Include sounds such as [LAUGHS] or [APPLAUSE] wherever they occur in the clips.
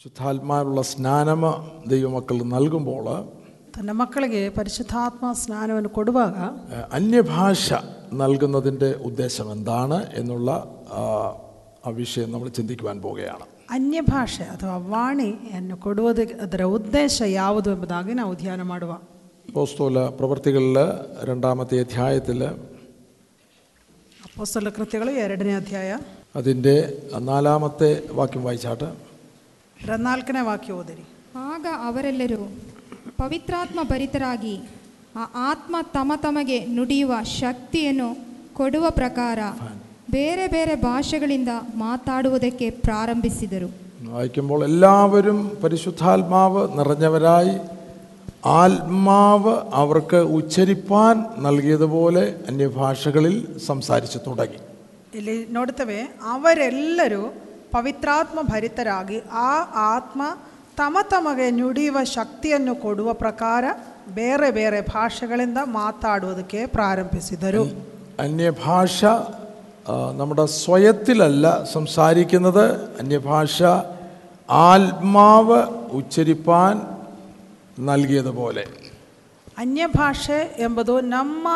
ശുദ്ധാത്മാവിനുള്ള ಸ್ನಾನಮ ದೈವಮಕ್ಕಳು നൽകുമ്പോൾ ತನ್ನ ಮಕ್ಕಳಿಗೆ ಪರಿಶುದ್ಧಾತ್ಮ ಸ್ನಾನವನ್ನು ಕೊಡುವಾಗ ഏഹ്, അന്യഭാഷ നൽകുന്നതിൻ്റെ ഉദ്ദേശം എന്താണ് എന്നുള്ള ആ, ആ വിഷയം നമ്മൾ ചിന്തിക്കുവാൻ പോവുകയാണ് ಅನ್ಯಭಾಷೆ ಅಥವಾ ವಾಣಿಯನ್ನು ಕೊಡುವುದಕ್ಕೆ ಅದರ ಉದ್ದೇಶ ಯಾವುದು ಎಂಬುದಾಗಿ ನಾವು ಧ್ಯಾನ ಮಾಡುವ പോസ്തോല പ്രവർത്തികളിൽ രണ്ടാമത്തെ അധ്യായത്തിൽ ಅಪೋಸ್ತಲ ಕೃತ್ಯಗಳು ಎರಡನೇ ಅಧ್ಯಾಯ അതിൻ്റെ നാലാമത്തെ വാക്യം വായിച്ചാട്ട് ಹದಿನಾಲ್ಕನೇ ವಾಕ್ಯ ಓದಿರಿ ಆಗ ಅವರೆಲ್ಲರೂ ಪವಿತ್ರಾತ್ಮ ಭರಿತರಾಗಿ ಆ ಆತ್ಮ ತಮ ತಮಗೆ ನುಡಿಯುವ ಶಕ್ತಿಯನ್ನು ಕೊಡುವ ಪ್ರಕಾರ ಬೇರೆ ಬೇರೆ ಭಾಷೆಗಳಿಂದ ಮಾತಾಡುವುದಕ್ಕೆ ಪ್ರಾರಂಭಿಸಿದರು വായിക്കുമ്പോൾ എല്ലാവരും പരിശുദ്ധാത്മാവ് നിറഞ്ഞവരായി ആത്മാവ് അവർക്ക് ഉച്ചരിപ്പാൻ നൽകിയതുപോലെ അന്യഭാഷകളിൽ സംസാരിച്ചു തുടങ്ങി ಇಲ್ಲಿ ನೋಡ್ತೇವೆ ಅವರೆಲ್ಲರೂ ಪವಿತ್ರಾತ್ಮ ಭರಿತರಾಗಿ ಆ ಆತ್ಮ ತಮ ತಮಗೆ ನುಡಿಯುವ ಶಕ್ತಿಯನ್ನು ಕೊಡುವ ಪ್ರಕಾರ ಬೇರೆ ಬೇರೆ ಭಾಷೆಗಳಿಂದ ಮಾತಾಡುವುದಕ್ಕೆ ಪ್ರಾರಂಭಿಸಿದರು അന്യഭാഷ ആ, നമ്മുടെ സ്വയത്തിലല്ല സംസാരിക്കുന്നത് അന്യഭാഷ ആത്മാവ് ഉച്ചരിപ്പാൻ നൽകിയതുപോലെ ಅನ್ಯಭಾಷೆ ಎಂಬುದು ನಮ್ಮ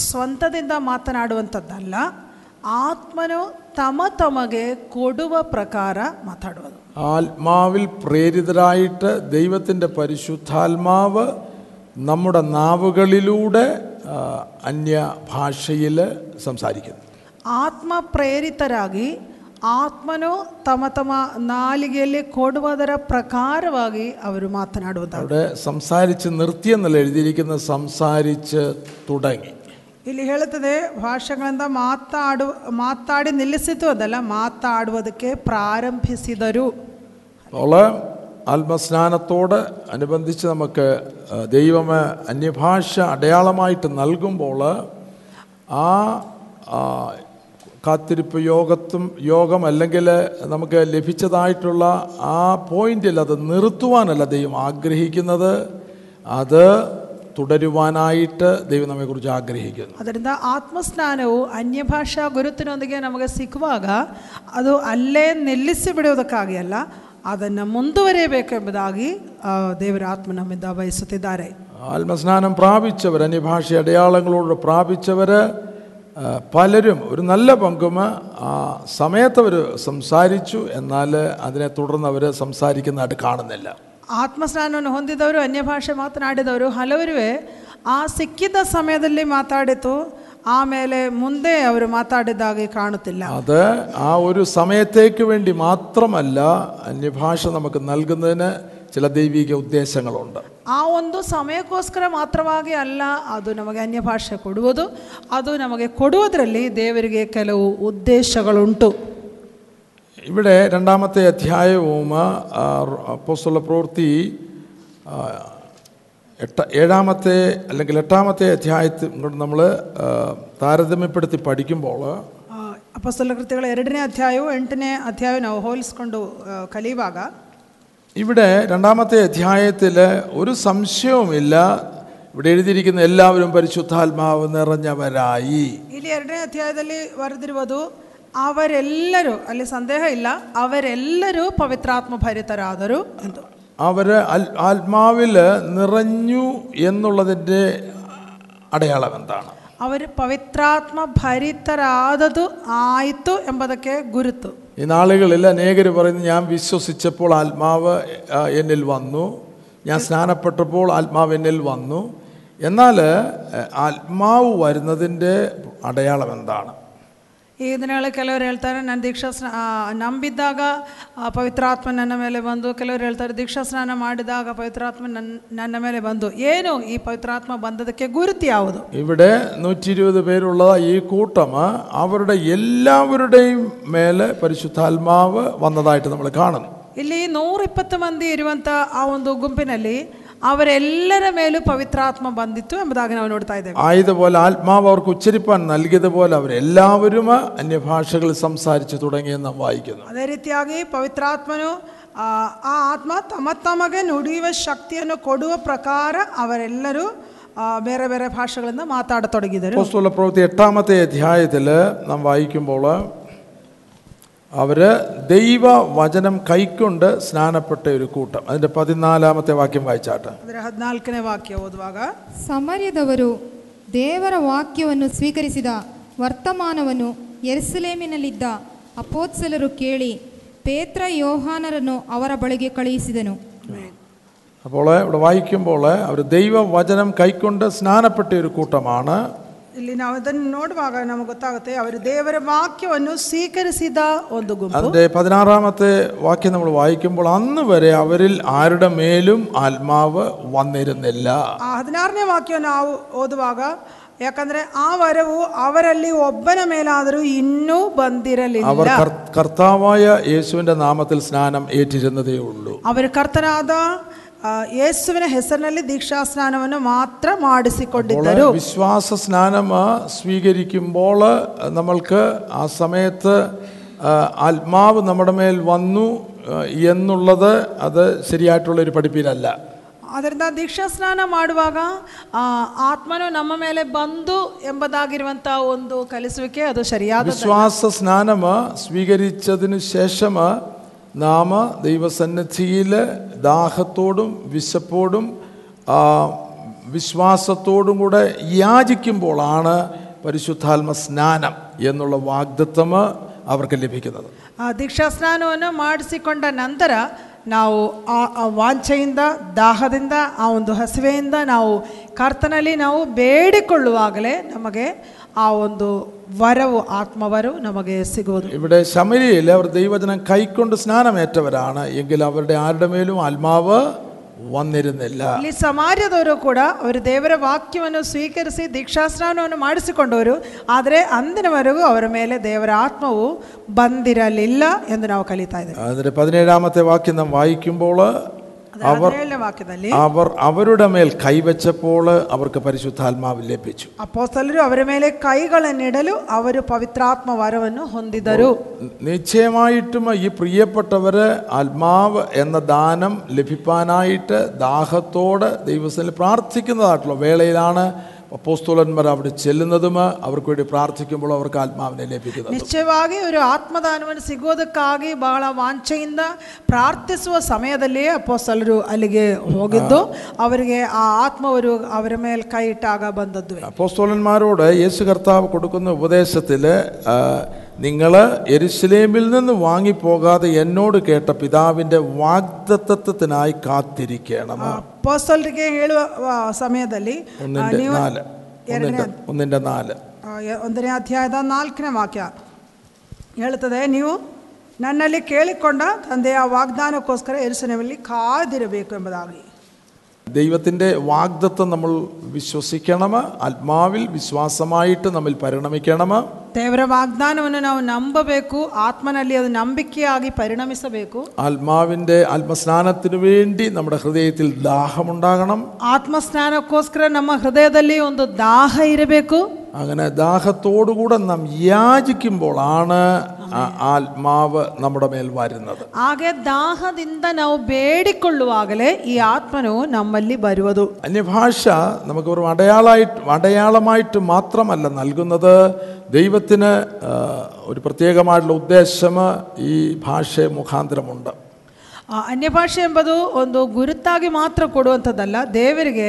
ಸ್ವಂತದಿಂದ ಮಾತನಾಡುವಂಥದ್ದಲ್ಲ ಆತ್ಮನು ತಮ ತಮಗೆ ಕೊಡುವ ಪ್ರಕಾರ ಮಾತಾಡುವುದು ആത്മാവിൽ പ്രേരിതരായിട്ട് ദൈവത്തിൻ്റെ പരിശുദ്ധാത്മാവ് നമ്മുടെ നാവുകളിലൂടെ ആ, അന്യഭാഷയിൽ സംസാരിക്കുന്നു ಆತ್ಮ ಪ್ರೇರಿತರಾಗಿ ಆತ್ಮನು ತಮ್ಮ ತಮ್ಮ ನಾಲಿಗೆಯಲ್ಲಿ ಕೊಡುವುದರ ಪ್ರಕಾರವಾಗಿ ಅವರು ಮಾತನಾಡುವುದಾಗಿದೆ അവിടെ സംസാരിച്ച് നിർത്തിയെന്നല്ല എഴുതിയിരിക്കുന്ന സംസാരിച്ച് തുടങ്ങി ಇಲ್ಲಿ ಹೇಳುತ್ತದೆ ಭಾಷೆಗಳಿಂದ ಮಾತಾಡು ಮಾತಾಡಿ ನಿಲ್ಲಿಸಿತು ಅದಲ್ಲ ಮಾತಾಡುವುದಕ್ಕೆ ಪ್ರಾರಂಭಿಸಿದರು അപ്പോൾ ആത്മസ്നാനത്തോട് അനുബന്ധിച്ച് നമുക്ക് ആ, ദൈവം അന്യഭാഷ അടയാളമായിട്ട് നൽകുമ്പോൾ ആ ആ, കാത്തിരിപ്പ് യോഗത്തും യോഗം അല്ലെങ്കിൽ നമുക്ക് ലഭിച്ചതായിട്ടുള്ള ആ പോയിന്റിൽ അത് നിർത്തുവാനല്ല ദൈവം ആഗ്രഹിക്കുന്നത് അത് തുടരുവാനായിട്ട് ദൈവം നമ്മെക്കുറിച്ച് ആഗ്രഹിക്കുന്നു ಅದರಿಂದ ಆತ್ಮಸ್ನಾನವು ಅನ್ಯಭಾಷಾ ಗುರುತಿನೊಂದಿಗೆ ನಮಗೆ ಸಿಕ್ಕುವಾಗ ಅದು ಅಲ್ಲೇ ನಿಲ್ಲಿಸಿ ಬಿಡುವುದಕ್ಕಾಗಿ ಅಲ್ಲ ಅದನ್ನು ಮುಂದುವರಿಯಬೇಕೆಂಬುದಾಗಿ ಆ, ದೇವರ ಆತ್ಮ ನಮ್ಮಿಂದ ಬಯಸುತ್ತಿದ್ದಾರೆ ആത്മസ്നാനം പ്രാപിച്ചവർ അന്യഭാഷ അടയാളങ്ങളോട് പ്രാപിച്ചവർ ആ, പലരും ഒരു നല്ല പങ്കും ആ സമയത്ത് അവർ സംസാരിച്ചു എന്നാൽ അതിനെ തുടർന്ന് അവർ സംസാരിക്കുന്നതായിട്ട് കാണുന്നില്ല ಆತ್ಮಸ್ನಾನವನ್ನು ಹೊಂದಿದವರು ಅನ್ಯಭಾಷೆ ಮಾತನಾಡಿದವರು ಹಲವರುವೆ ಆ ಸಿಕ್ಕಿದ ಸಮಯದಲ್ಲಿ ಮಾತಾಡಿತು ಆಮೇಲೆ ಮುಂದೆ ಅವರು ಮಾತಾಡಿದಾಗೆ ಕಾಣುತ್ತಿಲ್ಲ അത് ആ ഒരു സമയത്തേക്ക് വേണ്ടി മാത്രമല്ല അന്യഭാഷ നമുക്ക് നൽകുന്നതിന് ചില ദൈവിക ഉദ്ദേശങ്ങളുണ്ട് ಆ ಒಂದು ಸಮಯಕ್ಕೋಸ್ಕರ ಮಾತ್ರವಾಗಿ ಅಲ್ಲ ಅದು ನಮಗೆ ಅನ್ಯಭಾಷೆ ಕೊಡುವುದು ಅದು ನಮಗೆ ಕೊಡುವುದರಲ್ಲಿ ದೇವರಿಗೆ ಕೆಲವು ಉದ್ದೇಶಗಳುಂಟು ഇവിടെ രണ്ടാമത്തെ അധ്യായവും അപ്പോസ്തല പ്രവൃത്തി ആ, എട്ട ഏഴാമത്തെ അല്ലെങ്കിൽ എട്ടാമത്തെ അധ്യായത്തിൽ നമ്മൾ താരതമ്യപ്പെടുത്തി പഠിക്കുമ്പോൾ ಆ, ಅಪಸ್ತಲ ಕೃತ್ಯಗಳ ಎರಡನೇ ಅಧ್ಯಾಯವು ಎಂಟನೇ ಅಧ್ಯಾಯ ನಾವು ಹೋಲಿಸ್ಕೊಂಡು ಆ, ಕಲಿಯುವಾಗ ഇവിടെ രണ്ടാമത്തെ അധ്യായത്തിൽ ഒരു സംശയവുമില്ല ഇവിടെ എഴുതിയിരിക്കുന്ന എല്ലാവരും പരിശുദ്ധാത്മാവ് നിറഞ്ഞവരായി ಇಲ್ಲಿ ಎರಡನೇ ಅಧ್ಯಾಯದಲ್ಲಿ ಬರೆದಿರುವುದು ಅವರೆಲ್ಲರೂ ಅಲ್ಲಿ ಸಂದೇಹ ಇಲ್ಲ ಅವರೆಲ್ಲರೂ ಪವಿತ್ರಾತ್ಮ ಭರಿತರಾದರು ಎಂದು അവർ ആത്മാവിൽ നിറഞ്ഞു എന്നുള്ളതിൻ്റെ അടയാളം എന്താണ് ಅವರು ಪವಿತ್ರಾತ್ಮ ಭರಿತರಾದದು ಆಯಿತು ಎಂಬುದಕ್ಕೆ ಗುರುತು ഈ നാളുകളിൽ അനേകർ പറയുന്നു ഞാൻ വിശ്വസിച്ചപ്പോൾ ആത്മാവ് ആ, എന്നിൽ വന്നു ഞാൻ സ്നാനപ്പെട്ടപ്പോൾ ആത്മാവ് എന്നിൽ വന്നു എന്നാൽ ആ, ആത്മാവ് വരുന്നതിൻ്റെ അടയാളം എന്താണ് ಈ ದಿನಗಳಲ್ಲಿ ಕೆಲವರು ಹೇಳ್ತಾರೆ ನಾನು ದೀಕ್ಷಾ ಸ್ನಾ ಆ, ನಂಬಿದ್ದಾಗ ಆ, ಪವಿತ್ರಾತ್ಮ ನನ್ನ ಮೇಲೆ ಬಂದು ಕೆಲವರು ಹೇಳ್ತಾರೆ ದೀಕ್ಷಾ ಸ್ನಾನ ಮಾಡಿದಾಗ ಪವಿತ್ರಾತ್ಮ ನನ್ನ ನನ್ನ ಮೇಲೆ ಬಂದು ಏನು ಈ ಪವಿತ್ರಾತ್ಮ ಬಂದದಕ್ಕೆ ಗುರುತು ಯಾವುದು ഇവിടെ നൂറ്റി ഇരുപത് പേരുള്ള ഈ കൂട്ടം അവരുടെ എല്ലാവരുടെയും മേലെ പരിശുദ്ധാത്മാവ് വന്നതായിട്ട് നമ്മൾ കാണുന്നു ಇಲ್ಲಿ ನೂರಿಪ್ಪತ್ತು ಮಂದಿ ಇರುವಂಥ ಆ ಒಂದು ಗುಂಪಿನಲ್ಲಿ ಅವರೆಲ್ಲರ ಮೇಲೂ ಪವಿತ್ರಾತ್ಮ ಬಂದಿತ್ತು ಎಂಬುದಾಗಿ ನಾವು ನೋಡ್ತಾ ಇದ್ದೇವೆ ആയതുപോലെ ആത്മാവ് അവർക്ക് ഉച്ചരിപ്പാൻ നൽകിയതുപോലെ അവരെല്ലാവരും അന്യഭാഷകളിൽ സംസാരിച്ചു തുടങ്ങിയെന്ന് നാം വായിക്കുന്നു ಅದೇ ರೀತಿಯಾಗಿ ಪವಿತ್ರಾತ್ಮನು ಆ ಆ ಆತ್ಮ ತಮ್ಮ ತಮಗೆ ನುಡಿಯುವ ಶಕ್ತಿಯನ್ನು ಕೊಡುವ ಪ್ರಕಾರ ಅವರೆಲ್ಲರೂ ಆ, ಬೇರೆ ಬೇರೆ ಭಾಷೆಗಳಿಂದ ಮಾತಾಡತೊಡಗಿದರು അപ്പോസ്തല പ്രവൃത്തി എട്ടാമത്തെ അധ്യായത്തിൽ നാം വായിക്കുമ്പോൾ അവര് ദൈവവചനം കൈക്കൊണ്ട് സ്നാനപ്പെട്ട ഒരു കൂട്ടം അതിന്റെ പതിനാലാമത്തെ വാക്യം വായിച്ചാട്ടെ ಅದರ ಹದಿನಾಲ್ಕನೇ ವಾಕ್ಯ ಓದುವಾಗ ಸಮರ್ಯದವರು ದೇವರ ವಾಕ್ಯವನ್ನು ಸ್ವೀಕರಿಸಿದ ವರ್ತಮಾನವನ್ನು ಎರುಸಲೇಮಿನಲ್ಲಿದ್ದ ಅಪೋತ್ಸಲರು ಕೇಳಿ ಪೇತ್ರ ಯೋಹಾನರನ್ನು ಅವರ ಬಳಿಗೆ ಕಳುಹಿಸಿದನು അപ്പോൾ ഇവിടെ വായിക്കുമ്പോൾ അവർ ദൈവവചനം കൈക്കൊണ്ട് സ്നാനപ്പെട്ട ഒരു കൂട്ടമാണ് ಇಲ್ಲಿ ನಾವು ಅದನ್ನು ನೋಡುವಾಗ ನಮಗೆ ಗೊತ್ತಾಗುತ್ತೆ ಅವರು ದೇವರ ವಾಕ್ಯವನ್ನು ಸ್ವೀಕರಿಸಿದ ಒಂದು ಗುಂಪು അതിൻ്റെ പതിനാറാമത്തെ വാക്യം നമ്മൾ വായിക്കുമ്പോൾ അന്ന് വരെ അവരിൽ ആരുടെ മേലും ആത്മാവ് വന്നിരുന്നില്ല ಆ ಹದಿನಾರನೇ ವಾಕ್ಯವನ್ನು ನಾವು ಓದುವಾಗ ಯಾಕಂದ್ರೆ ಆ ವರವು ಅವರಲ್ಲಿ ಒಬ್ಬನ ಮೇಲಾದರೂ ಇನ್ನೂ അവർ ಬಂದಿರಲಿಲ್ಲ കർ- കർത്താവായ യേശുവിന്റെ നാമത്തിൽ സ്നാനം ഏറ്റിരുന്നതേ ഉള്ളൂ ಅವರು ಕರ್ತನಾದ ಆ, ಯೇಸುವಿನ ಹೆಸರಿನಲ್ಲಿ ದೀಕ್ಷಾ ಸ್ನಾನವನ್ನು ಮಾತ್ರ അപ്പോൾ ಮಾಡಿಸಿಕೊಂಡಿದ್ದರು വിശ്വാസ സ്നാനം ആ, സ്വീകരിക്കുമ്പോൾ നമ്മൾക്ക് ആ സമയത്ത് ആ, ആത്മാവ് നമ്മുടെ മേൽ വന്നു ആ, എന്നുള്ളത് അത് ശരിയായിട്ടുള്ള ഒരു പഠിപ്പിലല്ല ಅದರಿಂದ ದೀಕ್ಷಾ ಸ್ನಾನ ಮಾಡುವಾಗ ಆ, ಆತ್ಮನು ನಮ್ಮ ಮೇಲೆ ಬಂದು ಎಂಬುದಾಗಿರುವಂತಹ ಒಂದು ಕಲಿಸುವಿಕೆ ಅದು ಸರಿಯಾದ വിശ്വാസ സ്നാനം സ്വീകരിച്ചതിന് ശേഷം നാം ദൈവസന്നിധിയിൽ ദാഹത്തോടും വിശപ്പോടും ആ, വിശ്വാസത്തോടും കൂടെ യാചിക്കുമ്പോഴാണ് പരിശുദ്ധാത്മ സ്നാനം എന്നുള്ള വാഗ്ദത്വം അവർക്ക് ലഭിക്കുന്നത് ಆ ದೀಕ್ಷಾ ಸ್ನಾನವನ್ನು ಮಾಡಿಸಿಕೊಂಡ ನಂತರ ನಾವು ಆ ಆ ವಾಂಛೆಯಿಂದ ದಾಹದಿಂದ ಆ ಒಂದು ಹಸಿವೆಯಿಂದ ನಾವು ಕರ್ತನಲ್ಲಿ ನಾವು ಬೇಡಿಕೊಳ್ಳುವಾಗಲೇ ನಮಗೆ ಆ ಒಂದು ವರವು ಆತ್ಮವರವು ನಮಗೆ ಸಿಗುವುದು ഇവിടെ ശമരിയിൽ അവർ ദൈവജനം കൈക്കൊണ്ട് സ്നാനമേറ്റവരാണ് എങ്കിൽ അവരുടെ ആരുടെ മേലും ആത്മാവ് വന്നിരുന്നില്ല ಇಲ್ಲಿ ಸಮಾರ್ಯದವರು ಕೂಡ ಅವರು ದೇವರ ವಾಕ್ಯವನ್ನು ಸ್ವೀಕರಿಸಿ ದೀಕ್ಷಾಸ್ನಾನವನ್ನು ಮಾಡಿಸಿಕೊಂಡವರು ಆದರೆ ಅಂದಿನವರೆಗೂ ಅವರ ಮೇಲೆ ದೇವರ ಆತ್ಮವು ಬಂದಿರಲಿಲ್ಲ ಎಂದು ನಾವು ಕಲಿತಾ ಇದ್ದೇವೆ അതിന്റെ പതിനേഴാമത്തെ വാക്യം നാം വായിക്കുമ്പോൾ അവർ അവർ അവരുടെ മേൽ കൈവച്ചപ്പോൾ അവർക്ക് പരിശുദ്ധാത്മാവ് ലഭിച്ചു. അപ്പോ അവരുടെ മേലെ കൈകളെന്നിടലു അവർ പവിത്രാത്മ വരവെന്നു ഹൊന്തിതരു. നിശ്ചയമായിട്ടും ഈ പ്രിയപ്പെട്ടവര് ആത്മാവ് എന്ന ദാനം ലഭിപ്പാനായിട്ട് ദാഹത്തോടെ ദൈവസ്ഥ പ്രാർത്ഥിക്കുന്നതായിട്ടുള്ള വേളയിലാണ് അപ്പോസ്തോലന്മാർ അവിടെ ചെല്ലുന്നതും അവർക്ക് വേണ്ടി പ്രാർത്ഥിക്കുമ്പോൾ അവർക്ക് ആത്മാവിനെ ലഭിക്കുന്നത് ನಿಶ್ಚಯವಾಗಿ ಅವರು ಆತ್ಮದಾನವನ್ನು ಸಿಗೋದಕ್ಕಾಗಿ ಬಹಳ ವಾಂಛೆಯಿಂದ ಪ್ರಾರ್ಥಿಸುವ ಸಮಯದಲ್ಲಿಯೇ ಅಪೋಸ್ತಲರು ಅಲ್ಲಿಗೆ ಹೋಗಿದ್ದು ಅವರಿಗೆ ಆ ಆತ್ಮವರು ಅವರ ಮೇಲೆ ಕೈ ಇಟ್ಟಾಗ ಬಂದದ್ದು അപ്പോസ്തോലന്മാരോട് യേശു കർത്താവ് കൊടുക്കുന്ന ഉപദേശത്തിൽ നിങ്ങൾ എരുസലേമിൽ നിന്ന് വാങ്ങിപ്പോകാതെ എന്നോട് കേട്ട പിതാവിൻ്റെ വാഗ്ദത്തത്വത്തിനായി കാത്തിരിക്കണം ಅಪೋಸ್ತಲರಿಗೆ ಹೇಳುವ ಆ, ಸಮಯದಲ್ಲಿ ಆ, ഒന്നിൻ്റെ ನೀವು നാല് ഒന്നിൻ്റെ ഒന്നിൻ്റെ നാല് ಆ, ಎ- ಒಂದನೇ ಅಧ್ಯಾಯದ ನಾಲ್ಕನೇ ವಾಕ್ಯ ಹೇಳುತ್ತದೆ ನೀವು ನನ್ನಲ್ಲಿ ಕೇಳಿಕೊಂಡ ತಂದೆಯ ವಾಗ್ದಾನಕ್ಕೋಸ್ಕರ ಎರುಸಲೇಮಲ್ಲಿ ಕಾದಿರಬೇಕು ಎಂಬುದಾಗಿ ദൈവത്തിൻ്റെ വാഗ്ദത്വം നമ്മൾ വിശ്വസിക്കണം ആത്മാവിൽ വിശ്വാസമായിട്ട് നമ്മൾ പരിണമിക്കണം ದೇವರ ವಾಗ್ದಾನವನ್ನು ನಾವು ನಂಬಬೇಕು ಆತ್ಮನಲ್ಲಿ ಅದು ನಂಬಿಕೆಯಾಗಿ ಪರಿಣಮಿಸಬೇಕು ആത്മാവിൻ്റെ ആത്മസ്നാനത്തിനു വേണ്ടി നമ്മുടെ ഹൃദയത്തിൽ ദാഹമുണ്ടാകണം ಆತ್ಮಸ್ನಾನಕ್ಕೋಸ್ಕರ ನಮ್ಮ ಹೃದಯದಲ್ಲಿ ಒಂದು ದಾಹ ಇರಬೇಕು അങ്ങനെ ദാഹത്തോടുകൂടെ നാം യാചിക്കുമ്പോഴാണ് ആ ആത്മാവ് നമ്മുടെ മേൽ വരുന്നത് ಹಾಗೆ ದಾಹದಿಂದ ನಾವು ಬೇಡಿಕೊಳ್ಳುವಾಗಲೇ ಈ ಆತ್ಮನು ನಮ್ಮಲ್ಲಿ ಬರುವುದು അന്യഭാഷ നമുക്ക് ഒരു അടയാളമായിട്ട് അടയാളമായിട്ട് മാത്രമല്ല നൽകുന്നത് ദൈവത്തിന് ആ, ഒരു പ്രത്യേകമായിട്ടുള്ള ഉദ്ദേശം ഈ ഭാഷ മുഖാന്തരമുണ്ട് ಆ ಅನ್ಯಭಾಷೆ ಎಂಬುದು ಒಂದು ಗುರುತಾಗಿ ಮಾತ್ರ ಕೊಡುವಂಥದ್ದಲ್ಲ ದೇವರಿಗೆ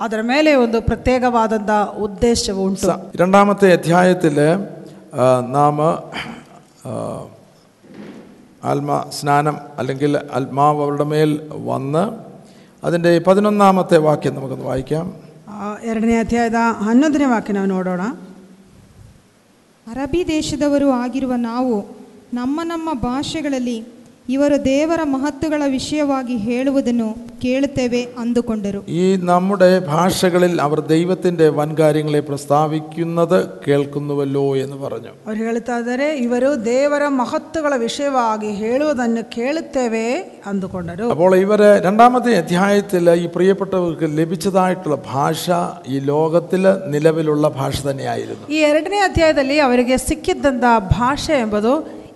ಅದರ ಮೇಲೆ ಒಂದು ಪ್ರತ್ಯೇಕವಾದಂಥ ಉದ್ದೇಶವು ಉಂಟು സ- രണ്ടാമത്തെ അധ്യായത്തിൽ നാം ആ, ആത്മ സ്നാനം അല്ലെങ്കിൽ ആത്മാവ് അവരുടെ മേൽ വന്ന് അതിൻ്റെ പതിനൊന്നാമത്തെ വാക്യം നമുക്കൊന്ന് വായിക്കാം ಆ, ಎರಡನೇ ಅಧ್ಯಾಯದ ಹನ್ನೊಂದನೇ ವಾಕ್ಯ ನಾವು ನೋಡೋಣ ಅರಬಿ ದೇಶದವರು ಆಗಿರುವ ನಾವು ನಮ್ಮ ನಮ್ಮ ಭಾಷೆಗಳಲ್ಲಿ ಇವರು ದೇವರ ಮಹತ್ತುಗಳ ವಿಷಯವಾಗಿ ಹೇಳುವುದನ್ನು ಕೇಳುತ್ತೇವೆ ಅಂದುಕೊಂಡರು ഈ നമ്മുടെ ഭാഷകളിൽ അവർ ദൈവത്തിൻ്റെ വൻകാര്യങ്ങളെ പ്രസ്താവിക്കുന്നത് കേൾക്കുന്നുവല്ലോ എന്ന് പറഞ്ഞു ಅವ್ರು ಹೇಳ್ತಾ ಇದ್ದಾರೆ ಇವರು ದೇವರ ಮಹತ್ವಗಳ ವಿಷಯವಾಗಿ ಹೇಳುವುದನ್ನು ಕೇಳುತ್ತೇವೆ ಅಂದುಕೊಂಡರು അപ്പോൾ ഇവർ രണ്ടാമത്തെ അധ്യായത്തിൽ ഈ പ്രിയപ്പെട്ടവർക്ക് ലഭിച്ചതായിട്ടുള്ള ഭാഷ ഈ ലോകത്തിൽ നിലവിലുള്ള ഭാഷ തന്നെയായിരുന്നു ಈ ಎರಡನೇ ಅಧ್ಯಾಯದಲ್ಲಿ ಅವರಿಗೆ ಸಿಕ್ಕಿದ್ದಂಥ ಭಾಷೆ ಎಂಬುದು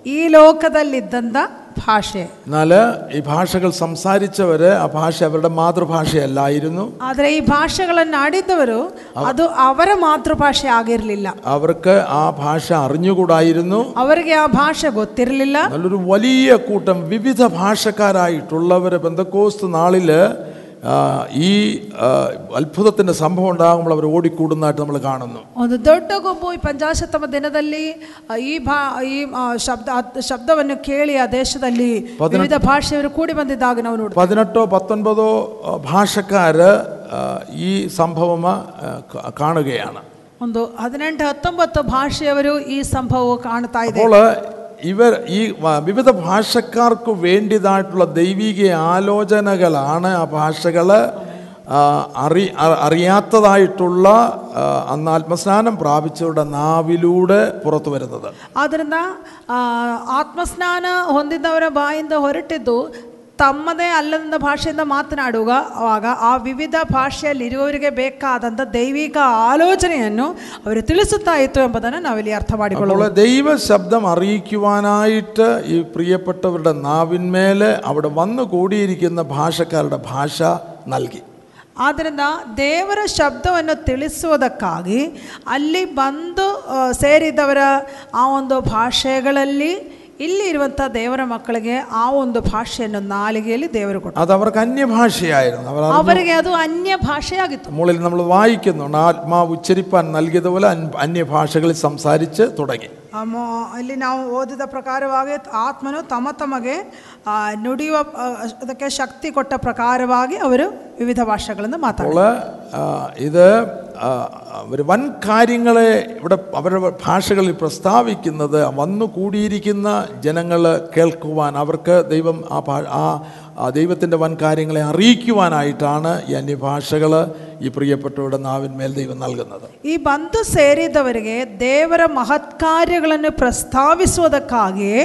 ಈ ಲೋಕದಲ್ಲಿದ್ದಂಥ ಭಾಷೆ എന്നാൽ ഈ ഭാഷകൾ സംസാരിച്ചവർ ആ ഭാഷ അവരുടെ മാതൃഭാഷയല്ലായിരുന്നു ಆದರೆ ಈ ಭಾಷೆಗಳನ್ನು ಆಡಿದ್ದವರು ಅದು ಅವರ ಮಾತೃಭಾಷೆ ಆಗಿರಲಿಲ್ಲ അവർക്ക് ആ ഭാഷ അറിഞ്ഞുകൂടായിരുന്നു ಅವರಿಗೆ ಆ ಭಾಷೆ ಗೊತ್ತಿರಲಿಲ್ಲ നല്ലൊരു വലിയ കൂട്ടം വിവിധ ഭാഷക്കാരായിട്ടുള്ളവർ ബന്ധക്കോസ്ത് നാളില് ആ, ഈ ആ, അത്ഭുതത്തിന്റെ സംഭവം ഉണ്ടാകുമ്പോൾ അവർ ഓടിക്കൂടുന്നതായിട്ട് നമ്മൾ കാണുന്നു ಒಂದು ದೊಡ್ಡ ಗುಂಪು ಈ ಪಂಚಾಶತಮ ದಿನದಲ್ಲಿ ಆ, ಈ ಭಾ ಈ ಆ, ಶಬ್ದ ಆ ಶಬ್ದವನ್ನು ಕೇಳಿ ಆ ದೇಶದಲ್ಲಿ ವಿವಿಧ ಭಾಷೆಯವರು ಕೂಡಿ ಬಂದಿದ್ದಾಗ ನಾವು ನೋಡ್ತೀವಿ പതിനെട്ടോ പത്തൊൻപതോ ആ, ഭാഷക്കാര് ആ, ഈ സംഭവം ആ, ക- കാണുകയാണ് ಒಂದು ಹದಿನೆಂಟು ಹತ್ತೊಂಬತ್ತು ಭಾಷೆಯವರು ಈ ಸಂಭವವು ಕಾಣ್ತಾ ಇದೆ അപ്പോൾ ഇവർ ഈ വ- വിവിധ ഭാഷക്കാർക്ക് വേണ്ടിയതായിട്ടുള്ള ദൈവിക ആലോചനകളാണ് ആ ഭാഷകൾ അറി അ- അറിയാത്തതായിട്ടുള്ള ആ, അന്ന് ആത്മസ്നാനം പ്രാപിച്ചവരുടെ നാവിലൂടെ പുറത്തു വരുന്നത് ಆದ್ದರಿಂದ ಆ, ಆತ್ಮಸ್ನಾನ ಹೊಂದಿದ್ದವರ ಬಾಯಿಂದ ಹೊರಟಿದ್ದು ತಮ್ಮದೇ ಅಲ್ಲದ ಭಾಷೆಯಿಂದ ಮಾತನಾಡುವ ಆವಾಗ ಆ ವಿವಿಧ ಭಾಷೆಯಲ್ಲಿ ಇರುವವರಿಗೆ ಬೇಕಾದಂಥ ದೈವಿಕ ಆಲೋಚನೆಯನ್ನು ಅವರು ತಿಳಿಸುತ್ತಾ ಇತ್ತು ಎಂಬುದನ್ನು ನಾವಿಲ್ಲಿ ಅರ್ಥ ಮಾಡಿಕೊಳ್ಳೋಣ അപ്പോൾ ദൈവ ശബ്ദം അറിയിക്കുവാനായിട്ട് ഈ പ്രിയപ്പെട്ടവരുടെ നാവിന്മേൽ അവിടെ വന്നു കൂടിയിരിക്കുന്ന ഭാഷക്കാരുടെ ഭാഷ നൽകി ಆದ್ದರಿಂದ ದೇವರ ಶಬ್ದವನ್ನು ತಿಳಿಸುವುದಕ್ಕಾಗಿ ಅಲ್ಲಿ ಬಂದು ಆ, ಸೇರಿದವರ ಆ ಒಂದು ಭಾಷೆಗಳಲ್ಲಿ ಇಲ್ಲಿ ಇರುವಂಥ ದೇವರ ಮಕ್ಕಳಿಗೆ ಆ ಒಂದು ಭಾಷೆಯನ್ನು ನಾಲಿಗೆಯಲ್ಲಿ ದೇವರು ಕೊಟ್ಟರು അത് അവർക്ക് അന്യഭാഷയായിരുന്നു അവർ അറിഞ്ഞു- ಅವರಿಗೆ ಅದು ಅನ್ಯ ಭಾಷೆಯಾಗಿತ್ತು മുകളിൽ നമ്മൾ വായിക്കുന്നുണ്ട് ആത്മാവ് ഉച്ചരിപ്പാൻ നൽകിയതുപോലെ അൻ- അന്യഭാഷകളിൽ സംസാരിച്ച് തുടങ്ങി ಆ ಮೊ- ಇಲ್ಲಿ ನಾವು ಓದಿದ ಪ್ರಕಾರವಾಗಿ ಆತ್ಮನು ತಮ್ಮ ತಮಗೆ ಆ, ನುಡಿಯುವ ಆ, ಅದಕ್ಕೆ ಶಕ್ತಿ ಕೊಟ್ಟ ಪ್ರಕಾರವಾಗಿ ಅವರು ವಿವಿಧ ಭಾಷೆಗಳನ್ನು ಮಾತಾಡ್ತಾರೆ അപ്പോൾ ആ, ഇത് ആ, ഒരു വൻ കാര്യങ്ങളെ ഇവിടെ അവരുടെ ഭാഷകളിൽ പ്രസ്താവിക്കുന്നത് വന്നു കൂടിയിരിക്കുന്ന ജനങ്ങൾ കേൾക്കുവാൻ അവർക്ക് ദൈവം ആ ഭാ ആ ആ ദൈവത്തിൻ്റെ വൻ കാര്യങ്ങളെ അറിയിക്കുവാനായിട്ടാണ് ഈ അന്യഭാഷകൾ ഈ പ്രിയപ്പെട്ടവരുടെ നാവിന്മേൽ ദൈവം നൽകുന്നത് ಈ ಬಂದು ಸೇರಿದವರಿಗೆ ದೇವರ ಮಹತ್ಕಾರ್ಯಗಳನ್ನು ಪ್ರಸ್ತಾವಿಸುವುದಕ್ಕಾಗಿಯೇ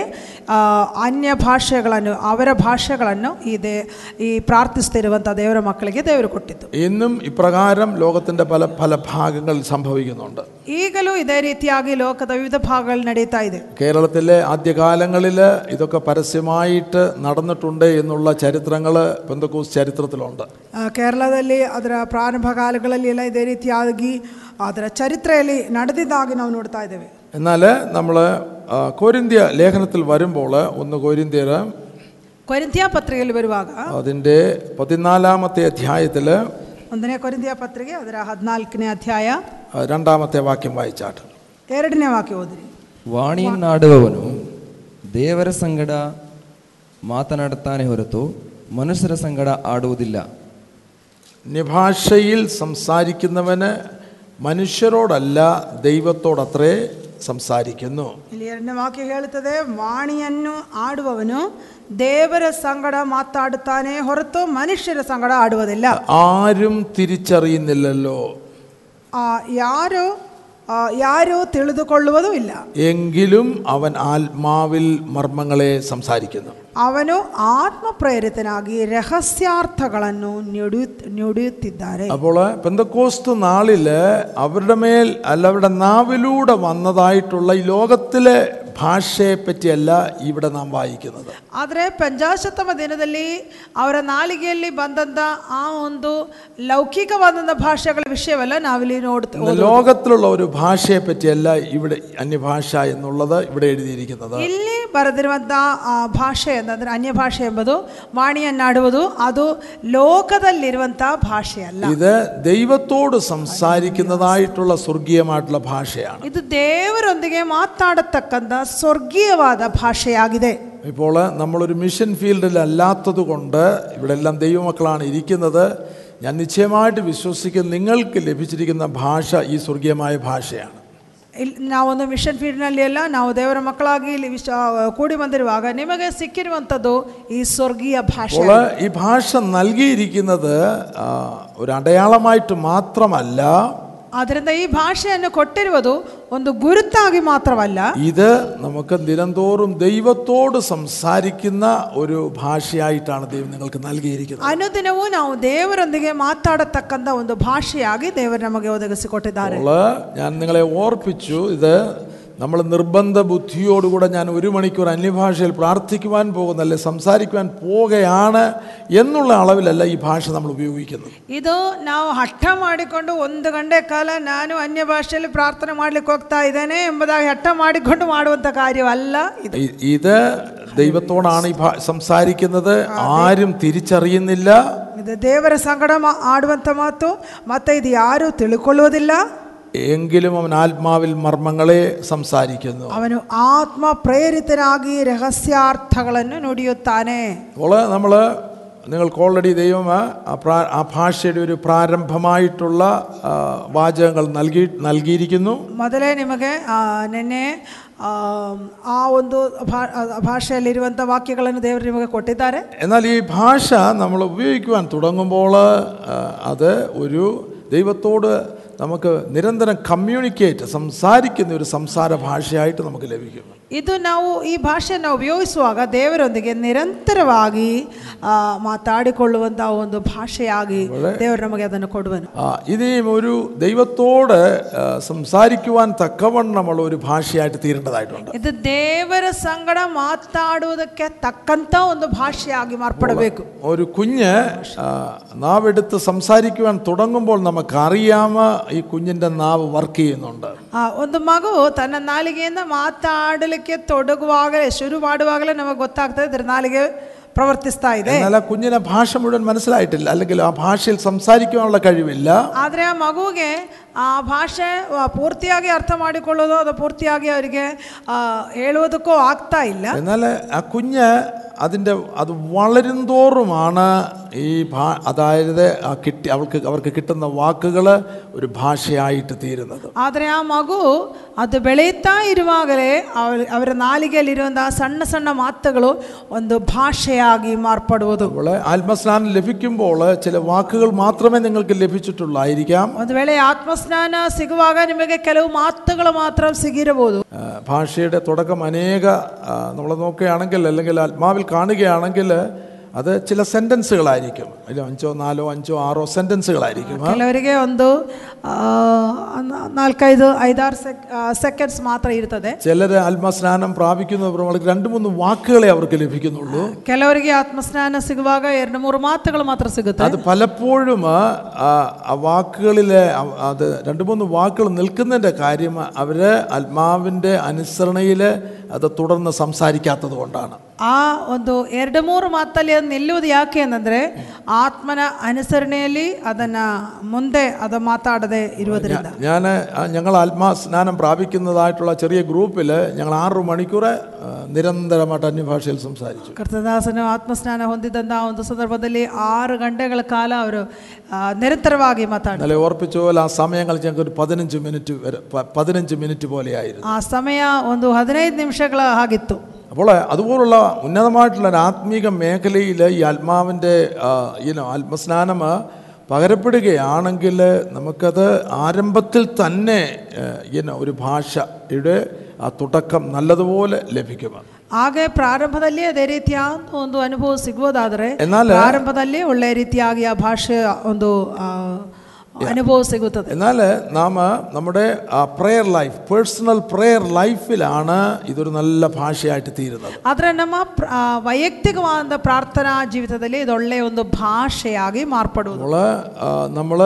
ಆ, ಅನ್ಯ ಭಾಷೆಗಳನ್ನು ಅವರ ಭಾಷೆಗಳನ್ನು ಈ ದೇ ಈ ಪ್ರಾರ್ಥಿಸ್ತಿರುವಂಥ ದೇವರ ಮಕ್ಕಳಿಗೆ ದೇವರು ಕೊಟ್ಟಿದ್ದು ഇന്നും ഇപ്രകാരം ലോകത്തിൻ്റെ പല പല ഭാഗങ്ങളിൽ സംഭവിക്കുന്നുണ്ട് ಈಗಲೂ ಇದೇ ರೀತಿಯಾಗಿ ಲೋಕದ ವಿವಿಧ ಭಾಗಗಳು ನಡೀತಾ ಇದೆ കേരളത്തിലെ ആദ്യകാലങ്ങളിൽ ഇതൊക്കെ പരസ്യമായിട്ട് നടന്നിട്ടുണ്ട് എന്നുള്ള ചരിത്രങ്ങൾ പെന്തക്കോസ് ചരിത്രത്തിലുണ്ട് ಆ, ಕೇರಳದಲ್ಲಿ ಅದರ ಪ್ರಾರಂಭ ಕಾಲಗಳಲ್ಲಿ ಎಲ್ಲ ಇದೇ ರೀತಿಯಾಗಿ ಅದರ ಚರಿತ್ರೆಯಲ್ಲಿ ನಡೆದಿದ್ದಾಗಿ ನಾವು ನೋಡ್ತಾ ಇದ್ದೇವೆ എന്നാൽ നമ്മൾ കോരിന്ത്യ ലേഖനത്തിൽ വരുമ്പോൾ ഒന്ന് കോരിന്ത്യർ ಕೊರಿಂತಿಯ ಪತ್ರಿಕೆಯಲ್ಲಿ ಬರುವಾಗ അതിൻ്റെ പതിനാലാമത്തെ അധ്യായത്തിൽ ಒಂದನೇ ಕೊರಿಂತಿಯ ಪತ್ರಿಕೆ ಅದರ ಹದಿನಾಲ್ಕನೇ ಅಧ್ಯಾಯ രണ്ടാമത്തെ വാക്യം വായിച്ചാട്ട് ಎರಡನೇ ವಾಕ್ಯ ಓದಿರಿ ವಾಣಿಯನ್ನಾಡುವವನು ದೇವರ ಸಂಗಡ ಮಾತನಾಡುತ್ತಾನೆ ಹೊರತು ಮನುಷ್ಯರ ಸಂಗಡ ಆಡುವುದಿಲ್ಲ അന്യഭാഷയിൽ സംസാരിക്കുന്നവന് മനുഷ്യരോടല്ല ദൈവത്തോടത്രേ സംസാരിക്കുന്നു ಇಲ್ಲಿ ಎರಡನೇ ವಾಕ್ಯ ಹೇಳುತ್ತದೆ ವಾಣಿಯನ್ನು ಆಡುವವನು ದೇವರ ಸಂಗಡ ಮಾತಾಡುತ್ತಾನೆ ಹೊರತು ಮನುಷ್ಯರ ಸಂಗಡ ಆಡುವುದಿಲ್ಲ ആരും തിരിച്ചറിയുന്നില്ലല്ലോ ಆ, ಯಾರು ಆ, ಯಾರು ತಿಳಿದುಕೊಳ್ಳುವುದೂ ಇಲ್ಲ എങ്കിലും അവൻ ആത്മാവിൽ മർമ്മങ്ങളെ സംസാരിക്കുന്നു ಅವನು ಆತ್ಮ ಪ್ರೇರಿತನಾಗಿ ರಹಸ್ಯಾರ್ಥಗಳನ್ನು ನುಡಿಯು ನುಡಿಯುತ್ತಿದ್ದಾರೆ അപ്പോൾ പെന്തക്കോസ്ത് നാളില് അവരുടെ മേൽ അല്ല അവരുടെ നാവിലൂടെ വന്നതായിട്ടുള്ള ഈ ലോകത്തിലെ ഭാഷയെ പറ്റിയല്ല ഇവിടെ നാം വായിക്കുന്നത് ಆದರೆ ಪಂಚಾಶತಮ ದಿನದಲ್ಲಿ ಅವರ ನಾಲಿಗೆಯಲ್ಲಿ ಬಂದಂಥ ಆ ಒಂದು ಲೌಕಿಕವಾದಂಥ ಭಾಷೆಗಳ ವಿಷಯವಲ್ಲ ನಾವಿಲ್ಲಿ ನೋಡ್ತೇವೆ ഇന്ന് ലോകത്തിലുള്ള ഒരു ഭാഷയെ പറ്റിയല്ല ഇവിടെ അന്യഭാഷ എന്നുള്ളത് ഇവിടെ എഴുതിയിരിക്കുന്നത് ಇಲ್ಲಿ ಬರೆದಿರುವಂಥ ಆ, ಭಾಷೆ ಅಂತಂದ್ರೆ ಅನ್ಯ ಭಾಷೆ ಎಂಬುದು ವಾಣಿಯನ್ನಾಡುವುದು ಅದು ಲೋಕದಲ್ಲಿರುವಂಥ ಭಾಷೆಯಲ್ಲ ഇത് ദൈവത്തോട് സംസാരിക്കുന്നതായിട്ടുള്ള സ്വർഗീയമായിട്ടുള്ള ഭാഷയാണ് ಇದು ದೇವರೊಂದಿಗೆ ಮಾತಾಡತಕ್ಕಂಥ ಸ್ವರ್ಗೀಯವಾದ ಭಾಷೆಯಾಗಿದೆ ഇപ്പോൾ നമ്മളൊരു മിഷൻ ഫീൽഡിൽ അല്ലാത്തത് കൊണ്ട് ഇവിടെ എല്ലാം ദൈവമക്കളാണ് ഇരിക്കുന്നത് ഞാൻ നിശ്ചയമായിട്ട് വിശ്വസിക്കുന്ന നിങ്ങൾക്ക് ലഭിച്ചിരിക്കുന്ന ഭാഷ ഈ സ്വർഗീയമായ ഭാഷയാണ് ಇಲ್ಲಿ ನಾವೊಂದು ಮಿಷನ್ ಫೀಲ್ಡ್ನಲ್ಲಿ ಎಲ್ಲ ನಾವು ದೇವರ ಮಕ್ಕಳಾಗಿ ಇಲ್ಲಿ ವಿಶ್ವ ಕೂಡಿ ಬಂದಿರುವಾಗ ನಿಮಗೆ ಸಿಕ್ಕಿರುವಂಥದ್ದು ಈ ಸ್ವರ್ಗೀಯ ಭಾಷೆ അപ്പോൾ ഈ ഭാഷ നൽകിയിരിക്കുന്നത് ആ, ഒരു അടയാളമായിട്ട് മാത്രമല്ല ಆದ್ದರಿಂದ ಈ ಭಾಷೆಯನ್ನು ಕೊಟ್ಟಿರುವುದು ಒಂದು ഗുരുത്താകി മാത്രമല്ല ഇത് നമുക്ക് നിരന്തോറും ദൈവത്തോട് സംസാരിക്കുന്ന ഒരു ഭാഷയായിട്ടാണ് ദൈവം നിങ്ങൾക്ക് നൽകിയിരിക്കുന്നത്. അനുദിനವೂ ನಾವು ದೇವರೊಂದಿಗೆ ಮಾತಾಡತಕ್ಕಂತ ಒಂದು ಭಾಷೆಯಾಗಿ ದೇವರು നമുക്ക് ಒದಗಿಸಿಕೊಟ್ಟಿದ್ದಾರೆ. ഞാൻ നിങ്ങളെ ഓർപ്പിച്ചു ഇത് നമ്മൾ നിർബന്ധ ബുദ്ധിയോടുകൂടെ ഞാൻ ഒരു മണിക്കൂർ അന്യഭാഷയിൽ പ്രാർത്ഥിക്കുവാൻ പോകുന്ന അല്ലെ സംസാരിക്കുവാൻ പോവുകയാണ് എന്നുള്ള അളവിലല്ല ഈ ഭാഷ നമ്മൾ ഉപയോഗിക്കുന്നത് ಇದು ನಾವು ಹಠ ಮಾಡಿಕೊಂಡು ಒಂದು ಗಂಟೆ ಕಾಲ ನಾನು ಅನ್ಯ ಭಾಷೆಯಲ್ಲಿ ಪ್ರಾರ್ಥನೆ ಮಾಡ್ಲಿಕ್ಕೆ ಹೋಗ್ತಾ ಇದ್ದೇನೆ ಎಂಬುದಾಗಿ ಹಠ ಮಾಡಿಕೊಂಡು ಮಾಡುವಂಥ ಕಾರ್ಯವಲ್ಲ ಇದು ഇ- ഇത് ദൈവത്തോടാണ് ഈ ഭാ- സംസാരിക്കുന്നത് ആരും തിരിച്ചറിയുന്നില്ല ಇದು ದೇವರ ಸಂಗಡ ಮಾ- ಆಡುವಂಥ ಮಾತು ಮತ್ತೆ ಇದು ಯಾರೂ ತಿಳ್ಕೊಳ್ಳುವುದಿಲ್ಲ എങ്കിലും അവൻ ആത്മാവിൽ മർമ്മങ്ങളെ സംസാരിക്കുന്നു ಅವನು ಆತ್ಮ ಪ್ರೇರಿತನಾಗಿ ರಹಸ್ಯಾರ್ಥಗಳನ್ನು ನುಡಿಯುತ್ತಾನೆ അപ്പോൾ നമ്മൾ നിങ്ങൾക്ക് ഓൾറെഡി ദൈവം ആ പ്രാ- ആ ഭാഷയുടെ ഒരു പ്രാരംഭമായിട്ടുള്ള ആ, വാചകങ്ങൾ നൽകി നൽകിയിരിക്കുന്നു ಮೊದಲೇ ನಿಮಗೆ ಆ, ನಿನ್ನೆ ಆ, ಆ ಒಂದು ಭಾ- ಆ ಭಾಷೆಯಲ್ಲಿರುವಂಥ ವಾಕ್ಯಗಳನ್ನು ದೇವರು ನಿಮಗೆ ಕೊಟ್ಟಿದ್ದಾರೆ എന്നാൽ ഈ ഭാഷ നമ്മൾ ഉപയോഗിക്കുവാൻ തുടങ്ങുമ്പോൾ ആ, അത് ഒരു ദൈവത്തോട് നമുക്ക് നിരന്തരം കമ്മ്യൂണിക്കേറ്റ് സംസാരിക്കുന്ന ഒരു സംസാര ഭാഷയായിട്ട് നമുക്ക് ലഭിക്കും. ಇದು ನಾವು ಈ ಭಾಷೆಯನ್ನು ಉಪಯೋಗಿಸುವಾಗ ದೇವರೊಂದಿಗೆ ನಿರಂತರವಾಗಿ ಆ, ಮಾತಾಡಿಕೊಳ್ಳುವಂಥ ಒಂದು ಭಾಷೆಯಾಗಿ ದೇವರು ನಮಗೆ ಅದನ್ನು ಕೊಡುವನು ആ, ഇനിയും ഒരു ദൈവത്തോട് ആ, സംസാരിക്കുവാൻ തക്കവണ്ണമുള്ള ഒരു ഭാഷയായിട്ട് തീരേണ്ടതായിട്ടുണ്ട് ಇದು ದೇವರ ಸಂಗಡ ಮಾತಾಡುವುದಕ್ಕೆ ತಕ್ಕಂಥ ಒಂದು ಭಾಷೆಯಾಗಿ ಮಾರ್ಪಡಬೇಕು ഒരു കുഞ്ഞ് ആ, നാവെടുത്ത് സംസാരിക്കുവാൻ തുടങ്ങുമ്പോൾ നമുക്കറിയാമ ഈ കുഞ്ഞിൻ്റെ നാവ് വർക്ക് ചെയ്യുന്നുണ്ട് ಆ, ಒಂದು ಮಗು ತನ್ನ ನಾಲಿಗೆಯಿಂದ ಮಾತಾಡಲಿಕ್ಕೆ ತೊಡಗುವಾಗಲೇ ಶುರು ಮಾಡುವಾಗಲೇ ನಮಗೆ ಗೊತ್ತಾಗ್ತದೆ ಇದ್ರ ನಾಲಿಗೆ ಪ್ರವರ್ತಿಸ್ತಾ ಇದೆ എന്നാൽ ആ കുഞ്ഞിനെ ഭാഷ മുഴുവൻ മനസ്സിലായിട്ടില്ല അല്ലെങ്കിൽ ആ ഭാഷയിൽ സംസാരിക്കുവാനുള്ള കഴിവില്ല ಆದರೆ ಆ ಮಗುವಿಗೆ ಆ ಭಾಷೆ ಆ, ಪೂರ್ತಿಯಾಗಿ ಅರ್ಥ ಮಾಡಿಕೊಳ್ಳೋದು ಅದು ಪೂರ್ತಿಯಾಗಿ ಅವರಿಗೆ ಆ, ಹೇಳುವುದಕ್ಕೂ ಆಗ್ತಾ ಇಲ್ಲ എന്നാൽ ആ കുഞ്ഞ് അതിൻ്റെ അത് വളരും തോറുമാണ് ഈ ഭാ അതായത് ആ കിട്ടി അവൾക്ക് അവർക്ക് കിട്ടുന്ന വാക്കുകൾ ഒരു ഭാഷയായിട്ട് തീരുന്നത് ಆದರೆ ಆ ಮಗು ಅದು ಬೆಳೆಯುತ್ತಾ ಇರುವಾಗಲೇ ಅವರ ಅವರ ನಾಲಿಗೆಯಲ್ಲಿರುವಂತಹ ಸಣ್ಣ ಸಣ್ಣ ಮಾತುಗಳು ಒಂದು ಭಾಷೆಯಾಗಿ ಮಾರ್ಪಡುವುದು അപ്പോൾ ആത്മസ്നാനം ലഭിക്കുമ്പോൾ ചില വാക്കുകൾ മാത്രമേ നിങ്ങൾക്ക് ലഭിച്ചിട്ടുള്ളായിരിക്കാം ಒಂದು ವೇಳೆ ಆತ್ಮಸ್ನಾನ ಸಿಗುವಾಗ ನಿಮಗೆ ಕೆಲವು ಮಾತುಗಳು ಮಾತ್ರ ಸಿಗಿರಬಹುದು ആ, ഭാഷയുടെ തുടക്കം അനേക നമ്മൾ നോക്കുകയാണെങ്കിൽ അല്ലെങ്കിൽ ആത്മാവിൽ കാണുകയാണെങ്കിൽ അത് ചില സെൻറ്റൻസുകളായിരിക്കും അതിൽ അഞ്ചോ നാലോ അഞ്ചോ ആറോ സെൻറ്റൻസുകളായിരിക്കും ആ. ಕೆಲವರಿಗೆ ಒಂದು ಆ, ನ- ನಾಲ್ಕೈದು ಐದಾರು ಸೆಕ್ ಸೆಕೆಂಡ್ಸ್ ಮಾತ್ರ ಇರ್ತದೆ ചിലർ ആത്മസ്നാനം പ്രാപിക്കുന്നവർ അവർക്ക് രണ്ട് മൂന്ന് വാക്കുകളെ അവർക്ക് ലഭിക്കുന്നുള്ളൂ ಕೆಲವರಿಗೆ ಆತ್ಮಸ್ನಾನ ಸಿಗುವಾಗ ಎರಡು ಮೂರು ಮಾತುಗಳು ಮಾತ್ರ ಸಿಗುತ್ತೆ അത് പലപ്പോഴും ആ, ആ വാക്കുകളിലെ അ- അത് രണ്ട് മൂന്ന് വാക്കുകൾ നിൽക്കുന്നതിൻ്റെ കാര്യം അവർ ആത്മാവിൻ്റെ അനുസരണയിൽ അത് തുടർന്ന് സംസാരിക്കാത്തത് കൊണ്ടാണ് ಆ ಒಂದು ಎರಡು ಮೂರು ಮಾತಲ್ಲಿ ಅದು ನಿಲ್ಲುವುದು ಯಾಕೆ ಅಂತಂದ್ರೆ ಆತ್ಮನ ಅನುಸರಣೆಯಲ್ಲಿ ಅದನ್ನ ಮುಂದೆ ಅದು ಮಾತಾಡದೆ ಇರುವುದರಿಂದ ഞാൻ ഞങ്ങൾ ആത്മാസ്നാനം പ്രാപിക്കുന്നതായിട്ടുള്ള ചെറിയ ഗ്രൂപ്പിൽ ഞങ്ങൾ ആറ് മണിക്കൂർ ആ, നിരന്തരമായിട്ട് അന്യഭാഷയിൽ സംസാരിച്ചു ಕರ್ತದಾಸನು ಆತ್ಮಸ್ನಾನ ಹೊಂದಿದಂಥ ಆ ಒಂದು ಸಂದರ್ಭದಲ್ಲಿ ಆರು ಗಂಟೆಗಳ ಕಾಲ ಅವರು ಆ, ನಿರಂತರವಾಗಿ ಮಾತಾಡ ഇന്നലെ ഓർപ്പിച്ച പോലെ ആ സമയങ്ങൾ ഞങ്ങൾക്ക് ഒരു പതിനഞ്ച് മിനിറ്റ് വരെ പ- പതിനഞ്ച് മിനിറ്റ് പോലെയായിരുന്നു ಆ ಸಮಯ ಒಂದು ಹದಿನೈದು ನಿಮಿಷಗಳ ಹಾಗಿತ್ತು അപ്പോൾ അതുപോലുള്ള ഉന്നതമായിട്ടുള്ള ഒരു ആത്മീക മേഖലയിൽ ഈ ആത്മാവിൻ്റെ ഇനോ ആത്മസ്നാനം പകരപ്പെടുകയാണെങ്കിൽ നമുക്കത് ആരംഭത്തിൽ തന്നെ ഇനോ ഒരു ഭാഷയുടെ ആ തുടക്കം നല്ലതുപോലെ ലഭിക്കും ಹಾಗೆ ಪ್ರಾರಂಭದಲ್ಲಿ ಅದೇ ರೀತಿಯ ಒಂದು ಅನುಭವ ಸಿಗುವುದಾದರೆ എന്നാൽ ಪ್ರಾರಂಭದಲ್ಲಿ ಒಳ್ಳೆಯ ರೀತಿಯಾಗಿ ಆ ಭಾಷೆ ಒಂದು ಆ, ಅನುಭವ ಸಿಗುತ್ತದೆ എന്നാൽ നാം നമ്മുടെ പ്രെയർ ലൈഫ് പേഴ്സണൽ പ്രെയർ ലൈഫിലാണ് ഇതൊരു നല്ല ഭാഷയായിട്ട് തീരുന്നത് ಆದರೆ ನಮ್ಮ ಪ್ರ- ಆ, ವೈಯಕ್ತಿಕವಾದ ಪ್ರಾರ್ಥನಾ ಜೀವಿತದಲ್ಲಿ ಇದು ಒಳ್ಳೆಯ ಒಂದು ಭಾಷೆಯಾಗಿ ಮಾರ್ಪಡುವುದು നമ്മൾ നമ്മൾ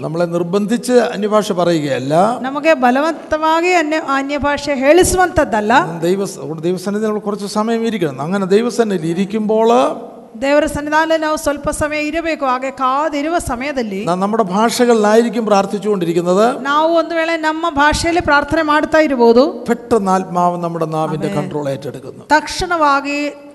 നമ്മളെ നിർബന്ധിച്ച് അന്യഭാഷ പറയുകയല്ല ನಮಗೆ ಬಲವಂತವಾಗಿ ಅನ್ಯ ಅನ್ಯ ಭಾಷೆ ಹೇಳಿಸುವಂಥದ್ದಲ್ಲ ദൈവ ദൈവസന്നിധി നമ്മൾ കുറച്ച് സമയം ഇരിക്കണം അങ്ങനെ ദൈവസന്നിധി ഇരിക്കുമ്പോൾ ದೇವರ ಸನ್ನಿಧಾನದಲ್ಲಿ ನಾವು ಸ್ವಲ್ಪ ಸಮಯ ಇರಬೇಕು ಹಾಗೆ ಕಾದಿರುವ ಸಮಯದಲ್ಲಿ നാം നമ്മുടെ ഭാഷകളിലായിരിക്കും പ്രാർത്ഥിച്ചുകൊണ്ടിരിക്കുന്നത് ನಾವು ಒಂದು ವೇಳೆ ನಮ್ಮ ಭಾಷೆಯಲ್ಲಿ ಪ್ರಾರ್ಥನೆ ಮಾಡ್ತಾ ಇರಬಹುದು പെട്ടെന്ന് ആത്മാവ് നമ്മുടെ നാവിൻ്റെ കൺട്രോൾ ഏറ്റെടുക്കുന്നു ತಕ್ಷಣವಾಗಿ ತ-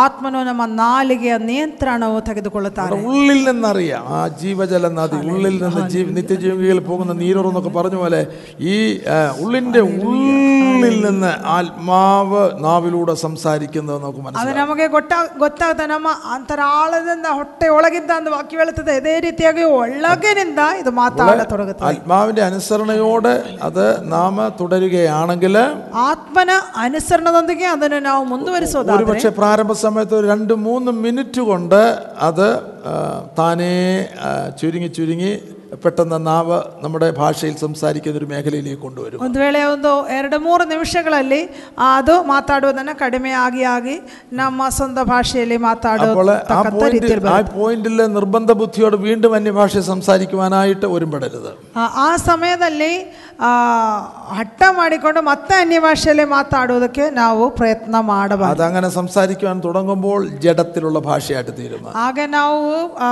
ಆತ್ಮನು ನಮ್ಮ ನಾಲಿಗೆಯ ನಿಯಂತ್ರಣವು ತೆಗೆದುಕೊಳ್ಳುತ್ತಾರೆ നമ്മുടെ ഉള്ളിൽ നിന്നറിയാം ആ ജീവജല നദി ഉള്ളിൽ നിന്ന് ജീവ നിത്യജീവികളിൽ പോകുന്ന നീരുറന്നൊക്കെ പറഞ്ഞ പോലെ ഈ ആ, ഉള്ളിൻ്റെ ഉള്ളിൽ നിന്ന് ആത്മാവ് നാവിലൂടെ സംസാരിക്കുന്നത് നമുക്ക് ಅದು മനസ്സിലാവും ನಮಗೆ ಗೊತ್ತಾ ಗೊತ್ತಾಗುತ್ತೆ ನಮ್ಮ ಅಂತರಾಳದಿಂದ ಹೊಟ್ಟೆ ಒಳಗಿಂದ ಒಂದು ವಾಕ್ಯ ಹೇಳುತ್ತದೆ ಅದೇ ರೀತಿಯಾಗಿ ಒಳಗಿನಿಂದ ಇದು ಮಾತಾಡತೊಡಗುತ್ತದೆ ആത്മാവിൻ്റെ അനുസരണയോട് അത് നാം തുടരുകയാണെങ്കിൽ ಆತ್ಮನ ಅನುಸರಣದೊಂದಿಗೆ ಅದನ್ನು ನಾವು ಮುಂದುವರಿಸೋದಾದ್ರೆ ഒരുപക്ഷെ പ്രാരംഭ സമയത്ത് ഒരു രണ്ട് മൂന്ന് മിനിറ്റ് കൊണ്ട് അത് താനേ ചുരുങ്ങി ചുരുങ്ങി പെട്ടെന്ന് നാവ് നമ്മുടെ ഭാഷയിൽ സംസാരിക്കുന്ന ഒരു മേഖലയിലേക്ക് കൊണ്ടുവരും. ಒಂದು ವೇಳೆ ಒಂದು ಎರಡು ಮೂರು ನಿಮಿಷಗಳಲ್ಲಿ ಅದು ಮಾತಾಡುವುದನ್ನು ಕಡಿಮೆ ಆಗಿ ಆಗಿ ನಮ್ಮ ಸ್ವಂತ ಭಾಷೆಯಲ್ಲಿ അപ്പോൾ ആ പോയിന്റ് നിർബന്ധ ബുദ്ധിയോട് വീണ്ടും അന്യഭാഷ സംസാരിക്കുവാനായിട്ട് ഒരുമ്പെടരുത്. ആ സമയത്തല്ലേ ಹಠ ಮಾಡಿಕೊಂಡು ಮತ್ತೆ ಅನ್ಯ ಭಾಷೆಯಲ್ಲಿ ಮಾತಾಡುವುದಕ್ಕೆ ನಾವು ಪ್ರಯತ್ನ ಮಾಡಬಾರದು അതങ്ങനെ സംസാരിക്കുവാൻ തുടങ്ങുമ്പോൾ ജഡത്തിലുള്ള ഭാഷയായിട്ട് തീരുന്നു ಆಗ ನಾವು ಆ,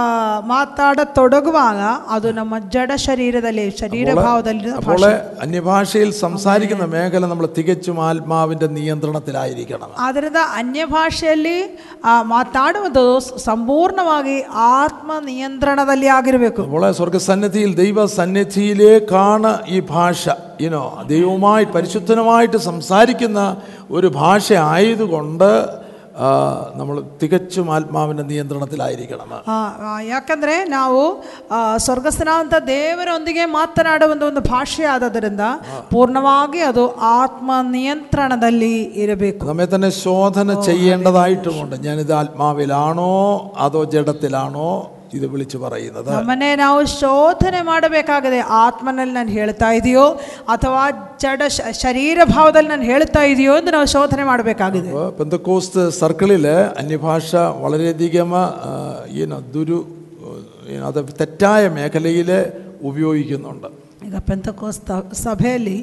ಮಾತಾಡತೊಡಗುವಾಗ ಅದು ನಮ್ಮ ಜಡ ಶರೀರದಲ್ಲಿ ಶರೀರ ಭಾವದಲ್ಲಿ അപ്പോൾ അന്യഭാഷയിൽ സംസാരിക്കുന്ന മേഖല നമ്മൾ തികച്ചും ആത്മാവിന്റെ നിയന്ത്രണത്തിലായിരിക്കണം ಆದ್ದರಿಂದ ಅನ್ಯ ಭಾಷೆಯಲ್ಲಿ ಆ, ಮಾತಾಡುವುದು ಸಂಪೂರ್ಣವಾಗಿ ಆತ್ಮ ನಿಯಂತ್ರಣದಲ್ಲಿ ಆಗಿರಬೇಕು അപ്പോൾ സ്വർഗസന്നിധിയിൽ ദൈവ സന്നിധിയിലേക്കാണ് ഈ ഭാഷ ഇനോ ദൈവവുമായി പരിശുദ്ധനുമായിട്ട് സംസാരിക്കുന്ന ഒരു ഭാഷ ആയതുകൊണ്ട് ആ, നമ്മൾ തികച്ചും ആത്മാവിന്റെ നിയന്ത്രണത്തിലായിരിക്കണം ಆ, ಆ, ಯಾಕಂದ್ರೆ ನಾವು ಆ, ಸ್ವರ್ಗಸ್ಥನಾದಂಥ ದೇವರೊಂದಿಗೆ ಮಾತನಾಡುವ ಒಂದು ಒಂದು ಭಾಷೆ ಆದದರಿಂದ ಪೂರ್ಣವಾಗಿ ಅದು ಆತ್ಮ ನಿಯಂತ್ರಣದಲ್ಲಿ ಇರಬೇಕು നമ്മെ തന്നെ ശോധന ചെയ്യേണ്ടതായിട്ടുമുണ്ട് ഞാനിത് ആത്മാവിലാണോ അതോ ജഡത്തിലാണോ ഇത് വിളിച്ചു പറയുന്നത് ನಮ್ಮನ್ನೇ ನಾವು ಶೋಧನೆ ಮಾಡಬೇಕಾಗಿದೆ ಆತ್ಮನಲ್ಲಿ ನಾನು ಹೇಳ್ತಾ ಇದೆಯೋ ಅಥವಾ ಜಡ ಶ- ಶರೀರ ಭಾವದಲ್ಲಿ ನಾನು ಹೇಳ್ತಾ ಇದೆಯೋ ಎಂದು ನಾವು ಶೋಧನೆ ಮಾಡಬೇಕಾಗಿದೆ അപ്പോൾ പെന്തക്കോസ്ത് സർക്കിളിൽ അന്യഭാഷ വളരെയധികം ആ, ഈനോ ദുരു ഈനോ, അത് തെറ്റായ മേഖലയിൽ ഉപയോഗിക്കുന്നുണ്ട് ಈಗ ಪೆಂತಕೋಸ್ ಸಭೆಯಲ್ಲಿ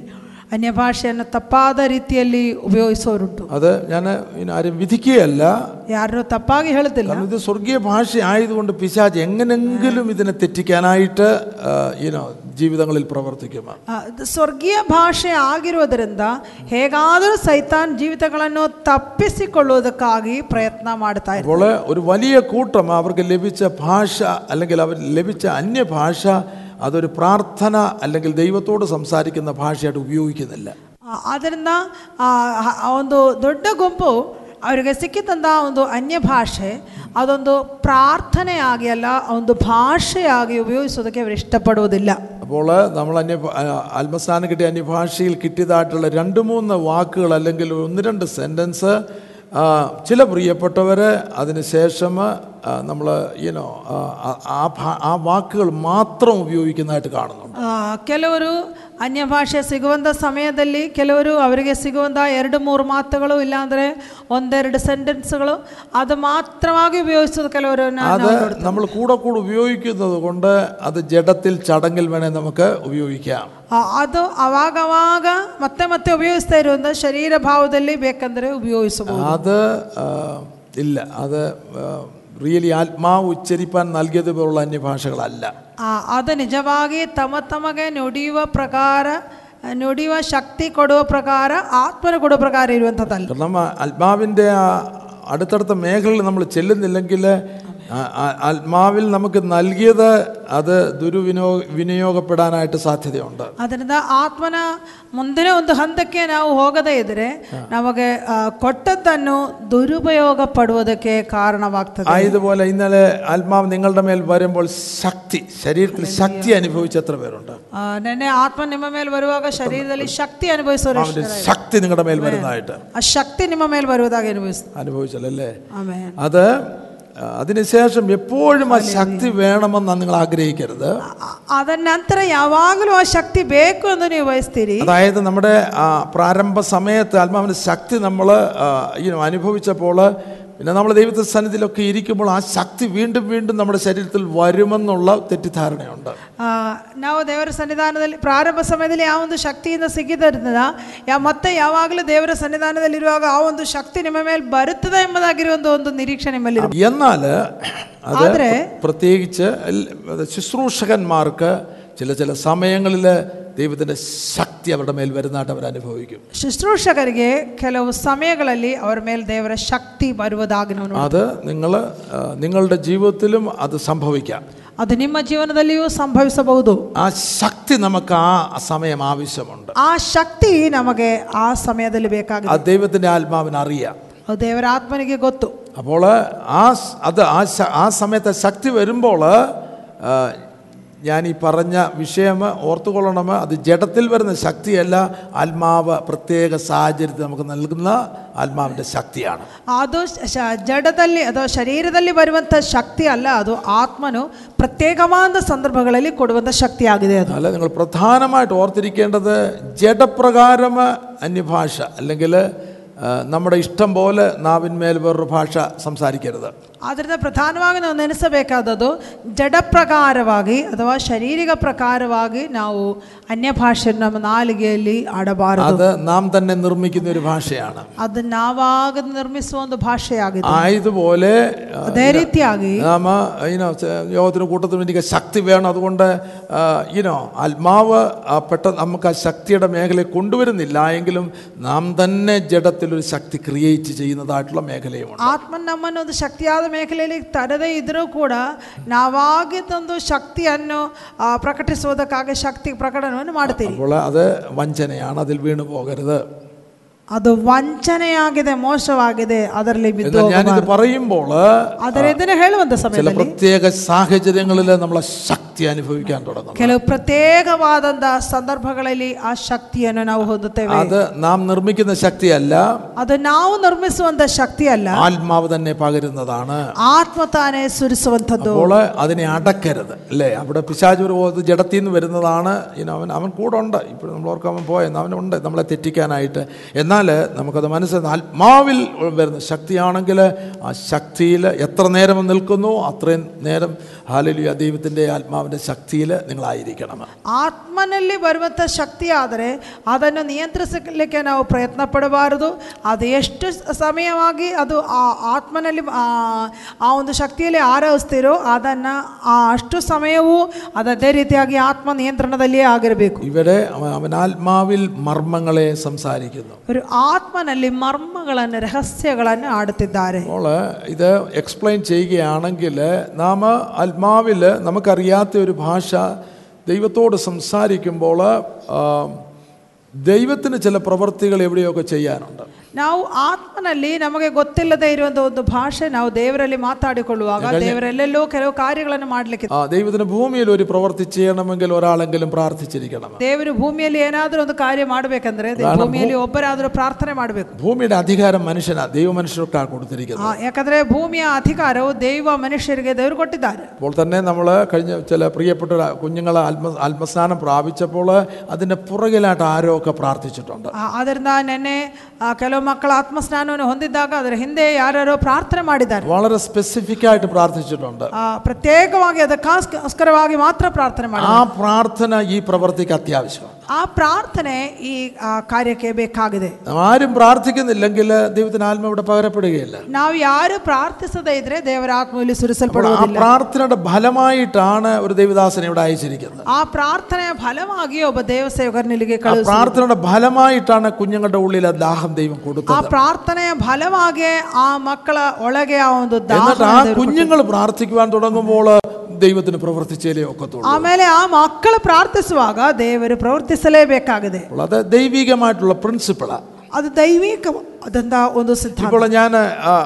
ಅನ್ಯ ಭಾಷೆಯನ್ನು ತಪ್ಪಾದ ರೀತಿಯಲ್ಲಿ ಉಪಯೋಗಿಸೋರುಂಟು അത് ഞാൻ ഈനോ, ആരും വിധിക്കുകയല്ല ಯಾರನ್ನೂ ತಪ್ಪಾಗಿ ಹೇಳುತ್ತಿಲ್ಲ കാരണം ഇത് സ്വർഗീയ ഭാഷ ആയതുകൊണ്ട് പിശാജ് എങ്ങനെങ്കിലും ഇതിനെ തെറ്റിക്കാനായിട്ട് ആ, ഈനോ ജീവിതങ്ങളിൽ പ്രവർത്തിക്കും ಆ, ಇದು ಸ್ವರ್ಗೀಯ ಭಾಷೆ ಆಗಿರುವುದರಿಂದ ಹೇಗಾದರೂ ಸೈತಾನ್ ಜೀವಿತಗಳನ್ನು ತಪ್ಪಿಸಿಕೊಳ್ಳುವುದಕ್ಕಾಗಿ ಪ್ರಯತ್ನ ಮಾಡ್ತಾ ಇರ್ತಾರೆ അപ്പോൾ ഒരു വലിയ കൂട്ടം അവർക്ക് ലഭിച്ച ഭാഷ അല്ലെങ്കിൽ അവർ ലഭിച്ച അന്യഭാഷ അതൊരു പ്രാർത്ഥന അല്ലെങ്കിൽ ദൈവത്തോട് സംസാരിക്കുന്ന ഭാഷയായിട്ട് ഉപയോഗിക്കുന്നില്ല ಆ, ಆದ್ದರಿಂದ ಆ, ಹ- ಆ ಒಂದು ದೊಡ್ಡ ಗುಂಪು ಅವರಿಗೆ ಸಿಕ್ಕಿತಂದ ಒಂದು ಅನ್ಯ ಭಾಷೆ ಅದೊಂದು ಪ್ರಾರ್ಥನೆಯಾಗಿ ಅಲ್ಲ ಒಂದು ಭಾಷೆಯಾಗಿ ಉಪಯೋಗಿಸೋದಕ್ಕೆ ಅವರು ಇಷ್ಟಪಡುವುದಿಲ್ಲ അപ്പോൾ നമ്മൾ അന്യ ആത്മസ്ഥാനം കിട്ടിയ അന്യഭാഷയിൽ കിട്ടിയതായിട്ടുള്ള രണ്ട് മൂന്ന് വാക്കുകൾ അല്ലെങ്കിൽ ഒന്ന് രണ്ട് സെൻറ്റൻസ് ചില പ്രിയപ്പെട്ടവർ അതിന് ശേഷം നമ്മൾ യുനോ ആ ഭാ- ആ വാക്കുകൾ മാത്രം ഉപയോഗിക്കുന്നതായിട്ട് കാണുന്നുണ്ട് ಆ, ಕೆಲವರು ಅನ್ಯ ಭಾಷೆ ಸಿಗುವಂಥ ಸಮಯದಲ್ಲಿ ಕೆಲವರು ಅವರಿಗೆ ಸಿಗುವಂಥ ಎರಡು ಮೂರು ಮಾತುಗಳು ಇಲ್ಲಾಂದರೆ ಒಂದೆರಡು ಸೆಂಟೆನ್ಸ್ಗಳು ಅದು ಮಾತ್ರವಾಗಿ ಉಪಯೋಗಿಸೋದು ಕೆಲವರು അത് നമ്മൾ കൂടെ കൂടെ ഉപയോഗിക്കുന്നത് കൊണ്ട് അത് ജഡത്തിൽ ചടങ്ങിൽ വേണേൽ നമുക്ക് ഉപയോഗിക്കാം ಅದು ಅವಾಗವಾಗ ಮತ್ತೆ ಮತ್ತೆ ಉಪಯೋಗಿಸ್ತಾ ಇರುವಂಥ ಶರೀರ ಭಾವದಲ್ಲಿ ಬೇಕಂದರೆ ಉಪಯೋಗಿಸಬಹುದು അത് ആ, ഇല്ല അത് റിയലി ആത്മാവ് ഉച്ചരിപ്പാൻ നൽകിയത് പോലുള്ള അന്യഭാഷകളല്ല ಆ, ಅದು ನಿಜವಾಗಿ ತಮ್ಮ ತಮಗೆ ನುಡಿಯುವ ಪ್ರಕಾರ ನುಡಿಯುವ ಶಕ್ತಿ ಕೊಡುವ ಪ್ರಕಾರ ಆತ್ಮನ ಕೊಡುವ ಪ್ರಕಾರ ಇರುವಂಥದ್ದಲ್ಲ കാരണം ആത്മാവിൻ്റെ ആ അടുത്തടുത്ത മേഖലയിൽ നമ്മൾ ചെല്ലുന്നില്ലെങ്കിൽ ആ- ആ- ആത്മാവിൽ നമുക്ക് നൽകിയത് അത് ദുരുവിനിയോഗ വിനിയോഗപ്പെടാനായിട്ട് സാധ്യതയുണ്ട് ಅದರಿಂದ ಆತ್ಮನ ಮುಂದಿನ ಒಂದು ಹಂತಕ್ಕೆ ನಾವು ಹೋಗದೇ ಇದ್ದರೆ ನಮಗೆ ಆ, ಕೊಟ್ಟದ್ದನ್ನು ದುರುಪಯೋಗ ಪಡುವುದಕ್ಕೆ ಕಾರಣವಾಗ್ತದೆ ആയതുപോലെ ഇന്നലെ ആത്മാവ് നിങ്ങളുടെ മേൽ വരുമ്പോൾ ശക്തി ശരീരത്തിൽ ശക്തി അനുഭവിച്ച എത്ര പേരുണ്ട് ಆ, ನೆನ್ನೆ ಆತ್ಮ ನಿಮ್ಮ ಮೇಲೆ ಬರುವಾಗ ಶರೀರದಲ್ಲಿ ಶಕ್ತಿ ಅನುಭವಿಸೋರು അവൻ്റെ ശക്തി നിങ്ങളുടെ മേൽ വരുന്നതായിട്ട് ಆ ಶಕ್ತಿ ನಿಮ್ಮ ಮೇಲೆ ಬರುವುದಾಗಿ ಅನುಭವಿಸ್ತದೆ അനുഭവിച്ചല്ലേ ಆಮೇಲೆ അത് ആ, അതിനുശേഷം എപ്പോഴും ആ ശക്തി വേണമെന്ന് നിങ്ങൾ ആഗ്രഹിക്കരുത് ಅದರ ನಂತರ ಯಾವಾಗಲೂ ಆ ಶಕ್ತಿ ಬೇಕು ಎಂದು ನೀವು ಬಯಸ್ತೀರಿ അതായത് നമ്മുടെ ആ, പ്രാരംഭ സമയത്ത് ആത്മാവിൻ്റെ ശക്തി നമ്മൾ അനുഭവിച്ചപ്പോൾ പിന്നെ നമ്മൾ ദൈവത്തെ സന്നിധിയിലൊക്കെ ഇരിക്കുമ്പോൾ ആ ശക്തി വീണ്ടും വീണ്ടും നമ്മുടെ ശരീരത്തിൽ വരുമെന്നുള്ള തെറ്റിദ്ധാരണയുണ്ട്. ദേവര സന്നിധാനത്തിൽ പ്രാരംഭ സമയത്തിൽ ആ ഒന്ന് ശക്തി എന്ന് സിഗി തരുന്നത് മൊത്തം യാവാകലും ദേവര സന്നിധാനത്തിൽ ഇരുവാകും ആ ഒന്ന് ശക്തി നിമമേൽ വരുത്തത് എന്നതാഗ്രഹം തോന്നുന്നു നിരീക്ഷണ എന്നാൽ പ്രത്യേകിച്ച് ശുശ്രൂഷകന്മാർക്ക് ചില ചില സമയങ്ങളിൽ ദൈവത്തിൻ്റെ ശക്തി അവരുടെ മേൽ വരുന്നതായിട്ട് അവർ അനുഭവിക്കും ಶುಶ್ರೂಷಕರಿಗೆ ಕೆಲವು ಸಮಯಗಳಲ್ಲಿ ಅವರ ಮೇಲೆ ದೇವರ ಶಕ್ತಿ ಬರುವುದಾಗಿ ನಾವು ನೋಡ್ತೀವಿ. അത് നിങ്ങൾ നിങ്ങളുടെ ജീവിതത്തിലും അത് സംഭവിക്കാം ಅದು ನಿಮ್ಮ ಜೀವನದಲ್ಲಿಯೂ ಸಂಭವಿಸಬಹುದು ആ ശക്തി നമുക്ക് ആ സമയം ആവശ്യമുണ്ട് ಆ ಶಕ್ತಿ ನಮಗೆ ಆ ಸಮಯದಲ್ಲಿ ಬೇಕಾಗಿದೆ അത് ദൈവത്തിൻ്റെ ആത്മാവിന് അറിയാം ಅದು ದೇವರ ಆತ್ಮನಿಗೆ ಗೊತ್ತು അപ്പോൾ ആ സ്- അത് ആ ശ- ആ സമയത്ത് ശക്തി വരുമ്പോൾ ആ, ഞാൻ ഈ പറഞ്ഞ വിഷയം ഓർത്തുകൊള്ളണം അത് ജഡത്തിൽ വരുന്ന ശക്തിയല്ല ആത്മാവ് പ്രത്യേക സാഹചര്യത്തിൽ നമുക്ക് നൽകുന്ന ആത്മാവിൻ്റെ ശക്തിയാണ് ಅದು ಶ- ಜಡದಲ್ಲಿ ಅಥವಾ ಶರೀರದಲ್ಲಿ ಬರುವಂಥ ಶಕ್ತಿ ಅಲ್ಲ ಅದು ಆತ್ಮನು ಪ್ರತ್ಯೇಕವಾದ ಸಂದರ್ಭಗಳಲ್ಲಿ ಕೊಡುವಂಥ ಶಕ್ತಿಯಾಗಿದೆ ಅದು അല്ല നിങ്ങൾ പ്രധാനമായിട്ട് ഓർത്തിരിക്കേണ്ടത് ജഡപ്രകാരം അന്യഭാഷ അല്ലെങ്കിൽ ആ, നമ്മുടെ ഇഷ്ടം പോലെ നാവിന്മേൽ വേറൊരു ഭാഷ സംസാരിക്കരുത് ಆದ್ದರಿಂದ ಪ್ರಧಾನವಾಗಿ ನಾವು ನೆನೆಸಬೇಕಾದದ್ದು ಜಡಪ್ರಕಾರವಾಗಿ ಅಥವಾ ಶಾರೀರಿಕ ಪ್ರಕಾರವಾಗಿ ನಾವು ಅನ್ಯ ಭಾಷೆ ನಮ್ಮ ನಾಲಿಗೆಯಲ್ಲಿ ಆಡಬಾರದು അത് നാം തന്നെ നിർമ്മിക്കുന്ന ഒരു ഭാഷയാണ് ಅದು ನಾವಾಗ ನಿರ್ಮಿಸುವ ಒಂದು ಭಾಷೆಯಾಗಿದೆ ആയതുപോലെ ആ, ಅದೇ ರೀತಿಯಾಗಿ നാം ഇനോ യോഗത്തിന് കൂട്ടത്തിന് എനിക്ക് ശക്തി വേണം അതുകൊണ്ട് ഇനോ ആത്മാവ് ആ, പെട്ടെന്ന് നമുക്ക് ആ ശക്തിയുടെ മേഖലയെ കൊണ്ടുവരുന്നില്ല എങ്കിലും നാം തന്നെ ജഡത്തിലൊരു ശക്തി ക്രിയേറ്റ് ചെയ്യുന്നതായിട്ടുള്ള മേഖലയുമുണ്ട് ಆತ್ಮನ್ ನಮ್ಮನ್ನು ಒಂದು ಶಕ್ತಿಯಾದ ಮೇಖಲೆಯಲ್ಲಿ ತರದೇ ಇದ್ರೂ ಕೂಡ ನಾವಾಗಿ ತಂದು ಶಕ್ತಿಯನ್ನು ಆ, ಪ್ರಕಟಿಸುವುದಕ್ಕಾಗಿ ಶಕ್ತಿ ಪ್ರಕಟಣವನ್ನು ಮಾಡ್ತೀರಿ അപ്പോൾ അത് വഞ്ചനയാണ് അതിൽ വീണു പോകരുത് ಅದು ವಂಚನೆಯಾಗಿದೆ ಮೋಸವಾಗಿದೆ ಅದರಲ್ಲಿ ಬಿದ್ದು എന്നാൽ ഞാനിത് ಹೋಗಬಾರದು. പറയുമ്പോൾ ಆದರೆ ಇದನ್ನು ಹೇಳುವಂತ ചില ಸಮಯದಲ್ಲಿ പ്രത്യേക സാഹചര്യങ്ങളിൽ നമ്മളെ ശക്തി അനുഭവിക്കാൻ തുടങ്ങും ಕೆಲವು ಪ್ರತ್ಯೇಕವಾದಂತಹ ಸಂದರ್ಭಗಳಲ್ಲಿ ಆ ಶಕ್ತಿಯನ್ನು ನಾವು ಹೊಂದುತ್ತೇವೆ അത് നാം നിർമ്മിക്കുന്ന ശക്തിയല്ല ಅದು ನಾವು ನಿರ್ಮಿಸುವಂತ ಶಕ್ತಿ ಅಲ್ಲ ആത്മാവ് തന്നെ പകരുന്നതാണ് ಆತ್ಮ ತಾನೇ ಸುರಿಸುವಂಥದ್ದು അപ്പോൾ അതിനെ അടക്കരുത് അല്ലേ അവിടെ പിശാച് ഒരു ഇത് ജഡത്തിൽ നിന്ന് വരുന്നതാണ് ഇനി അവൻ അവൻ കൂടെ ഉണ്ട് ഇപ്പോൾ നമ്മൾ ഓർക്കാൻ അവൻ പോയെന്ന് അവനുണ്ട് നമ്മളെ തെറ്റിക്കാനായിട്ട് എന്നാൽ നമുക്കത് മനസ്സിൽ ആത്മാവിൽ വരുന്ന ശക്തിയാണെങ്കിൽ ആ ശക്തിയിൽ എത്ര നേരം നിൽക്കുന്നു? അത്രയും നേരം ഹാലലിയ ദൈവത്തിൻ്റെ ആത്മാവിൻ്റെ ശക്തിയിൽ നിങ്ങളായിരിക്കണം ಆತ್ಮನಲ್ಲಿ ಬರುವಂಥ ಶಕ್ತಿ ಆದರೆ ಅದನ್ನು ನಿಯಂತ್ರಿಸಲಿಕ್ಕೆ ನಾವು ಪ್ರಯತ್ನ ಪಡಬಾರದು ಅದು ಎಷ್ಟು ಸಮಯವಾಗಿ ಅದು ಆ ಆತ್ಮನಲ್ಲಿ ಆ ಆ ಒಂದು ಶಕ್ತಿಯಲ್ಲಿ ಆರೈಸ್ತಿರೋ ಅದನ್ನು ಆ ಅಷ್ಟು ಸಮಯವೂ ಅದೇ ರೀತಿಯಾಗಿ ಆತ್ಮ ನಿಯಂತ್ರಣದಲ್ಲಿಯೇ ಆಗಿರಬೇಕು ഇവരെ അവൻ അവൻ ആത്മാവിൽ മർമ്മങ്ങളെ സംസാരിക്കുന്നു ಅವರು ಆತ್ಮನಲ್ಲಿ ಮರ್ಮಗಳನ್ನು ರಹಸ್ಯಗಳನ್ನು ಆಡುತ್ತಿದ್ದಾರೆ അപ്പോൾ ഇത് എക്സ്പ്ലെയിൻ ചെയ്യുകയാണെങ്കിൽ നാം ആത്മാവിൽ നമുക്കറിയാത്ത ഒരു ഭാഷ ദൈവത്തോട് സംസാരിക്കുമ്പോൾ ദൈവത്തിന് ചില പ്രവൃത്തികൾ എവിടെയൊക്കെ ചെയ്യാനുണ്ട്. ನಾವು ಆತ್ಮನಲ್ಲಿ ನಮಗೆ ಗೊತ್ತಿಲ್ಲದೆ ಇರುವಂಥ ಒಂದು ಭಾಷೆ ನಾವು ದೇವರಲ್ಲಿ ಮಾತಾಡಿಕೊಳ್ಳುವಾಗ ದೇವರೆಲ್ಲೆಲ್ಲೋ ಕೆಲವು ಕಾರ್ಯಗಳನ್ನು ಮಾಡಲಿಕ್ಕೆ ആ ദൈവത്തിന് ഭൂമിയിൽ ഒരു പ്രവൃത്തി ചെയ്യണമെങ്കിൽ ഒരാളെങ്കിലും പ്രാർത്ഥിച്ചിരിക്കണം ದೇವರು ಭೂಮಿಯಲ್ಲಿ ಏನಾದರೂ ಒಂದು ಕಾರ್ಯ ಮಾಡಬೇಕಂದ್ರೆ ಭೂಮಿಯಲ್ಲಿ ಒಬ್ಬರಾದರೂ ಪ್ರಾರ್ಥನೆ ಮಾಡಬೇಕು ഭൂമിയുടെ അധികാരം മനുഷ്യനാ ദൈവ മനുഷ്യർക്കാണ് കൊടുത്തിരിക്കുന്നത് ಯಾಕಂದ್ರೆ ಭೂಮಿಯ ಅಧಿಕಾರವು ದೈವ ಮನುಷ್ಯರಿಗೆ ದೇವರು ಕೊಟ್ಟಿದ್ದಾರೆ അപ്പോൾ തന്നെ നമ്മൾ കഴിഞ്ഞ ചില പ്രിയപ്പെട്ട കുഞ്ഞുങ്ങൾ ആത്മ ആത്മസ്നാനം പ്രാപിച്ചപ്പോൾ അതിൻ്റെ പുറകിലായിട്ട് ആരോ ഒക്കെ പ്രാർത്ഥിച്ചിട്ടുണ്ട് ಆ, ಆದ್ದರಿಂದ ನಿನ್ನೆ ಆ, ಕೆಲವು ಮಕ್ಕಳ ಆತ್ಮಸ್ನಾನವನ್ನು ಹೊಂದಿದ್ದಾಗ ಅದರ ಹಿಂದೆ ಯಾರ್ಯಾರೋ ಪ್ರಾರ್ಥನೆ ಮಾಡಿದ್ದಾರೆ വളരെ സ്പെസിഫിക് ആയിട്ട് പ്രാർത്ഥിച്ചിട്ടുണ്ട് ಆ, ಪ್ರತ್ಯೇಕವಾಗಿ ಅದಕ್ಕೋಸ್ಕರವಾಗಿ ಮಾತ್ರ ಪ್ರಾರ್ಥನೆ ಮಾಡಿ ആ പ്രാർത്ഥന ഈ പ്രവൃത്തിക്ക് അത്യാവശ്യമാണ് ಆ ಪ್ರಾರ್ಥನೆ ಈ ಆ, ಕಾರ್ಯಕ್ಕೆ ಬೇಕಾಗಿದೆ ആരും പ്രാർത്ഥിക്കുന്നില്ലെങ്കിൽ ദൈവത്തിന് ആത്മ ഇവിടെ പകരപ്പെടുകയില്ല ನಾವು ಯಾರು ಪ್ರಾರ್ಥಿಸದೇ ಇದ್ರೆ ದೇವರ ಆತ್ಮದಲ್ಲಿ അപ്പോൾ ആ ಸುರಿಸಲ್ಪಡುವುದಿಲ್ಲ പ്രാർത്ഥനയുടെ ഫലമായിട്ടാണ് ഒരു ദൈവദാസനെ ഇവിടെ അയച്ചിരിക്കുന്നത് ಆ ಪ್ರಾರ್ಥನೆಯ ಫಲವಾಗಿ ಒಬ್ಬ ದೇವಸೇವಕರನಿಗೆ ആ ಕಳುಹಿಸಿ പ്രാർത്ഥനയുടെ ഫലമായിട്ടാണ് കുഞ്ഞുങ്ങളുടെ ഉള്ളിൽ ആ ദാഹം ദൈവം ಆ കൊടുത്തത് ಪ್ರಾರ್ಥನೆಯ ಫಲವಾಗಿ ಆ ಮಕ್ಕಳ ಒಳಗೆ ಆ ಒಂದು എന്നിട്ട് ആ ದಾಹ കുഞ്ഞുങ്ങൾ പ്രാർത്ഥിക്കുവാൻ തുടങ്ങുമ്പോൾ ദൈവത്തിന് പ്രവർത്തിച്ചേലേ ഒക്കത്തുള്ളൂ ಆಮೇಲೆ ಆ ಮಕ್ಕಳು ಪ್ರಾರ್ಥಿಸುವಾಗ ದೇವರು ಪ್ರವರ್ತಿಸಲೇಬೇಕಾಗಿದೆ അപ്പോൾ അത് ദൈവികമായിട്ടുള്ള പ്രിൻസിപ്പിളാണ് ಅದು ದೈವಿಕ ಆದಂತ ಒಂದು ಸಿದ್ಧಾಂತ ഇപ്പോൾ ഞാൻ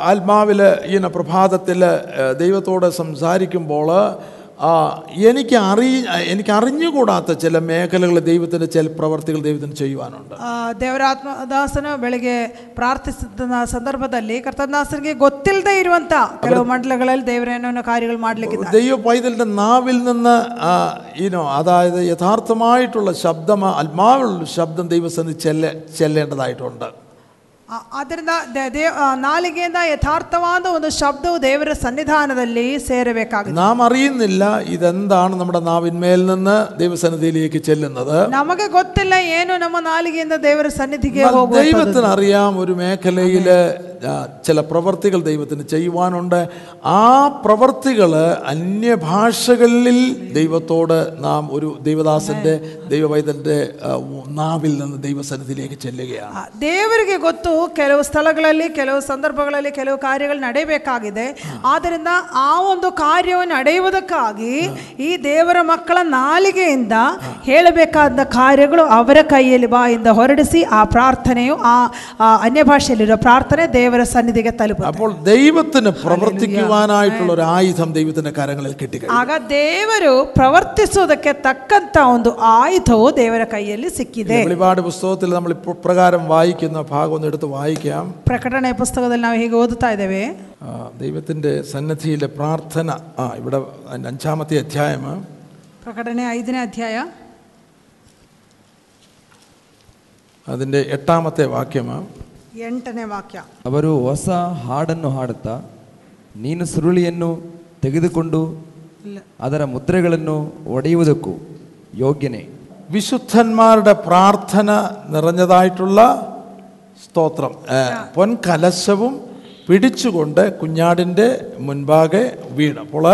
ആത്മാവിൽ ഇങ്ങനെ പ്രഭാതത്തിൽ ദൈവത്തോട് സംസാരിക്കുമ്പോൾ ആ, എനിക്ക് അറി എനിക്ക് അറിഞ്ഞുകൂടാത്ത ചില മേഖലകൾ ദൈവത്തിൻ്റെ ചില പ്രവർത്തികൾ ദൈവത്തിന് ചെയ്യുവാനുണ്ട് ಆ, ದೇವರಾತ್ಮದಾಸನು ಬೆಳಿಗ್ಗೆ ಪ್ರಾರ್ಥಿಸಿದ ಸಂದರ್ಭದಲ್ಲಿ ಕರ್ತದಾಸನಿಗೆ ಗೊತ್ತಿಲ್ಲದೆ ಇರುವಂತ ಕೆಲವು ಮಂಡಲಗಳಲ್ಲಿ ದೇವರೇನೋ ಕಾರ್ಯಗಳು ಮಾಡ್ಲಿಕ್ಕಿದ್ದಾರೆ ദൈവ പൈതലിൻ്റെ നാവിൽ നിന്ന് ഈനോ അതായത് യഥാർത്ഥമായിട്ടുള്ള ശബ്ദം ആത്മാവിലുള്ള ശബ്ദം ദൈവസന്ധി ചെല്ല ചെല്ലേണ്ടതായിട്ടുണ്ട് ಆ- ಆದ್ದರಿಂದ ದೇ- ದೇ- ಆ, ನಾಲಿಗೆಯಿಂದ ಯಥಾರ್ಥವಾದ ಒಂದು ಶಬ್ದವು ದೇವರ ಸನ್ನಿಧಾನದಲ್ಲಿ ಸೇರಬೇಕಾಗಿದೆ നാം അറിയുന്നില്ല ഇതെന്താണ് നമ്മുടെ നാവിന്മേൽ നിന്ന് ദൈവസന്നിധിയിലേക്ക് ചെല്ലുന്നത് ನಮಗೆ ಗೊತ್ತಿಲ್ಲ ಏನು ನಮ್ಮ ನಾಲಿಗೆಯಿಂದ ದೇವರ ಸನ್ನಿಧಿಗೆ എന്നാൽ ಹೋಗುವಂಥದ್ದು. ദൈവത്തിന് അറിയാം ഒരു മേഖലയിൽ ചില പ്രവർത്തികൾ ദൈവത്തിന് ചെയ്യുവാനുണ്ട് ആ പ്രവർത്തികൾ അന്യഭാഷകളിൽ ദൈവത്തോട് നാം ഒരു ദൈവദാസന്റെ ദൈവവൈതന്റെ ആ, നാവിൽ നിന്ന് ദൈവസന്നിധിയിലേക്ക് ചെല്ലുകയാണ് ಆ, ದೇವರಿಗೆ ಗೊತ್ತು ಕೆಲವು ಸ್ಥಳಗಳಲ್ಲಿ ಕೆಲವು ಸಂದರ್ಭಗಳಲ್ಲಿ ಕೆಲವು ಕಾರ್ಯಗಳು ನಡೆಯಬೇಕಾಗಿದೆ ಆದ್ದರಿಂದ ಆ ಒಂದು ಕಾರ್ಯವನ್ನು ನಡೆಯುವುದಕ್ಕಾಗಿ ಈ ದೇವರ ಮಕ್ಕಳ ನಾಲಿಗೆಯಿಂದ ಹೇಳಬೇಕಾದ ಕಾರ್ಯಗಳು ಅವರ ಕೈಯಲ್ಲಿ ಬಾಯಿಂದ ಹೊರಡಿಸಿ ಆ ಪ್ರಾರ್ಥನೆಯು ಆ ಆ ಅನ್ಯ ಭಾಷೆಯಲ್ಲಿರೋ ಪ್ರಾರ್ಥನೆ ದೇವರ ದೇವರ ಸನ್ನಿಧಿಗೆ ತಲುಪುತ್ತೆ അപ്പോൾ ദൈവത്തിന് പ്രവർത്തിക്കുവാനായിട്ടുള്ള ഒരു ആയുധം ദൈവത്തിന്റെ കരങ്ങളിൽ കിട്ടിക്കഴിഞ്ഞു ಆಗ ದೇವರು ಪ್ರವರ್ತಿಸುವುದಕ್ಕೆ ತಕ್ಕಂತ ಒಂದು ಆಯುಧವು ದೇವರ ಕೈಯಲ್ಲಿ ಸಿಕ್ಕಿದೆ വെളിപാട് പുസ്തകത്തിൽ നമ്മൾ ഇപ്പോൾ പ്രകാരം വായിക്കുന്ന ഭാഗം ഒന്ന് എടുത്ത് വായിക്കാം ಪ್ರಕಟಣೆ ಪುಸ್ತಕದಲ್ಲಿ ನಾವು ಹೀಗೆ ಓದುತ್ತಾ ಇದ್ದೇವೆ ആ, ദൈവത്തിന്റെ സന്നദ്ധിയിലെ പ്രാർത്ഥന ആ ഇവിടെ അതിന്റെ അഞ്ചാമത്തെ അധ്യായം ಪ್ರಕಟಣೆ ಐದನೇ ಅಧ್ಯಾಯ അതിന്റെ എട്ടാമത്തെ വാക്യമാണ് ಎಂಟನೇ ವಾಕ್ಯ. ಅವರು ಹೊಸ ಹಾಡನ್ನು ಹಾಡುತ್ತಾ ನೀನು ಸುರುಳಿಯನ್ನು ತೆಗೆದುಕೊಂಡು ಅದರ ಮುದ್ರೆಗಳನ್ನು ಒಡೆಯುವುದಕ್ಕೂ യോഗ്യനെ വിശുദ്ധന്മാരുടെ പ്രാർത്ഥന നിറഞ്ഞതായിട്ടുള്ള സ്തോത്രം. പൊൻകലശവും പിടിച്ചുകൊണ്ട് കുഞ്ഞാടിന്റെ മുൻപാകെ വീണപ്പോൾ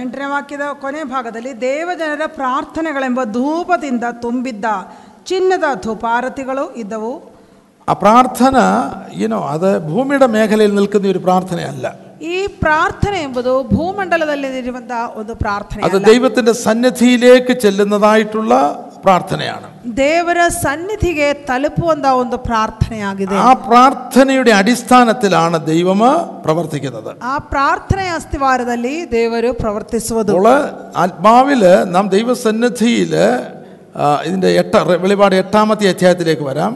ಎಂಟನೇ ವಾಕ್ಯದ ಕೊನೆ ಭಾಗದಲ್ಲಿ ದೇವಜನರ ಪ್ರಾರ್ಥನೆಗಳೆಂಬ ಧೂಪದಿಂದ ತುಂಬಿದ್ದ ಚಿನ್ನದ ಧೂಪಾರತಿಗಳು ಇದ್ದವು ആ പ്രാർത്ഥന യുനോ അത് ഭൂമിയുടെ മേഖലയിൽ നിൽക്കുന്ന ഒരു പ്രാർത്ഥനയല്ല ಈ ಪ್ರಾರ್ಥನೆ ಎಂಬುದು ಭೂಮಂಡಲದಲ್ಲಿರುವಂತಹ ಒಂದು ಪ್ರಾರ್ಥನೆ അത് ദൈവത്തിന്റെ സന്നിധിയിലേക്ക് ചെല്ലുന്നതായിട്ടുള്ള പ്രാർത്ഥനയാണ് ದೇವರ ಸನ್ನಿಧಿಗೆ ತಲುಪುವಂತಹ ಒಂದು ಪ್ರಾರ್ಥನೆಯಾಗಿದೆ ആ പ്രാർത്ഥനയുടെ അടിസ്ഥാനത്തിലാണ് ദൈവം പ്രവർത്തിക്കുന്നത് ಆ ಪ್ರಾರ್ಥನೆಯ ಅಸ್ತಿವಾರದಲ್ಲಿ ದೇವರು ಪ್ರವರ್ತಿಸುವುದು അപ്പോൾ ആത്മാവില് നാം ദൈവസന്നിധിയില് ആ, ഇതിന്റെ എട്ട വെളിപാട് എട്ടാമത്തെ അധ്യായത്തിലേക്ക് വരാം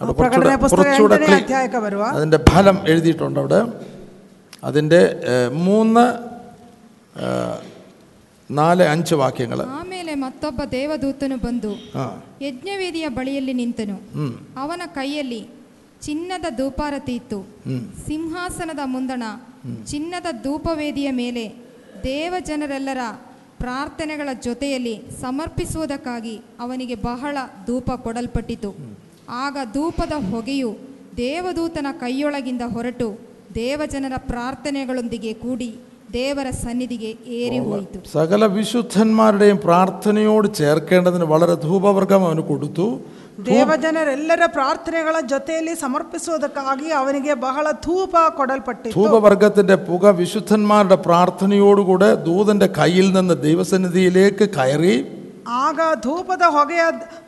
അവിടെ ಪ್ರಕಟಣೆ കുറച്ചുകൂടെ ಪುಸ್ತಕ കുറച്ചുകൂടെ ಎಂಟನೇ clear- ಅಧ್ಯಾಯಕ್ಕೆ ಬರುವ അതിന്റെ ഫലം എഴുതിയിട്ടുണ്ട് അവിടെ അതിന്റെ ഏ, മൂന്ന് ഏ, നാല് അഞ്ച് വാക്യങ്ങൾ ಆಮೇಲೆ ಮತ್ತೊಬ್ಬ ದೇವದೂತನು ಬಂದು ആ ಯಜ್ಞವೇದಿಯ ಬಳಿಯಲ್ಲಿ ನಿಂತನು ഉം, ಅವನ ಕೈಯಲ್ಲಿ ಚಿನ್ನದ ಧೂಪಾರತಿ ಇತ್ತು ഉം. ಸಿಂಹಾಸನದ ಮುಂದಣ ಚಿನ್ನದ ಧೂಪವೇದಿಯ ಮೇಲೆ ದೇವಜನರೆಲ್ಲರ ಪ್ರಾರ್ಥನೆಗಳ ಜೊತೆಯಲ್ಲಿ ಸಮರ್ಪಿಸುವುದಕ್ಕಾಗಿ ಅವನಿಗೆ ಬಹಳ ಧೂಪ ಕೊಡಲ್ಪಟ್ಟಿತು ಆಗ ಧೂಪದ ಹೊಗೆಯು ದೇವದೂತನ ಕೈಯೊಳಗಿಂದ ಹೊರಟು ದೇವಜನರ ಪ್ರಾರ್ಥನೆಗಳೊಂದಿಗೆ ಕೂಡಿ ದೇವರ ಸನ್ನಿಧಿಗೆ ಏರಿ ಹೋಯಿತು സകല വിശുദ്ധന്മാരുടെയും പ്രാർത്ഥനയോട് ചേർക്കേണ്ടതിന് വളരെ ധൂപവർഗം അവന് കൊടുത്തു ದೇವಜನರೆಲ್ಲರ ಪ್ರಾರ್ಥನೆಗಳ ಜೊತೆಯಲ್ಲಿ ಸಮರ್ಪಿಸುವುದಕ್ಕಾಗಿ ಅವನಿಗೆ ಬಹಳ ಧೂಪ ಕೊಡಲ್ಪಟ್ಟಿತ್ತು ധൂപവർഗത്തിന്റെ പുക വിശുദ്ധന്മാരുടെ പ്രാർത്ഥനയോടുകൂടെ ദൂതന്റെ കയ്യിൽ നിന്ന് ദൈവസന്നിധിയിലേക്ക് കയറി ಆಗ ಧೂಪದ ಹೊಗೆಯ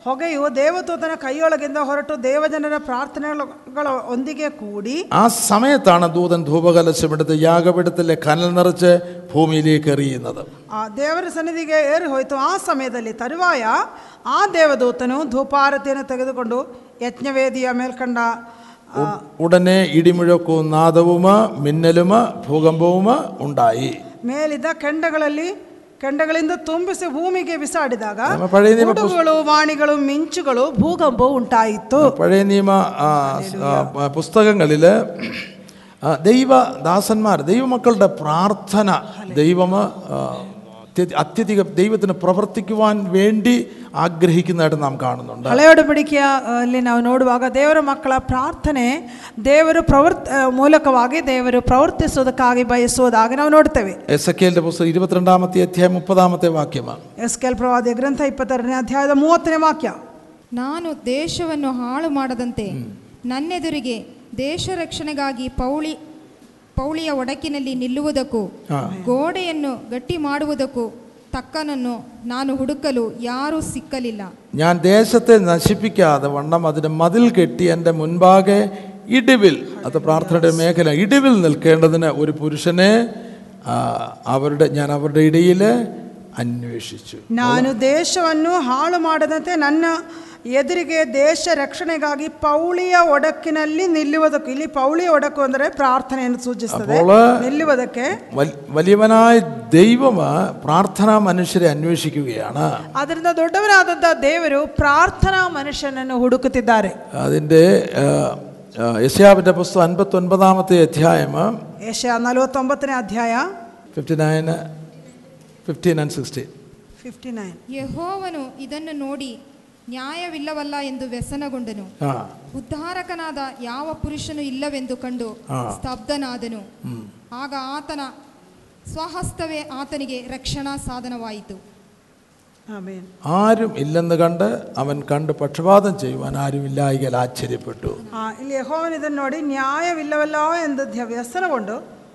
ಹೊಗೆಯು ದೇವದೂತನ ಕೈಯೊಳಗಿಂದ ಹೊರಟು ದೇವಜನರ ಪ್ರಾರ್ಥನೆಗಳ ಒಂದಿಗೆ ಕೂಡಿ ആ സമയത്താണ് ദൂതൻ ധൂപകലശമെടുത്ത് യാഗപീഠത്തിലെ കനൽ നിറച്ച് ഭൂമിയിലേക്ക് എറിയുന്നത് ಆ ದೇವರ ಸನ್ನಿಧಿಗೆ ಏರಿ ಹೋಯಿತು ಆ ಸಮಯದಲ್ಲಿ ತರುವಾಯ ಆ ದೇವದೂತನು ಧೂಪಾರತಿಯನ್ನು ತೆಗೆದುಕೊಂಡು ಯಜ್ಞವೇದಿಯ ಮೇಲ್ಕಂಡ ಆ, ഉടനെ ഇടിമുഴക്കവും നാദവും മിന്നലും ഭൂകമ്പവും ഉണ്ടായി ಮೇಲಿದ್ದ ಕೆಂಡಗಳಲ್ಲಿ ಕೆಂಡಗಳಿಂದ ತುಂಬಿಸಿ ಭೂಮಿಗೆ ಬಿಸಾಡಿದಾಗ ನಮ್ಮ ಪಳೆಯ ನಿಯಮ ಪುಸ್- ಗುಡುಗುಗಳು ವಾಣಿಗಳು ಮಿಂಚುಗಳು ಭೂಕಂಪವು ಉಂಟಾಯಿತು പഴയ നിയമ ആ, ആ, പുസ്തകങ്ങളില് ആ, ദൈവദാസന്മാർ ദൈവമക്കളുടെ പ്രാർത്ഥന ദൈവം ആ, അത്യ- അത്യധികം ദൈവത്തിന് പ്രവർത്തിക്കുവാൻ വേണ്ടി ആഗ്രഹിക്കുന്നതായിട്ട് നാം കാണുന്നുണ്ട് ಹಳೆಯ ಒಡಂಬಡಿಕೆಯ ಅಲ್ಲಿ ನಾವು ನೋಡುವಾಗ ದೇವರ ಮಕ್ಕಳ ಪ್ರಾರ್ಥನೆ ದೇವರು ಪ್ರವರ್ತ ಆ, ಮೂಲಕವಾಗಿ ದೇವರು ಪ್ರವರ್ತಿಸುವುದಕ್ಕಾಗಿ ಬಯಸುವುದಾಗಿ ನಾವು ನೋಡ್ತೇವೆ എസ് എ കെന്റെ പുസ്തകം ഇരുപത്തിരണ്ടാമത്തെ അധ്യായം മുപ്പതാമത്തെ വാക്യമാണ് ಎಸ್ ಕೆಲ್ ಪ್ರವಾದಿಯ ಗ್ರಂಥ ಇಪ್ಪತ್ತೆರಡನೇ ಅಧ್ಯಾಯದ ಮೂವತ್ತನೇ ವಾಕ್ಯ ನಾನು ದೇಶವನ್ನು ಹಾಳು ಮಾಡದಂತೆ ನನ್ನೆದುರಿಗೆ ದೇಶ ರಕ್ಷಣೆಗಾಗಿ ಪೌಳಿ ಪೌಳಿಯ ಒಡಕಿನಲ್ಲಿ ನಿಲ್ಲುವುದಕ್ಕೂ ಗೋಡೆಯನ್ನು ಗಟ್ಟಿ ಮಾಡುವುದಕ್ಕೂ ತಕ್ಕನನ್ನು ನಾನು ಹುಡುಕಲು ಯಾರೂ ಸಿಕ್ಕಲಿಲ್ಲ ഞാൻ ദേശത്തെ നശിപ്പിക്കാതെ വണ്ണം അതിന് മതിൽ കെട്ടി എൻ്റെ മുൻപാകെ ഇടിവിൽ അത് പ്രാർത്ഥനയുടെ മേഖല ഇടിവിൽ നിൽക്കേണ്ടതിന് ഒരു പുരുഷനെ ആ, അവരുടെ ഞാൻ അവരുടെ ഇടയിൽ അന്വേഷിച്ചു ನಾನು ದೇಶವನ್ನು ಹಾಳು ಮಾಡದಂತೆ ನನ್ನ ಎದುರಿಗೆ ದೇಶ ರಕ್ಷಣೆಗಾಗಿ ಪೌಳಿಯ ಒಡಕಿನಲ್ಲಿ ನಿಲ್ಲುವುದಕ್ಕೂ ಇಲ್ಲಿ ಪೌಳಿಯ ಒಡಕು ಅಂದರೆ ಪ್ರಾರ್ಥನೆಯನ್ನು ಸೂಚಿಸುತ್ತದೆ അപ്പോൾ ನಿಲ್ಲುವುದಕ್ಕೆ വൽ- വലിയവനായ ദൈവം പ്രാർത്ഥനാ മനുഷ്യരെ അന്വേഷിക്കുകയാണ് ಅದರಿಂದ ದೊಡ್ಡವನಾದಂಥ ದೇವರು ಪ್ರಾರ್ಥನಾ ಮನುಷ್ಯನನ್ನು ಹುಡುಕುತ್ತಿದ್ದಾರೆ അതിൻ്റെ യശയാവിൻ്റെ പുസ്തകം അൻപത്തി ഒൻപതാമത്തെ അധ്യായം ಯಶ ನಲವತ್ತೊಂಬತ್ತನೇ ಅಧ್ಯಾಯ fifty nine fifteen and sixteen fifty nine ಯೆಹೋವನು ಇದನ್ನು ನೋಡಿ ನ್ಯಾಯವಿಲ್ಲವಲ್ಲ ಎಂದು ವ್ಯಸನಗೊಂಡನು ആ ಉದ್ಧಾರಕನಾದ ಯಾವ ಪುರುಷನು ಇಲ್ಲವೆಂದು ಕಂಡು ಆ. ಸ್ತಬ್ಧನಾದನು ಆಗ ಆತನ ಸ್ವಹಸ್ತವೇ ಆತನಿಗೆ ರಕ್ಷಣಾ ಸಾಧನವಾಯಿತು ಆಮೇನ್ ആരും ഇല്ലെന്ന് കണ്ട് അവൻ കണ്ട് പക്ഷപാതം ചെയ്യുവാൻ ആരും ഇല്ലായികൽ ആശ്ചര്യപ്പെട്ടു ಆ, ಇಲ್ಲಿ ಯೆಹೋವನು ಇದನ್ನು ನೋಡಿ ನ್ಯಾಯವಿಲ್ಲವಲ್ಲ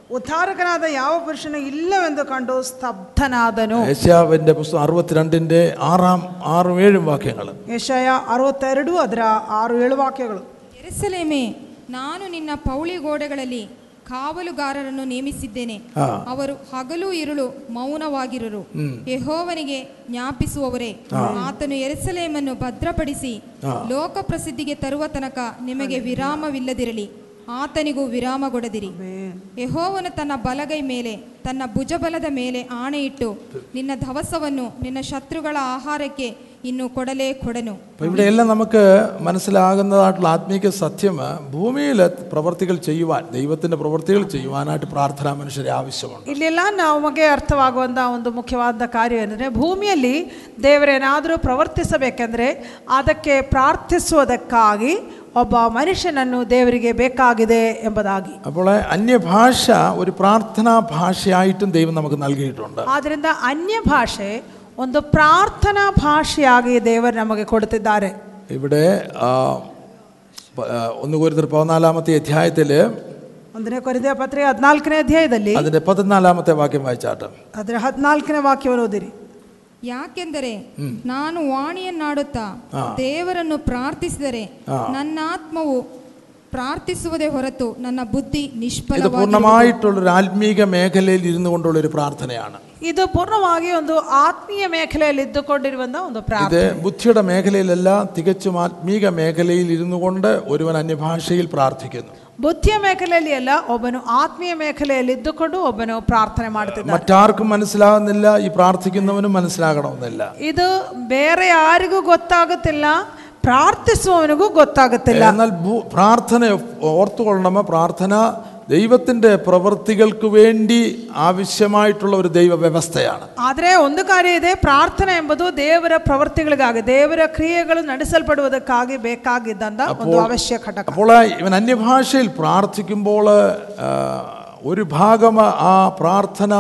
ಎಂದು ಧ್ಯ- ವ್ಯಸನಗೊಂಡು ಉದ್ಧಾರಕನಾದ ಯಾವ ಪುರುಷನು ಇಲ್ಲವೆಂದು ಕಂಡು ಸ್ತಬ್ಧನಾದನು ഏഷ്യാവിൻ്റെ പുസ്തകം അറുപത്തിരണ്ടിൻ്റെ ആറാം ആറും ഏഴും വാക്യങ്ങൾ ಯಶಯ ಅರವತ್ತೆರಡು ಅದರ ಆರು ಏಳು ವಾಕ್ಯಗಳು ಎರುಸಲೇಮೇ ನಾನು ನಿನ್ನ ಪೌಳಿ ಗೋಡೆಗಳಲ್ಲಿ ಕಾವಲುಗಾರರನ್ನು ನೇಮಿಸಿದ್ದೇನೆ ಆ. ಅವರು ಹಗಲು ಇರುಳು ಮೌನವಾಗಿರುವರು ಯೆಹೋವನಿಗೆ ಜ್ಞಾಪಿಸುವವರೇ ಆತನು ಎರುಸಲೇಮನ್ನು ಭದ್ರಪಡಿಸಿ ಲೋಕ ಪ್ರಸಿದ್ಧಿಗೆ ತರುವ ತನಕ ನಿಮಗೆ ವಿರಾಮವಿಲ್ಲದಿರಲಿ ಆತನಿಗೂ ವಿರಾಮ ಕೊಡದಿರಿ ಯಹೋವನು ತನ್ನ ಬಲಗೈ ಮೇಲೆ ತನ್ನ ಭುಜಬಲದ ಮೇಲೆ ಆಣೆಯಿಟ್ಟು ನಿನ್ನ ಧವಸವನ್ನು ನಿನ್ನ ಶತ್ರುಗಳ ಆಹಾರಕ್ಕೆ ಇನ್ನು ಕೊಡಲೇ ಕೊಡನು. ഇവിടെ എല്ലാം നമുക്ക് മനസ്സിലാകുന്നതായിട്ടുള്ള ആത്മീക സത്യം ഭൂമിയിൽ പ്രവർത്തികൾ ചെയ്യുവാൻ ദൈവത്തിന്റെ പ്രവർത്തികൾ ചെയ്യുവാനായിട്ട് പ്രാർത്ഥന മനുഷ്യരെ ആവശ്യമുണ്ട് ನಮಗೆ ಅರ್ಥವಾಗುವಂತ ಒಂದು ಮುಖ್ಯವಾದ ಕಾರ್ಯ ಏನಂದ್ರೆ ಭೂಮಿಯಲ್ಲಿ ದೇವರೇನಾದರೂ ಪ್ರವರ್ತಿಸಬೇಕೆಂದರೆ ಅದಕ್ಕೆ ಪ್ರಾರ್ಥಿಸುವುದಕ್ಕಾಗಿ ಒಬ್ಬ ಮನುಷ್ಯನನ್ನು ದೇವರಿಗೆ ಬೇಕಾಗಿದೆ ಎಂಬುದಾಗಿ അപ്പോൾ അന്യഭാഷ ഒരു പ്രാർത്ഥനാ ഭാഷയായിട്ടും ദൈവം നമുക്ക് നൽകിയിട്ടുണ്ട് ಆದ್ದರಿಂದ ಅನ್ಯ ಭಾಷೆ ಒಂದು ಪ್ರಾರ್ಥನಾ ಭಾಷೆಯಾಗಿ ದೇವರು ನಮಗೆ ಕೊಡುತ್ತಿದ್ದಾರೆ ഇവിടെ ആ, പ- ആ, ഒന്ന് കുരുത്തർ പതിനാലാമത്തെ അധ്യായത്തിൽ ಒಂದನೇ ಕೊರಿದ ಪತ್ರಿಕೆ ಹದಿನಾಲ್ಕನೇ ಅಧ್ಯಾಯದಲ್ಲಿ അതിൻ്റെ പതിനാലാമത്തെ വാക്യം വായിച്ചാട്ട് ಅದರ ಹದಿನಾಲ್ಕನೇ ವಾಕ್ಯವನ್ನು ಓದಿರಿ ಯಾಕೆಂದರೆ ನಾನು ವಾಣಿಯನ್ನಾಡುತ್ತಾ ದೇವರನ್ನು ಪ್ರಾರ್ಥಿಸಿದರೆ ನನ್ನ ಆತ್ಮವು ಪ್ರಾರ್ಥಿಸುವುದೇ ಹೊರತು ನನ್ನ ಬುದ್ಧಿ ഇത് ನಿಷ್ಫಲ പൂർണ്ണമായിട്ടുള്ളൊരു ആത്മീക മേഖലയിൽ ഇരുന്നു കൊണ്ടുള്ള ഒരു പ്രാർത്ഥനയാണ് ಇದು ಪೂರ್ಣವಾಗಿ ಒಂದು ಆತ್ಮೀಯ ಮೇಖಲೆಯಲ್ಲಿ ಇದ್ದುಕೊಂಡಿರುವಂತಹ ಒಂದು ಪ್ರಾರ್ಥನೆ ഇത് ബുദ്ധിയുടെ മേഖലയിലല്ല തികച്ചും ആത്മീക മേഖലയിൽ ഇരുന്നു കൊണ്ട് ഒരുവൻ അന്യഭാഷയിൽ പ്രാർത്ഥിക്കുന്നു ಬುದ್ಧಿಯ ಮೇಖಲೆಯಲ್ಲಿ ಅಲ್ಲ ಒಬ್ಬನು ಆತ್ಮೀಯ ಮೇಖಲೆಯಲ್ಲಿ ಇದ್ದುಕೊಂಡು ಒಬ್ಬನು ಪ್ರಾರ್ಥನೆ ಮಾಡುತ್ತಿದ್ದಾನೆ മറ്റാർക്കും മനസ്സിലാകുന്നില്ല ഈ പ്രാർത്ഥിക്കുന്നവനും മനസ്സിലാകണമെന്നില്ല ಇದು ಬೇರೆ ಯಾರಿಗೂ ಗೊತ್ತಾಗುತ್ತಿಲ್ಲ ಪ್ರಾರ್ಥಿಸುವವನಿಗೂ ಗೊತ್ತಾಗುತ್ತಿಲ್ಲ എന്നാൽ ഭൂ- പ്രാർത്ഥന ഓർത്തുകൊള്ളണമ പ്രാർത്ഥന ദൈവത്തിൻ്റെ പ്രവൃത്തികൾക്ക് വേണ്ടി ആവശ്യമായിട്ടുള്ള ഒരു ദൈവ വ്യവസ്ഥയാണ് ಆದರೆ ಒಂದು ಕಾರ್ಯ ಇದೆ ಪ್ರಾರ್ಥನೆ ಎಂಬುದು ದೇವರ ಪ್ರವೃತ್ತಿಗಳಿಗಾಗಿ ದೇವರ ಕ್ರಿಯೆಗಳು ನಡೆಸಲ್ಪಡುವುದಕ್ಕಾಗಿ ಬೇಕಾಗಿದ್ದಂತ ಒಂದು ಅವಶ್ಯ ಘಟಕ അപ്പോൾ ഇവൻ അന്യഭാഷയിൽ പ്രാർത്ഥിക്കുമ്പോൾ ആ, ഒരു ഭാഗം ആ പ്രാർത്ഥന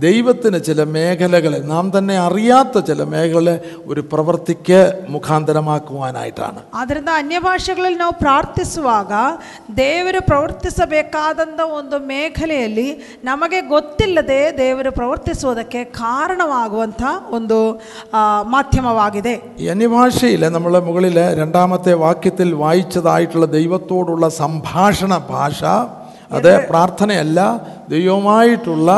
ദൈവത്തിന് ചില മേഖലകളെ നാം തന്നെ അറിയാത്ത ചില മേഖലകളെ ഒരു പ്രവൃത്തിക്ക് മുഖാന്തരമാക്കുവാനായിട്ടാണ് ಆದ್ದರಿಂದ ಅನ್ಯ ಭಾಷೆಗಳಲ್ಲಿ ನಾವು ಪ್ರಾರ್ಥಿಸುವಾಗ ದೇವರು ಪ್ರವರ್ತಿಸಬೇಕಾದಂಥ ಒಂದು ಮೇಖಲೆಯಲ್ಲಿ ನಮಗೆ ಗೊತ್ತಿಲ್ಲದೆ ದೇವರು ಪ್ರವರ್ತಿಸುವುದಕ್ಕೆ ಕಾರಣವಾಗುವಂಥ ಒಂದು ಆ, ಮಾಧ್ಯಮವಾಗಿದೆ ഈ അന്യഭാഷയിൽ നമ്മൾ മുകളിൽ രണ്ടാമത്തെ വാക്യത്തിൽ വായിച്ചതായിട്ടുള്ള ദൈവത്തോടുള്ള സംഭാഷണ ഭാഷ അത് പ്രാർത്ഥനയല്ല ദൈവമായിട്ടുള്ള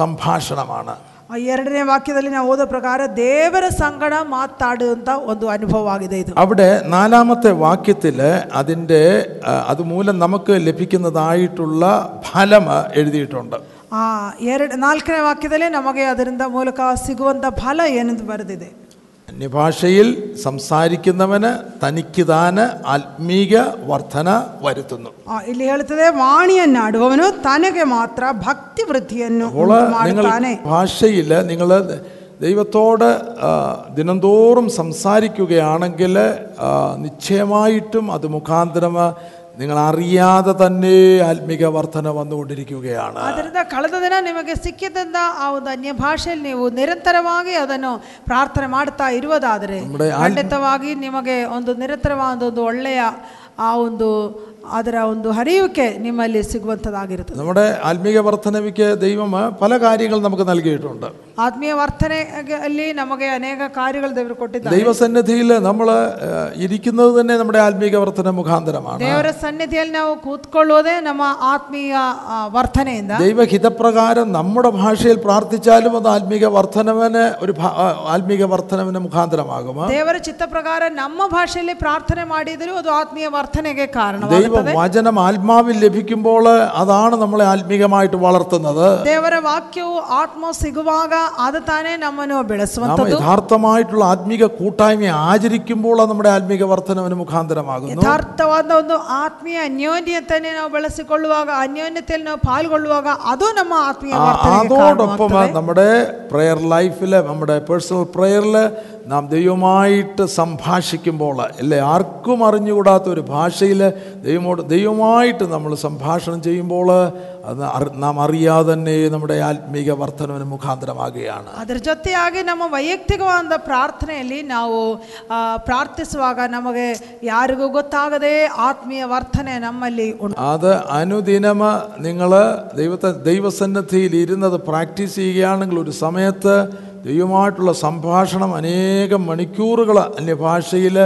സംഭാഷണമാണ് ಆ ಎರಡನೇ ವಾಕ್ಯದಲ್ಲಿ ನಾವು ಓದೋ ಪ್ರಕಾರ ದೇವರ ಸಂಗಡ ಮಾತಾಡುವಂಥ ಒಂದು ಅನುಭವವಾಗಿದೆ ಇದು അവിടെ നാലാമത്തെ വാക്യത്തിൽ അതിൻ്റെ ആ, അതുമൂലം നമുക്ക് ലഭിക്കുന്നതായിട്ടുള്ള ഫലം എഴുതിയിട്ടുണ്ട് ಆ ಎರಡು ನಾಲ್ಕನೇ ವಾಕ್ಯದಲ್ಲಿ ನಮಗೆ ಅದರಿಂದ ಮೂಲಕ ಸಿಗುವಂಥ ಫಲ ಏನೆಂದು ಬರೆದಿದೆ അന്യഭാഷയിൽ സംസാരിക്കുന്നവന് തനിക്ക് താന് ആത്മീക വർധന വരുത്തുന്നു ಆ, ಇಲ್ಲಿ ಹೇಳ್ತದೆ ವಾಣಿಯನ್ನಾಡುವವನು ತನಗೆ ಮಾತ್ರ ಭಕ್ತಿ ವೃದ್ಧಿಯನ್ನು അപ്പോൾ ಉಂಟು നിങ്ങൾ ಮಾಡುತ್ತಾನೆ ഭാഷയിൽ നിങ്ങൾ ദൈവത്തോട് ആ, ദിനംതോറും സംസാരിക്കുകയാണെങ്കിൽ ആ, നിശ്ചയമായിട്ടും അത് മുഖാന്തരം നിങ്ങൾ അറിയാതെ തന്നെ ആത്മീക വർധന വന്നുകൊണ്ടിരിക്കുകയാണ് ಆದ್ದರಿಂದ ಕಳೆದ ದಿನ ನಿಮಗೆ ಸಿಕ್ಕಿದ್ದಂಥ ಆ ಒಂದು ಅನ್ಯ ಭಾಷೆಯಲ್ಲಿ ನೀವು ನಿರಂತರವಾಗಿ ಅದನ್ನು ಪ್ರಾರ್ಥನೆ ಮಾಡ್ತಾ ಇರುವುದಾದರೆ നമ്മുടെ ಖಂಡಿತವಾಗಿ ನಿಮಗೆ ಒಂದು ನಿರಂತರವಾದ ಒಂದು ಒಳ್ಳೆಯ ಆ ಒಂದು ಅದರ ಒಂದು ಹರಿಯುವಿಕೆ ನಿಮ್ಮಲ್ಲಿ ಸಿಗುವಂಥದ್ದಾಗಿರುತ್ತದೆ നമ്മുടെ ആത്മീക വർധനവിക്ക് ദൈവം പല കാര്യങ്ങൾ നമുക്ക് നൽകിയിട്ടുണ്ട് ಆತ್ಮೀಯ ವರ್ತನೆಯಲ್ಲಿ ನಮಗೆ ಅನೇಕ ಕಾರ್ಯಗಳು ದೇವರು ಕೊಟ್ಟಿದ್ದಾರೆ ദൈവസന്നിധിയിൽ നമ്മൾ ഇരിക്കുന്നത് തന്നെ നമ്മുടെ ആത്മീക വർധന മുഖാന്തരമാണ് ದೇವರ ಸನ್ನಿಧಿಯಲ್ಲಿ ನಾವು ಕೂತ್ಕೊಳ್ಳುವುದೇ ನಮ್ಮ ಆತ್ಮೀಯ ಆ, ವರ್ತನೆಯಿಂದ ദൈവഹിതപ്രകാരം നമ്മുടെ ഭാഷയിൽ പ്രാർത്ഥിച്ചാലും അത് ആത്മീക വർധനവിന് ഒരു ഭா- ആ, ആത്മീക വർധനവിന് മുഖാന്തരമാകും ದೇವರ ಚಿತ್ತ ಪ್ರಕಾರ ನಮ್ಮ ಭಾಷೆಯಲ್ಲಿ ಪ್ರಾರ್ಥನೆ ಮಾಡಿದರೂ ಅದು ಆತ್ಮೀಯ ವರ್ತನೆಗೆ ദൈവ ಕಾರಣವಾಗುತ್ತದೆ വചനം ആത്മാവിൽ ലഭിക്കുമ്പോൾ അതാണ് നമ്മളെ ആത്മീകമായിട്ട് വളർത്തുന്നത് ದೇವರ ವಾಕ್ಯವು ಆತ್ಮ ಸಿಗುವಾಗ ಅದು ತಾನೇ ನಮ್ಮನ್ನು നാം ಬೆಳೆಸುವಂಥದ್ದು യഥാർത്ഥമായിട്ടുള്ള ആത്മീക കൂട്ടായ്മ ആചരിക്കുമ്പോൾ അത് നമ്മുടെ ആത്മീക വർധനവിന് മുഖാന്തരമാകുന്നു ಯಥಾರ್ಥವಾದ ಒಂದು ಆತ್ಮೀಯ ಅನ್ಯೋನ್ಯತೆಯನ್ನು ನಾವು ಬೆಳೆಸಿಕೊಳ್ಳುವಾಗ ಅನ್ಯೋನ್ಯತೆಯಲ್ಲಿ ನಾವು ಪಾಲ್ಗೊಳ್ಳುವಾಗ ಅದು ನಮ್ಮ ಆತ್ಮೀಯ ആ- ವರ್ತನೆಗೆ അതോടൊപ്പം ಕಾರಣವಾಗ್ತದೆ. നമ്മുടെ പ്രെയർ ലൈഫിൽ നമ്മുടെ പേഴ്സണൽ പ്രെയറിൽ നാം ദൈവമായിട്ട് സംഭാഷിക്കുമ്പോൾ അല്ലേ ആർക്കും അറിഞ്ഞുകൂടാത്ത ഒരു ഭാഷയിൽ ദൈവമോട് ദൈവമായിട്ട് നമ്മൾ സംഭാഷണം ചെയ്യുമ്പോൾ അത് അറി- നാം അറിയാതെ തന്നെ നമ്മുടെ ആത്മീക വർധനവിന് മുഖാന്തരമാകുകയാണ് ಅದರ ಜೊತೆಯಾಗಿ ನಮ್ಮ ವೈಯಕ್ತಿಕವಾದ ಪ್ರಾರ್ಥನೆಯಲ್ಲಿ ನಾವು ಆ, ಪ್ರಾರ್ಥಿಸುವಾಗ ನಮಗೆ ಯಾರಿಗೂ ಗೊತ್ತಾಗದೆ ಆತ್ಮೀಯ ವರ್ತನೆ ನಮ್ಮಲ್ಲಿ ಉಂಟು അത് അനുദിനം നിങ്ങൾ ദൈവത്തെ ദൈവസന്നിധിയിൽ ഇരുന്നത് പ്രാക്ടീസ് ചെയ്യുകയാണെങ്കിൽ ഒരു സമയത്ത് ദൈവമായിട്ടുള്ള സംഭാഷണം അനേക മണിക്കൂറുകൾ അന്യഭാഷയിൽ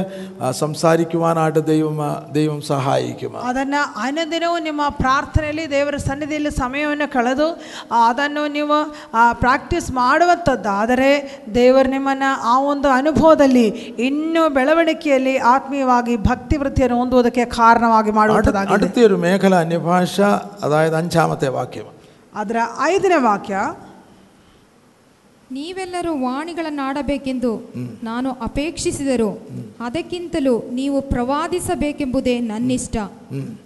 സംസാരിക്കുവാനായിട്ട് ദൈവം ദൈവം സഹായിക്കും. ಅದನ್ನು ಅನದಿನವೂ ನಿಮ್ಮ ಪ್ರಾರ್ಥನೆಯಲ್ಲಿ ದೇವರ ಸನ್ನಿಧಿಯಲ್ಲಿ ಸಮಯವನ್ನು ಕಳೆದು ಅದನ್ನು ನೀವು ಪ್ರಾಕ್ಟೀಸ್ ಮಾಡುವಂಥದ್ದಾದರೆ ದೇವರು ನಿಮ್ಮನ್ನು ಆ ಒಂದು ಅನುಭವದಲ್ಲಿ ಇನ್ನೂ ಬೆಳವಣಿಗೆಯಲ್ಲಿ ಆತ್ಮೀಯವಾಗಿ ಭಕ್ತಿ ವೃತ್ತಿಯನ್ನು ಹೊಂದುವುದಕ್ಕೆ ಕಾರಣವಾಗಿ ಮಾಡುವಂಥದ್ದಾಗಿ അടുത്തൊരു മേഖല അന്യഭാഷ അതായത് അഞ്ചാമത്തെ വാക്യം. ಅದರ ಐದನೇ ವಾಕ್ಯ ನೀವೆಲ್ಲರೂ ವಾಣಿಗಳನ್ನಾಡಬೇಕೆಂದು ನಾನು ಅಪೇಕ್ಷಿಸಿದರು ಅದಕ್ಕಿಂತಲೂ ನೀವು ಪ್ರವಾದಿಸಬೇಕೆಂಬುದೇ ನನ್ನಿಷ್ಟ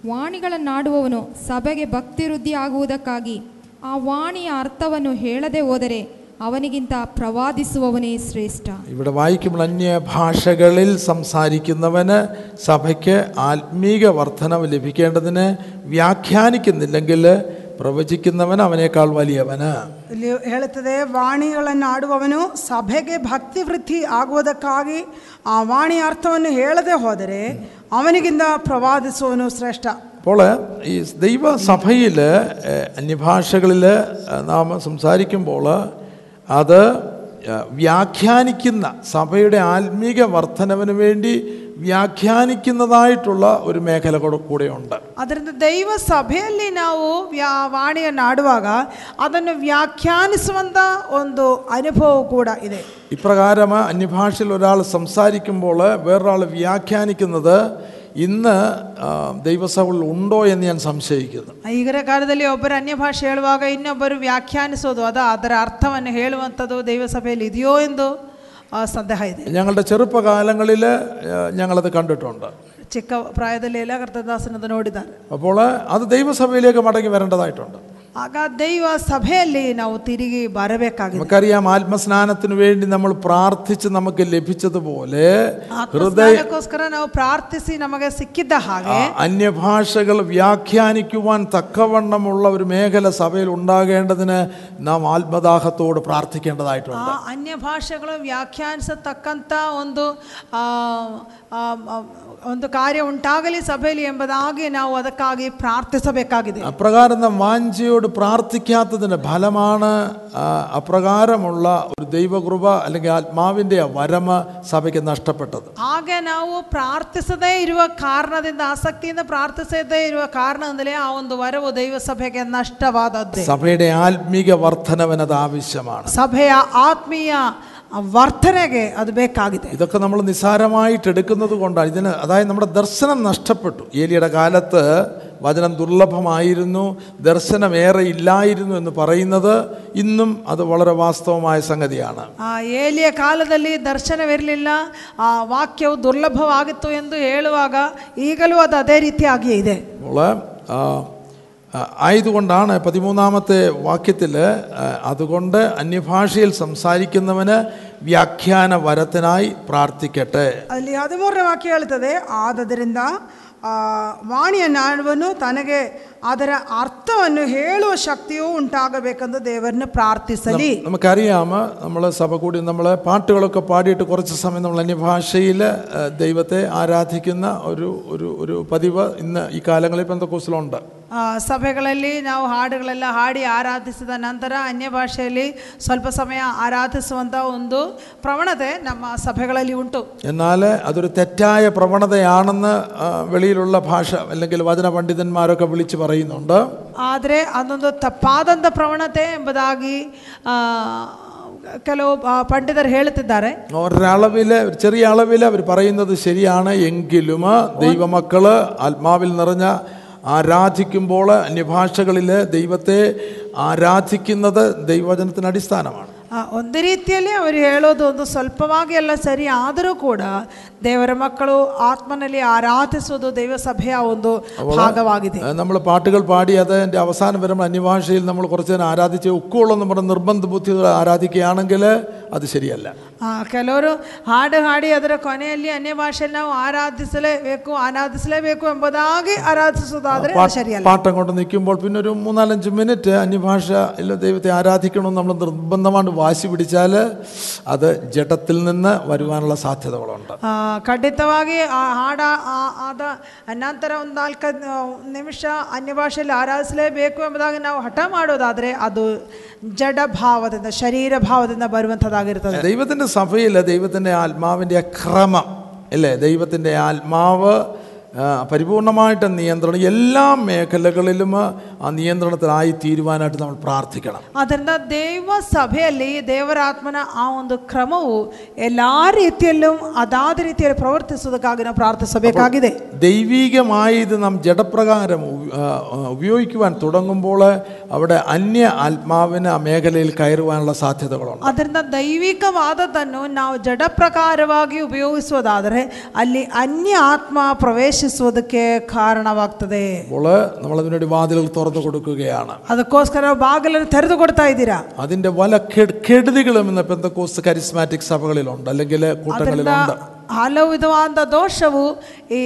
ವಾಣಿಗಳನ್ನಾಡುವವನು ಸಭೆಗೆ ಭಕ್ತಿವೃದ್ಧಿ ಆಗುವುದಕ್ಕಾಗಿ ಆ ವಾಣಿಯ ಅರ್ಥವನ್ನು ಹೇಳದೆ ಹೋದರೆ ಅವನಿಗಿಂತ ಪ್ರವಾದಿಸುವವನೇ ಶ್ರೇಷ್ಠ ഇവിടെ വായിക്കുമ്പോൾ അന്യഭാഷകളിൽ സംസാരിക്കുന്നവന് സഭയ്ക്ക് ആത്മീക വർധനവ് ലഭിക്കേണ്ടതിന് വ്യാഖ്യാനിക്കുന്നില്ലെങ്കിൽ പ്രവചിക്കുന്നവൻ അവനേക്കാൾ വലിയവന് ಇಲ್ಲಿ ಹೇಳುತ್ತದೆ ವಾಣಿಗಳನ್ನು ಆಡುವವನು ಸಭೆಗೆ ಭಕ್ತಿ ವೃದ್ಧಿ ಆಗುವುದಕ್ಕಾಗಿ ಆ ವಾಣಿ ಅರ್ಥವನ್ನು ಹೇಳದೆ ಹೋದರೆ ಅವನಿಗಿಂತ ಪ್ರವಾದಿಸುವವನು ಶ್ರೇಷ್ಠ അപ്പോൾ ഈ ദൈവസഭയിൽ അന്യഭാഷകളിൽ നാം സംസാരിക്കുമ്പോൾ അത് ഏഹ്, വ്യാഖ്യാനിക്കുന്ന സഭയുടെ ആത്മീക വർധനവിന് വേണ്ടി വ്യാഖ്യാനിക്കുന്നതായിട്ടുള്ള ഒരു മേഖല കൂടെ- കൂടെയുണ്ട് ಅದರಿಂದ ದೈವ ಸಭೆಯಲ್ಲಿ ನಾವು ವ್ಯಾ ವಾಣಿಯನ್ನು ಆಡುವಾಗ ಅದನ್ನು ವ್ಯಾಖ್ಯಾನಿಸುವಂಥ ಒಂದು ಅನುಭವ ಕೂಡ ಇದೆ ഇപ്രകാരം അന്യഭാഷയിൽ ഒരാൾ സംസാരിക്കുമ്പോൾ വേറൊരാൾ വ്യാഖ്യാനിക്കുന്നത് ഇന്ന് ആ, ദൈവസഭയിൽ ഉണ്ടോ എന്ന് ഞാൻ സംശയിക്കുന്നു ಈಗಿನ ಕಾಲದಲ್ಲಿ ಒಬ್ಬರು ಅನ್ಯ ಭಾಷೆ ಹೇಳುವಾಗ ಇನ್ನೊಬ್ಬರು ವ್ಯಾಖ್ಯಾನಿಸೋದು ಅದು ಅದರ ಅರ್ಥವನ್ನು ಹೇಳುವಂಥದ್ದು ದೈವ ಸಭೆಯಲ್ಲಿ ಇದೆಯೋ ಎಂದು ಆ, ಸಂದೇಹ ಇದೆ ഞങ്ങളുടെ ചെറുപ്പകാലങ്ങളിൽ ആ, ഞങ്ങളത് കണ്ടിട്ടുണ്ട് ಚಿಕ್ಕ ಪ್ರಾಯದಲ್ಲಿ ಎಲ್ಲ ಕರ್ತದಾಸನದು ನೋಡಿದ್ದಾರೆ അപ്പോൾ അത് ദൈവസഭയിലേക്ക് മടങ്ങി വരേണ്ടതായിട്ടുണ്ട് ಆಗ ದೈವ ಸಭೆಯಲ್ಲಿ ನಾವು ತಿರುಗಿ ಬರಬೇಕಾಗಿದೆ നമുക്കറിയാം ആത്മസ്നാനത്തിന് വേണ്ടി നമ്മൾ പ്രാർത്ഥിച്ച് നമുക്ക് ലഭിച്ചതുപോലെ ഹൃദയ ಆತ್ಮಸ್ನಾನಕ್ಕೋಸ್ಕರ ನಾವು ಪ್ರಾರ್ಥಿಸಿ ನಮಗೆ ಸಿಕ್ಕಿದ್ದ ആ, ಹಾಗೆ അന്യഭാഷകൾ വ്യാഖ്യാനിക്കുവാൻ തക്കവണ്ണമുള്ള ഒരു മേഖല സഭയിൽ ഉണ്ടാകേണ്ടതിന് നാം ആത്മദാഹത്തോട് പ്രാർത്ഥിക്കേണ്ടതായിട്ടുണ്ട് ಆ ಅನ್ಯ ಭಾಷೆಗಳು ವ್ಯಾಖ್ಯಾನಿಸತಕ್ಕಂಥ ಒಂದು ಆ, ಆ, ಆ, ಒಂದು ಕಾರ್ಯ ಉಂಟಾಗಲಿ ಸಭೆಯಲ್ಲಿ ಎಂಬುದಾಗಿ ನಾವು ಅದಕ್ಕಾಗಿ ಪ್ರಾರ್ಥಿಸಬೇಕಾಗಿದೆ അപ്രകാരം നാം വാഞ്ചയോട് പ്രാർത്ഥിക്കാത്തതിൻ്റെ ഫലമാണ് ആ, അപ്രകാരമുള്ള ഒരു ദൈവകൃപ അല്ലെങ്കിൽ ആത്മാവിൻ്റെ ആ വരമ സഭയ്ക്ക് നഷ്ടപ്പെട്ടത് ಹಾಗೆ ನಾವು ಪ್ರಾರ್ಥಿಸದೇ ಇರುವ ಕಾರಣದಿಂದ ಆಸಕ್ತಿಯಿಂದ ಪ್ರಾರ್ಥಿಸದೇ ಇರುವ ಕಾರಣದಿಂದಲೇ ಆ ಒಂದು ವರವು ದೈವ ಸಭೆಗೆ ನಷ್ಟವಾದದ್ದೇ സഭയുടെ ആത്മീക വർധനവിനത് ആവശ്യമാണ് ಸಭೆಯ ಆತ್ಮೀಯ ವರ್ತನೆಗೆ ಅದು ಬೇಕಾಗಿದೆ ഇതൊക്കെ നമ്മൾ നിസ്സാരമായിട്ട് എടുക്കുന്നത് കൊണ്ടാണ് ഇതിന് അതായത് നമ്മുടെ ദർശനം നഷ്ടപ്പെട്ടു ഏലിയുടെ കാലത്ത് വചനം ദുർലഭമായിരുന്നു ദർശനം ഏറെ ഇല്ലായിരുന്നു എന്ന് പറയുന്നത് ഇന്നും അത് വളരെ വാസ്തവമായ സംഗതിയാണ് ಆ ಏಲಿಯ ಕಾಲದಲ್ಲಿ ದರ್ಶನವಿರಲಿಲ್ಲ ಆ ವಾಕ್ಯವು ದುರ್ಲಭವಾಗಿತ್ತು ಎಂದು ಹೇಳುವಾಗ ಈಗಲೂ ಅದು ಅದೇ ರೀತಿಯಾಗಿಯೇ ಇದೆ അപ്പോൾ ആ, ആ, ആയതുകൊണ്ടാണ് പതിമൂന്നാമത്തെ വാക്യത്തിൽ അതുകൊണ്ട് അന്യഭാഷയിൽ സംസാരിക്കുന്നവന് വ്യാഖ്യാന വരത്തിനായി പ്രാർത്ഥിക്കട്ടെ ಅಲ್ಲಿ ಹದಿಮೂರನೇ ವಾಕ್ಯ ಹೇಳ್ತದೆ ಆದದರಿಂದ ಆ, ವಾಣಿಯನ್ನಾಡುವನು ತನಗೆ ಅದರ ಅರ್ಥವನ್ನು ಹೇಳುವ ಶಕ್ತಿಯೂ ಉಂಟಾಗಬೇಕೆಂದು ದೇವರನ್ನು ಪ್ರಾರ್ಥಿಸಲಿ നമുക്കറിയാം നമ്മൾ സഭ കൂടി നമ്മൾ പാട്ടുകളൊക്കെ പാടിയിട്ട് കുറച്ച് സമയം നമ്മൾ അന്യഭാഷയിൽ ദൈവത്തെ ആരാധിക്കുന്ന ഒരു ഒരു ഒരു പതിവ് ഇന്ന് ഈ കാലങ്ങളിൽ പെന്തക്കോസിലുണ്ട് ಆ, ಸಭೆಗಳಲ್ಲಿ ನಾವು ಹಾಡುಗಳೆಲ್ಲ ಹಾಡಿ ಆರಾಧಿಸಿದ ನಂತರ ಅನ್ಯ ಭಾಷೆಯಲ್ಲಿ ಸ್ವಲ್ಪ ಸಮಯ ಆರಾಧಿಸುವಂಥ ಒಂದು ಪ್ರವಣತೆ ನಮ್ಮ ಸಭೆಗಳಲ್ಲಿ ಉಂಟು എന്നാൽ അതൊരു തെറ്റായ പ്രവണതയാണെന്ന് ആ, വെളിയിലുള്ള ഭാഷ അല്ലെങ്കിൽ വചന പണ്ഡിതന്മാരൊക്കെ വിളിച്ച് പറയുന്നുണ്ട് ಆದರೆ ಅದೊಂದು ತಪ್ಪಾದಂಥ ಪ್ರವಣತೆ ಎಂಬುದಾಗಿ ಆ, ಕೆಲವು ಆ, ಪಂಡಿತರು ಹೇಳುತ್ತಿದ್ದಾರೆ ഒരളവിൽ ഒരു ചെറിയ അളവിൽ അവർ പറയുന്നത് ശരിയാണ് എങ്കിലും ദൈവമക്കള് ആത്മാവിൽ നിറഞ്ഞ ആരാധിക്കുമ്പോൾ അന്യഭാഷകളിൽ ദൈവത്തെ ആരാധിക്കുന്നത് ദൈവവചനത്തിന് അടിസ്ഥാനമാണ് ಆ, ಒಂದು ರೀತಿಯಲ್ಲಿ ಅವರು ಹೇಳೋದು ಒಂದು ಸ್ವಲ್ಪವಾಗಿ ಎಲ್ಲ ಸರಿ ಆದರೂ ಕೂಡ ದೇವರ ಮಕ್ಕಳು ಆತ್ಮನಲ್ಲಿ ಆರಾಧಿಸುವುದು ದೈವ ಸಭೆಯ ಒಂದು ಭಾಗವಾಗಿದೆ നമ്മൾ പാട്ടുകൾ പാടി അതിൻ്റെ അവസാനം വരുമ്പോൾ അന്യഭാഷയിൽ നമ്മൾ കുറച്ച് നേരം ആരാധിച്ച് ഉക്കുള്ള നമ്മുടെ നിർബന്ധ ബുദ്ധിയോടെ ആരാധിക്കുകയാണെങ്കിൽ അത് ശരിയല്ല ಆ, ಕೆಲವರು ಹಾಡು ಹಾಡಿ ಅದರ ಕೊನೆಯಲ್ಲಿ ಅನ್ಯ ಭಾಷೆಯಲ್ಲಿ ನಾವು ಆರಾಧಿಸಲೇಬೇಕು ಆರಾಧಿಸಲೇಬೇಕು ಎಂಬುದಾಗಿ ಆರಾಧಿಸುವುದಾದರೆ ಅದು ಸರಿಯಲ್ಲ പാട്ടം കൊണ്ട് നിൽക്കുമ്പോൾ പിന്നെ ഒരു മൂന്നാലഞ്ച് മിനിറ്റ് അന്യഭാഷ ഇല്ല ദൈവത്തെ ആരാധിക്കണമെന്ന് നമ്മൾ നിർബന്ധമായിട്ട് വാശി പിടിച്ചാൽ അത് ജഡത്തിൽ നിന്ന് വരുവാനുള്ള സാധ്യതകളുണ്ട് ಆ, ಖಂಡಿತವಾಗಿ ಆ ಹಾಡ ಆ- ಆದ ನಂತರ ಒಂದು ನಾಲ್ಕೈದು ನಿಮಿಷ ಅನ್ಯ ಭಾಷೆಯಲ್ಲಿ ಆರಾಧಿಸಲೇಬೇಕು ಎಂಬುದಾಗಿ ನಾವು ಹಠ ಮಾಡೋದಾದರೆ ಅದು ಜಡ ಭಾವದಿಂದ ಶರೀರ ಭಾವದಿಂದ ಬರುವಂಥದ್ದಾಗಿರ್ತದೆ ദൈവത്തിൻ്റെ സഭയിൽ ദൈവത്തിൻ്റെ ആത്മാവിൻ്റെ ക്രമം അല്ലേ ദൈവത്തിൻ്റെ ആത്മാവ് ആ, പരിപൂർണമായിട്ട് നിയന്ത്രണം എല്ലാ മേഖലകളിലും ആ നിയന്ത്രണത്തിലായി തീരുവാനായിട്ട് നമ്മൾ പ്രാർത്ഥിക്കണം ಆದ್ದರಿಂದ ದೇವ ಸಭೆಯಲ್ಲಿ ದೇವರ ಆತ್ಮನ ಆ ಒಂದು ಕ್ರಮವು ಎಲ್ಲ ರೀತಿಯಲ್ಲೂ ಅದಾದ ರೀತಿಯಲ್ಲಿ ಪ್ರವರ್ತಿಸುವುದಕ್ಕಾಗಿ ನಾವು ಪ್ರಾರ್ಥಿಸಬೇಕಾಗಿದೆ ദൈവീകമായി ഇത് നാം ജഡപ്രകാരം ഉപ- ആ, ആ, ഉപയോഗിക്കുവാൻ തുടങ്ങുമ്പോൾ അവിടെ അന്യ ആത്മാവിന് ആ മേഖലയിൽ കയറുവാനുള്ള സാധ്യതകളുണ്ട് ಅದರಿಂದ ದೈವಿಕವಾದದ್ದನ್ನು ನಾವು ಜಡ ಪ್ರಕಾರವಾಗಿ ಉಪಯೋಗಿಸುವುದಾದರೆ ಅಲ್ಲಿ ಅನ್ಯ ಆತ್ಮ ಪ್ರವೇಶಿಸುವುದಕ್ಕೆ ಕಾರಣವಾಗ್ತದೆ അപ്പോൾ നമ്മളതിനുവേണ്ടി വാതിലുകൾ തുറന്നു കൊടുക്കുകയാണ് ಅದಕ್ಕೋಸ್ಕರ ಬಾಗಿಲನ್ನು ತೆರೆದು ಕೊಡ್ತಾ ಇದ್ದೀರಾ അതിൻ്റെ വല കെട്- കെടുതികളും ഇന്ന് പെന്തക്കോസ് കരിസ്മാറ്റിക് സഭകളിലുണ്ട് അല്ലെങ്കിൽ ಅದರಿಂದ കൂട്ടങ്ങളിലുണ്ട് ಹಲವು ವಿಧವಾದ ದೋಷವು ಈ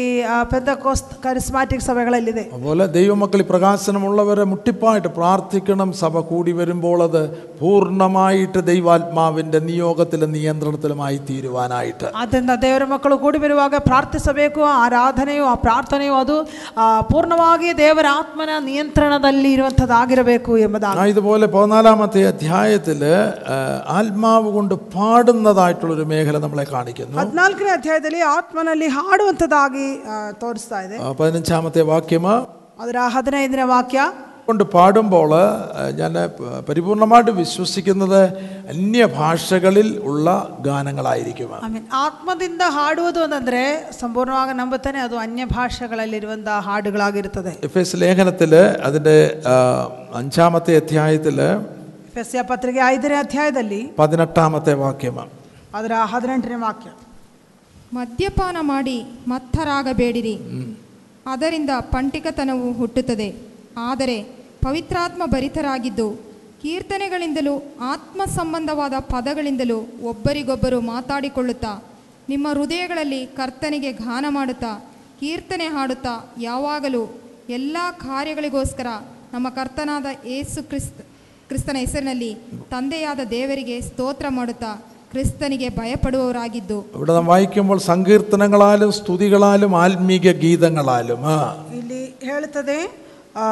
ಪೆಂದಕೋಸ್ ಕರಿಸ್ಮ್ಯಾಟಿಕ್ ಸಭೆಗಳಲ್ಲಿದೆ അതുപോലെ ദൈവമക്കൾ ഈ പ്രകാശനമുള്ളവരെ മുട്ടിപ്പായിട്ട് പ്രാർത്ഥിക്കണം സഭ കൂടി വരുമ്പോൾ അത് പൂർണ്ണമായിട്ട് ദൈവാത്മാവിൻ്റെ നിയോഗത്തിലും നിയന്ത്രണത്തിലുമായി തീരുവാനായിട്ട് ಆದ್ದರಿಂದ ದೇವರ ಮಕ್ಕಳು ಕೂಡಿ ಬರುವಾಗ ಪ್ರಾರ್ಥಿಸಬೇಕು ಆರಾಧನೆಯು ಆ ಪ್ರಾರ್ಥನೆಯು ಅದು ಆ, ಪೂರ್ಣವಾಗಿ ದೇವರ ಆತ್ಮನ ನಿಯಂತ್ರಣದಲ್ಲಿ ಇರುವಂಥದ್ದಾಗಿರಬೇಕು ಎಂಬುದಾಗಿ ആ ഇതുപോലെ പതിനാലാമത്തെ അധ്യായത്തിൽ ആത്മാവ് കൊണ്ട് പാടുന്നതായിട്ടുള്ളൊരു മേഖല നമ്മളെ കാണിക്കുന്നു ಹದಿನಾಲ್ಕನೇ ಅಧ್ಯಾಯದಲ್ಲಿ ಆತ್ಮನಲ್ಲಿ ಹಾಡುವಂಥದ್ದಾಗಿ ಆ, ತೋರಿಸ್ತಾ ಇದೆ ആ, പതിനഞ്ചാമത്തെ വാക്യം ಅದರ ಹದಿನೈದನೇ ವಾಕ್ಯ കൊണ്ട് പാടുമ്പോൾ ഞാൻ പരിപൂർണമായിട്ട് വിശ്വസിക്കുന്നത് അന്യഭാഷകളിൽ ഉള്ള ഗാനങ്ങളായിരിക്കും ಐ ಮೀನ್ ಆತ್ಮದಿಂದ ಹಾಡುವುದು ಅಂತಂದ್ರೆ ಸಂಪೂರ್ಣವಾಗಿ ನಂಬುತ್ತಾನೆ ಅದು ಅನ್ಯ ಭಾಷೆಗಳಲ್ಲಿರುವಂತಹ ಹಾಡುಗಳಾಗಿರುತ್ತದೆ എഫ് എസ് ലേഖനത്തിൽ അതിൻ്റെ ആ, അഞ്ചാമത്തെ അധ്യായത്തിൽ ಫೆಸ್ಯ ಪತ್ರಿಕೆ ಐದನೇ ಅಧ್ಯಾಯದಲ್ಲಿ പതിനെട്ടാമത്തെ വാക്യം ಅದರ ಹದಿನೆಂಟನೇ ವಾಕ್ಯ ಮದ್ಯಪಾನ ಮಾಡಿ ಮತ್ತರಾಗಬೇಡಿರಿ. ಅದರಿಂದ ಪಂಟಿಕತನವು ಹುಟ್ಟುತ್ತದೆ. ಆದರೆ ಪವಿತ್ರಾತ್ಮ ಭರಿತರಾಗಿದ್ದು ಕೀರ್ತನೆಗಳಿಂದಲೂ ಆತ್ಮ ಸಂಬಂಧವಾದ ಪದಗಳಿಂದಲೂ ಒಬ್ಬರಿಗೊಬ್ಬರು ಮಾತಾಡಿಕೊಳ್ಳುತ್ತಾ ನಿಮ್ಮ ಹೃದಯಗಳಲ್ಲಿ ಕರ್ತನಿಗೆ ಘಾನ ಮಾಡುತ್ತಾ ಕೀರ್ತನೆ ಹಾಡುತ್ತಾ ಯಾವಾಗಲೂ ಎಲ್ಲ ಕಾರ್ಯಗಳಿಗೋಸ್ಕರ ನಮ್ಮ ಕರ್ತನಾದ ಏಸು ಕ್ರಿಸ್ತ ಕ್ರಿಸ್ತನ ಹೆಸರಿನಲ್ಲಿ ತಂದೆಯಾದ ದೇವರಿಗೆ ಸ್ತೋತ್ರ ಮಾಡುತ್ತಾ ಕ್ರಿಸ್ತನಿಗೆ ಭಯಪಡುವವರಾಗಿದ್ದು ഇവിടെ നാം വായിക്കുമ്പോൾ സങ്കീർത്തനങ്ങളാലും സ്തുതികളാലും ആത്മീക ഗീതങ്ങളാലും ആ, ಇಲ್ಲಿ ಹೇಳುತ್ತದೆ ಆ,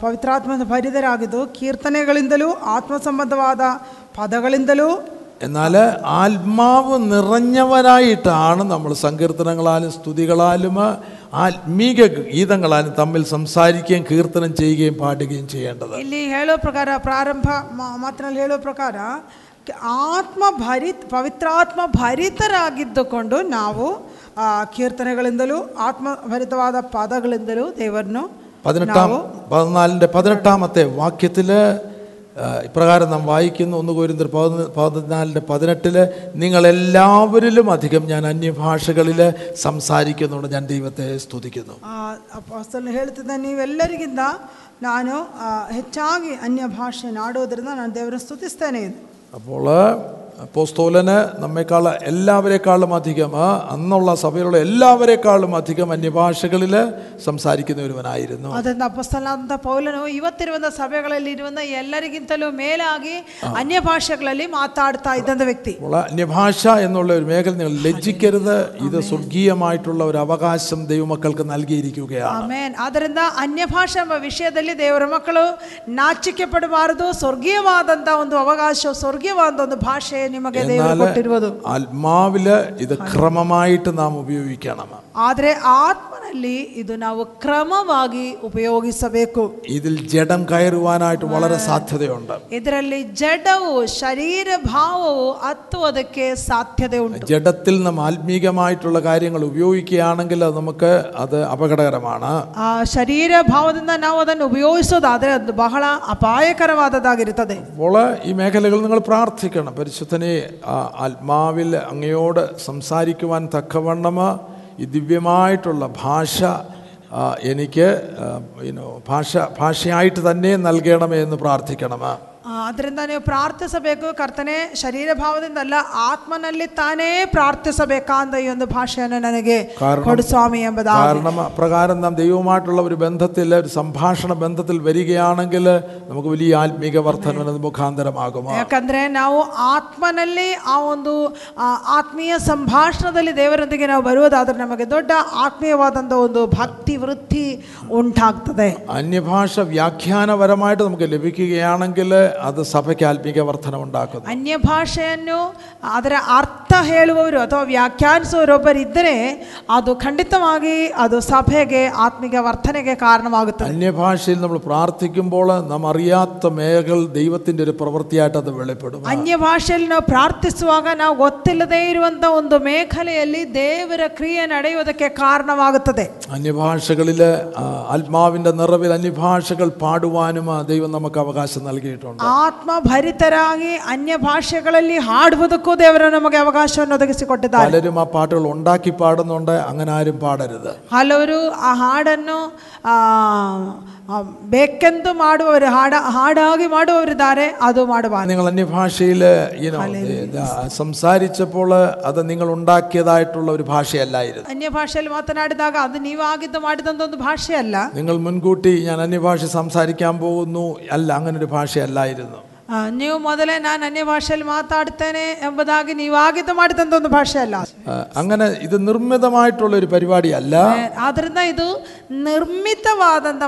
ಪವಿತ್ರಾತ್ಮದ ಭರಿತರಾಗಿದ್ದು ಕೀರ್ತನೆಗಳಿಂದಲೂ ಆತ್ಮ ಸಂಬಂಧವಾದ ಪದಗಳಿಂದಲೂ എന്നാൽ ആത്മാവ് നിറഞ്ഞവരായിട്ടാണ് നമ്മൾ സങ്കീർത്തനങ്ങളാലും സ്തുതികളാലും ആത്മീക ഗീതങ്ങളാലും തമ്മിൽ സംസാരിക്കുകയും കീർത്തനം ചെയ്യുകയും പാടുകയും ചെയ്യേണ്ടത് ಇಲ್ಲಿ ಹೇಳೋ ಪ್ರಕಾರ ಪ್ರಾರಂಭ ಮ- ಮಾತಿನಲ್ಲಿ ಹೇಳೋ ಪ್ರಕಾರ ಕ- ಆತ್ಮ ಭರಿತ್ ಪವಿತ್ರಾತ್ಮ ಭರಿತರಾಗಿದ್ದುಕೊಂಡು ನಾವು ಆ, ಕೀರ್ತನೆಗಳಿಂದಲೂ ಆತ್ಮ ಭರಿತವಾದ ಪದಗಳಿಂದಲೂ ದೇವರನ್ನು പതിനെട്ടാം പതിനാലിൻ്റെ പതിനെട്ടാമത്തെ വാക്യത്തിൽ ഇപ്രകാരം നാം വായിക്കുന്നു ഒന്ന് കോരിന്തർ പതിനാലിൻ്റെ പതിനെട്ടില് നിങ്ങളെല്ലാവരിലും അധികം ഞാൻ അന്യഭാഷകളിൽ സംസാരിക്കുന്നുണ്ട് ഞാൻ ദൈവത്തെ സ്തുതിക്കുന്നു ಅಪಸ್ತಲನು ಹೇಳುತ್ತಿದ್ದ ನೀವೆಲ್ಲರಿಗಿಂತ ನಾನು ಆ, ಹೆಚ್ಚಾಗಿ ಅನ್ಯ ಭಾಷೆ ಆಡೋದ್ರಿಂದ ನಾನು ದೇವರನ್ನು ಸ್ತುತಿಸ್ತೇನೆ അപ്പോൾ പോസ്തോലന് നമ്മെക്കാൾ എല്ലാവരെക്കാളും അധികം ആ, അന്നുള്ള സഭയിലുള്ള എല്ലാവരെക്കാളും അധികം അന്യഭാഷകളിൽ സംസാരിക്കുന്ന ഒരുവനായിരുന്നു ಅದರಿಂದ ಅಪಸ್ತಲಾದಂಥ ಪೌಲನು ಇವತ್ತಿರುವಂಥ ಸಭೆಗಳಲ್ಲಿ ಇರುವಂಥ ಎಲ್ಲರಿಗಿಂತಲೂ ಮೇಲಾಗಿ ಅನ್ಯ ಭಾಷೆಗಳಲ್ಲಿ ಮಾತಾಡ್ತಾ ಇದ್ದಂಥ ವ್ಯಕ್ತಿ അപ്പോൾ അന്യഭാഷ എന്നുള്ള ഒരു മേഖല നിങ്ങൾ ലജ്ജിക്കരുത് ഇത് സ്വർഗീയമായിട്ടുള്ള ഒരു അവകാശം ദൈവമക്കൾക്ക് നൽകിയിരിക്കുകയാണ് ಆಮೇನ್ ಆದ್ದರಿಂದ ಅನ್ಯ ಭಾಷೆ ಎಂಬ ವಿಷಯದಲ್ಲಿ ದೇವರ ಮಕ್ಕಳು ನಾಚಿಕೆ ಪಡಬಾರದು ಸ್ವರ್ಗೀಯವಾದಂಥ ಒಂದು ಅವಕಾಶ ಸ್ವರ್ಗೀಯವಾದ ಒಂದು ಭಾಷೆ ನಿಮಗೆ ದೇವರು എന്നാൽ ಕೊಟ್ಟಿರುವುದು ആത്മാവില് ഇത് ക്രമമായിട്ട് നാം ഉപയോഗിക്കണം ಆದರೆ ಆತ್ಮನಲ್ಲಿ ಇದು ನಾವು ಕ್ರಮವಾಗಿ ಉಪಯೋಗಿಸಬೇಕು ഇതിൽ ജഡം കയറുവാനായിട്ട് വളരെ സാധ്യതയുണ്ട് ಇದರಲ್ಲಿ ಜಡವು ಶರೀರ ಭಾವವು ಹತ್ತುವುದಕ್ಕೆ ಸಾಧ್ಯತೆ ಉಂಟು ജഡത്തിൽ നാം ആത്മീകമായിട്ടുള്ള കാര്യങ്ങൾ ഉപയോഗിക്കുകയാണെങ്കിൽ അത് നമുക്ക് അത് അപകടകരമാണ് ಆ ಶರೀರ ಭಾವದಿಂದ ನಾವು ಅದನ್ನು ಉಪಯೋಗಿಸೋದಾದರೆ ಅದು ಬಹಳ ಅಪಾಯಕರವಾದದ್ದಾಗಿರುತ್ತದೆ അപ്പോൾ ഈ മേഖലകൾ നിങ്ങൾ പ്രാർത്ഥിക്കണം പരിശുദ്ധനെ ആ ആത്മാവിൽ അങ്ങയോട് സംസാരിക്കുവാൻ തക്കവണ്ണം ഈ ദിവ്യമായിട്ടുള്ള ഭാഷ എനിക്ക് ഭാഷ ഭാഷയായിട്ട് തന്നെ നൽകണമേ എന്ന് പ്രാർത്ഥിക്കണം ಅದರಿಂದ ನೀವು ಪ್ರಾರ್ಥಿಸಬೇಕು ಕರ್ತನೆ ಶರೀರಭಾವದಿಂದಲ್ಲ ಆತ್ಮನಲ್ಲಿ ತಾನೇ ಪ್ರಾರ್ಥಿಸಬೇಕಾ ಅಂತ ಈ ಒಂದು ಭಾಷೆಯನ್ನು ನನಗೆ കാരണം- ಕೊಡು ಸ್ವಾಮಿ ಎಂಬುದಾಗಿ കാരണം അപ്രകാരം നാം ദൈവവുമായിട്ടുള്ള ഒരു ബന്ധത്തിൽ ഒരു സംഭാഷണ ബന്ധത്തിൽ വരികയാണെങ്കിൽ നമുക്ക് വലിയ ആത്മീക വർധനവിന് മുഖാന്തരമാകുമോ ಯಾಕಂದ್ರೆ ನಾವು ಆತ್ಮನಲ್ಲಿ ಆ ಒಂದು ಆ, ಆತ್ಮೀಯ ಸಂಭಾಷಣದಲ್ಲಿ ದೇವರೊಂದಿಗೆ ನಾವು ಬರುವುದಾದ್ರೆ ನಮಗೆ ದೊಡ್ಡ ಆತ್ಮೀಯವಾದಂಥ ಒಂದು ಭಕ್ತಿ ವೃತ್ತಿ ಉಂಟಾಗ್ತದೆ അന്യഭാഷ വ്യാഖ്യാനപരമായിട്ട് നമുക്ക് ലഭിക്കുകയാണെങ്കിൽ അത് സഭയ്ക്ക് ആത്മീക വർധന ഉണ്ടാക്കുന്നു ಅನ್ಯ ಭಾಷೆಯನ್ನು ಅದರ ಅರ್ಥ ಹೇಳುವವರು ಅಥವಾ ವ್ಯಾಖ್ಯಾನಿಸುವವರೊಬ್ಬರಿದ್ದರೆ ಅದು ಖಂಡಿತವಾಗಿ ಅದು ಸಭೆಗೆ ಆತ್ಮಿಕ ವರ್ತನೆಗೆ ಕಾರಣವಾಗುತ್ತದೆ അന്യഭാഷയിൽ നമ്മൾ പ്രാർത്ഥിക്കുമ്പോൾ നാം അറിയാത്ത മേഖൽ ദൈവത്തിൻ്റെ ഒരു പ്രവൃത്തിയായിട്ട് അത് വെളിപ്പെടും ಅನ್ಯ ಭಾಷೆಯಲ್ಲಿ ನಾವು ಪ್ರಾರ್ಥಿಸುವಾಗ ನಾವು ಗೊತ್ತಿಲ್ಲದೇ ಇರುವಂಥ ಒಂದು ಮೇಖಲೆಯಲ್ಲಿ ದೇವರ ಕ್ರಿಯೆ ನಡೆಯುವುದಕ್ಕೆ ಕಾರಣವಾಗುತ್ತದೆ അന്യഭാഷകളിൽ ആത്മാവിൻ്റെ നിറവിൽ അന്യഭാഷകൾ പാടുവാനും ആ ദൈവം നമുക്ക് അവകാശം നൽകിയിട്ടുണ്ട് ಆತ್ಮಭರಿತರಾಗಿ ಅನ್ಯ ಭಾಷೆಗಳಲ್ಲಿ ಹಾಡುವುದಕ್ಕೂ ದೇವರು ನಮಗೆ ಅವಕಾಶವನ್ನು ಒದಗಿಸಿಕೊಟ್ಟಿದ್ದಾರೆ പലരും ആ പാട്ടുകൾ ഉണ്ടാക്കി പാടുന്നുണ്ട് അങ്ങനെ ആരും പാടരുത് ಹಲವರು ಆ ಹಾಡನ್ನು ಆ, ಆ, ಬೇಕೆಂದು ಮಾಡುವವರು ಹಾಡ ಹಾಡಾಗಿ ಮಾಡುವವರಿದ್ದಾರೆ ಅದು ಮಾಡಬಾರದು നിങ്ങൾ അന്യഭാഷയിൽ സംസാരിച്ചപ്പോൾ അത് നിങ്ങൾ ഉണ്ടാക്കിയതായിട്ടുള്ള ഒരു ഭാഷയല്ലായിരുന്നു ಅನ್ಯ ಭಾಷೆಯಲ್ಲಿ ಮಾತನಾಡಿದಾಗ ಅದು ನೀವಾಗಿದ್ದು ಮಾಡಿದಂಥ ಒಂದು ಭಾಷೆ ಅಲ್ಲ നിങ്ങൾ മുൻകൂട്ടി ഞാൻ അന്യഭാഷ സംസാരിക്കാൻ പോകുന്നു അല്ല അങ്ങനെ ഒരു ഭാഷയല്ലായിരുന്നു ಆ, ನೀವು ಮೊದಲೇ ನಾನು ಅನ್ಯ ಭಾಷೆಯಲ್ಲಿ ಮಾತಾಡ್ತೇನೆ ಎಂಬುದಾಗಿ ನೀವಾಗಿದ್ದು ಮಾಡಿದಂಥ ಒಂದು ಭಾಷೆ ಅಲ್ಲ ആ, അങ്ങനെ ഇത് നിർമ്മിതമായിട്ടുള്ള ഒരു പരിപാടിയല്ല ಆದ್ರಿಂದ ಇದು ನಿರ್ಮಿತವಾದಂಥ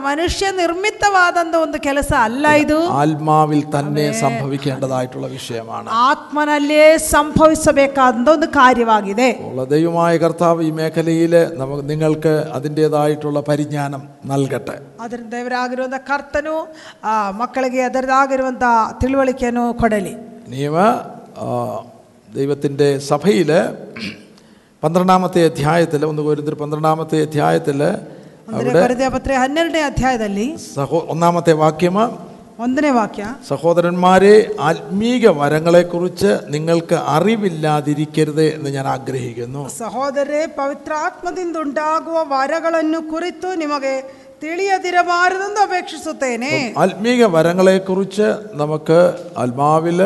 ಮನುಷ್ಯ ನಿರ್ಮಿತವಾದಂಥ ಒಂದು ಕೆಲಸ ಅಲ್ಲ ಇದು ആത്മാവിൽ തന്നെ സംഭവിക്കേണ്ടതായിട്ടുള്ള വിഷയമാണ് ಆತ್ಮನಲ್ಲೇ ಸಂಭವಿಸಬೇಕಾದಂಥ ಒಂದು ಕಾರ್ಯವಾಗಿದೆ ഉള്ള ദൈവമായ കർത്താവ് ഈ മേഖലയിൽ നമുക്ക് നിങ്ങൾക്ക് അതിൻ്റെതായിട്ടുള്ള പരിജ്ഞാനം നൽകട്ടെ ಅದರಿಂದ ದೇವರಾಗಿರುವಂಥ ಕರ್ತನು ಆ, ಮಕ್ಕಳಿಗೆ ಅದರದಾಗಿರುವಂಥ ತಿಳುವಳಿಕೆಯನ್ನು ಕೊಡಲಿ നിയമ ദൈവത്തിൻ്റെ സഭയിൽ പന്ത്രണ്ടാമത്തെ അധ്യായത്തിൽ ഒന്ന് കോരിന്തർ പന്ത്രണ്ടാമത്തെ അധ്യായത്തിൽ ಅಂದರೆ ಕೊರಿಂಥ್ಯ ಪತ್ರೆ ಹನ್ನೆರಡನೇ ಅಧ್ಯಾಯದಲ್ಲಿ സഹോ ഒന്നാമത്തെ വാക്യം ಒಂದನೇ ವಾಕ್ಯ സഹോദരന്മാരെ ആത്മീക വരങ്ങളെക്കുറിച്ച് നിങ്ങൾക്ക് അറിവില്ലാതിരിക്കരുത് എന്ന് ഞാൻ ആഗ്രഹിക്കുന്നു ಸಹೋದರೇ ಪವಿತ್ರಾತ್ಮದಿಂದ ಉಂಟಾಗುವ ವರಗಳನ್ನು ಕುರಿತು ನಿಮಗೆ തിളിയതിരമാരുതെന്ന് അപേക്ഷിച്ചേനെ ആത്മീക വരങ്ങളെ കുറിച്ച് നമുക്ക് ആത്മാവിൽ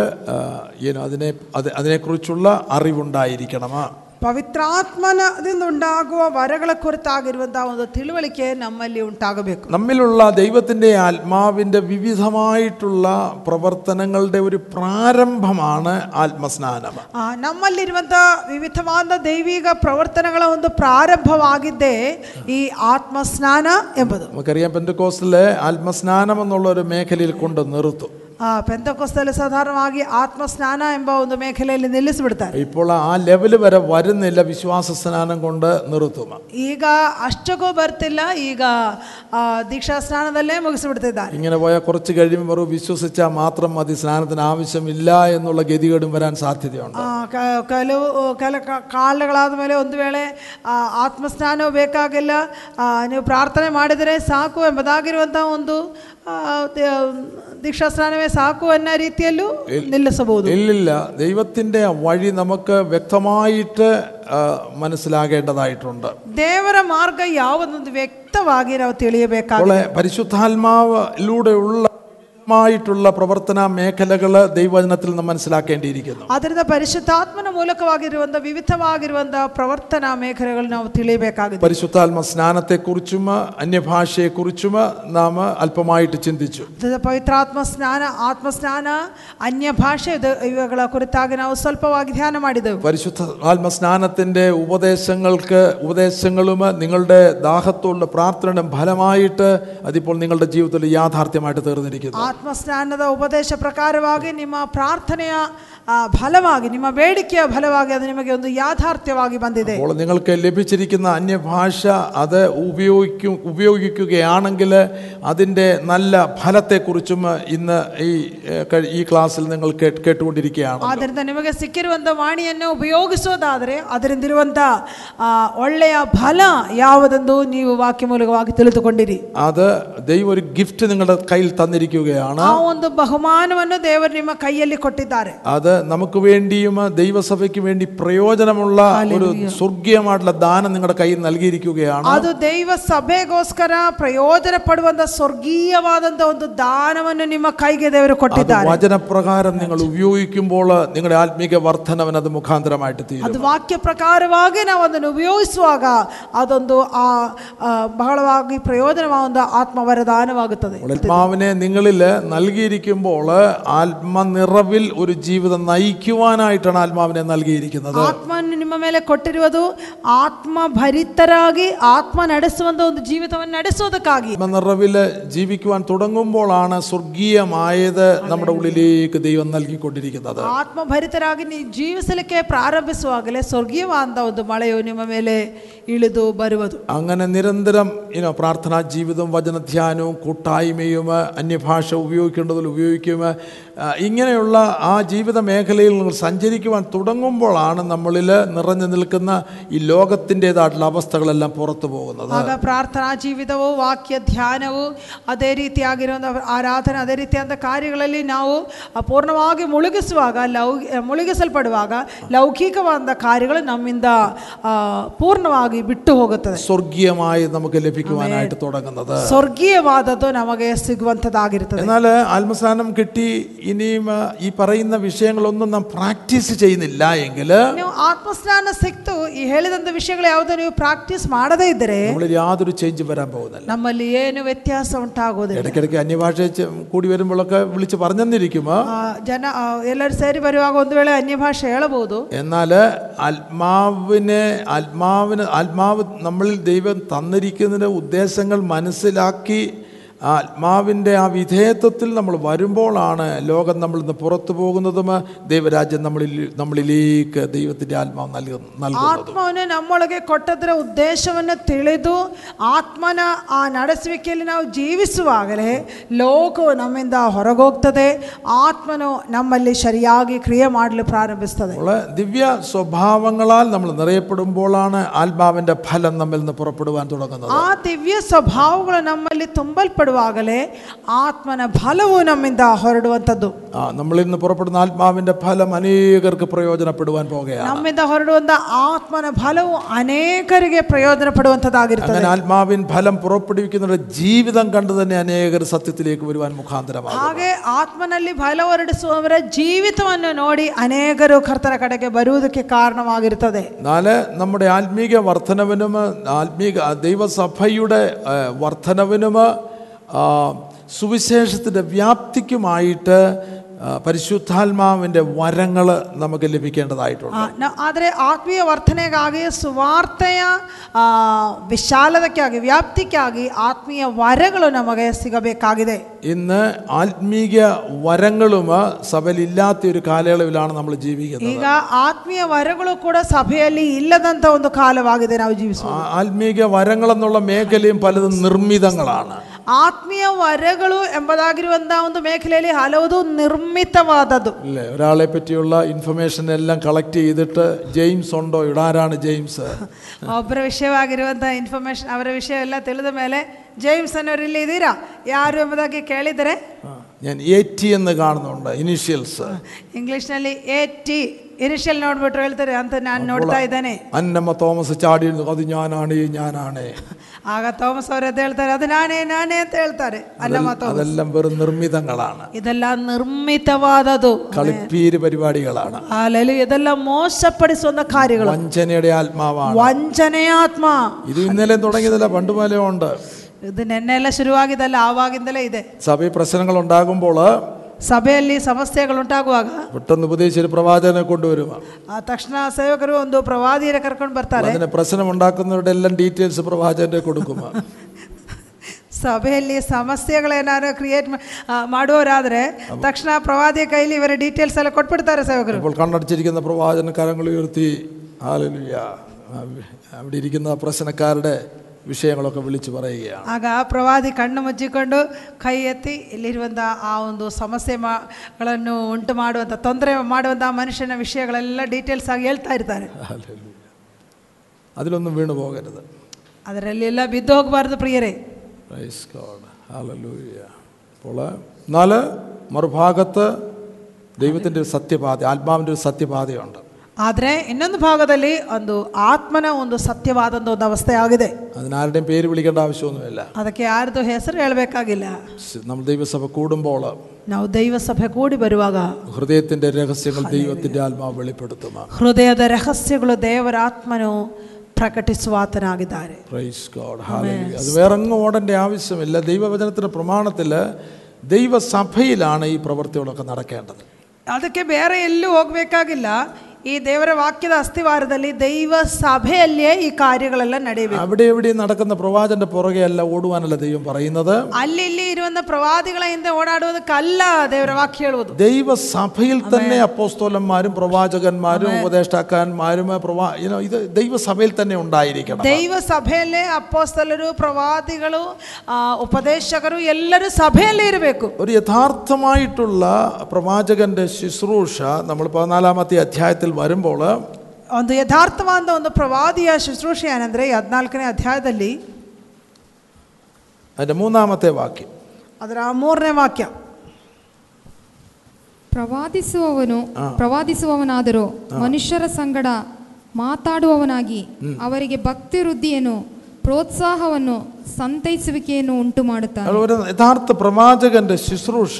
അതിനെ അതിനെക്കുറിച്ചുള്ള അറിവുണ്ടായിരിക്കണം ಪವಿತ್ರಾತ್ಮನದಿಂದ ಉಂಟಾಗುವ ವರಗಳ ಕುರಿತಾಗಿರುವಂತಹ ಒಂದು ತಿಳುವಳಿಕೆ ನಮ್ಮಲ್ಲಿ ಉಂಟಾಗಬೇಕು നമ്മിലുള്ള ദൈവത്തിൻ്റെ ആത്മാവിൻ്റെ വിവിധമായിട്ടുള്ള പ്രവർത്തനങ്ങളുടെ ഒരു പ്രാരംഭമാണ് ആത്മസ്നാനം ಆ, ನಮ್ಮಲ್ಲಿರುವಂತಹ ವಿವಿಧವಾದ ದೈವಿಕ ಪ್ರವರ್ತನೆಗಳ ಒಂದು ಪ್ರಾರಂಭವಾಗಿದ್ದೇ ಈ ಆತ್ಮಸ್ನಾನ ಎಂಬುದು നമുക്കറിയാം പെന്തക്കോസ്റ്റിലെ ആത്മസ്നാനം എന്നുള്ള ഒരു മേഖലയിൽ കൊണ്ട് നിർത്തും ಆ ಪೆಂತಕೋಸ್ತಲ್ಲಿ ಸಾಧಾರಣವಾಗಿ ಆತ್ಮಸ್ನಾನ ಎಂಬ ಒಂದು ಮೇಖಲೆಯಲ್ಲಿ ನಿಲ್ಲಿಸಿಬಿಡ್ತಾರೆ ഇപ്പോൾ ആ ലെവൽ വരെ വരുന്നില്ല വിശ്വാസ സ്നാനം കൊണ്ട് നിർത്തും ಈಗ ಅಷ್ಟಕ್ಕೂ ಬರ್ತಿಲ್ಲ ಈಗ ಆ, ದೀಕ್ಷಾ ಸ್ನಾನದಲ್ಲೇ ಮುಗಿಸಿಬಿಡ್ತಿದ್ದಾರೆ ഇങ്ങനെ പോയാൽ കുറച്ച് കഴിയുമ്പോൾ വെറും വിശ്വസിച്ചാൽ മാത്രം മതി സ്നാനത്തിന് ആവശ്യമില്ല എന്നുള്ള ഗതികേടും വരാൻ സാധ്യതയുണ്ട് ಆ, ಕ- ಕೆಲವು ಕೆಲ ಕ- ಕಾಲಗಳಾದ ಮೇಲೆ ಒಂದು ವೇಳೆ ಆ, ಆತ್ಮಸ್ನಾನವು ಬೇಕಾಗಿಲ್ಲ ಆ, ನೀವು ಪ್ರಾರ್ಥನೆ ಮಾಡಿದರೆ ಸಾಕು ಎಂಬುದಾಗಿರುವಂಥ ಒಂದು ಆ, ದ- ದೀಕ್ಷಾ ಸ್ನಾನವೇ ಸಾಕು ಅನ್ನೋ ರೀತಿಯಲ್ಲೂ ನಿಲ್ಲಿಸಬಹುದು ഇല്ലില്ല ദൈവത്തിൻ്റെ വഴി നമുക്ക് വ്യക്തമായിട്ട് ആ, മനസ്സിലാകേണ്ടതായിട്ടുണ്ട് ದೇವರ ಮಾರ್ಗ ಯಾವುದೊಂದು ವ್ಯಕ್ತವಾಗಿ ನಾವು ತಿಳಿಯಬೇಕಾಗಿದೆ അപ്പോൾ പരിശുദ്ധാത്മാവിലൂടെയുള്ള മായിട്ടുള്ള പ്രവർത്തന മേഖലകൾ ദൈവവചനത്തിൽ നാം മനസ്സിലാക്കേണ്ടിയിരിക്കുന്നു ಆದ್ದರಿಂದ ಪರಿಶುದ್ಧಾತ್ಮನ ಮೂಲಕವಾಗಿರುವಂಥ ವಿವಿಧವಾಗಿರುವಂಥ ಪ್ರವರ್ತನಾ ಮೇಖಲೆಗಳು ನಾವು ತಿಳಿಯಬೇಕಾಗಿದೆ പരിശുദ്ധാത്മ സ്നാനത്തെക്കുറിച്ചും അന്യഭാഷയെക്കുറിച്ചും നാം അല്പമായിട്ട് ചിന്തിച്ചു ಅದರಿಂದ ಪವಿತ್ರಾತ್ಮ ಸ್ನಾನ ಆತ್ಮ ಸ್ನಾನ ಅನ್ಯ ಭಾಷೆ ಇದು- ಇವುಗಳ ಕುರಿತಾಗಿ ನಾವು ಸ್ವಲ್ಪವಾಗಿ ಧ್ಯಾನ ಮಾಡಿದೆವು പരിശുദ്ധ ആത്മസ്നാനത്തിൻ്റെ ഉപദേശങ്ങൾക്ക് ഉപദേശങ്ങളും നിങ്ങളുടെ ദാഹത്തോടുള്ള പ്രാർത്ഥനയുടെ ഫലമായിട്ട് അതിപ്പോൾ നിങ്ങളുടെ ജീവിതത്തിൽ യാഥാർത്ഥ്യമായിട്ട് തീർന്നിരിക്കുന്നു ಆತ್ಮ ಸ್ನಾನದ ಉಪದೇಶ ಪ್ರಕಾರವಾಗಿ ನಿಮ್ಮ ಪ್ರಾರ್ಥನೆಯ ಫಲವಾಗಿ ನಿಮ್ಮ ಬೇಡಿಕೆಯ ಫಲವಾಗಿ ಅದು ನಿಮಗೆ ಒಂದು ಯಾಥಾರ್ಥ್ಯವಾಗಿ ಬಂದಿದೆ അപ്പോൾ നിങ്ങൾക്ക് ലഭിച്ചിരിക്കുന്ന അന്യഭാഷ അത് ഉപയോഗിക്കും ഉപയോഗിക്കുകയാണെങ്കിൽ അതിൻ്റെ നല്ല ഫലത്തെക്കുറിച്ചും ഇന്ന് ഈ ഏഹ്, കഴി- ഈ ക്ലാസ്സിൽ നിങ്ങൾ കേട്ട് കേട്ടുകൊണ്ടിരിക്കുകയാണ് ಆದ್ದರಿಂದ ನಿಮಗೆ ಸಿಕ್ಕಿರುವಂಥ ವಾಣಿಯನ್ನು ಉಪಯೋಗಿಸೋದಾದರೆ ಅದರಿಂದಿರುವಂಥ ಆ, ಒಳ್ಳೆಯ ಫಲ ಯಾವುದೆಂದು ನೀವು ವಾಕ್ಯ ಮೂಲಕವಾಗಿ ತಿಳಿದುಕೊಂಡಿರಿ അത് ദൈവം ഒരു ഗിഫ്റ്റ് നിങ്ങളുടെ കയ്യിൽ തന്നിരിക്കുകയാണ് ಆ ಒಂದು ಬಹುಮಾನವನ್ನು ದೇವರು ನಿಮ್ಮ ಕೈಯಲ್ಲಿ ಕೊಟ್ಟಿದ್ದಾರೆ അത് നമുക്ക് വേണ്ടിയും ദൈവസഭയ്ക്ക് വേണ്ടി പ്രയോജനമുള്ള ഒരു സ്വർഗീയമായിട്ടുള്ള ദാനം നിങ്ങളുടെ കയ്യിൽ നൽകിയിരിക്കുകയാണ് ಅದು ದೈವ ಸಭೆಗೋಸ್ಕರ ಪ್ರಯೋಜನಪಡುವಂತ ಸ್ವರ್ಗೀಯವಾದಂತ ಒಂದು ದಾನವನ್ನು ನಿಮ್ಮ ಕೈಗೆ ದೇವರು അത് ಕೊಟ್ಟಿದ್ದಾರೆ വചനപ്രകാരം നിങ്ങൾ ഉപയോഗിക്കുമ്പോൾ നിങ്ങളുടെ ആത്മീക വർധനവൻ അത് മുഖാന്തരമായിട്ട് തീരും ಅದು ವಾಕ್ಯ ಪ್ರಕಾರವಾಗಿ ನಾವು ಅದನ್ನು ಉಪಯೋಗಿಸುವಾಗ ಅದೊಂದು ಆ ಆ, ಬಹಳವಾಗಿ ಪ್ರಯೋಜನವಾದ ಆತ್ಮವರದಾನವಾಗುತ್ತದೆ ആത്മാവിനെ നിങ്ങളിൽ നൽകിയിരിക്കുമ്പോൾ ആത്മനിറവിൽ ഒരു ജീവിതം നയിക്കുവാനായിട്ടാണ് ആത്മാവിനെ നൽകിയിരിക്കുന്നത് ಆತ್ಮವನ್ನು ನಿಮ್ಮ ಮೇಲೆ ಕೊಟ್ಟಿರುವುದು ಆತ್ಮಭರಿತರಾಗಿ ಆತ್ಮ ನಡೆಸುವಂತ ಒಂದು ಜೀವಿತವನ್ನು ನಡೆಸೋದಕ್ಕಾಗಿ ആത്മനിറവിൽ ജീവിക്കുവാൻ തുടങ്ങുമ്പോഴാണ് സ്വർഗീയമായത് നമ്മുടെ ഉള്ളിലേക്ക് ദൈവം നൽകിക്കൊണ്ടിരിക്കുന്നത് ಆತ್ಮಭರಿತರಾಗಿ ನೀವು ಜೀವಿಸಲಿಕ್ಕೆ ಪ್ರಾರಂಭಿಸುವಾಗಲೇ ಸ್ವರ್ಗೀಯವಾದ ಒಂದು ಮಳೆಯು ನಿಮ್ಮ ಮೇಲೆ ಇಳಿದು ಬರುವುದು അങ്ങനെ നിരന്തരം ഇനോ പ്രാർത്ഥനാ ജീവിതവും വചനധ്യാനവും കൂട്ടായ്മയും അന്യഭാഷ ഉപയോഗിക്കേണ്ടതിൽ ഉപയോഗിക്കും ആ, ഇങ്ങനെയുള്ള ആ ജീവിത മേഖലയിൽ നിങ്ങൾ സഞ്ചരിക്കുവാൻ തുടങ്ങുമ്പോഴാണ് നമ്മളിൽ നിറഞ്ഞു നിൽക്കുന്ന ഈ ലോകത്തിൻ്റെതായിട്ടുള്ള അവസ്ഥകളെല്ലാം പുറത്തു പോകുന്നത് ಆಗ ಪ್ರಾರ್ಥನಾ ಜೀವಿತವು ವಾಕ್ಯ ಧ್ಯಾನವು ಅದೇ ರೀತಿಯಾಗಿರುವಂಥ ಆರಾಧನೆ ಅದೇ ರೀತಿಯಾದ ಕಾರ್ಯಗಳಲ್ಲಿ ನಾವು ಪೂರ್ಣವಾಗಿ ಮುಳುಗಿಸುವಾಗ ಲೌ ಮುಳುಗಿಸಲ್ಪಡುವಾಗ ಲೌಕಿಕವಾದ ಕಾರ್ಯಗಳು ನಮ್ಮಿಂದ ಆ, ಪೂರ್ಣವಾಗಿ ಬಿಟ್ಟು ಹೋಗುತ್ತದೆ സ്വർഗീയമായി നമുക്ക് ലഭിക്കുവാനായിട്ട് തുടങ്ങുന്നത് ಸ್ವರ್ಗೀಯವಾದದ್ದು ನಮಗೆ ಸಿಗುವಂಥದ್ದಾಗಿರ್ತದೆ എന്നാൽ ആത്മസ്ഥാനം കിട്ടി ഇനിയും ആ, ഈ പറയുന്ന വിഷയങ്ങളൊന്നും നാം പ്രാക്ടീസ് ചെയ്യുന്നില്ല എങ്കിൽ ನೀವು ಆತ್ಮಸ್ನಾನ ಸಿಕ್ತು ಈ ಹೇಳಿದಂಥ ವಿಷಯಗಳು ಯಾವುದೋ ನೀವು ಪ್ರಾಕ್ಟೀಸ್ ಮಾಡದೇ ಇದ್ದರೆ നമ്മളിൽ യാതൊരു ചേഞ്ച് വരാൻ പോകുന്നില്ല ನಮ್ಮಲ್ಲಿ ಏನು ವ್ಯತ್ಯಾಸ ಉಂಟಾಗುವುದಿಲ್ಲ ഇടയ്ക്കിടയ്ക്ക് അന്യഭാഷ ചെ- കൂടി വരുമ്പോഴൊക്കെ വിളിച്ച് പറഞ്ഞെന്നിരിക്കും ಆ, ಜನ ಆ, ಎಲ್ಲರೂ ಸೇರಿ ಬರುವಾಗ ಒಂದು ವೇಳೆ ಅನ್ಯ ಭಾಷೆ ಹೇಳಬಹುದು എന്നാൽ ആത്മാവിനെ ആത്മാവിന് ആത്മാവ് നമ്മളിൽ ദൈവം തന്നിരിക്കുന്നതിൻ്റെ ഉദ്ദേശങ്ങൾ മനസ്സിലാക്കി ആ ആത്മാവിൻ്റെ ആ വിധേയത്വത്തിൽ നമ്മൾ വരുമ്പോഴാണ് ലോകം നമ്മളിൽ നിന്ന് പുറത്തു പോകുന്നതും ദൈവരാജ്യം നമ്മളിൽ നമ്മളിലേക്ക് ദൈവത്തിൻ്റെ ആത്മാവ് നൽകുന്ന നൽകുന്നതും ಆತ್ಮವನ್ನು ನಮ್ಮೊಳಗೆ ಕೊಟ್ಟದರ ಉದ್ದೇಶವನ್ನು ತಿಳಿದು ಆತ್ಮನ ಆ ನಡೆಸುವಿಕೆಯಲ್ಲಿ ನಾವು ಜೀವಿಸುವಾಗಲೇ ಲೋಕವು ನಮ್ಮಿಂದ ಹೊರಗೋಗ್ತದೆ ಆತ್ಮನು ನಮ್ಮಲ್ಲಿ ಸರಿಯಾಗಿ ಕ್ರಿಯೆ ಮಾಡಲು ಪ್ರಾರಂಭಿಸ್ತದೆ അപ്പോൾ ദിവ്യ സ്വഭാവങ്ങളാൽ നമ്മൾ നിറയപ്പെടുമ്പോഴാണ് ആത്മാവിൻ്റെ ഫലം നമ്മിൽ നിന്ന് പുറപ്പെടുവാൻ തുടങ്ങുന്നത് ಆ ದಿವ್ಯ ಸ್ವಭಾವಗಳು ನಮ್ಮಲ್ಲಿ ತುಂಬಲ್ಪಡುವಾಗಲೇ ಆತ್ಮನ ಫಲವು ನಮ್ಮಿಂದ ಹೊರಡುವಂಥದ್ದು ആ നമ്മളിൽ നിന്ന് പുറപ്പെടുന്ന ആത്മാവിൻ്റെ ഫലം അനേകർക്ക് പ്രയോജനപ്പെടുവാൻ പോകുകയാണ് ನಮ್ಮಿಂದ ಹೊರಡುವಂಥ ಆತ್ಮನ ಫಲವು ಅನೇಕರಿಗೆ ಪ್ರಯೋಜನ ಪಡುವಂಥದ್ದಾಗಿರ್ತದೆ അങ്ങനെ ആത്മാവിൻ ഫലം പുറപ്പെടുവിക്കുന്നവരുടെ ജീവിതം കണ്ടു തന്നെ അനേകർ സത്യത്തിലേക്ക് വരുവാൻ മുഖാന്തരമാകും ಹಾಗೆ ಆತ್ಮನಲ್ಲಿ ಫಲ ಹೊರಡಿಸುವವರ ಜೀವಿತವನ್ನು ನೋಡಿ ಅನೇಕರು ಕರ್ತನ ಕಡೆಗೆ ಬರುವುದಕ್ಕೆ ಕಾರಣವಾಗಿರುತ್ತದೆ എന്നാൽ നമ്മുടെ ആത്മീക വർധനവിനും ആത്മീക ദൈവസഭയുടെ ആ, വർധനവിനും ആ, സുവിശേഷത്തിൻ്റെ വ്യാപ്തിക്കുമായിട്ട് ആ, പരിശുദ്ധാത്മാവിൻ്റെ വരങ്ങൾ നമുക്ക് ലഭിക്കേണ്ടതായിട്ടുണ്ട് ಆ, ನ- ಆದರೆ ಆತ್ಮೀಯ ವರ್ತನೆಗಾಗಿ ಸುವಾರ್ತೆಯ ಆ, ವಿಶಾಲತೆಗಾಗಿ ವ್ಯಾಪ್ತಿಗಾಗಿ ಆತ್ಮೀಯ ವರಗಳು ನಮಗೆ ಸಿಗಬೇಕಾಗಿದೆ ഇന്ന് ആത്മീക വരങ്ങളും സഭയിലില്ലാത്ത ഒരു കാലയളവിലാണ് നമ്മൾ ജീവിക്കുന്നത് ಈಗ ಆತ್ಮೀಯ ವರಗಳು ಕೂಡ ಸಭೆಯಲ್ಲಿ ಇಲ್ಲದಂತ ಒಂದು ಕಾಲವಾಗಿದೆ ನಾವು ಜೀವಿಸುವ ആ- ആത്മീക വരങ്ങളെന്നുള്ള മേഖലയും പലതും നിർമ്മിതങ്ങളാണ് ಆತ್ಮೀಯ ವರಗಳು ಎಂಬುದಾಗಿರುವಂತಹ ಒಂದು ಮೇಖಲೆಯಲ್ಲಿ ಹಲವುದು ನಿರ್ಮಿತವಾದದ್ದು അല്ലേ ഒരാളെ പറ്റിയുള്ള ഇൻഫർമേഷൻ എല്ലാം കളക്ട് ചെയ്തിട്ട് ജെയിംസ് ഉണ്ടോ ഇടാരാണ് ജെയിംസ് [LAUGHS] ಒಬ್ಬರ ವಿಷಯವಾಗಿರುವಂತಹ ಇನ್ಫಾರ್ಮೇಶನ್ ಅವರ ವಿಷಯ ಎಲ್ಲ ತಿಳಿದ ಮೇಲೆ ಜೇಮ್ಸ್ ಅನ್ನೋರು ಇಲ್ಲಿ ಇದ್ದೀರಾ ಯಾರು ಎಂಬುದಾಗಿ ಕೇಳಿದರೆ ആ, ഞാൻ എ ടി എന്ന് കാണുന്നുണ്ട് ഇനീഷ്യൽസ് ಇಂಗ್ಲಿಷ್ನಲ್ಲಿ ಎ ಟಿ ಇನಿಷಿಯಲ್ ನೋಡ್ಬಿಟ್ರು ಹೇಳ್ತಾರೆ ಅಂತ ನಾನು ನೋಡ್ತಾ ಇದ್ದೇನೆ അന്നമ്മ തോമസ് ചാടി ഇരുന്നു, അത് ഞാനാണ് ഞാനാണ് ಆಗ ಥೋಮಸ್ ಅವರು ಎದ್ದು ಹೇಳ್ತಾರೆ ಅದು ನಾನೇ ನಾನೇ ಅಂತ ಹೇಳ್ತಾರೆ ಅಲ್ಲಮ್ಮ ಥೋಮಸ್ അതെല്ലാം വെറും നിർമ്മിതങ്ങളാണ് ಇದೆಲ್ಲ ನಿರ್ಮಿತವಾದದು കളിപ്പീര് പരിപാടികളാണ് ಅಲ್ಲೆಲ್ಲಿ ಇದೆಲ್ಲ ಮೋಸಪಡಿಸುವಂತ ಕಾರ್ಯಗಳು വഞ്ചനയുടെ ആത്മാവാണ് ವಂಚನೆಯ ಆತ್ಮ ഇത് ഇന്നലെ തുടങ്ങിയതല്ല പണ്ടുപോലെ ഉണ്ട് ಇದು ನೆನ್ನೆ ಎಲ್ಲ ಶುರುವಾಗಿದ್ದಲ್ಲ ಆವಾಗಿಂದಲೇ ಇದೆ സഭയിൽ പ്രശ്നങ്ങൾ ഉണ്ടാകുമ്പോൾ ಸಭೆಯಲ್ಲಿ ಸಮಸ್ಯೆಗಳು ಉಂಟಾಗುವಾಗ പെട്ടെന്ന് ഉപദേശിച്ച് ഒരു പ്രവാചകനെ കൊണ്ടുവരും ಆ ತಕ್ಷಣ ಸೇವಕರು ಒಂದು ಪ್ರವಾದಿಯರ ಕರ್ಕೊಂಡು ಬರ್ತಾರೆ അതിന് പ്രശ്നം ഉണ്ടാക്കുന്നവരുടെ എല്ലാം ഡീറ്റെയിൽസ് പ്രവാചകന്റെ കൊടുക്കും [LAUGHS] ಸಭೆಯಲ್ಲಿ ಸಮಸ್ಯೆಗಳೇನಾದ್ರು ಕ್ರಿಯೇಟ್ ಮಾಡುವವರಾದ್ರೆ ತಕ್ಷಣ ಪ್ರವಾದಿಯ ಕೈಲಿ ಇವರ ಡೀಟೇಲ್ಸ್ ಎಲ್ಲ ಕೊಟ್ಬಿಡ್ತಾರೆ ಸೇವಕರು അപ്പോൾ കണ്ണടച്ചിരിക്കുന്ന പ്രവാചകൻ കരങ്ങൾ ഉയർത്തി ഹാലലുയ അവിടെ ഇരിക്കുന്ന പ്രശ്നക്കാരുടെ വിഷയങ്ങളൊക്കെ വിളിച്ചു പറയുകയാണ് ಆಗ ಆ ಪ್ರವಾದಿ ಕಣ್ಣು ಮುಚ್ಚಿಕೊಂಡು ಕೈ ಎತ್ತಿ ಇಲ್ಲಿರುವಂಥ ಆ ಒಂದು ಸಮಸ್ಯೆ ಗಳನ್ನು ಉಂಟು ಮಾಡುವಂಥ ತೊಂದರೆ ಮಾಡುವಂಥ ಮನುಷ್ಯನ ವಿಷಯಗಳೆಲ್ಲ ಡೀಟೇಲ್ಸ್ ಆಗಿ ಹೇಳ್ತಾ ಇರ್ತಾರೆ ഹല്ലേലൂയ. അതിലൊന്നും വീണു പോകരുത് ಅದರಲ್ಲಿ ಎಲ್ಲ ಬಿದ್ದು ಹೋಗಬಾರ್ದು ಪ್ರಿಯರೇ പ്രൈസ് ഗോഡ് ഹല്ലേലൂയ അപ്പോൾ എന്നാൽ മറുഭാഗത്ത് ദൈവത്തിൻ്റെ ഒരു സത്യപാത ആത്മാവിൻ്റെ ഒരു സത്യപാതയുണ്ട് ಆದರೆ ಇನ್ನೊಂದು ಭಾಗದಲ್ಲಿ ಒಂದು ಆತ್ಮನ ಒಂದು ಸತ್ಯವಾದಂಥ ಒಂದು ಅವಸ್ಥೆ ಆಗಿದೆ അതിനാരുടെയും പേര് വിളിക്കേണ്ട ആവശ്യമൊന്നുമില്ല ಅದಕ್ಕೆ ಯಾರ್ದು ಹೆಸರು ಹೇಳಬೇಕಾಗಿಲ್ಲ സ് നമ്മൾ ദൈവസഭ കൂടുമ്പോൾ ನಾವು ದೈವ ಸಭೆ ಕೂಡಿ ಬರುವಾಗ ഹൃദയത്തിൻ്റെ രഹസ്യങ്ങൾ ദൈവത്തിൻ്റെ ആത്മാവ് വെളിപ്പെടുത്തും ಹೃದಯದ ರಹಸ್ಯಗಳು ದೇವರ ಆತ್ಮನು ಪ್ರಕಟಿಸುವ ಆತನಾಗಿದ್ದಾರೆ പ്രൈസ് ഗോഡ് ഹാലലൂയ അത് വേറെ അങ്ങ് ഓടേണ്ട ആവശ്യമില്ല ദൈവവചനത്തിൻ്റെ പ്രമാണത്തിൽ ദൈവസഭയിലാണ് ഈ പ്രവൃത്തികളൊക്കെ നടക്കേണ്ടത് ಅದಕ್ಕೆ ಬೇರೆ ಎಲ್ಲೂ ಹೋಗ್ಬೇಕಾಗಿಲ್ಲ ಈ ದೇವರ ವಾಕ್ಯದ ಅಸ್ಥಿವಾರದಲ್ಲಿ ದೈವ ಸಭೆಯಲ್ಲಿಯೇ ಈ ಕಾರ್ಯಗಳೆಲ್ಲ ನಡೆಯಬೇಕು അവിടെ എവിടെയും നടക്കുന്ന പ്രവാചന്റെ പുറകെ അല്ല ഓടുവാനല്ല ദൈവം പറയുന്നത് ಅಲ್ಲಿ ಇಲ್ಲಿ ಇರುವಂತ ಪ್ರವಾದಿಗಳ ಹಿಂದೆ ಓಡಾಡುವುದಕ್ಕಲ್ಲ ದೇವರ ವಾಕ್ಯ ಹೇಳುವುದು ദൈവസഭയിൽ തന്നെ അപ്പോസ്തോലന്മാരും പ്രവാചകന്മാരും ഉപദേഷ്ടാക്കന്മാരും പ്രവാ you know, ഇത് ദൈവസഭയിൽ തന്നെ ഉണ്ടായിരിക്കണം ದೈವ ಸಭೆಯಲ್ಲೇ ಅಪ್ಪೋಸ್ತಲರು ಪ್ರವಾದಿಗಳು ಆ, ಉಪದೇಶಕರು ಎಲ್ಲರೂ ಸಭೆಯಲ್ಲೇ ಇರಬೇಕು ഒരു യഥാർത്ഥമായിട്ടുള്ള പ്രവാചകന്റെ ശുശ്രൂഷ നമ്മൾ പതിനാലാമത്തെ അധ്യായത്തിൽ വരുമ്പോൾ ಒಂದು ಯಥಾರ್ಥವಾದ ಒಂದು ಪ್ರವಾದಿಯ ಶುಶ್ರೂಷೆ ಏನಂದ್ರೆ ಈ ಹದಿನಾಲ್ಕನೇ ಅಧ್ಯಾಯದಲ್ಲಿ അതിൻ്റെ മൂന്നാമത്തെ വാക്യം ಅದರ ಮೂರನೇ ವಾಕ್ಯ ಪ್ರವಾದಿಸುವವನು ಪ್ರವಾದಿಸುವವನಾದರೂ ಮನುಷ್ಯರ ಸಂಗಡ ಮಾತಾಡುವವನಾಗಿ ಅವರಿಗೆ ಭಕ್ತಿ ವೃದ್ಧಿಯನ್ನು ಪ್ರೋತ್ಸಾಹವನ್ನು ಸಂತೈಸುವಿಕೆಯನ್ನು ಉಂಟು ಮಾಡುತ್ತಾನೆ അത് ഒരു യഥാർത്ഥ പ്രവാചകന്റെ ശുശ്രൂഷ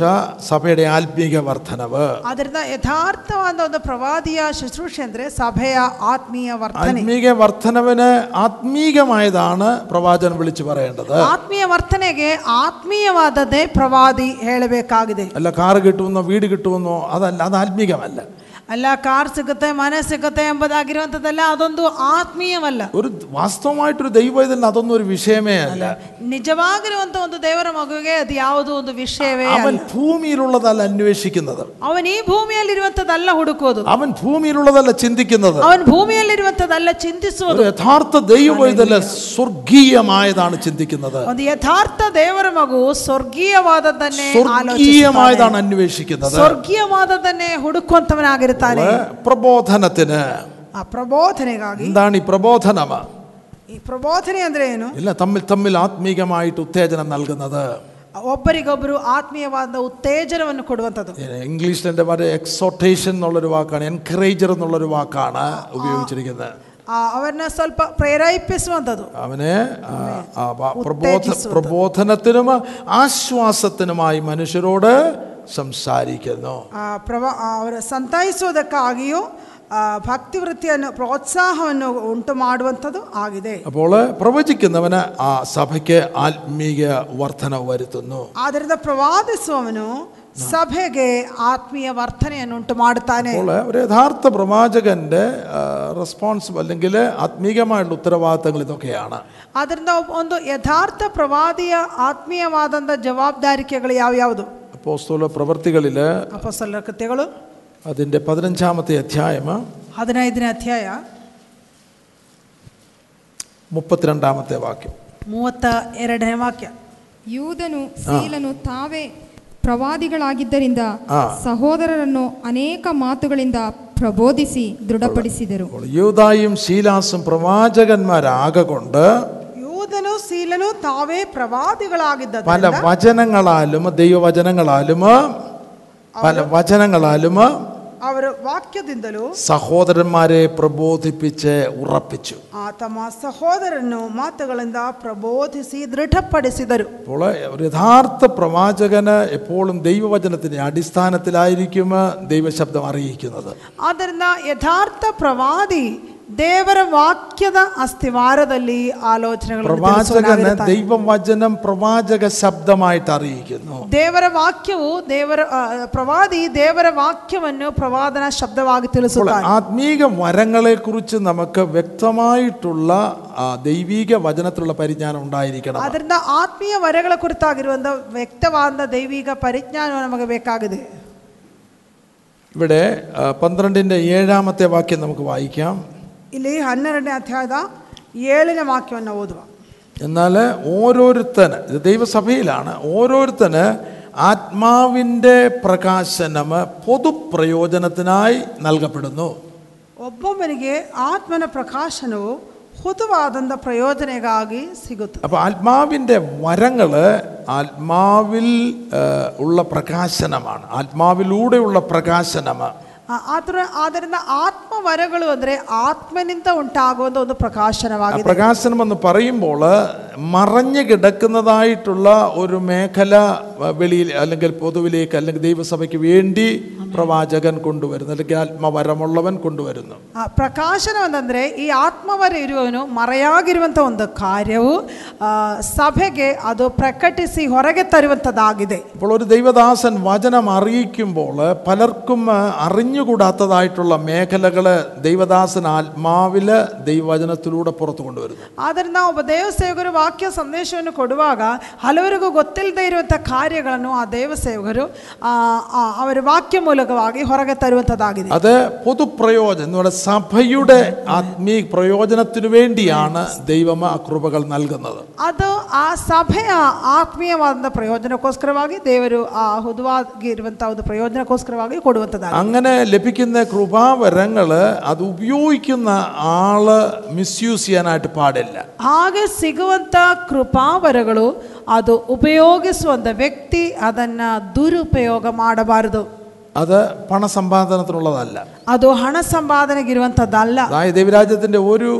സഭയുടെ ആത്മീക വർധനവ് ಅದರಿಂದ ಯಥಾರ್ಥವಾದ ಒಂದು ಪ್ರವಾದಿಯ ಶುಶ್ರೂಷೆ ಅಂದ್ರೆ ಸಭೆಯ ಆತ್ಮೀಯ ವರ್ತನೆ ആത്മീക വർധനവിന് ആത്മീകമായതാണ് പ്രവാചകൻ വിളിച്ചു പറയേണ്ടത് ಆತ್ಮೀಯ ವರ್ತನೆಗೆ ಆತ್ಮೀಯವಾದದ್ದೇ ಪ್ರವಾದಿ ಹೇಳಬೇಕಾಗಿದೆ അല്ല കാറ് കിട്ടുമെന്നോ വീട് കിട്ടുമെന്നോ അതല്ല അത് ആത്മീകമല്ല ಅಲ್ಲ ಕಾರ್ ಸಿಗುತ್ತೆ ಮನೆ ಸಿಗುತ್ತೆ ಎಂಬುದಾಗಿರುವಂಥದ್ದೆಲ್ಲ ಅದೊಂದು ಆತ್ಮೀಯವಲ್ಲ ഒരു വാസ്തവമായിട്ടൊരു ദൈവത്തിന് അതൊന്നും ഒരു വിഷയമേ അല്ല ನಿಜವಾಗಿರುವಂತ ಒಂದು ದೇವರ ಮಗುವಿಗೆ ಅದು ಯಾವುದು ಒಂದು ವಿಷಯವೇ അവൻ ಅಲ್ಲ ഭൂമിയിലുള്ളതല്ല അന്വേഷിക്കുന്നത് ಅವನ್ ಈ ಭೂಮಿಯಲ್ಲಿರುವಂಥದ್ದಲ್ಲ ಹುಡುಕೋದು അവൻ ഭൂമിയിലുള്ളതല്ല ചിന്തിക്കുന്നത് ಅವನ್ ಭೂಮಿಯಲ್ಲಿರುವಂಥದ್ದಲ್ಲ ಚಿಂತಿಸುವುದು ഒരു യഥാർത്ഥ ദൈവവൈതല സ്വർഗീയമായതാണ് ചിന്തിക്കുന്നത് ಒಂದು ಯಥಾರ್ಥ ದೇವರ ಮಗು ಸ್ವರ್ಗೀಯವಾದದ್ದನ್ನೇ സ്വർഗീയമായതാണ് അന്വേഷിക്കുന്നത് ಸ್ವರ್ಗೀಯವಾದದ್ದನ್ನೇ ಹುಡುಕುವಂತವನಾಗಿರ್ತಾನೆ പ്രബോധനത്തിന് ಆ ಪ್ರಬೋಧನೆಗಾಗಿ എന്താണ് ഈ പ്രബോധനം ಈ ಪ್ರಬೋಧನೆ ಅಂದ್ರೆ ಏನು ഇല്ല തമ്മിൽ തമ്മിൽ ആത്മീകമായിട്ട് ഉത്തേജനം നൽകുന്നത് ಒಬ್ಬರಿಗೊಬ್ಬರು ಆತ್ಮೀಯವಾದ ಉತ್ತೇಜನವನ್ನು ಕೊಡುವಂಥದ್ದು ഇംഗ്ലീഷിൽ എൻ്റെ പറയുക എക്സോട്ടേഷൻ എന്നുള്ളൊരു വാക്കാണ് എൻകറേജർ എന്നുള്ളൊരു വാക്കാണ് ഉപയോഗിച്ചിരിക്കുന്നത് ಆ, ಅವರನ್ನ ಸ್ವಲ್ಪ ಪ್ರೇರೇಪಿಸುವಂಥದ್ದು അവനെ ആ, ആ, പ- പ്രബോധ പ്രബോധനത്തിനും ആശ്വാസത്തിനുമായി മനുഷ്യരോട് സംസാരിക്കുന്നു ಆ, ಪ್ರವ ಆ, ಅವರ ಸಂತೈಸುವುದಕ್ಕಾಗಿಯೂ ಆ, ಭಕ್ತಿ ವೃತ್ತಿಯನ್ನು ಪ್ರೋತ್ಸಾಹವನ್ನು ಉಂಟು ಮಾಡುವಂಥದ್ದು ಆಗಿದೆ അപ്പോൾ പ്രവചിക്കുന്നവന് ആ സഭയ്ക്ക് ആത്മീയ വർധന വരുത്തുന്നു ಆದ್ದರಿಂದ ಪ್ರವಾದಿಸುವವನು ಸಭೆಗೆ ಆತ್ಮೀಯ ವರ್ತನೆಯನ್ನು ಉಂಟು ಮಾಡುತ್ತಾನೆ അപ്പോൾ ഒരു യഥാർത്ഥ പ്രവാചകന്റെ റെസ്പോൺസിബിൾ അല്ലെങ്കിൽ ആത്മീകമായിട്ടുള്ള ഉത്തരവാദിത്തങ്ങൾ ഇതൊക്കെയാണ് ಆದ್ದರಿಂದ ಒಬ್ಬ- ಒಂದು ಯಥಾರ್ಥ ಪ್ರವಾದಿಯ ಆತ್ಮೀಯವಾದಂಥ ಜವಾಬ್ದಾರಿಕೆಗಳು ಯಾವ್ಯಾವುದು അപ്പോസ്തല പ്രവർത്തികളിൽ ಅಪಸಲ ಕೃತ್ಯಗಳು അതിൻ്റെ പതിനഞ്ചാമത്തെ അധ്യായം ಹದಿನೈದನೇ ಅಧ್ಯಾಯ മുപ്പത്തിരണ്ടാമത്തെ വാക്യം ಮೂವತ್ತ ಎರಡನೇ ವಾಕ್ಯ ಯೂದನು ಸೀಲನು ತಾವೇ ಪ್ರವಾದಿಗಳಾಗಿದ್ದರಿಂದ ಆ. ಸಹೋದರರನ್ನು ಅನೇಕ ಮಾತುಗಳಿಂದ ಪ್ರಬೋಧಿಸಿ ದೃಢಪಡಿಸಿದರು അപ്പോൾ യൂതായും ശീലാസും പ്രവാചകന്മാരാകൊണ്ട് ಯೂದನು ಸೀಲನು ತಾವೇ ಪ್ರವಾದಿಗಳಾಗಿದ್ದ പല വചനങ്ങളാലും ദൈവവചനങ്ങളാലും പല വചനങ്ങളാലും ಅವರ ವಾಕ್ಯದಿಂದಲೂ സഹോദരന്മാരെ പ്രബോധിപ്പിച്ച് ഉറപ്പിച്ചു ಆ ತಮ್ಮ ಸಹೋದರನ್ನು ಮಾತುಗಳಿಂದ ಪ್ರಬೋಧಿಸಿ ದೃಢಪಡಿಸಿದರು അപ്പോൾ ഒരു യഥാർത്ഥ പ്രവാചകന് എപ്പോഴും ദൈവവചനത്തിന്റെ അടിസ്ഥാനത്തിലായിരിക്കും ദൈവശബ്ദം അറിയിക്കുന്നത് ಆದ್ದರಿಂದ ಯಥಾರ್ಥ ಪ್ರವಾದಿ ದೇವರ ವಾಕ್ಯದ ಅಸ್ಥಿವಾರದಲ್ಲಿ ಆಲೋಚನೆಗಳನ್ನು പ്രവാചകന് ತಿಳಿಸುವವನಾಗಿರುತ್ತಾನೆ. ദൈവവചനം പ്രവാചക ശബ്ദമായിട്ട് അറിയിക്കുന്നു ದೇವರ ವಾಕ್ಯವು ದೇವರ ಆ, ಪ್ರವಾದಿ ದೇವರ ವಾಕ್ಯವನ್ನು ಪ್ರವಾದನ ಶಬ್ದವಾಗಿ അപ്പോൾ ತಿಳಿಸುತ್ತಾನೆ ആത്മീക വരങ്ങളെ കുറിച്ച് നമുക്ക് വ്യക്തമായിട്ടുള്ള ആ, ദൈവീക വചനത്തിലുള്ള പരിജ്ഞാനം ഉണ്ടായിരിക്കണം ಅದರಿಂದ ಆತ್ಮೀಯ ವರಗಳ ಕುರಿತಾಗಿರುವಂಥ ವ್ಯಕ್ತವಾದ ದೈವಿಕ ಪರಿಜ್ಞಾನ ನಮಗೆ ಬೇಕಾಗಿದೆ ഇവിടെ ആ, പന്ത്രണ്ടിന്റെ ഏഴാമത്തെ വാക്യം നമുക്ക് വായിക്കാം ಇಲ್ಲಿ ಹನ್ನೆರಡನೇ ಅಧ್ಯಾಯದ ಏಳನೇ ವಾಕ್ಯವನ್ನು ಓದುವ എന്നാൽ ഓരോരുത്തന് ഇത് ദൈവസഭയിലാണ് ഓരോരുത്തന് ആത്മാവിൻ്റെ പ്രകാശനം പൊതുപ്രയോജനത്തിനായി നൽകപ്പെടുന്നു ಒಬ್ಬೊಬ್ಬನಿಗೆ ಆತ್ಮನ ಪ್ರಕಾಶನವು ಹುತವಾದಂಥ ಪ್ರಯೋಜನೆಗಾಗಿ ಸಿಗುತ್ತದೆ അപ്പൊ ആത്മാവിന്റെ വരങ്ങള് ആത്മാവിൽ ആ, ഉള്ള പ്രകാശനമാണ് ആത്മാവിലൂടെയുള്ള പ്രകാശനമാണ് ಆ, ಆದ್ರ ಆದ್ದರಿಂದ ಆತ್ಮವರಗಳು ಅಂದರೆ ಆತ್ಮನಿಂದ ಉಂಟಾಗುವಂಥ ಒಂದು ആ ಪ್ರಕಾಶನವಾಗಿದೆ പ്രകാശനം എന്ന് പറയുമ്പോൾ മറഞ്ഞു കിടക്കുന്നതായിട്ടുള്ള ഒരു മേഖല ആ, വെളിയിൽ അല്ലെങ്കിൽ പൊതുവിലേക്ക് അല്ലെങ്കിൽ ദൈവസഭയ്ക്ക് വേണ്ടി പ്രവാചകൻ കൊണ്ടുവരുന്നു അല്ലെങ്കിൽ ആത്മവരമുള്ളവൻ കൊണ്ടുവരുന്നു ಆ ಪ್ರಕಾಶನ ಅಂತಂದರೆ ಈ ಆತ್ಮವರ ಇರುವವನು ಮರೆಯಾಗಿರುವಂಥ ಒಂದು ಕಾರ್ಯವು ಆ, ಸಭೆಗೆ ಅದು ಪ್ರಕಟಿಸಿ ಹೊರಗೆ ತರುವಂಥದ್ದಾಗಿದೆ അപ്പോൾ ഒരു ദൈവദാസൻ വചനം അറിയിക്കുമ്പോൾ പലർക്കും ആ, അറിഞ്ഞുകൂടാത്തതായിട്ടുള്ള മേഖലകൾ ദൈവദാസൻ ആത്മാവില് ദൈവവചനത്തിലൂടെ പുറത്തു കൊണ്ടുവരുന്നു ಆದ್ದರಿಂದ ಒಬ್ಬ ದೇವಸೇವಕರು ವಾಕ್ಯ ಸಂದೇಶವನ್ನು ಕೊಡುವಾಗ ಹಲವರಿಗೂ ಗೊತ್ತಿಲ್ಲದೆ ಇರುವಂಥ ಕಾರ್ಯಗಳನ್ನು ಆ ದೇವಸೇವಕರು ಆ, ಆ, ಅವರ ವಾಕ್ಯ ಮೂಲಕವಾಗಿ ಹೊರಗೆ ತರುವಂಥದ್ದಾಗಿದೆ അത് പൊതുപ്രയോജനം എന്ന് പറയുന്നത് സഭയുടെ ആത്മീയ പ്രയോജനത്തിനു വേണ്ടിയാണ് ദൈവം ആ കൃപകൾ നൽകുന്നത് ಅದು ಆ ಸಭೆಯ ಆತ್ಮೀಯವಾದ ಪ್ರಯೋಜನಕ್ಕೋಸ್ಕರವಾಗಿ ದೇವರು ಆ ಹುದುವಾಗಿರುವಂಥ ಒಂದು ಪ್ರಯೋಜನಕ್ಕೋಸ್ಕರವಾಗಿ ಕೊಡುವಂಥದ್ದಾಗಿದೆ അങ്ങനെ ലഭിക്കുന്ന കൃപാവരങ്ങള് അത് ഉപയോഗിക്കുന്ന ആള് മിസ്യൂസ് ചെയ്യാനായിട്ട് പാടില്ല ಹಾಗೆ ಸಿಗುವಂಥ ಕೃಪಾವರಗಳು ಅದು ಉಪಯೋಗಿಸುವಂಥ ವ್ಯಕ್ತಿ ಅದನ್ನು ದುರುಪಯೋಗ ಮಾಡಬಾರದು അത് പണസമ്പാദനത്തിനുള്ളതല്ല ಅದು ಹಣ ಸಂಪಾದನೆಗಿರುವಂಥದ್ದಲ್ಲ അതായത് ദൈവരാജ്യത്തിന്റെ ഒരു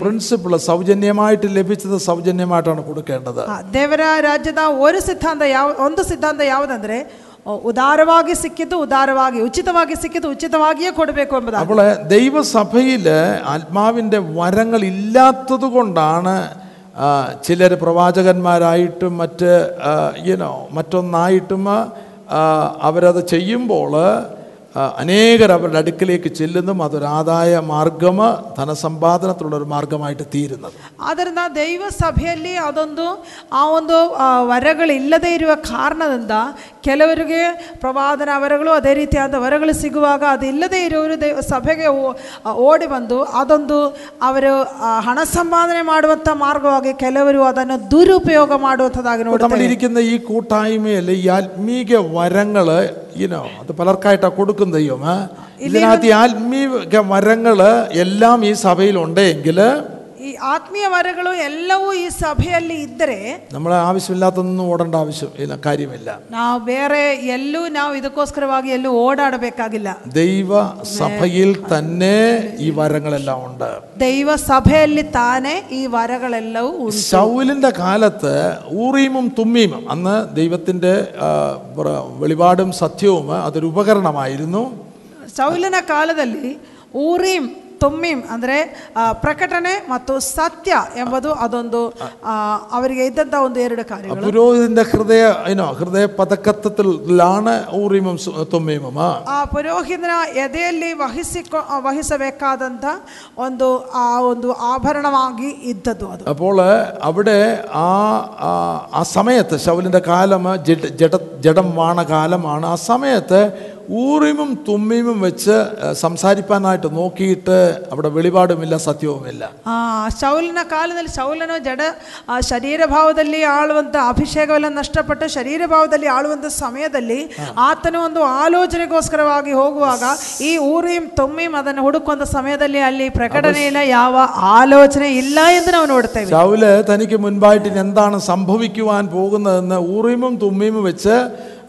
പ്രിൻസിപ്പിൾ സൗജന്യമായിട്ട് ലഭിച്ചത് സൗജന്യമായിട്ടാണ് കൊടുക്കേണ്ടത് ಆ, ದೇವರ ರಾಜ್ಯದ ಒಂದು ಸಿದ್ಧಾಂತ ಯಾವ ಒಂದು ಸಿದ್ಧಾಂತ ಯಾವುದಂದ್ರೆ ಅ, ಉದಾರವಾಗಿ ಸಿಕ್ಕಿದ್ದು ಉದಾರವಾಗಿ ಉಚಿತವಾಗಿ ಸಿಕ್ಕಿದ್ದು ಉಚಿತವಾಗಿಯೇ ಕೊಡಬೇಕು ಎಂಬುದಾಗಿ അപ്പോൾ ദൈവസഭയിൽ ആത്മാവിൻ്റെ വരങ്ങൾ ഇല്ലാത്തത് കൊണ്ടാണ് ചിലർ പ്രവാചകന്മാരായിട്ടും മറ്റ് യുനോ മറ്റൊന്നായിട്ടും ആ, അവരത് ചെയ്യുമ്പോൾ അനേകർ അവരുടെ അടുക്കിലേക്ക് ചെല്ലുന്നതും അതൊരാദായ മാർഗം ധനസമ്പാദനത്തിലുള്ള ഒരു മാർഗമായിട്ട് തീരുന്നത് ಆದ್ದರಿಂದ ದೈವ ಸಭೆಯಲ್ಲಿ ಅದೊಂದು ಆ ಒಂದು ಆ, ವರಗಳಿಲ್ಲದೆ ಇರುವ ಕಾರಣದಿಂದ ಕೆಲವರಿಗೆ ಪ್ರವಾದನ ವರಗಳು ಅದೇ ರೀತಿಯಾದ ವರಗಳು ಸಿಗುವಾಗ ಅದು ಇಲ್ಲದೆ ಇರುವವರು ದೇವ ಸಭೆಗೆ ಓ- ಆ, ಓಡಿ ಬಂದು ಅದೊಂದು ಅವರು ಆ, ಹಣ ಸಂಪಾದನೆ ಮಾಡುವಂಥ ಮಾರ್ಗವಾಗಿ ಕೆಲವರು ಅದನ್ನು ದುರುಪಯೋಗ ಮಾಡುವಂಥದ್ದಾಗಿ അപ്പോൾ നമ്മൾ ನೋಡ್ತೇವೆ ഇരിക്കുന്ന ഈ കൂട്ടായ്മയിൽ ഈ ആത്മീക വരങ്ങള് ഇനോ അത് പലർക്കായിട്ടാണ് കൊടുക്കും ദൈവം. ഇതിനകത്ത് ഈ ആത്മീക വരങ്ങൾ എല്ലാം ഈ സഭയിലുണ്ടെങ്കിൽ ಈ ಆತ್ಮೀಯ ವರಗಳು ಎಲ್ಲವೂ ಈ ಸಭೆಯಲ್ಲಿ ಇದ್ದರೆ നമ്മൾ ആവശ്യമില്ലാത്തൊന്നും ഓടേണ്ട ആവശ്യം ഇല്ല കാര്യമില്ല ನಾವು ಬೇರೆ ಎಲ್ಲೂ ನಾವು ಇದಕ್ಕೋಸ್ಕರವಾಗಿ ಎಲ್ಲೂ ಓಡಾಡಬೇಕಾಗಿಲ್ಲ ദൈവ സഭയിൽ തന്നെ ഈ വരങ്ങളെല്ലാം ഉണ്ട് ದೈವ ಸಭೆಯಲ್ಲಿ ತಾನೇ ಈ ವರಗಳೆಲ್ಲವೂ ಉಂಟು ശൗലിന്റെ കാലത്ത് ഊറീമും തുമ്മീമും അന്ന് ദൈവത്തിന്റെ ആ, പ്ര- വെളിപാടും സത്യവും അതൊരു ഉപകരണമായിരുന്നു ಸೌಲಿನ ಕಾಲದಲ್ಲಿ ಊರೀಮ್ ತುಮ್ಮೀಮ್ ಅಂದರೆ ಆ, ಪ್ರಕಟಣೆ ಮತ್ತು ಸತ್ಯ ಎಂಬುದು ಅದೊಂದು ಆ, ಅವರಿಗೆ ಇದ್ದಂಥ ಒಂದು ಎರಡು ಕಾರ್ಯಗಳು പുരോഹിതന്റെ ഹൃദയ ഇനോ ഹൃദയ പതക്കത്തിലാണ് ഊറീമും സു- തുമ്മീമും ആ ಆ ಪುರೋಹಿತನ ಎದೆಯಲ್ಲಿ ವಹಿಸಿಕೊ ವಹಿಸಬೇಕಾದಂಥ ಒಂದು ಆ ಒಂದು ಆಭರಣವಾಗಿ ಇದ್ದದ್ದು ಅದು അപ്പോൾ അവിടെ ആ ആ, ആ സമയത്ത് ശൗലിൻ്റെ കാലം ജഡ ജഡ ജഡം വാണ കാലമാണ് ആ സമയത്ത് ഊറിമും തുമ്മിമും വെച്ച് സംസാരിപ്പാനായിട്ട് നോക്കിയിട്ട് അവിടെ വെളിപാടുമില്ല സത്യവുമില്ല ಆ ಶೌಲನ ಕಾಲದಲ್ಲಿ ಶೌಲನು ಜಡ ಆ ಶರೀರ ಭಾವದಲ್ಲಿ ಆಳುವಂಥ ಅಭಿಷೇಕವೆಲ್ಲ ನಷ್ಟಪಟ್ಟು ಶರೀರ ಭಾವದಲ್ಲಿ ಆಳುವಂಥ ಸಮಯದಲ್ಲಿ ಆತನು ಒಂದು ಆಲೋಚನೆಗೋಸ್ಕರವಾಗಿ ಹೋಗುವಾಗ ಈ ಊರಿಂ ತೊಮ್ಮಿಂ ಅದನ್ನು ಹುಡುಕುವಂಥ ಸಮಯದಲ್ಲಿ ಅಲ್ಲಿ ಪ್ರಕಟಣೆ ಇಲ್ಲ ಯಾವ ಆಲೋಚನೆ ಇಲ್ಲ ಎಂದು ನಾವು ನೋಡ್ತೇವೆ ശൗല് തനിക്ക് മുൻപായിട്ട് ഇനി എന്താണ് സംഭവിക്കുവാൻ പോകുന്നതെന്ന് ഊറിമും തുമ്മിമും വെച്ച്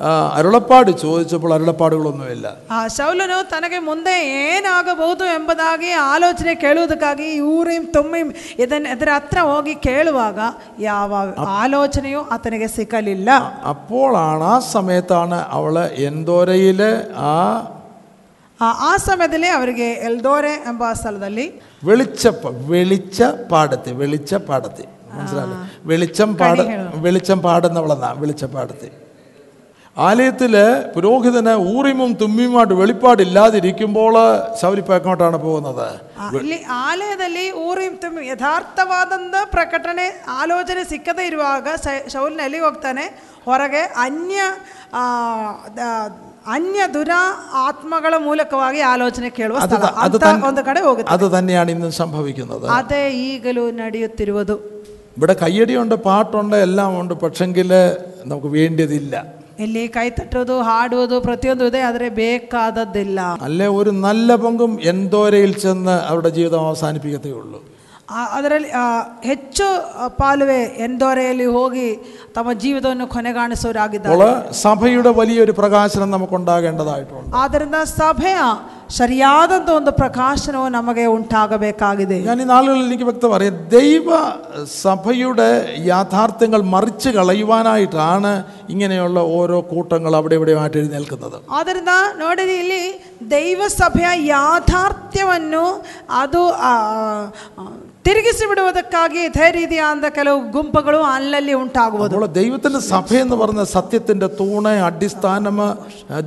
ആ, അരുളപ്പാട് ചോദിച്ചപ്പോൾ അരുളപ്പാടുകളൊന്നുമില്ല ಆ ಶೌಲನು ತನಗೆ ಮುಂದೆ ಏನಾಗಬಹುದು ಎಂಬುದಾಗಿ ಆಲೋಚನೆ ಕೇಳುವುದಕ್ಕಾಗಿ ಈ ಊರಿಂ ತುಮ್ಮಿಂ ಇದನ್ನ ಇದರ ಹತ್ರ ಹೋಗಿ ಕೇಳುವಾಗ ಯಾವ ಆಲೋಚನೆಯೂ ಆತನಿಗೆ ಸಿಕ್ಕಲಿಲ್ಲ അപ്പോഴാണ് ആ സമയത്താണ് അവള് എന്തോരയിൽ ആ ಆ ಆ ಸಮಯದಲ್ಲಿ ಅವರಿಗೆ ಎಲ್ದೋರೆ ಎಂಬ ಸ್ಥಳದಲ್ಲಿ വെളിച്ച വെളിച്ച പാടത്തി വെളിച്ച പാടത്തി മനസ്സിലായില്ലേ വെളിച്ചം പാട വെളിച്ചം പാടുന്നവളെന്നാ വെളിച്ച പാടത്തി ആലയത്തില് പുരോഹിതന് ഊറിമും തുമ്മിയുമായിട്ട് വെളിപ്പാടില്ലാതിരിക്കുമ്പോൾ ശൗരിപ്പേക്കോട്ടാണ് പോകുന്നത് ಆ, ಇಲ್ಲಿ ಆಲಯದಲ್ಲಿ ಊರಿಂ ತುಮ್ಮಿ ಯಥಾರ್ಥವಾದಂಥ ಪ್ರಕಟಣೆ ಆಲೋಚನೆ ಸಿಕ್ಕದೇ ಇರುವಾಗ ಶ- ಶೌಲ್ನ ಎಲ್ಲಿಗೆ ಹೋಗ್ತಾನೆ ಹೊರಗೆ ಅನ್ಯ ಆ, ದ- ಅನ್ಯ ದುರ ಆತ್ಮಗಳ ಮೂಲಕವಾಗಿ ಆಲೋಚನೆ ಕೇಳುವ അത് ಸ್ಥಳ ത- അത് ಅಂತ തൻ- ಒಂದು ಕಡೆ ಹೋಗುತ್ತೆ അത് തന്നെയാണ് ഇന്നും സംഭവിക്കുന്നത് ಅದೇ ಈಗಲೂ ನಡೆಯುತ್ತಿರುವುದು ഇവിടെ കയ്യടിയുണ്ട് പാട്ടുണ്ട് എല്ലാം ഉണ്ട് പക്ഷെങ്കിൽ നമുക്ക് വേണ്ടിയതില്ല ಇಲ್ಲಿ ಕೈ ತಟ್ಟುವುದು ಹಾಡುವುದು ಪ್ರತಿಯೊಂದು ಇದೆ ಆದರೆ ಬೇಕಾದದ್ದಿಲ್ಲ അല്ലെ ഒരു നല്ല പങ്കും എന്തോരയിൽ ചെന്ന് അവരുടെ ജീവിതം അവസാനിപ്പിക്കത്തേ ഉള്ളൂ ಆ- ಅದರಲ್ಲಿ ಆ, ಹೆಚ್ಚು ಆ, ಪಾಲುವೆ ಎಂದೋರೆಯಲ್ಲಿ ಹೋಗಿ ತಮ್ಮ ಜೀವಿತವನ್ನು ಕೊನೆಗಾಣಿಸೋರಾಗಿದ್ದಾರೆ അപ്പോൾ സഭയുടെ വലിയൊരു പ്രകാശനം നമുക്കുണ്ടാകേണ്ടതായിട്ടുണ്ട് ಆದ್ದರಿಂದ ಸಭೆಯ ಸರಿಯಾದಂಥ ಒಂದು ಪ್ರಕಾಶನವು ನಮಗೆ ಉಂಟಾಗಬೇಕಾಗಿದೆ ഞാൻ ഈ നാളുകളിൽ എനിക്ക് വ്യക്തം അറിയാം ദൈവ സഭയുടെ യാഥാർത്ഥ്യങ്ങൾ മറിച്ച് കളയുവാനായിട്ടാണ് ഇങ്ങനെയുള്ള ഓരോ കൂട്ടങ്ങൾ അവിടെ ഇവിടെയുമായിട്ട് എഴുന്നേൽക്കുന്നത് ಆದ್ದರಿಂದ ನೋಡಿರಿ ಇಲ್ಲಿ ದೈವ ಸಭೆಯ ಯಾಥಾರ್ಥ್ಯವನ್ನು ಅದು ಆ, ಆ, ತಿರುಗಿಸಿ ಬಿಡುವುದಕ್ಕಾಗಿ ಇದೇ ರೀತಿಯಾದ ಕೆಲವು ಗುಂಪುಗಳು ಅಲ್ಲಲ್ಲಿ ಉಂಟಾಗುವುದು അപ്പോൾ ദൈവത്തിൻ്റെ സഭ എന്ന് പറഞ്ഞ സത്യത്തിൻ്റെ തൂണ് അടിസ്ഥാനം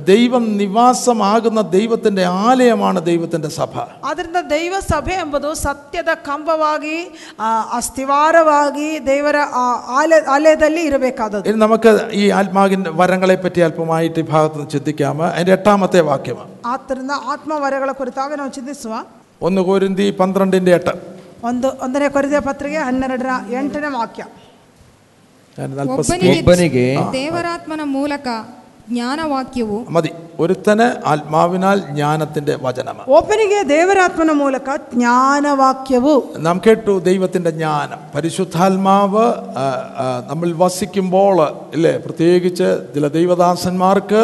ദൈവം നിവാസമാകുന്ന ദൈവത്തിൻ്റെ ആലയമാണ് ദൈവത്തിൻ്റെ സഭ ಆದ್ದರಿಂದ ದೈವ ಸಭೆ ಎಂಬುದು ಸತ್ಯದ ಕಂಬವಾಗಿ ಆ, ಅಸ್ಥಿವಾರವಾಗಿ ದೇವರ ಆ ಆಲಯ ಆಲಯದಲ್ಲಿ ಇರಬೇಕಾದದ್ದು ഇനി നമുക്ക് ഈ ആത്മാവിൻ്റെ വരങ്ങളെ പറ്റി അല്പമായിട്ട് ഈ ഭാഗത്ത് നിന്ന് ചിന്തിക്കാം അതിൻ്റെ എട്ടാമത്തെ വാക്യമാണ് ಆದ್ದರಿಂದ ಆತ್ಮವರಗಳ ಕುರಿತಾಗಿ ನಾವು ಚಿಂತಿಸುವ ഒന്ന് കോരിന്തി പന്ത്രണ്ടിൻ്റെ എട്ട് ಒಂದು ಒಂದನೇ ಕೊರಿದ ಪತ್ರಿಕೆ ಹನ್ನೆರಡರ ಎಂಟನೇ ವಾಕ್ಯ ഞാൻ അല്പം ಒಬ್ಬನಿಗೆ ಒಬ್ಬನಿಗೆ ದೇವರಾತ್ಮನ ಮೂಲಕ ಜ್ಞಾನವಾಕ್ಯವು മതി ഒരുത്തന് ആത്മാവിനാൽ ജ്ഞാനത്തിൻ്റെ വചനമാണ് ಒಬ್ಬನಿಗೆ ದೇವರಾತ್ಮನ ಮೂಲಕ ಜ್ಞಾನವಾಕ್ಯವು നാം കേട്ടു ദൈവത്തിൻ്റെ ജ്ഞാനം പരിശുദ്ധാത്മാവ് ആ, ആ, നമ്മൾ വസിക്കുമ്പോൾ ഇല്ലേ പ്രത്യേകിച്ച് ചില ദൈവദാസന്മാർക്ക്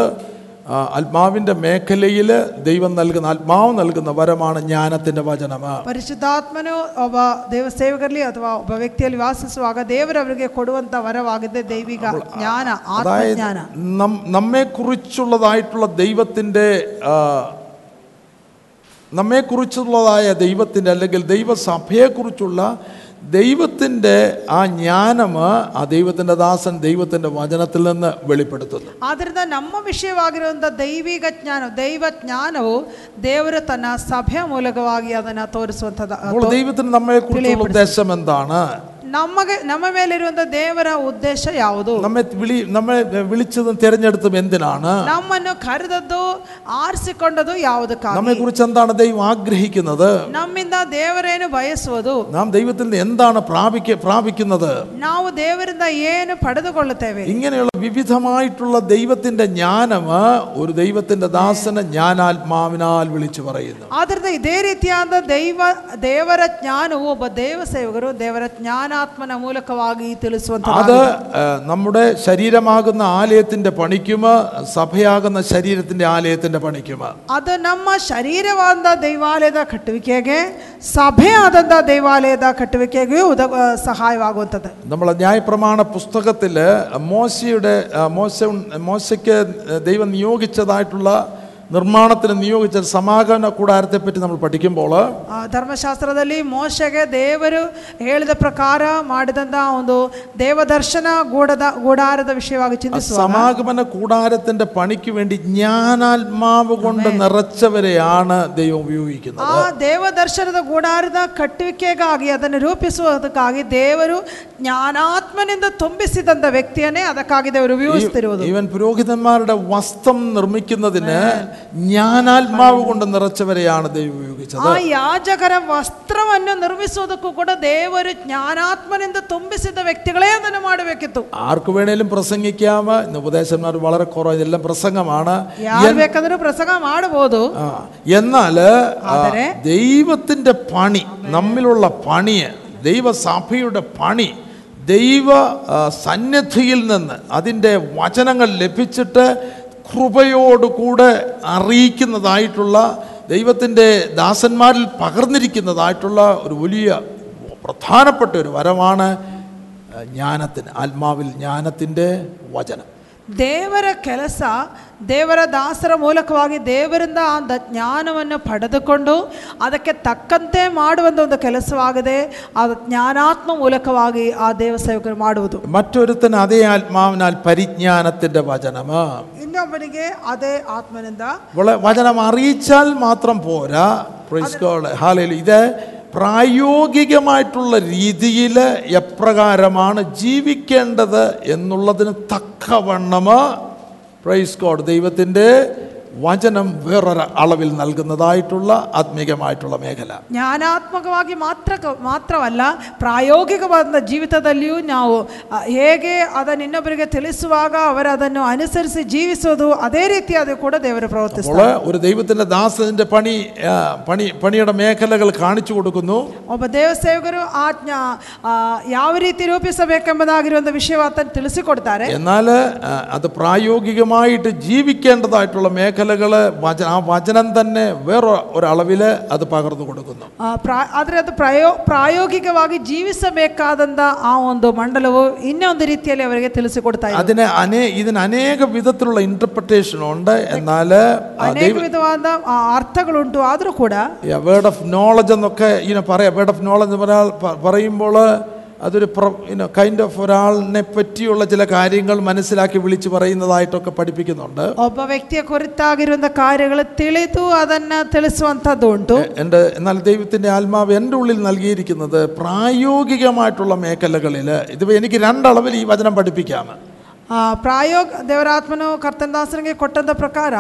ആ, ആത്മാവിൻ്റെ മേഖലയിൽ ദൈവം നൽകുന്ന ആത്മാവ് നൽകുന്ന വരമാണ് ജ്ഞാനത്തിൻ്റെ വചനം ಪರಿಶುದ್ಧಾತ್ಮನು ಒಬ್ಬ ದೇವ ಸೇವಕರಲ್ಲಿ ಅಥವಾ ಒಬ್ಬ ವ್ಯಕ್ತಿಯಲ್ಲಿ ವಾಸಿಸುವಾಗ ದೇವರವರಿಗೆ ಕೊಡುವಂತ ವರವಾಗಿದೆ ದೈವಿಕ ಜ್ಞಾನ അതായത് ಆತ್ಮಜ್ಞಾನ നം നമ്മെക്കുറിച്ചുള്ളതായിട്ടുള്ള ദൈവത്തിൻ്റെ ആ, നമ്മെക്കുറിച്ചുള്ളതായ ദൈവത്തിൻ്റെ അല്ലെങ്കിൽ ദൈവസഭയെക്കുറിച്ചുള്ള ദൈവത്തിൻ്റെ ആ ജ്ഞാനം ആ ദൈവത്തിൻ്റെ ദാസൻ ദൈവത്തിൻ്റെ വചനത്തിൽ നിന്ന് വെളിപ്പെടുത്തുന്നു ಆದ್ದರಿಂದ ನಮ್ಮ ವಿಷಯವಾಗಿರುವಂಥ ದೈವಿಕ ಜ್ಞಾನ ದೈವ ಜ್ಞಾನವು ದೇವರು ತನ್ನ ಸಭೆಯ ಮೂಲಕವಾಗಿ ಅದನ್ನು ತೋರಿಸುವಂಥದ್ದು അപ്പോൾ ദൈവത്തിന് നമ്മളെക്കുറിച്ചുള്ള ഉദ്ദേശം എന്താണ് ನಮಗೆ ನಮ್ಮ ಮೇಲಿರುವಂಥ ದೇವರ ಉದ್ದೇಶ ಯಾವುದು നമ്മെ വിളി നമ്മെ വിളിച്ചതും തിരഞ്ഞെടുത്തും എന്തിനാണ് ನಮ್ಮನ್ನು ಕರೆದದ್ದು ಆರಿಸಿಕೊಂಡದ್ದು ಯಾವುದಕ್ಕಾಗಿ നമ്മെക്കുറിച്ച് എന്താണ് ദൈവം ആഗ്രഹിക്കുന്നത് ನಮ್ಮಿಂದ ದೇವರೇನು ಬಯಸುವುದು നാം ദൈവത്തിൽ നിന്ന് എന്താണ് പ്രാപിക്ക പ്രാപിക്കുന്നത് ನಾವು ದೇವರಿಂದ ಏನು ಪಡೆದುಕೊಳ್ಳುತ್ತೇವೆ ഇങ്ങനെയുള്ള വിവിധമായിട്ടുള്ള ദൈവത്തിന്റെ ജ്ഞാനം ഒരു ദൈവത്തിന്റെ ദാസന് ജ്ഞാനാത്മാവിനാൽ വിളിച്ചു പറയുന്നു ಆದ್ದರಿಂದ ಇದೇ ರೀತಿಯಾದ ದೈವ ದೇವರ ಜ್ಞಾನವು ಒಬ್ಬ ದೇವ ಸೇವಕರು ದೇವರ ಜ್ಞಾನಾತ್ಮನ ಮೂಲಕವಾಗಿ ತಿಳಿಸುವಂತ അത് ആ, നമ്മുടെ ശരീരമാകുന്ന ആലയത്തിന്റെ പണിക്കും സഭയാകുന്ന ശരീരത്തിന്റെ ആലയത്തിന്റെ പണിക്കും ಅದು ನಮ್ಮ ಶರೀರವಾದ ದೈವಾಲಯದ ಕಟ್ಟುವಿಕೆಗೆ ಸಭೆಯಾದಂಥ ದೈವಾಲಯದ ಕಟ್ಟುವಿಕೆಗೆ ಉದ ಆ, ಸಹಾಯವಾಗುವಂಥದ್ದು നമ്മളെ ന്യായപ്രമാണ പുസ്തകത്തിൽ മോശയുടെ ആ, മോശ മോശയ്ക്ക് ദൈവം നിയോഗിച്ചതായിട്ടുള്ള നിർമ്മാണത്തിന് നിയോഗിച്ച സമാഗമന കൂടാരത്തെപ്പറ്റി നമ്മൾ പഠിക്കുമ്പോൾ ಆ, ಧರ್ಮಶಾಸ್ತ್ರದಲ್ಲಿ ಮೋಶೆಗೆ ದೇವರು ಹೇಳಿದ ಪ್ರಕಾರ ಮಾಡಿದಂಥ ಒಂದು ದೇವದರ್ಶನ ಗೂಡದ ಗೂಡಾರದ ವಿಷಯವಾಗಿ ಚಿಂತಿಸುವ സമാഗമന കൂടാരത്തിന്റെ പണിക്ക് വേണ്ടി ജ്ഞാനാത്മാവ് കൊണ്ട് നിറച്ചവരെയാണ് ദൈവം ഉപയോഗിക്കുന്നത് ಆ ದೇವದರ್ಶನದ ಗೂಡಾರದ ಕಟ್ಟುವಿಕೆಗಾಗಿ ಅದನ್ನು ರೂಪಿಸುವುದಕ್ಕಾಗಿ ದೇವರು ಜ್ಞಾನಾತ್ಮನಿಂದ ತುಂಬಿಸಿದಂಥ ವ್ಯಕ್ತಿಯನ್ನೇ ಅದಕ್ಕಾಗಿ ದೇವರು ಉಪಯೋಗಿಸ್ತಿರುವುದು ഈവൻ പുരോഹിതന്മാരുടെ വസ്ത്രം നിർമ്മിക്കുന്നതിന് ജ്ഞാനാത്മാവ് കൊണ്ട് നിറച്ചവരെയാണ് ദൈവം ഉപയോഗിച്ചത് ಆ ಯಾಜಕರ ವಸ್ತ್ರವನ್ನು ನಿರ್ಮಿಸುವುದಕ್ಕೂ ಕೂಡ ದೇವರು ಜ್ಞಾನಾತ್ಮನಿಂದ ತುಂಬಿಸಿದ ವ್ಯಕ್ತಿಗಳೇ ಅದನ್ನು ಮಾಡಬೇಕಿತ್ತು ആർക്ക് വേണേലും പ്രസംഗിക്കാം ഇന്ന് ഉപദേശന്മാർ വളരെ കുറവ് ഇതെല്ലാം പ്രസംഗമാണ് ಯಾರು ಬೇಕಾದರೂ ಪ್ರಸಂಗ ಮಾಡಬಹುದು ആ, എന്നാൽ ആ, ಆದರೆ ദൈവത്തിന്റെ പണി നമ്മിലുള്ള പണിയെ ദൈവസഭയുടെ പണി ദൈവ ആ, സന്നിധിയിൽ നിന്ന് അതിൻ്റെ വചനങ്ങൾ ലഭിച്ചിട്ട് കൃപയോടുകൂടെ അറിയിക്കുന്നതായിട്ടുള്ള ദൈവത്തിന്റെ ദാസന്മാരിൽ പകർന്നിരിക്കുന്നതായിട്ടുള്ള ഒരു വലിയ പ്രധാനപ്പെട്ട ഒരു വരമാണ് ജ്ഞാനത്തിന് ആത്മാവിൽ ജ്ഞാനത്തിന്റെ വചനം. ದೇವರ ಕೆಲಸ ದೇವರ ದಾಸರ ಮೂಲಕವಾಗಿ ದೇವರಿಂದ ಆ ದ- ಜ್ಞಾನವನ್ನು ಪಡೆದುಕೊಂಡು ಅದಕ್ಕೆ ತಕ್ಕಂತೆ ಮಾಡುವಂಥ ಒಂದು ಕೆಲಸವಾಗಿದೆ ಆ ಜ್ಞಾನಾತ್ಮ ಮೂಲಕವಾಗಿ ಆ ದೇವ ಸೇವಕರು ಮಾಡುವುದು മറ്റൊരുത്തന് അതേ ആത്മാവിനാൽ പരിജ്ഞാനത്തിൻ്റെ വചനം ಇನ್ನೊಬ್ಬನಿಗೆ ಅದೇ ಆತ್ಮನಿಂದ വള- വചനം അറിയിച്ചാൽ മാത്രം പോരാ പ്രൈസ് ഗോഡ് ഹാലയിൽ ഇത് പ്രായോഗികമായിട്ടുള്ള രീതിയിൽ എപ്രകാരമാണ് ജീവിക്കേണ്ടത് എന്നുള്ളതിന് തക്കവണ്ണം പ്രൈസ് ഗോഡ് ദൈവത്തിന്റെ വചനം വേറൊരു അളവിൽ നൽകുന്നതായിട്ടുള്ള ആത്മീകമായിട്ടുള്ള മേഖല ಜ್ಞಾನಾತ್ಮಕವಾಗಿ ಮಾತ್ರ ಮಾತ್ರವಲ್ಲ ಪ್ರಾಯೋಗಿಕವಾದ ಜೀವಿತದಲ್ಲಿಯೂ ನಾವು ಆ, ಹೇಗೆ ಅದನ್ನು ಇನ್ನೊಬ್ಬರಿಗೆ ತಿಳಿಸುವಾಗ ಅವರು ಅದನ್ನು ಅನುಸರಿಸಿ ಜೀವಿಸೋದು ಅದೇ ರೀತಿಯಾದ ಕೂಡ ದೇವರು അപ്പോൾ ಪ್ರವರ್ತಿಸ್ತಾರೆ ഒരു ദൈവത്തിന്റെ ദാസന്റെ പണി ആ, പണി പണിയുടെ മേഖലകൾ കാണിച്ചു കൊടുക്കുന്നു ಒಬ್ಬ ದೇವ ಸೇವಕರು ಆ ಜ್ಞಾ- ಆ, ಯಾವ ರೀತಿ ರೂಪಿಸಬೇಕೆಂಬುದಾಗಿರುವಂಥ ವಿಷಯವನ್ನು ತಿಳಿಸಿಕೊಡ್ತಾರೆ എന്നാൽ ആ, അത് പ്രായോഗികമായിട്ട് ജീവിക്കേണ്ടതായിട്ടുള്ള മേഖലകൾ വച ആ വചനം തന്നെ വേറെ ഒരളവിൽ അത് പകർന്നു കൊടുക്കുന്നു ಆ, ಪ್ರಾ ಆದರೆ ಅದು ಪ್ರಯೋ ಪ್ರಾಯೋಗಿಕವಾಗಿ ಜೀವಿಸಬೇಕಾದಂಥ ಆ ಒಂದು ಮಂಡಲವು ಇನ್ನೊಂದು ರೀತಿಯಲ್ಲಿ ಅವರಿಗೆ ತಿಳಿಸಿಕೊಡ್ತಾ ಇದೆ അതിന് അനേ ഇതിന് അനേക വിധത്തിലുള്ള ഇന്റർപ്രിട്ടേഷൻ ഉണ്ട് എന്നാൽ ಅನೇಕ ವಿಧವಾದ ಆ, ಅರ್ಥಗಳುಂಟು ಆದರೂ ಕೂಡ വേർഡ് ഓഫ് നോളജ് എന്നൊക്കെ ഇങ്ങനെ പറയാം വേർഡ് ഓഫ് നോളജ് എന്ന് പറയാൽ പ- പറയുമ്പോൾ അതൊരു ഇനോ കൈൻഡ് ഓഫ് ഒരാളിനെ പറ്റിയുള്ള ചില കാര്യങ്ങൾ മനസ്സിലാക്കി വിളിച്ച് പറയുന്നതായിട്ടൊക്കെ പഠിപ്പിക്കുന്നുണ്ട് ಒಬ್ಬ ವ್ಯಕ್ತಿಯ ಕುರಿತಾಗಿರುವಂಥ ಕಾರ್ಯಗಳು ತಿಳಿದು ಅದನ್ನು ತಿಳಿಸುವಂಥದ್ದು ಉಂಟು എൻ്റെ എന്നാൽ ദൈവത്തിൻ്റെ ആത്മാവ് എൻ്റെ ഉള്ളിൽ നൽകിയിരിക്കുന്നത് പ്രായോഗികമായിട്ടുള്ള മേഖലകളിൽ ഇത് എനിക്ക് രണ്ടളവിൽ ഈ വചനം പഠിപ്പിക്കാം ಆ, ಪ್ರಾಯೋಗ ದೇವರಾತ್ಮನು ಕರ್ತನದಾಸನಿಗೆ ಕೊಟ್ಟಂತ ಪ್ರಕಾರ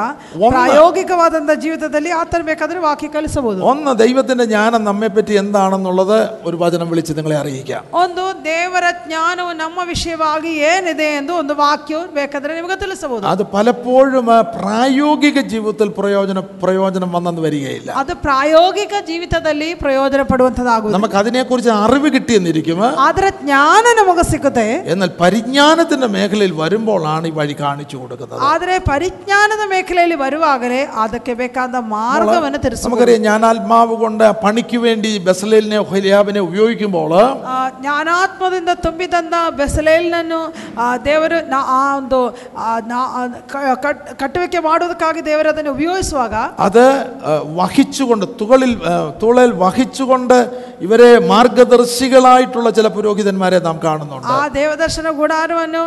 ಪ್ರಾಯೋಗಿಕವಾದಂಥ ಜೀವಿತದಲ್ಲಿ ಆತನ ಬೇಕಾದ್ರೆ ವಾಕ್ಯ ಕಲಿಸಬಹುದು ഒന്ന് ദൈവത്തിൻ്റെ ജ്ഞാനം നമ്മെപ്പറ്റി എന്താണെന്നുള്ളത് ഒരു വചനം വിളിച്ച് നിങ്ങളെ അറിയിക്കാം ಒಂದು ದೇವರ ಜ್ಞಾನವು ನಮ್ಮ ವಿಷಯವಾಗಿ ಏನಿದೆ ಎಂದು ಒಂದು ವಾಕ್ಯವು ಬೇಕಾದ್ರೆ ನಿಮಗೆ ತಿಳಿಸಬಹುದು അത് പലപ്പോഴും ആ, പ്രായോഗിക ജീവിതത്തിൽ പ്രയോജനം പ്രയോജനം വന്നെന്ന് വരികയില്ല ಅದು ಪ್ರಾಯೋಗಿಕ ಜೀವಿತದಲ್ಲಿ ಪ್ರಯೋಜನ ಪಡುವಂಥದ್ದಾಗುವುದು നമുക്ക് അതിനെക്കുറിച്ച് അറിവ് കിട്ടിയെന്നിരിക്കും ಅದರ ಜ್ಞಾನ ನಮಗೆ ಸಿಗುತ್ತೆ എന്നാൽ പരിജ്ഞാനത്തിന്റെ മേഖലയിൽ വരുമ്പോഴാണ് ഈ വഴി കാണിച്ചു കൊടുക്കുന്നത് ಆದರೆ ಪರಿಜ್ಞಾನದ ಮೇಖಲೆಯಲ್ಲಿ ಬರುವಾಗಲೇ ಅದಕ್ಕೆ ಬೇಕಾದ ಮಾರ್ಗವನ್ನು ತಿಳಿಸಬಹುದು നമുക്കറിയാം ഞാൻ ആത്മാവ് കൊണ്ട് ആ പണിക്ക് വേണ്ടി ബസലേലിനെ ഹൊലിയാബിനെ ഉപയോഗിക്കുമ്പോൾ ಆ, ಜ್ಞಾನಾತ್ಮದಿಂದ ತುಂಬಿದಂಥ ಬೆಸಲೇಲ್ನನ್ನು ಆ, ದೇವರು ನಾ- ಆ ಒಂದು ಆ, ನಾ- ಆ, ಕ- ಕಟ್- ಕಟ್ಟುವಿಕೆ ಮಾಡುವುದಕ್ಕಾಗಿ ದೇವರು ಅದನ್ನು ಉಪಯೋಗಿಸುವಾಗ അത് ആ, വഹിച്ചുകൊണ്ട് തുകളിൽ ആ, തുളയിൽ വഹിച്ചുകൊണ്ട് ഇവരെ മാർഗദർശികളായിട്ടുള്ള ചില പുരോഹിതന്മാരെ നാം കാണുന്നുണ്ട് ಆ ದೇವದರ್ಶನ ಗುಡಾರವನ್ನು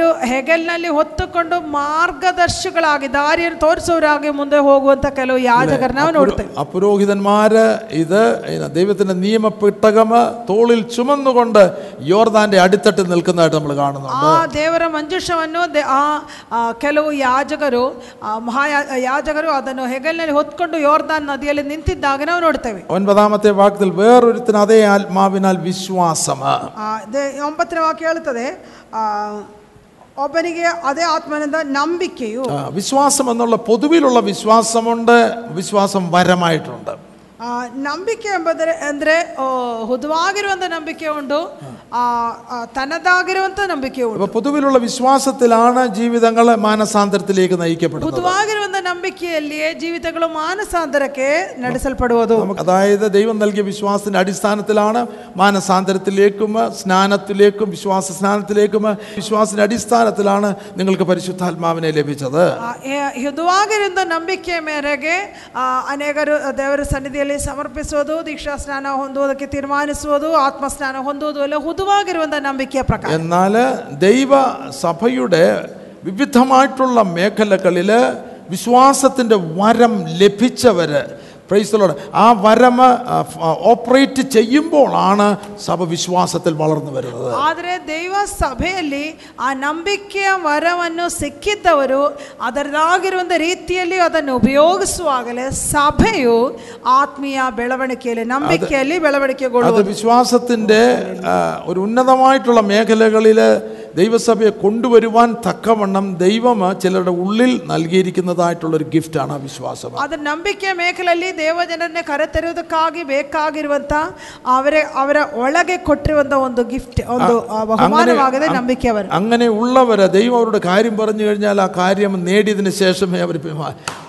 ಅವರು ಹೆಗಲ್ನಲ್ಲಿ ಹೊತ್ತುಕೊಂಡು ಮಾರ್ಗದರ್ಶಿಗಳಾಗಿ ದಾರಿಯನ್ನು ತೋರಿಸುವವರಾಗಿ ಮುಂದೆ ಹೋಗುವಂತ ಕೆಲವು ಯಾಜಕರನ್ನ ನಾವು ನೋಡ್ತೇವೆ ആ പുരോഹിതന്മാര് ഇത് ഇന ദൈവത്തിന്റെ നിയമപ്പെട്ടകം തോളിൽ ചുമന്നുകൊണ്ട് യോർദാന്റെ അടിത്തട്ടിൽ നിൽക്കുന്നതായിട്ട് നമ്മൾ കാണുന്നുണ്ട് ಆ ದೇವರ ಮಂಜುಷವನ್ನು ದೆ- ಆ ಆ, ಕೆಲವು ಯಾಜಕರು ಆ, ಮಹಾ ಯಾಜಕರು ಅದನ್ನು ಹೆಗಲಿನಲ್ಲಿ ಹೊತ್ಕೊಂಡು ಯೋರ್ದಾನ್ ನದಿಯಲ್ಲಿ ನಿಂತಿದ್ದಾಗ ನಾವು ನೋಡ್ತೇವೆ ഒൻപതാമത്തെ വാക്യത്തിൽ വേറൊരുത്തിന് അതേ ആത്മാവിനാൽ വിശ്വാസം ಆ, ದೆ- ಒಂಬತ್ತನೇ ವಾಕ್ಯ ಹೇಳುತ್ತದೆ ಆ, ಒಬ್ಬನಿಗೆ ಅದೇ ಆತ್ಮನಿಂದ ನಂಬಿಕೆಯು ആ, വിശ്വാസം എന്നുള്ള പൊതുവിലുള്ള വിശ്വാസമുണ്ട് വിശ്വാസം വരമായിട്ടുണ്ട് ಆ, ನಂಬಿಕೆ ಎಂಬುದರೆ ಅಂದರೆ ಆ, ಹುದುವಾಗಿರುವಂಥ ನಂಬಿಕೆ ಉಂಟು ಆ, ಆ, ತನ್ನದಾಗಿರುವಂಥ ನಂಬಿಕೆ ಉಂಟು അപ്പൊ പൊതുവിലുള്ള വിശ്വാസത്തിലാണ് ജീവിതങ്ങൾ മാനസാന്തരത്തിലേക്ക് നയിക്കപ്പെടുന്നത് ಹುದುವಾಗಿರುವಂಥ ನಂಬಿಕೆಯಲ್ಲಿಯೇ ಜೀವಿತಗಳು ಮಾನಸಾಂತರಕ್ಕೆ ನಡೆಸಲ್ಪಡುವುದು നമുക്ക് അതായത് ദൈവം നൽകിയ വിശ്വാസത്തിന്റെ അടിസ്ഥാനത്തിലാണ് മാനസാന്തരത്തിലേക്കും സ്നാനത്തിലേക്കും വിശ്വാസ സ്നാനത്തിലേക്കും വിശ്വാസത്തിന്റെ അടിസ്ഥാനത്തിലാണ് നിങ്ങൾക്ക് പരിശുദ്ധാത്മാവിനെ ലഭിച്ചത് ಆ, ಏ- ಹುದುವಾಗಿರುವಂಥ ನಂಬಿಕೆಯ ಮೇರೆಗೆ ಆ, ಅನೇಕರು ದೇವರ ಸನ್ನಿಧಿಯಲ್ಲಿ ಸಮರ್ಪಿಸುವುದು ದೀಕ್ಷಾ ಸ್ನಾನ ಹೊಂದುವುದಕ್ಕೆ ತೀರ್ಮಾನಿಸುವುದು ಆತ್ಮ ಸ್ನಾನ ಹೊಂದುವುದು ಎಲ್ಲ ಹುದುವಾಗಿರುವಂಥ ನಂಬಿಕೆಯ ಪ್ರಕಾರ എന്നാൽ ദൈവ സഭയുടെ വിവിധമായിട്ടുള്ള മേഖലകളിൽ വിശ്വാസത്തിൻ്റെ വരം ലഭിച്ചവര് പ്രൈസ്തലോട് ആ വരം ഓപ്പറേറ്റ് ചെയ്യുമ്പോഴാണ് സഭ വിശ്വാസത്തിൽ വളർന്നു വരുന്നത് ಆದರೆ ದೈವ ಸಭೆಯಲ್ಲಿ ಆ ನಂಬಿಕೆಯ ವರವನ್ನು ಸಿಕ್ಕಿದ್ದವರು ಅದರದಾಗಿರುವಂಥ ರೀತಿಯಲ್ಲಿ ಅದನ್ನು ಉಪಯೋಗಿಸುವಾಗಲೇ ಸಭೆಯು ಆತ್ಮೀಯ ಬೆಳವಣಿಗೆಯಲ್ಲಿ ನಂಬಿಕೆಯಲ್ಲಿ അത് ಬೆಳವಣಿಗೆಗೊಳ್ಳುವುದು വിശ്വാസത്തിൻ്റെ ആ, ഒരു ഉന്നതമായിട്ടുള്ള മേഖലകളിൽ ദൈവസഭയെ കൊണ്ടുവരുവാൻ തക്കവണ്ണം ദൈവം ചിലരുടെ ഉള്ളിൽ നൽകിയിരിക്കുന്നതായിട്ടുള്ളൊരു ഗിഫ്റ്റാണ് ആ വിശ്വാസം ಅದರ ನಂಬಿಕೆಯ ಮೇಖಲಲ್ಲಿ ದೇವಜನರನ್ನೇ ಕರೆತರುವುದಕ್ಕಾಗಿ ಬೇಕಾಗಿರುವಂಥ ಅವರೇ ಅವರ ಒಳಗೆ ಕೊಟ್ಟಿರುವಂಥ ಒಂದು ಗಿಫ್ಟ್ ಒಂದು ಆ, ಬಹುಮಾನವಾಗಿದೆ ನಂಬಿಕೆಯವರು അങ്ങനെ ഉള്ളവരെ ദൈവം അവരുടെ കാര്യം പറഞ്ഞു കഴിഞ്ഞാൽ ആ കാര്യം നേടിയതിന് ശേഷമേ അവർ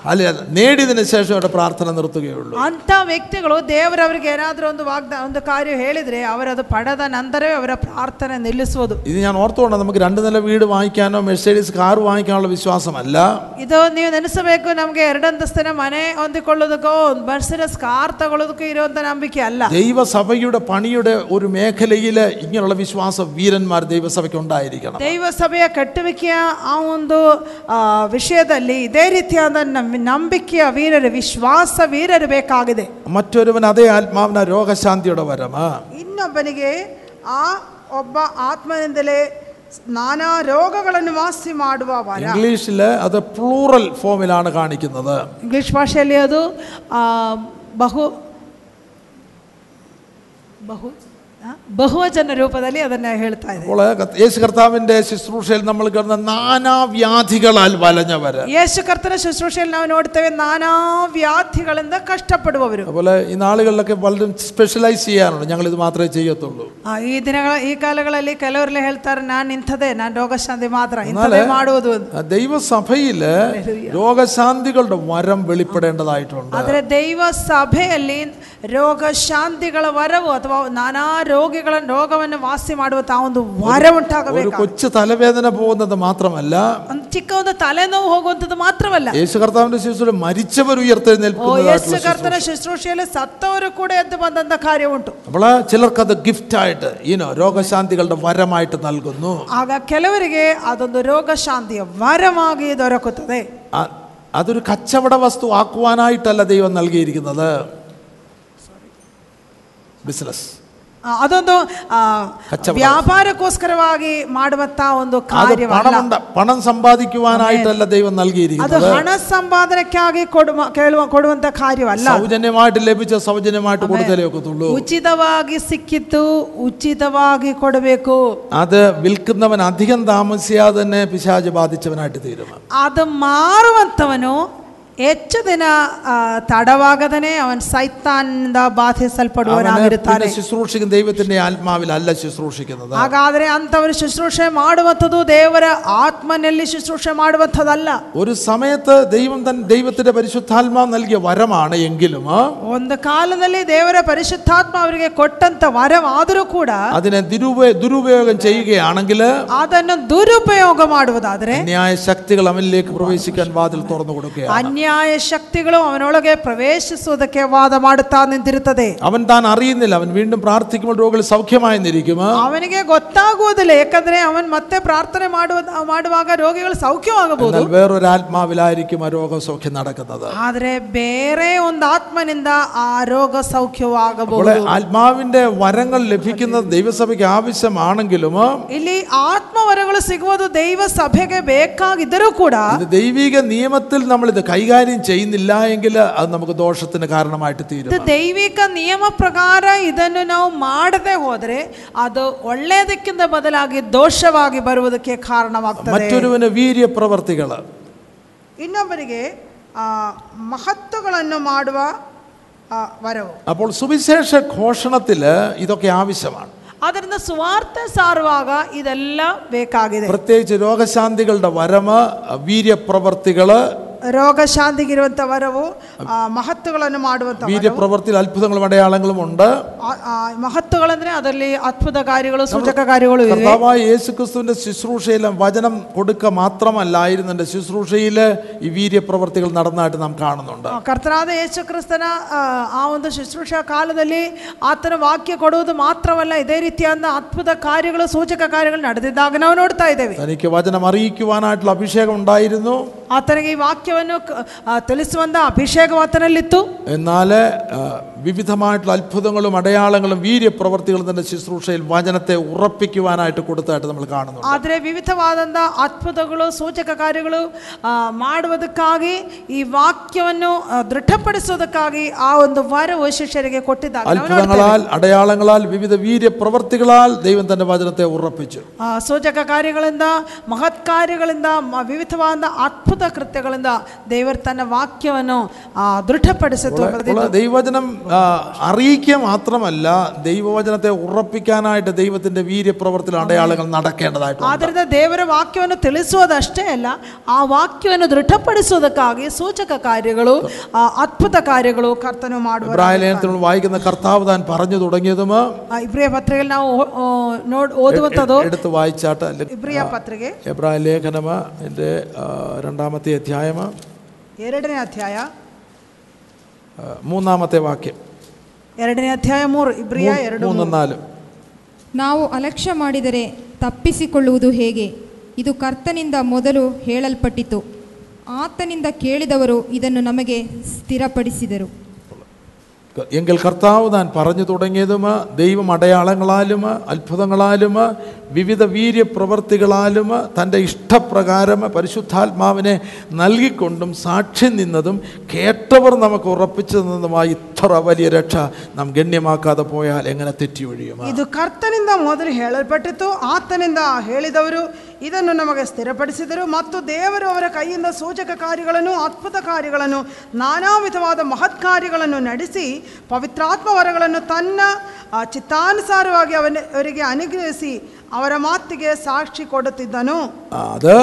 അല്ലെ നേടിയതിന് ശേഷം അവരുടെ പ്രാർത്ഥന നിർത്തുകയുള്ളൂ ಅಂಥ ವ್ಯಕ್ತಿಗಳು ದೇವರವರಿಗೆ ಏನಾದರೂ ಒಂದು ವಾಗ್ದ ಒಂದು ಕಾರ್ಯ ಹೇಳಿದರೆ ಅವರದು ಪಡೆದ ನಂತರವೇ ಅವರ ಪ್ರಾರ್ಥನೆ ನಿಲ್ಲಿಸುವುದು ഇത് ഞാൻ ഓർത്തുകൊണ്ട് നമുക്ക് രണ്ട് നില വീട് വാങ്ങിക്കാനോ മെഴ്സൈഡീസ് കാർ വാങ്ങിക്കാനുള്ള വിശ്വാസമല്ല ಇದು ನೀವು ನೆನೆಸಬೇಕು ನಮಗೆ ಎರಡಂತಸ್ತಿನ ಮನೆ ಹೊಂದಿಕೊಳ್ಳೋದಕ್ಕೋ ಒಂದು ಮರ್ಸಿಡಸ್ ಕಾರ್ ತಗೊಳ್ಳೋದಕ್ಕೂ ಇರುವಂಥ ನಂಬಿಕೆ ಅಲ್ಲ ദൈവസഭയുടെ പണിയുടെ ഒരു മേഖലയിൽ ഇങ്ങനെയുള്ള വിശ്വാസ വീരന്മാർ ദൈവസഭയ്ക്ക് ഉണ്ടായിരിക്കണം ದೈವ ಸಭೆಯ ಕಟ್ಟುವಿಕೆಯ ಆ ಒಂದು ಆ, ವಿಷಯದಲ್ಲಿ ಇದೇ ರೀತಿಯಾದ ನಂ- ನಂಬಿಕೆಯ ವೀರರು ವಿಶ್ವಾಸ ವೀರರು ಬೇಕಾಗಿದೆ മറ്റൊരുവൻ അതേ ആത്മാവിന രോഗശാന്തിയുടെ വരം ಇನ್ನೊಬ್ಬನಿಗೆ ಆ ಒಬ್ಬ ಆತ್ಮನಿಂದಲೇ ನಾನಾ ರೋಗಗಳನ್ನು ವಾಸಿ ಮಾಡುವ ವರ ഇംഗ്ലീഷിൽ അത് പ്ലൂറൽ ഫോമിലാണ് കാണിക്കുന്നത് ಇಂಗ್ಲಿಷ್ ಭಾಷೆಯಲ್ಲಿ ಅದು ಆ, ಬಹು ಬಹು ಆ, ಬಹುವಚನ ರೂಪದಲ್ಲಿ ಅದನ್ನು ಹೇಳ್ತಾ ಇದೆ അപ്പോൾ കത്ത്- യേശു കർത്താവിന്റെ ശുശ്രൂഷയിൽ നമ്മൾ കാണുന്ന നാനാവ്യാധികളാൽ വലഞ്ഞവര് ಯೇಸು ಕರ್ತನ ಶುಶ್ರೂಷೆಯಲ್ಲಿ ನಾವು ನೋಡ್ತೇವೆ ನಾನಾ ವ್ಯಾಧಿಗಳಿಂದ ಕಷ್ಟಪಡುವವರು അതുപോലെ ഈ നാളുകളിലൊക്കെ പലരും സ്പെഷ്യലൈസ് ചെയ്യാറുണ്ട് ഞങ്ങൾ ഇത് മാത്രമേ ചെയ്യത്തുള്ളൂ ಆ, ಈ ದಿನಗಳ ಈ ಕಾಲಗಳಲ್ಲಿ ಕೆಲವರೆಲ್ಲ ಹೇಳ್ತಾರೆ ನಾನು ಇಂಥದೇ ನಾನು ರೋಗಶಾಂತಿ ಮಾತ್ರ ಇಂಥದೇ ಮಾಡುವುದು ಅಂತ. ആ ദൈവസഭയില് രോഗശാന്തികളുടെ വരം വെളിപ്പെടേണ്ടതായിട്ടുണ്ട് ಆದರೆ ದೈವ ಸಭೆಯಲ್ಲಿ ರೋಗಶಾಂತಿಗಳ ವರವು ಅಥವಾ ನಾನಾ ರೋಗಿಗಳ ರೋಗವನ್ನು ವಾಸಿ ಮಾಡುವ ತಾ ಒಂದು ವರ ഒരു ಉಂಟಾಗಬೇಕು കൊച്ചു തലവേദന പോകുന്നത് മാത്രമല്ല ಒಂದು ಚಿಕ್ಕ ಒಂದು ತಲೆನೋವು ಹೋಗುವಂಥದ್ದು ಮಾತ್ರವಲ್ಲ യേശു കർത്താവിന്റെ ശുശ്രൂഷ മരിച്ചവർ ಓ ಯೇಸು ഉയർത്തെഴുന്നേൽക്കുന്നതായിട്ടുള്ള ಕರ್ತನ ಶುಶ್ರೂಷೆಯಲ್ಲಿ ಸತ್ತವರು ಕೂಡ ಎದ್ದು ಬಂದಂತ ಕಾರ್ಯ ಉಂಟು അപ്പോൾ ചിലർക്കത് ഗിഫ്റ്റായിട്ട് ഈനോ രോഗശാന്തികളുടെ വരമായിട്ട് നൽകുന്നു ಆಗ ಕೆಲವರಿಗೆ ಅದೊಂದು ರೋಗಶಾಂತಿಯ ವರವಾಗಿ ದೊರಕುತ್ತದೆ ആ- അതൊരു കച്ചവട വസ്തു ആക്കുവാനായിട്ടല്ല ദൈവം നൽകിയിരിക്കുന്നത് ബിസിനസ് ಆ, ಅದೊಂದು ಆ, ಕಚ್ಚಾ ವ್ಯಾಪಾರಕ್ಕೋಸ್ಕರವಾಗಿ ಮಾಡುವಂತ ಒಂದು അത് ಕಾರ್ಯವಲ್ಲ പണമുണ്ട പണം സമ്പാദിക്കുവാനായിട്ടല്ല ദൈവം ಅದು നൽകിയിരിക്കുന്നത് ಹಣ ಸಂಪಾದನೆಕ್ಕಾಗಿ ಕೊಡುವ ಕೇಳುವ ಕೊಡುವಂತ ಕಾರ್ಯವಲ್ಲ സൗജന്യമായിട്ട് ലഭിച്ച സൗജന്യമായിട്ട് കൊടുത്തലേ ഒക്കത്തുള്ളൂ ಉಚಿತವಾಗಿ ಸಿಕ್ಕಿತ್ತು ಉಚಿತವಾಗಿ ಕೊಡಬೇಕು അത് വിൽക്കുന്നവൻ അധികം താമസിയാതെ തന്നെ പിശാച് ബാധിച്ചവനായിട്ട് തീരും ಅದು ಮಾರುವಂತವನು ಹೆಚ್ಚು ದಿನ ಆ, ತಡವಾಗದನೆ ಅವನ್ ಸೈತಾನಿಂದ അവന് ಬಾಧಿಸಲ್ಪಡುವನಾಗಿರುತ್ತಾನೆ പിന്നെ ശുശ്രൂഷിക്കുന്ന ദൈവത്തിന്റെ ആത്മാവിലല്ല ശുശ്രൂഷിക്കുന്നത് ಹಾಗಾದ್ರೆ ಅಂತವರು ಶುಶ್ರೂಷೆ ಮಾಡುವಂಥದ್ದು ದೇವರ ಆತ್ಮನಲ್ಲಿ ಶುಶ್ರೂಷೆ ಮಾಡುವಂಥದ್ದಲ್ಲ ഒരു സമയത്ത് ദൈവം തൻ ദൈവത്തിന്റെ പരിശുദ്ധാത്മാവ് നൽകിയ വരമാണ് എങ്കിലും ಒಂದು ಕಾಲದಲ್ಲಿ ದೇವರ ಪರಿಶುದ್ಧಾತ್ಮ ಅವರಿಗೆ ಕೊಟ್ಟಂತ ವರವಾದರೂ ಕೂಡ അതിനെ ദുരുപ ദുരുപയോഗം ചെയ്യുകയാണെങ്കിൽ ಅದನ್ನು ದುರುಪಯೋಗ ಮಾಡುವುದಾದರೆ അന്യായ ശക്തികൾ അവനിലേക്ക് പ്രവേശിക്കാൻ വാതിൽ തുറന്നു കൊടുക്കുകയാണ് ಅನ್ಯಾಯ ಶಕ್ತಿಗಳು ಅವನೊಳಗೆ ಪ್ರವೇಶಿಸುವುದಕ್ಕೆ ವಾದ ಮಾಡುತ್ತಾ ನಿಂತಿರುತ್ತದೆ അവൻ താൻ അറിയുന്നില്ല അവൻ വീണ്ടും പ്രാർത്ഥിക്കുമ്പോൾ രോഗികൾ സൗഖ്യമായി നിരിക്കും ಅವನಿಗೆ ಗೊತ್ತಾಗುವುದಿಲ್ಲ ಯಾಕಂದ್ರೆ ಅವನ್ ಮತ್ತೆ ಪ್ರಾರ್ಥನೆ ಮಾಡುವ ಮಾಡುವಾಗ ರೋಗಿಗಳು ಸೌಖ್ಯವಾಗಬಹುದು എന്നാൽ വേറൊരു ആത്മാവിലായിരിക്കും ആ രോഗസൗഖ്യം നടക്കുന്നത് ಆದ್ರೆ ಬೇರೆ ಒಂದು ಆತ್ಮನಿಂದ ಆ ರೋಗ അപ്പോൾ ಸೌಖ್ಯವಾಗಬಹುದು ആത്മാവിന്റെ വരങ്ങൾ ലഭിക്കുന്നത് ദൈവസഭയ്ക്ക് ആവശ്യമാണെങ്കിലും ಇಲ್ಲಿ ಆತ್ಮವರಗಳು ಸಿಗುವುದು ದೈವ ಸಭೆಗೆ ಬೇಕಾಗಿದ್ದರೂ ಕೂಡ ഇത് ദൈവിക നിയമത്തിൽ നമ്മൾ ഇത് കൈകാര്യം ചെയ്യുന്നില്ല എങ്കിൽ അത് നമുക്ക് ദോഷത്തിന് കാരണമായിട്ട് തീരും ಇದು ದೈವಿಕ ನಿಯಮ ಪ್ರಕಾರ ಇದನ್ನು ನಾವು ಮಾಡದೆ ಹೋದ್ರೆ ಅದು ಒಳ್ಳೆಯದಕ್ಕಿಂತ ಬದಲಾಗಿ ದೋಷವಾಗಿ ಬರುವುದಕ್ಕೆ ಕಾರಣವಾಗ್ತದೆ മറ്റൊരുവന് വീര്യപ്രവർത്തികൾ ಇನ್ನೊಬ್ಬರಿಗೆ ಆ, ಮಹತ್ವಗಳನ್ನು ಮಾಡುವ ಆ, ವರವು അപ്പോൾ സുവിശേഷ ഘോഷണത്തിൽ ഇതൊക്കെ ആവശ്യമാണ് ಅದರಿಂದ ಸುವಾರ್ತೆ ಸಾರುವಾಗ ಇದೆಲ್ಲ ಬೇಕಾಗಿದೆ പ്രത്യേകിച്ച് രോഗശാന്തികളുടെ വരമ് വീര്യപ്രവർത്തികള് ರೋಗ ಶಾಂತಿಗಿರುವಂತ ವರವು ಆ, ಮಹತ್ವಗಳನ್ನು ಮಾಡುವಂತ ವರವು. വീര്യപ്രവർത്തിയിൽ അത്ഭുതങ്ങളും അടയാളങ്ങളും ഉണ്ട് ಆ- ಆ ಮಹತ್ವಗಳಂದ್ರೆ ಅದರಲ್ಲಿ ಅದ್ಭುತ ಕಾರ್ಯಗಳು ಸೂಚಕ ಕಾರ್ಯಗಳು ಇವೆ കർത്താവായ യേശുക്രിസ്തുവിന്റെ ശുശ്രൂഷയിൽ വചനം കൊടുക്ക മാത്രമല്ലായിരുന്നു എൻ്റെ ശുശ്രൂഷയിൽ ഈ വീര്യപ്രവർത്തികൾ നടന്നതായിട്ട് നാം കാണുന്നുണ്ട് ಆ, ಕರ್ತನಾದ ಯೇಸು ಕ್ರಿಸ್ತನ ಆ, ಆ ಒಂದು ಶುಶ್ರೂಷಾ ಕಾಲದಲ್ಲಿ ಆತನ ವಾಕ್ಯ ಕೊಡುವುದು ಮಾತ್ರವಲ್ಲ ಇದೇ ರೀತಿಯಾದ ಅದ್ಭುತ ಕಾರ್ಯಗಳು ಸೂಚಕ ಕಾರ್ಯಗಳು ನಡೆದಿದ್ದಾಗ ನಾವು ನೋಡ್ತಾ ಇದ್ದೇವೆ തനിക്ക് വചനം അറിയിക്കുവാനായിട്ടുള്ള അഭിഷേകം ഉണ്ടായിരുന്നു ಆತನಿಗೆ ಈ ವಾಕ್ಯವನ್ನು ಕ- ಆ, ತಿಳಿಸುವಂತ ಅಭಿಷೇಕ ಆತನಲ್ಲಿತ್ತು എന്നാൽ ആ, വിവിധമായിട്ടുള്ള അത്ഭുതങ്ങളും അടയാളങ്ങളും വീര്യപ്രവർത്തികളും തന്റെ ശുശ്രൂഷയിൽ വചനത്തെ ഉറപ്പിക്കുവാനായിട്ട് കൊടുത്തായിട്ട് നമ്മൾ കാണുന്നുണ്ട് ಆದರೆ ವಿವಿಧವಾದಂಥ ಅದ್ಭುತಗಳು ಸೂಚಕ ಕಾರ್ಯಗಳು ಆ, ಮಾಡುವುದಕ್ಕಾಗಿ ಈ ವಾಕ್ಯವನ್ನು ಆ, ದೃಢಪಡಿಸುವುದಕ್ಕಾಗಿ ಆ ಒಂದು ವರವು ಶಿಷ್ಯರಿಗೆ ಕೊಟ್ಟಿದ್ದಾಗ ನಾವು ನೋಡ್ತೇವೆ. അത്ഭുതങ്ങളാൽ അടയാളങ്ങളാൽ വിവിധ വീര്യപ്രവർത്തികളാൽ ദൈവം തന്റെ വചനത്തെ ഉറപ്പിച്ചു ಆ, ಸೂಚಕ ಕಾರ್ಯಗಳಿಂದ ಮಹತ್ ಕಾರ್ಯಗಳಿಂದ ಮ- ವಿವಿಧವಾದ ಅದ್ಭುತ ಕೃತ್ಯಗಳಿಂದ ದೇವರು ತನ್ನ ವಾಕ್ಯವನ್ನು ಆ, ದೃಢಪಡಿಸಿತು അപ്പോൾ ദൈവവചനം ആ, അറിയിക്കുക മാത്രമല്ല ദൈവവചനത്തെ ഉറപ്പിക്കാനായിട്ട് ദൈവത്തിന്റെ വീര്യപ്രവർത്തികൾ അടയാളങ്ങൾ നടക്കേണ്ടതായിട്ടുണ്ട് ಆದ್ದರಿಂದ ದೇವರ ವಾಕ್ಯವನ್ನು ತಿಳಿಸುವುದಷ್ಟೇ ಅಲ್ಲ ಆ ವಾಕ್ಯವನ್ನು ದೃಢಪಡಿಸುವುದಕ್ಕಾಗಿ ಸೂಚಕ ಕಾರ್ಯಗಳು ಆ, ಅದ್ಭುತ ಕಾರ್ಯಗಳು ಕರ್ತನು ಮಾಡುವ ഇബ്രാഹിം ലേഖനത്തിൽ നമ്മൾ വായിക്കുന്ന കർത്താവ് താൻ പറഞ്ഞു തുടങ്ങിയതും ಆ, ಇಬ್ರಿಯ ಪತ್ರಿಕೆಯಲ್ಲಿ ನಾವು ಆ, ನೋಡ್ ಓದುವಂಥದ್ದು എടുത്ത് വായിച്ചാട്ട് അല്ലെങ്കിൽ ಇಬ್ರಿಯ ಪತ್ರಿಕೆ എബ്രാഹിം ലേഖനം എൻ്റെ രണ്ടാമത്തെ അധ്യായം ಎರಡನೇ ಅಧ್ಯಾಯ ആ, മൂന്നാമത്തെ വാക്യം ಎರಡನೇ ಅಧ್ಯಾಯ ಮೂರು ಇಬ್ರಿಯ ಎರಡು മൂന്നും നാലും ನಾವು ಅಲಕ್ಷ್ಯ ಮಾಡಿದರೆ ತಪ್ಪಿಸಿಕೊಳ್ಳುವುದು ಹೇಗೆ ಇದು ಕರ್ತನಿಂದ ಮೊದಲು ಹೇಳಲ್ಪಟ್ಟಿತು ಆತನಿಂದ ಕೇಳಿದವರು ಇದನ್ನು ನಮಗೆ ಸ್ಥಿರಪಡಿಸಿದರು എങ്കിൽ കർത്താവ് താൻ പറഞ്ഞു തുടങ്ങിയതും ദൈവം അടയാളങ്ങളാലും അത്ഭുതങ്ങളാലും വിവിധ വീര്യപ്രവർത്തികളാലും തൻ്റെ ഇഷ്ടപ്രകാരം പരിശുദ്ധാത്മാവിനെ നൽകിക്കൊണ്ടും സാക്ഷി നിന്നതും കേട്ടവർ നമുക്ക് ഉറപ്പിച്ചു തന്നതുമായ ഇത്ര വലിയ രക്ഷ നാം ഗണ്യമാക്കാതെ പോയാൽ എങ്ങനെ തെറ്റി ഒഴിയും ಇದು ಕರ್ತನಿಂದ ಮೊದಲು ಹೇಳಲ್ಪಟ್ಟಿತು ಆತನಿಂದ ಹೇಳಿದವರು ಇದನ್ನು ನಮಗೆ ಸ್ಥಿರಪಡಿಸಿದರು ಮತ್ತು ದೇವರು ಅವರ ಕೈಯಿಂದ ಸೂಚಕ ಕಾರ್ಯಗಳನ್ನು ಅದ್ಭುತ ಕಾರ್ಯಗಳನ್ನು ನಾನಾ ವಿಧವಾದ ಮಹತ್ ಕಾರ್ಯಗಳನ್ನು ನಡೆಸಿ ಪವಿತ್ರಾತ್ಮ ವರಗಳನ್ನು ತನ್ನ ಆ, ಚಿತ್ತಾನುಸಾರವಾಗಿ ಅವನ ಅವರಿಗೆ ಅನುಗ್ರಹಿಸಿ ಅವರ ಮಾತಿಗೆ ಸಾಕ್ಷಿ ಕೊಡುತ್ತಿದ್ದನು അത്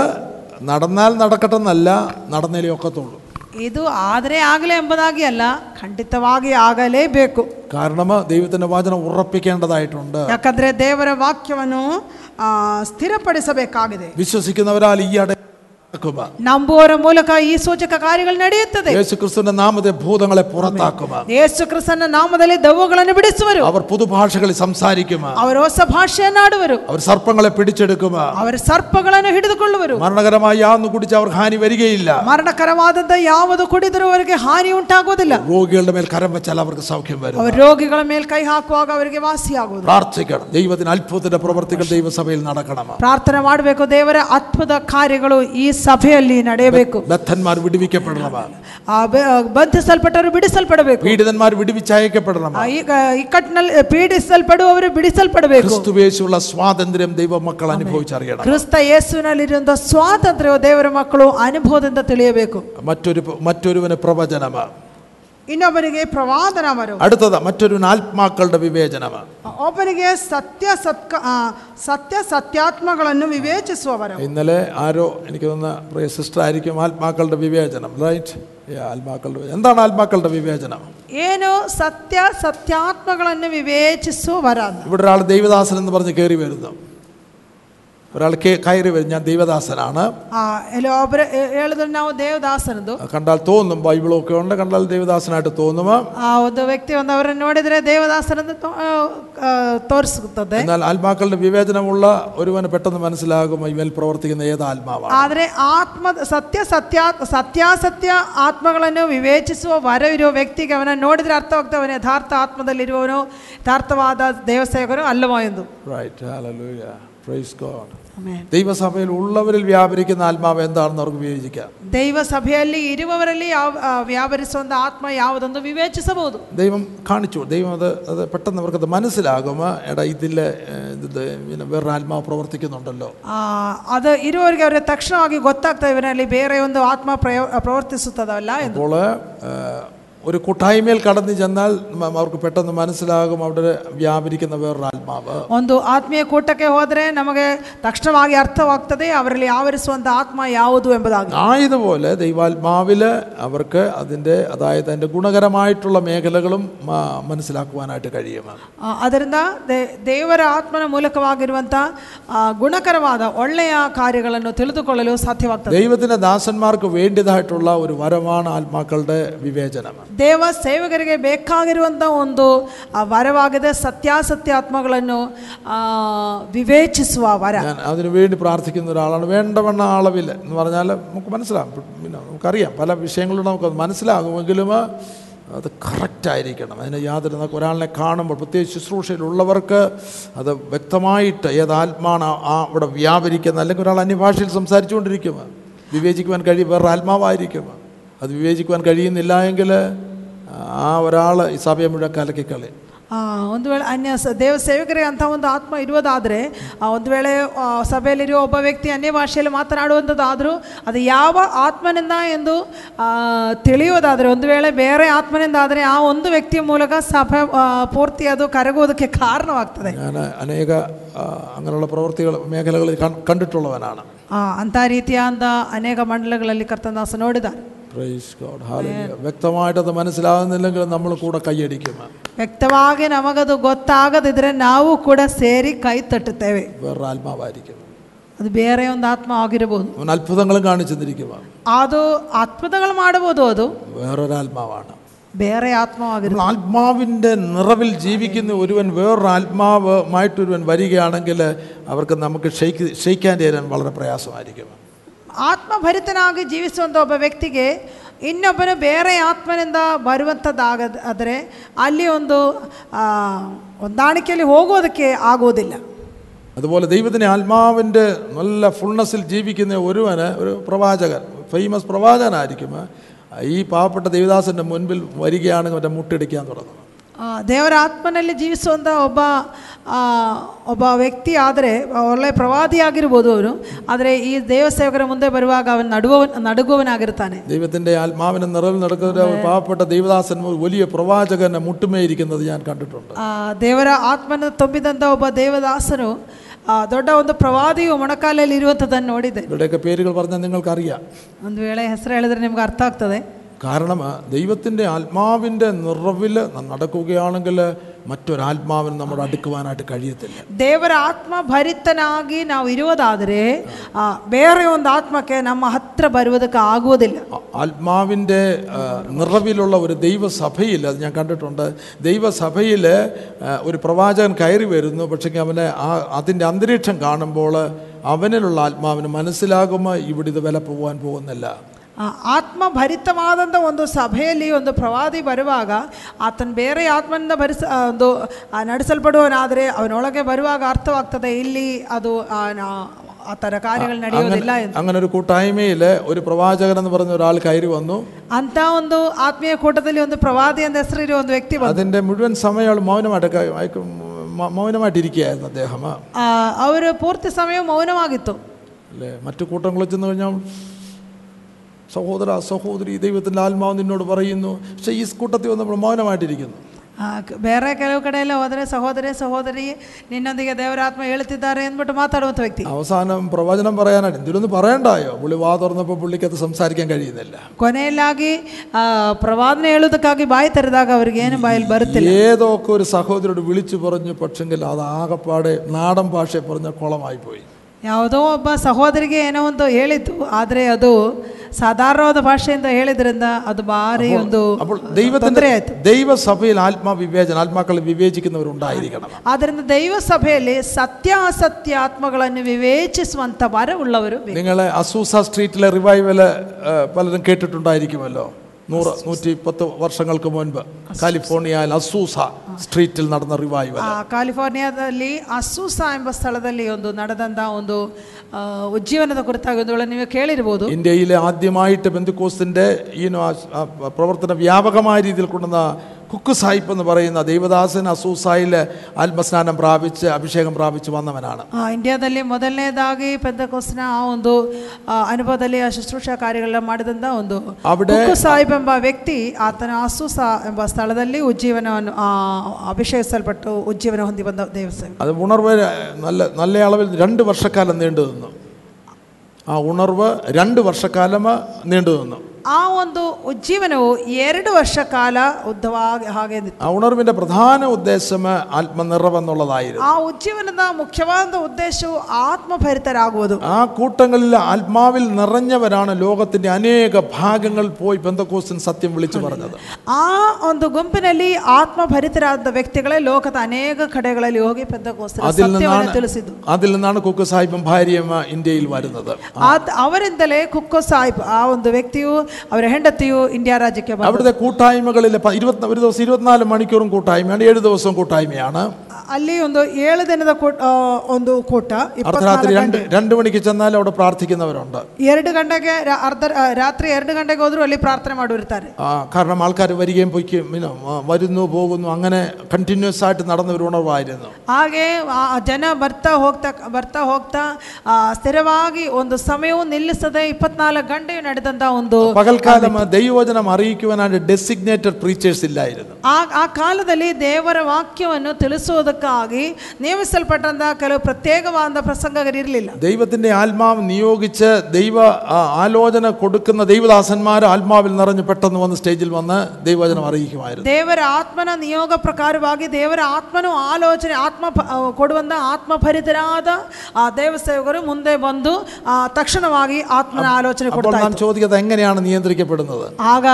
നടന്നാൽ നടക്കട്ടെ എന്നല്ല നടന്നേലേ ഒക്കത്തുള്ളൂ ಇದು ಆದರೆ ಆಗಲೇ ಎಂಬುದಾಗಿ ಅಲ್ಲ ಖಂಡಿತವಾಗಿ ಆಗಲೇಬೇಕು കാരണം ദൈവത്തിൻ്റെ വചനം ഉറപ്പിക്കേണ്ടതായിട്ടുണ്ട് ಯಾಕಂದ್ರೆ ದೇವರ ವಾಕ್ಯವನ್ನು ಆ, ಸ್ಥಿರಪಡಿಸಬೇಕಾಗಿದೆ വിശ്വസിക്കുന്നവരാൽ ഈ അട നടക്കുക ನಂಬುವವರ ಮೂಲಕ ಈ ಸೂಚಕ ಕಾರ್ಯಗಳು ನಡೆಯುತ್ತದೆ യേശു ക്രിസ്തുവിന്റെ നാമത്തെ ഭൂതങ്ങളെ പുറത്താക്കുക ಯೇಸು ಕ್ರಿಸ್ತನ ನಾಮದಲ್ಲಿ ದೆವ್ವಗಳನ್ನು ಬಿಡಿಸುವರು അവർ പുതുഭാഷകളിൽ സംസാരിക്കും ಅವರು ಹೊಸ ಭಾಷೆಯನ್ನಾಡುವರು അവർ സർപ്പങ്ങളെ പിടിച്ചെടുക്കും ಅವರ ಸರ್ಪಗಳನ್ನು ಹಿಡಿದುಕೊಳ್ಳುವರು മരണകരമായി യാതൊന്നും കുടിച്ച് അവർക്ക് ഹാനി വരികയില്ല ಮರಣಕರವಾದಂತ ಯಾವುದು ಕುಡಿದರೂ ಅವರಿಗೆ ಹಾನಿ ಉಂಟಾಗುವುದಿಲ್ಲ രോഗികളുടെ മേൽ കരം വെച്ചാൽ അവർക്ക് സൗഖ്യം വരും ಅವರು ರೋಗಿಗಳ ಮೇಲೆ ಕೈ ಹಾಕುವಾಗ ಅವರಿಗೆ ವಾಸಿಯಾಗುವುದು പ്രാർത്ഥിക്കണം ദൈവത്തിന് അത്ഭുതത്തിന്റെ പ്രവർത്തികൾ ദൈവസഭയിൽ നടക്കണം ಪ್ರಾರ್ಥನೆ ಮಾಡಬೇಕು ದೇವರ ಅದ್ಭುತ ಕಾರ್ಯಗಳು ಈ ಸಭೆಯಲ್ಲಿ ನಡೆಯಬೇಕು ബദ്ധന്മാർ വിടുവിക്കപ്പെടണം ಆ ಬೆ- ಬಂಧಿಸಲ್ಪಟ್ಟವರು ಬಿಡಿಸಲ್ಪಡಬೇಕು പീഡിതന്മാർ വിടുവിച്ചയക്കപ്പെടണം ಆ, ಈಗ ಇಕ್ಕಟ್ಟಿನಲ್ಲಿ ಪೀಡಿಸಲ್ಪಡುವವರು ಬಿಡಿಸಲ್ಪಡಬೇಕು ക്രിസ്തുവേശുള്ള സ്വാതന്ത്ര്യം ദൈവമക്കൾ അനുഭവിച്ചറിയണം ಕ್ರಿಸ್ತ ಯೇಸುವಿನಲ್ಲಿರುವಂತಹ ಸ್ವಾತಂತ್ರ್ಯವು ದೇವರ ಮಕ್ಕಳು ಅನುಭವದಿಂದ ತಿಳಿಯಬೇಕು മറ്റൊരു മറ്റൊരുവന് പ്രവചനമാണ് ಇನ್ನೊಬ್ಬನಿಗೆ ಪ್ರವಾದನ ಬರು അടുത്തത് മറ്റൊരുവന് ആത്മാക്കളുടെ വിവേചനമാണ് ಒಬ್ಬನಿಗೆ ಸತ್ಯ ಸತ್ಕ ಆ, ಸತ್ಯ ಸತ್ಯಾತ್ಮಗಳನ್ನು ವಿವೇಚಿಸುವವರು ഇന്നലെ ആരോ എനിക്ക് തോന്നുന്ന പ്രിയ സിസ്റ്റർ ആയിരിക്കും ആത്മാക്കളുടെ വിവേചനം റൈറ്റ് ആത്മാക്കളുടെ വിവേ- എന്താണ് ആത്മാക്കളുടെ വിവേചനം ಏನು ಸತ್ಯ ಸತ್ಯಾತ್ಮಗಳನ್ನು ವಿವೇಚಿಸುವವರಾದ ഇവിടെ ഒരാൾ ദൈവദാസൻ എന്ന് പറഞ്ഞ് കയറി വരുന്നു ഒരാൾ കേ- കയറി വരും ഞാൻ ദൈവദാസനാണ് ಆ, ಇಲ್ಲಿ ಒಬ್ಬರು ಹೇಳಿದ್ರೆ ನಾವು ದೇವದಾಸನದು കണ്ടാൽ തോന്നും ബൈബിളൊക്കെ ഉണ്ട് കണ്ടാൽ ദൈവദാസനായിട്ട് തോന്നും ಆ ಒಂದು ವ್ಯಕ್ತಿ ಒಂದು ಅವರನ್ನು ನೋಡಿದರೆ ದೇವದಾಸನದು ತೋ- ಆ, ಆ, ತೋರಿಸುತ್ತದೆ എന്നാൽ ആത്മാക്കളുടെ വിവേചനമുള്ള ഒരുവന് പെട്ടെന്ന് മനസ്സിലാകും ഇവൽ പ്രവർത്തിക്കുന്ന ഏത് ആത്മാവാണ് ಆದರೆ ಆತ್ಮ ಸತ್ಯ ಸತ್ಯ ಸತ್ಯಾಸತ್ಯ ಆತ್ಮಗಳನ್ನು ವಿವೇಚಿಸುವ ವರವಿರುವ ವ್ಯಕ್ತಿಗೆ ಅವನ ನೋಡಿದ್ರೆ ಅರ್ಥವಾಗ್ತದೆ ಅವನ ಯಥಾರ್ಥ ಆತ್ಮದಲ್ಲಿರುವವನು ಯಥಾರ್ಥವಾದ ದೇವಸೇವಕರು ಅಲ್ಲವೋ ಎಂದು right hallelujah praise God amen. ദൈവസഭയിൽ ഉള്ളവരിൽ വ്യാപരിക്കുന്ന ആത്മാവ് എന്താണെന്ന് അവർക്ക് വിവേചിക്കാം ದೈವ ಸಭೆಯಲ್ಲಿ ಇರುವವರಲ್ಲಿ ಯಾವ ಆ, ವ್ಯಾಪರಿಸುವಂಥ ಆತ್ಮ ಯಾವುದೊಂದು ವಿವೇಚಿಸಬಹುದು ദൈവം കാണിച്ചു ദൈവം അത് അത് പെട്ടെന്ന് അവർക്കത് മനസ്സിലാകും എടാ ഇതിൽ ഇത് പിന്നെ വേറൊരു ആത്മാവ് പ്രവർത്തിക്കുന്നുണ്ടല്ലോ ಆ, ಅದು ಇರುವವರಿಗೆ ಅವರಿಗೆ ತಕ್ಷಣವಾಗಿ ಗೊತ್ತಾಗ್ತದೆ ಇವನಲ್ಲಿ ಬೇರೆ ಒಂದು ಆತ್ಮ ಪ್ರಯೋ ಪ್ರವರ್ತಿಸುತ್ತದಲ್ಲ ಎಂದು അപ്പോൾ ഏഹ്, ഒരു കൂട്ടായ്മയിൽ കടന്നു ചെന്നാൽ മ- അവർക്ക് പെട്ടെന്ന് മനസ്സിലാകും അവിടെ വ്യാപരിക്കുന്ന വേറൊരു ആത്മാവ് ಒಂದು ಆತ್ಮೀಯ ಕೂಟಕ್ಕೆ ಹೋದರೆ ನಮಗೆ ತಕ್ಷಣವಾಗಿ ಅರ್ಥವಾಗ್ತದೆ ಅವರಲ್ಲಿ ಆವರಿಸುವಂಥ ಆತ್ಮ ಯಾವುದು ಎಂಬುದಾಗಿ ആയതുപോലെ ദൈവാത്മാവിൽ അവർക്ക് അതിൻ്റെ അതായത് അതിൻ്റെ ഗുണകരമായിട്ടുള്ള മേഖലകളും മ- മനസ്സിലാക്കുവാനായിട്ട് കഴിയും ಆ, ಅದರಿಂದ ದೇ- ದೇವರ ಆತ್ಮನ ಮೂಲಕವಾಗಿರುವಂಥ ಆ, ಗುಣಕರವಾದ ಒಳ್ಳೆಯ ಕಾರ್ಯಗಳನ್ನು ತಿಳಿದುಕೊಳ್ಳಲು ಸಾಧ್ಯವಾಗ್ತದೆ ദൈവത്തിൻ്റെ ദാസന്മാർക്ക് വേണ്ടിയതായിട്ടുള്ള ഒരു വരമാണ് ആത്മാക്കളുടെ വിവേചനം ದೇವ ಸೇವಕರಿಗೆ ಬೇಕಾಗಿರುವಂಥ ಒಂದು ಆ, ವರವಾಗಿದೆ ಸತ್ಯಾಸತ್ಯ ಆತ್ಮಗಳನ್ನು ಆ, ವಿವೇಚಿಸುವ ವರ ഞാൻ അതിനു വേണ്ടി പ്രാർത്ഥിക്കുന്ന ഒരാളാണ് വേണ്ടവണ്ണ അളവിൽ എന്ന് പറഞ്ഞാൽ നമുക്ക് മനസ്സിലാകും പിന്നെ നമുക്കറിയാം പല വിഷയങ്ങളും നമുക്ക് മനസ്സിലാകുമെങ്കിലും അത് കറക്റ്റായിരിക്കണം അതിന് യാതൊരു നമുക്ക് ഒരാളിനെ കാണുമ്പോൾ പ്രത്യേകിച്ച് ശുശ്രൂഷയിലുള്ളവർക്ക് അത് വ്യക്തമായിട്ട് ഏത് ആത്മാണ് ആ- ആ അവിടെ വ്യാപരിക്കുന്നത് അല്ലെങ്കിൽ ഒരാൾ അന്യഭാഷയിൽ സംസാരിച്ചുകൊണ്ടിരിക്കും വിവേചിക്കുവാൻ കഴിയും വേറെ ആത്മാവായിരിക്കും അത് വിവേചിക്കുവാൻ കഴിയുന്നില്ല എങ്കിൽ ആ ഒരാൾ ഈ സഭയെ മുഴുവൻ കലക്കിക്കളി ಆ, ಒಂದು ವೇಳೆ ಅನ್ಯ ಸ- ದೇವ ಸೇವಕರಿಗೆ ಅಂಥ ಒಂದು ಆತ್ಮ ಇರುವುದಾದರೆ ಆ, ಒಂದು ವೇಳೆ ಆ, ಸಭೆಯಲ್ಲಿರುವ ಒಬ್ಬ ವ್ಯಕ್ತಿ ಅನ್ಯ ಭಾಷೆಯಲ್ಲಿ ಮಾತನಾಡುವಂಥದ್ದಾದರೂ ಅದು ಯಾವ ಆತ್ಮನಿಂದ ಎಂದು ಆ, ತಿಳಿಯುವುದಾದರೆ ಒಂದು ವೇಳೆ ಬೇರೆ ಆತ್ಮನಿಂದ ಆದರೆ ಆ ಒಂದು ವ್ಯಕ್ತಿಯ ಮೂಲಕ ಸಭೆ ಆ, ಪೂರ್ತಿ ಅದು ಕರಗುವುದಕ್ಕೆ ಕಾರಣವಾಗ್ತದೆ ഞാൻ അനേക ആ, അങ്ങനെയുള്ള പ്രവൃത്തികൾ മേഖലകളിൽ കൺ- കണ്ടിട്ടുള്ളവനാണ് ಆ, ಅಂಥ ರೀತಿಯಾದ ಅನೇಕ ಮಂಡಲಗಳಲ್ಲಿ ಕರ್ತನಾಸ ನೋಡಿದ್ದಾರೆ പ്രൈസ് ഗോഡ് ഹാലലുയ വ്യക്തമായിട്ട് അത് മനസ്സിലാകുന്നില്ലെങ്കിൽ നമ്മൾ കൂടെ കൈയടിക്കും ವ್ಯಕ್ತವಾಗಿ ನಮಗದು ಗೊತ್ತಾಗದಿದ್ರೆ ನಾವು ಕೂಡ ಸೇರಿ ಕೈ ತಟ್ಟುತ್ತೇವೆ വേറൊരു ആത്മാവായിരിക്കും ಅದು ಬೇರೆ ಒಂದು ಆತ್ಮ ಆಗಿರಬಹುದು അവൻ അത്ഭുതങ്ങളും കാണിച്ചു തന്നിരിക്കുക ಅದು ಅದ್ಭುತಗಳು ಮಾಡಬಹುದು ಅದು വേറൊരു ആത്മാവാണ് ಬೇರೆ ಆತ್ಮವಾಗಿರುತ್ತೆ നമ്മൾ ആത്മാവിൻ്റെ നിറവിൽ ജീവിക്കുന്ന ഒരുവൻ വേറൊരു ആത്മാവുമായിട്ടൊരുവൻ വരികയാണെങ്കിൽ അവർക്ക് നമുക്ക് ഷെയ്ക്ക് ഷെയ്ക്കാൻ തരാൻ വളരെ പ്രയാസമായിരിക്കും ಆತ್ಮಭರಿತನಾಗಿ ಜೀವಿಸುವಂಥ ಒಬ್ಬ ವ್ಯಕ್ತಿಗೆ ಇನ್ನೊಬ್ಬನು ಬೇರೆ ಆತ್ಮನಿಂದ ಬರುವಂಥದ್ದಾಗ ಆದರೆ ಅಲ್ಲಿ ಒಂದು ಆ, ಹೊಂದಾಣಿಕೆಯಲ್ಲಿ ಹೋಗೋದಕ್ಕೆ ಆಗೋದಿಲ್ಲ അതുപോലെ ദൈവത്തിൻ്റെ ആത്മാവിൻ്റെ നല്ല ഫുൾനെസ്സിൽ ജീവിക്കുന്ന ഒരുവന് ഒരു പ്രവാചകൻ ഫേമസ് പ്രവാചകനായിരിക്കും ഈ പാവപ്പെട്ട ദേവദാസൻ്റെ മുൻപിൽ വരികയാണെങ്കിൽ മറ്റേ മുട്ടിടിക്കാൻ തുടങ്ങും ಆ, ದೇವರ ಆತ್ಮನಲ್ಲಿ ಜೀವಿಸುವಂಥ ಒಬ್ಬ ಆ, ಒಬ್ಬ ವ್ಯಕ್ತಿ ಆದರೆ ಒಳ್ಳೆಯ ಪ್ರವಾದಿಯಾಗಿರ್ಬೋದು ಅವನು ಆದರೆ ಈ ದೇವಸೇವಕರ ಮುಂದೆ ಬರುವಾಗ ಅವನು ನಡುವವನ್ ನಡುಗುವವನಾಗಿರ್ತಾನೆ ദൈവത്തിൻ്റെ ആത്മാവിനെ നിറവിൽ നടക്കുന്ന ഒരു പാവപ്പെട്ട ദേവദാസൻ വലിയ പ്രവാചകനെ മുട്ടുമേയിരിക്കുന്നത് ഞാൻ കണ്ടിട്ടുണ്ട് ಆ, ದೇವರ ಆತ್ಮನ ತುಂಬಿದಂಥ ಒಬ್ಬ ದೇವದಾಸನು ಆ, ದೊಡ್ಡ ಒಂದು ಪ್ರವಾದಿಯು ಮೊಣಕಾಲಲ್ಲಿ ಇರುವಂಥದ್ದನ್ನು ನೋಡಿದೆ ഇവരുടെയൊക്കെ പേരുകൾ പറഞ്ഞാൽ നിങ്ങൾക്കറിയാം ಒಂದು ವೇಳೆ ಹೆಸರು ಹೇಳಿದ್ರೆ ನಿಮ್ಗೆ ಅರ್ಥ ಆಗ್ತದೆ കാരണം ദൈവത്തിൻ്റെ ആത്മാവിൻ്റെ നിറവിൽ നടക്കുകയാണെങ്കിൽ മറ്റൊരാത്മാവിന് നമ്മുടെ അടുക്കുവാനായിട്ട് കഴിയത്തില്ല ದೇವರ ಆತ್ಮ ಭರಿತನಾಗಿ ನಾವು ಇರುವುದಾದರೆ ಆ, ಬೇರೆ ಒಂದು ಆತ್ಮಕ್ಕೆ ನಮ್ಮ ಹತ್ರ ಬರುವುದಕ್ಕೆ ಆಗುವುದಿಲ್ಲ ആ- ആത്മാവിൻ്റെ ആ, നിറവിലുള്ള ഒരു ദൈവസഭയിൽ അത് ഞാൻ കണ്ടിട്ടുണ്ട് ദൈവസഭയിൽ ആ, ഒരു പ്രവാചകൻ കയറി വരുന്നു പക്ഷേ അവനെ ആ അതിൻ്റെ അന്തരീക്ഷം കാണുമ്പോൾ അവനിലുള്ള ആത്മാവിന് മനസ്സിലാകുമ്പോൾ ഇവിടെ ഇത് വില പോകാൻ പോകുന്നില്ല ಆ, ಆತ್ಮ ಭರಿತವಾದಂಥ ಒಂದು ಸಭೆಯಲ್ಲಿ ಒಂದು ಪ್ರವಾದಿ ಬರುವಾಗ ಆತನ ಬೇರೆ ಆತ್ಮನಿಂದ ಭರಿಸ ಆ, ಒಂದು ಆ, ನಡೆಸಲ್ಪಡುವನಾದರೆ ಅವನೊಳಗೆ ಬರುವಾಗ ಅರ್ಥವಾಗ್ತದೆ ಇಲ್ಲಿ ಅದು ಆ, ನಾ- ಆ ಥರ ಕಾರ್ಯಗಳು ನಡೆಯೋದಿಲ್ಲ ಎಂದು അങ്ങനെ ഒരു കൂട്ടായ്മയിൽ ഒരു പ്രവാചകൻ എന്ന് പറഞ്ഞ ഒരാൾ കയറി വന്നു ಅಂತ ಒಂದು ಆತ್ಮೀಯ ಕೂಟದಲ್ಲಿ ಒಂದು ಪ್ರವಾದಿ ಅಂತ ಹೆಸರಿರುವ ಒಂದು ವ್ಯಕ್ತಿ ಬಂದ അതിൻ്റെ മുഴുവൻ സമയം അയാൾ മൗനമായിട്ട് ക- അയക്ക് മ- മൗനമായിട്ടിരിക്കുകയായിരുന്നു അദ്ദേഹം ಅವರು ಪೂರ್ತಿ ಸಮಯ ಮೌನವಾಗಿತ್ತು അല്ലേ മറ്റു കൂട്ടങ്ങളിൽ ചെന്ന് കഴിഞ്ഞാൽ സഹോദര സഹോദരി ദൈവത്തിൻ്റെ ആത്മാവ് നിന്നോട് പറയുന്നു പക്ഷേ ഈ കൂട്ടത്തിൽ വന്നപ്പോൾ മൗനമായിട്ടിരിക്കുന്നു ಆ, ಕ- ಬೇರೆ ಕೆಲವು ಕಡೆ ಎಲ್ಲ ಹೋದರೆ ಸಹೋದರಿ ಸಹೋದರಿ ನಿನ್ನೊಂದಿಗೆ ದೇವರಾತ್ಮ ಹೇಳುತ್ತಿದ್ದಾರೆ ಅಂದ್ಬಿಟ್ಟು ಮಾತಾಡುವಂಥ ವ್ಯಕ್ತಿ അവസാനം പ്രവചനം പറയാനായിട്ട് എന്തിനൊന്നും പറയണ്ടായോ പുള്ളി വാ തുറന്നപ്പോൾ പുള്ളിക്ക് അത് സംസാരിക്കാൻ കഴിയുന്നില്ല ಕೊನೆಯಲ್ಲಾಗಿ ಆ, ಪ್ರವಾದನೆ ಹೇಳುವುದಕ್ಕಾಗಿ ಬಾಯಿ ತೆರೆದಾಗ ಅವ್ರಿಗೆ ಏನು ಬಾಯಲ್ಲಿ ಬರುತ್ತಿಲ್ಲ ഏതോ ഒക്കെ ഒരു സഹോദരോട് വിളിച്ചു പറഞ്ഞു പക്ഷെങ്കിൽ അത് ആകപ്പാടെ നാടൻ ഭാഷയെ പറഞ്ഞ കുളമായി പോയി ಯಾವುದೋ ಒಬ್ಬ ಸಹೋದರಿಗೆ ಏನೋ ಒಂದು ಹೇಳಿದ್ದು ಆದರೆ ಅದು ಸಾಧಾರಣವಾದ ಭಾಷೆಯಿಂದ ಹೇಳಿದ್ರಿಂದ ಅದು ಭಾರಿ ಒಂದು അപ്പോൾ ദൈവത്തിൻ്റെ ತೊಂದರೆ ಆಯಿತು ദൈവസഭയിൽ ആത്മാവിവേചനം ആത്മാക്കളെ വിവേചിക്കുന്നവരുണ്ടായിരിക്കണം ಆದ್ದರಿಂದ ದೈವ ಸಭೆಯಲ್ಲಿ ಸತ್ಯ ಅಸತ್ಯ ಆತ್ಮಗಳನ್ನು ವಿವೇಚಿಸುವಂಥ ವರವುಳ್ಳವರು ಬೇಕು. നിങ്ങൾ അസൂസ സ്ട്രീറ്റിലെ റിവൈവൽ പലരും കേട്ടിട്ടുണ്ടായിരിക്കുമല്ലോ നൂറ് നൂറ്റി പത്ത് വർഷങ്ങൾക്ക് മുൻപ് കാലിഫോർണിയയിൽ അസൂസ സ്ട്രീറ്റിൽ നടന്ന റിവൈവൽ ಆ, ಕ್ಯಾಲಿಫೋರ್ನಿಯಾದಲ್ಲಿ ಅಸೂಸ ಎಂಬ ಸ್ಥಳದಲ್ಲಿ ಒಂದು ನಡೆದಂಥ ಒಂದು ಆ, ಉಜ್ಜೀವನದ ಕುರಿತಾಗಿ ಒಂದು ವೇಳೆ ನೀವು ಕೇಳಿರ್ಬೋದು ഇന്ത്യയിലെ ആദ്യമായിട്ട് ബന്ധുക്കോസിൻ്റെ ഈ നോ- ആ- ആ പ്രവർത്തന വ്യാപകമായ രീതിയിൽ കൊണ്ടുവന്ന കുക്ക് സാഹിബ് എന്ന് പറയുന്ന ദൈവദാസൻ അസൂസായിൽ ആത്മസ്നാനം പ്രാപിച്ച് അഭിഷേകം പ്രാപിച്ച് വന്നവനാണ് ಆ, ಇಂಡಿಯಾದಲ್ಲಿ ಮೊದಲನೇದಾಗಿ ಪೆಂದಕೋಸ್ನ ಆ ಒಂದು ಆ, ಅನುಭವದಲ್ಲಿ ಆ ಶುಶ್ರೂಷಾ ಕಾರ್ಯಗಳನ್ನ ಮಾಡಿದಂಥ ಒಂದು അവിടെ- ಕುಕ್ಕು ಸಾಹಿಬ್ ಎಂಬ ವ್ಯಕ್ತಿ ಆತನ ಅಸೂಸ ಎಂಬ ಸ್ಥಳದಲ್ಲಿ ಉಜ್ಜೀವನವನ್ನು ಆ, ಅಭಿಷೇಕಿಸಲ್ಪಟ್ಟು ಉಜ್ಜೀವನ ಹೊಂದಿ ಬಂದ ದೇವಸ್ಥಾನ അത് ഉണർവ് നല്ല നല്ല അളവിൽ രണ്ട് വർഷക്കാലം നീണ്ടു നിന്നു ആ ഉണർവ് രണ്ട് വർഷക്കാലം നീണ്ടു നിന്നു ಆ ಒಂದು ಉಜ್ಜೀವನವು ಎರಡು ವರ್ಷ ಕಾಲ ಉದ್ದವಾಗಿ ಹಾಗೆ ನಿಂತು. ആ ഉണർവിൻ്റെ പ്രധാന ഉദ്ദേശം ആത്മനിറവെന്നുള്ളതായിരുന്നു ಆ ಉಜ್ಜೀವನದ ಮುಖ್ಯವಾದ ಉದ್ದೇಶವು ಆತ್ಮಭರಿತರಾಗುವುದು ആ കൂട്ടങ്ങളിൽ ആത്മാവിൽ നിറഞ്ഞവരാണ് ലോകത്തിൻ്റെ അനേക ഭാഗങ്ങൾ പോയി ബന്ധക്കോസ്റ്റിൻ സത്യം വിളിച്ചു പറഞ്ഞത് ಆ ಒಂದು ಗುಂಪಿನಲ್ಲಿ ಆತ್ಮಭರಿತರಾದ ವ್ಯಕ್ತಿಗಳೇ ಲೋಕದ ಅನೇಕ ಕಡೆಗಳಲ್ಲಿ ಹೋಗಿ ಪೆಂದಕೋಸ್ತರ അതിൽ ಸತ್ಯವನ್ನು നിന്നാണ് ತಿಳಿಸಿದ್ದು അതിൽ നിന്നാണ് കുക്ക് സാഹിബും ഭാര്യയും ഇന്ത്യയിൽ വരുന്നത് ಆದ್- ಅವರಿಂದಲೇ ಕುಕ್ಕೋ ಸಾಹಿಬ್ ಆ ಒಂದು ವ್ಯಕ್ತಿಯು അവർ ഹെണ്ടത്തെയോ ഇന്ത്യ രാജ്യಕ್ಕೆ അവിടുത്തെ കൂട്ടായ്മകളിൽ ഇരുപത്തി ഒരു ദിവസം ഇരുപത്തിനാല് മണിക്കൂറും കൂട്ടായ്മയാണ് ഏഴ് ദിവസവും കൂട്ടായ്മയാണ്. ಅಲ್ಲಿ ಒಂದು ಏಳು ದಿನದ ಕೂಟ- ಆ, ಒಂದು ಕೂಟ അർദ്ധരാത്രി ಇಪ್ಪತ್ನಾಲ್ಕು രണ്ട് രണ്ട് മണിക്ക് ചെന്നാൽ അവിടെ പ്രാർത്ഥിക്കുന്നവരുണ്ട് ಎರಡು ಗಂಟೆಗೆ ರಾ- ಅರ್ಧ ಆ, ರಾತ್ರಿ ಎರಡು ಗಂಟೆಗೆ ಹೋದ್ರು ಅಲ್ಲಿ ಪ್ರಾರ್ಥನೆ ಮಾಡಿರ್ತಾರೆ ആ, കാരണം ആൾക്കാർ വരികയും പൊയ്ക്കും പിന്നെ വരുന്നു പോകുന്നു അങ്ങനെ കണ്ടിന്യൂസ് ആയിട്ട് നടന്ന ഒരു ഉണർവായിരുന്നു ಹಾಗೆ ಆ ಜನ ಬರ್ತಾ ಹೋಗ್ತಾ ಬರ್ತಾ ಹೋಗ್ತಾ ಆ, ಸ್ಥಿರವಾಗಿ ಒಂದು ಸಮಯವು ನಿಲ್ಲಿಸದೆ ಇಪ್ಪತ್ನಾಲ್ಕು ಗಂಟೆಯು ನಡೆದಂತ ಒಂದು പകൽക്കാലം ദൈവവചനം അറിയിക്കുവാനായിട്ട് ഡെസിഗ്നേറ്റഡ് പ്രീച്ചേഴ്സ് ഇല്ലായിരുന്നു ಆ ಆ ಕಾಲದಲ್ಲಿ ದೇವರ ವಾಕ್ಯವನ್ನು ತಿಳಿಸುವುದಕ್ಕಾಗಿ ನೇಮಿಸಲ್ಪಟ್ಟಂತ ಕೆಲವು ಪ್ರತ್ಯೇಕವಾದ ಪ್ರಸಂಗಗಳಿರಲಿಲ್ಲ ദൈവത്തിൻ്റെ ആത്മാവ് നിയോഗിച്ച് ദൈവ ആ, ആലോചന കൊടുക്കുന്ന ദൈവദാസന്മാർ ആത്മാവിൽ നിറഞ്ഞ് പെട്ടെന്ന് വന്ന് സ്റ്റേജിൽ വന്ന് ദൈവവചനം അറിയിക്കുമായിരുന്നു ದೇವರ ಆತ್ಮನ ನಿಯೋಗ ಪ್ರಕಾರವಾಗಿ ದೇವರ ಆತ್ಮನು ಆಲೋಚನೆ ಆತ್ಮ ಪ- ಆ, ಕೊಡುವಂತ ಆತ್ಮಭರಿತರಾದ ಆ ದೇವಸೇವಕರು ಮುಂದೆ ಬಂದು ಆ, ತಕ್ಷಣವಾಗಿ ಆತ್ಮನ ಆಲೋಚನೆ അപ്പോൾ ಕೊಡ್ತಾ നാം ചോദിക്കുന്നത് എങ്ങനെയാണ് നിയന്ത്രിക്കപ്പെടുന്നത് ಆಗ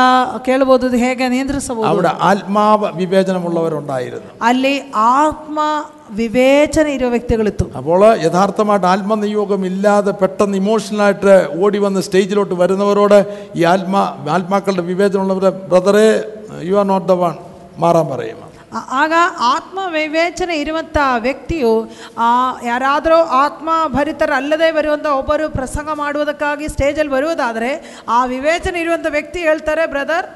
ಕೇಳಬಹುದು ಇದು ಹೇಗೆ ನಿಯಂತ್ರಿಸಬಹುದು അവിടെ ആത്മാവ് വിവേചനമുള്ളവരുണ്ടായിരുന്നു ಅಲ್ಲಿ ಆತ್ಮ ആത്മ വിവേചന ഇരു വ്യക്തികളെത്തും അപ്പോൾ യഥാർത്ഥമായിട്ട് ആത്മനിയോഗം ഇല്ലാതെ പെട്ടെന്ന് ഇമോഷണലായിട്ട് ഓടി വന്ന് സ്റ്റേജിലോട്ട് വരുന്നവരോട് ഈ ആത്മാ ആത്മാക്കളുടെ വിവേചനമുള്ളവരെ ബ്രദറെ you are not the one മാറാൻ പറയും. ಆಗ ಆತ್ಮ ವಿವೇಚನೆ ಇರುವಂಥ ವ್ಯಕ್ತಿಯು ಆ, ಯಾರಾದರೂ ಆತ್ಮ ಭರಿತರಲ್ಲದೆ ಬರುವಂಥ ಒಬ್ಬರು ಪ್ರಸಂಗ ಮಾಡುವುದಕ್ಕಾಗಿ ಸ್ಟೇಜಲ್ಲಿ ಬರುವುದಾದರೆ ಆ ವಿವೇಚನೆ ಇರುವಂಥ ವ್ಯಕ್ತಿ ಹೇಳ್ತಾರೆ ಬ್ರದರ್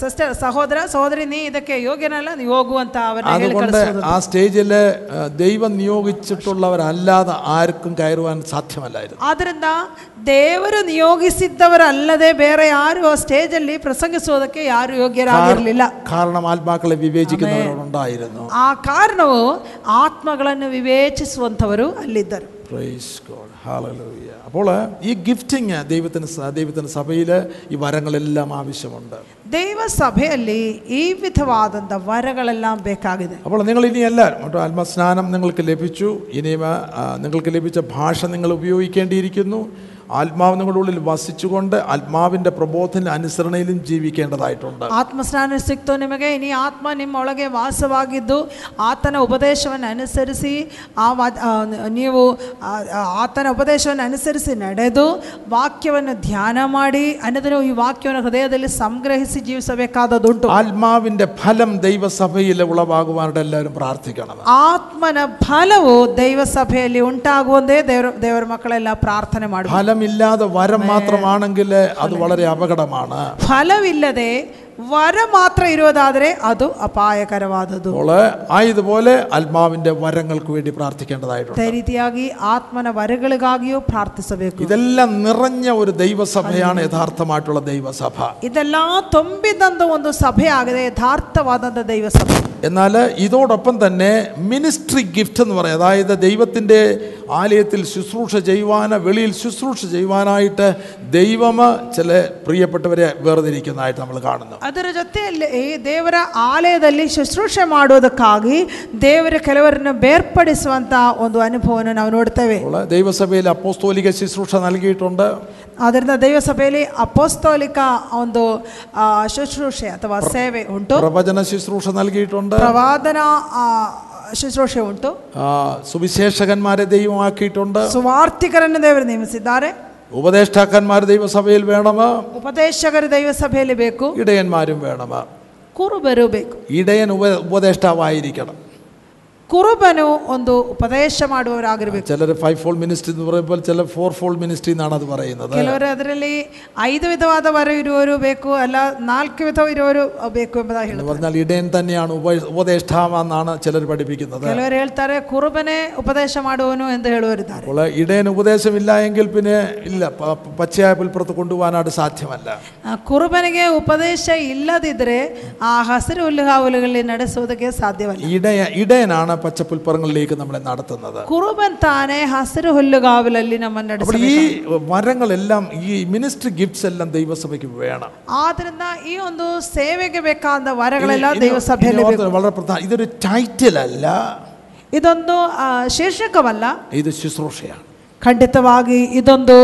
ಸಿಸ್ಟರ್ ಸಹೋದರ ಸಹೋದರಿ ನೀ ಇದಕ್ಕೆ ಯೋಗ್ಯನಲ್ಲ ನೀವು ಹೋಗುವಂತ ಅವರನ್ನ ಹೇಳಿ അതുകൊണ്ട് ಕಳಿಸೋದು. ആ സ്റ്റേജിൽ ദൈവം നിയോഗിച്ചിട്ടുള്ളവരല്ലാതെ ആർക്കും കയറുവാൻ സാധ്യമല്ലായിരുന്നു ಆದ್ದರಿಂದ ದೇವರು ನಿಯೋಗಿಸಿದ್ದವರಲ್ಲದೆ ಬೇರೆ ಯಾರು ಆ ಸ್ಟೇಜ್ ಅಲ್ಲಿ ಪ್ರಸಂಗಿಸೋದಕ್ಕೆ ಯಾರು ಯೋಗ್ಯರಾಗಿರಲಿಲ್ಲ ಕಾರಣ ಆತ್ಮಗಳെ ವಿವೇಚಿക്കുന്നವರುണ്ടായിരുന്നു ಆ ಕಾರಣವು ಆತ್ಮಗಳನ್ನು ವಿವೇಚಿಸುವಂತವರು ಅಲ್ಲಿದ್ದರು പ്രൈസ് ഗോഡ് ഹാലലൂയ അപ്പോൾ ഈ ഗിഫ്റ്റിങ് ദൈവത്തിന് ദൈവത്തിന് സഭയിൽ ഈ വരങ്ങളെല്ലാം ആവശ്യമുണ്ട്. ദൈവസഭയല്ലി ഈ വിധവാദന്ത വരകളെല്ലാം ബേക്കാകുന്നത്? അപ്പോൾ നിങ്ങൾ ഇനി എല്ലാവരും മറ്റു ആത്മസ്നാനം നിങ്ങൾക്ക് ലഭിച്ചു ഇനി നിങ്ങൾക്ക് ലഭിച്ച ഭാഷ നിങ്ങൾ ഉപയോഗിക്കേണ്ടിയിരിക്കുന്നു. ആത്മാവിനുള്ള ഉള്ളിൽ വസിച്ചുകൊണ്ട് ആത്മാവിന്റെ പ്രബോധന അനുസരണയിലും ജീവിക്കേണ്ടതായിട്ടുണ്ട്. ആത്മസ്നാന സിക്തു നിമകെ ഇനി ആത്മ നിമ്മൊളകെ വാസവാകിദ്ദു ആത്തന ഉപദേശവൻ അനുസരിച്ച് ആ നീവു ആത്തന ഉപദേശവൻ അനുസരിച്ച് നടതു. വാക്യവനു ധ്യാനമാടി അനുദിനവും ഈ വാക്യവനെ ഹൃദയത്തിൽ സംഗ്രഹിച്ച് ജീവിച്ചവെക്കാത്തതുണ്ട് ആത്മാവിന്റെ ഫലം ദൈവസഭയിൽ ഉളവാകുവാനായിട്ട് എല്ലാവരും പ്രാർത്ഥിക്കണം. ആത്മന ഫലവും ദൈവസഭയിൽ ഉണ്ടാകുമെന്നേ ദൈവ ദേവർ മക്കളെല്ലാം പ്രാർത്ഥന മാഡം ഫലമില്ലാതെ വരം മാത്രമാണെങ്കിൽ അത് വളരെ അപകടമാണ്. ഫലമില്ലാതെ വര മാത്രം ഇരുപതാതരെ അത് അപായകരവാദതു ആയതുപോലെ ആത്മാവിന്റെ വരങ്ങൾക്ക് വേണ്ടി പ്രാർത്ഥിക്കേണ്ടതായിട്ടുണ്ട്. ആത്മന വരകളുകാകിയോ പ്രാർത്ഥിച്ചു ഇതെല്ലാം നിറഞ്ഞ ഒരു ദൈവസഭയാണ് യഥാർത്ഥമായിട്ടുള്ള ദൈവസഭ. ഇതെല്ലാം തൊമ്പിതന്ത ഒന്ന് സഭയാകതെ യഥാർത്ഥവാദന്ത ദൈവസഭ. എന്നാൽ ഇതോടൊപ്പം തന്നെ മിനിസ്ട്രി ഗിഫ്റ്റ് എന്ന് പറയുന്നത് അതായത് ദൈവത്തിന്റെ ആലയത്തിൽ ശുശ്രൂഷ ചെയ്യുവാന വെളിയിൽ ശുശ്രൂഷ ചെയ്യുവാനായിട്ട് ദൈവം ചില പ്രിയപ്പെട്ടവരെ വേർതിരിക്കുന്നതായിട്ട് നമ്മൾ കാണുന്നു. ಅದರ ಜೊತೆಯಲ್ಲಿ ಈ ದೇವರ ಆಲಯದಲ್ಲಿ ಶುಶ್ರೂಷೆ ಮಾಡೋದಕ್ಕಾಗಿ ದೇವರ ಕೆಲವರನ್ನು ಬೇರ್ಪಡಿಸುವಂಥ ಒಂದು ಅನುಭವವನ್ನು ನಾವು ನೋಡ್ತೇವೆ അപ്പോൾ ദൈവസഭയിൽ അപ്പോസ്തോലിക ശുശ്രൂഷ നൽകിയിട്ടുണ്ട് ಆದ್ದರಿಂದ ದೈವ ಸಭೆಯಲ್ಲಿ ಅಪೋಸ್ತೋಲಿಕ ಒಂದು ಆ, ಶುಶ್ರೂಷೆ ಅಥವಾ ಸೇವೆ ಉಂಟು പ്രവചന ശുശ്രൂഷ നൽകിയിട്ടുണ്ട് ಪ್ರವಾದನ ಆ, ಶುಶ್ರೂಷೆ ಉಂಟು ആ, സുവിശേഷകന്മാരെ ദൈവമാക്കിയിട്ടുണ്ട് ಸುವಾರ್ಥಿಕರನ್ನು ದೇವರು ನೇಮಿಸಿದ್ದಾರೆ ഉപദേഷ്ടാക്കന്മാർ ദൈവസഭയിൽ വേണം ಉಪದೇಶಕರು ದೈವ ಸಭೆಯಲ್ಲಿ ಬೇಕು ഇടയന്മാരും വേണം ಕುರುಬರು ಬೇಕು ഇടയൻ ഉപ ഉപദേഷ്ടാവായിരിക്കണം ಕುರುಬನು ಒಂದು ಉಪದೇಶ ಮಾಡುವವರಾಗಿರ್ಬೇಕು ചിലർ ഫൈവ് ഫോൾ മിനിസ്ട്രി എന്ന് പറയുമ്പോൾ ചില ഫോർ ഫോൾ മിനിസ്ട്രി എന്നാണ് അത് പറയുന്നത് ಕೆಲವರು ಅದರಲ್ಲಿ ಐದು ವಿಧವಾದ ವರ ಇರುವವರು ಬೇಕು ಅಲ್ಲ ನಾಲ್ಕು ವಿಧ ಇರುವವರು ಬೇಕು ಎಂಬುದಾಗಿ എന്ന് ಹೇಳುತ್ತಾರೆ പറഞ്ഞാൽ ഇടയൻ തന്നെയാണ് ഉപ ഉപദേഷ്ടാവെന്നാണ് ചിലർ പഠിപ്പിക്കുന്നത് ಕೆಲವರು ಹೇಳ್ತಾರೆ ಕುರುಬನೇ ಉಪದೇಶ ಮಾಡುವನು ಎಂದು ಹೇಳುವರಿದ್ದಾರೆ അപ്പോൾ ഇടയൻ ഉപദേശമില്ല എങ്കിൽ പിന്നെ ഇല്ല പ- പച്ചയായ പുൽപ്പുറത്ത് കൊണ്ടുപോകാനായിട്ട് സാധ്യമല്ല ಆ ಕುರುಬನಿಗೆ ಉಪದೇಶ ಇಲ್ಲದಿದ್ದರೆ ಆ ಹಸಿರು ಹುಲ್ಲುಗಾವಲುಗಳಲ್ಲಿ ನಡೆಸುವುದಕ್ಕೆ ಸಾಧ್ಯವಲ್ಲ ഇടയ ഇടയനാണ് പച്ചപ്പുൽപ്പുറങ്ങളിലേക്ക് നമ്മളെ നടത്തുന്നത് ಕುರುಬನ್ ತಾನೇ ಹಸಿರು ಹುಲ್ಲುಗಾವಲಲ್ಲಿ ನಮ್ಮನ್ನು അപ്പോൾ ನಡೆಸಬೇಕು ഈ വരങ്ങളെല്ലാം ഈ മിനിസ്ട്രി ഗിഫ്റ്റ്സ് എല്ലാം ദൈവസഭയ്ക്ക് വേണം ಆದ್ರಿಂದ ಈ ಒಂದು ಸೇವೆಗೆ ಬೇಕಾದ ವರಗಳೆಲ್ಲ ഇനി- ದೈವ ഇനി ಸಭೆಯಲ್ಲಿ ಬೇಕು ഓർത്ത് വളരെ പ്രധാന ഇതൊരു ടൈറ്റിൽ അല്ല ಇದೊಂದು ಆ, ಶೀರ್ಷಕವಲ್ಲ ഇത് ശുശ്രൂഷയാണ് ಖಂಡಿತವಾಗಿ ಇದೊಂದು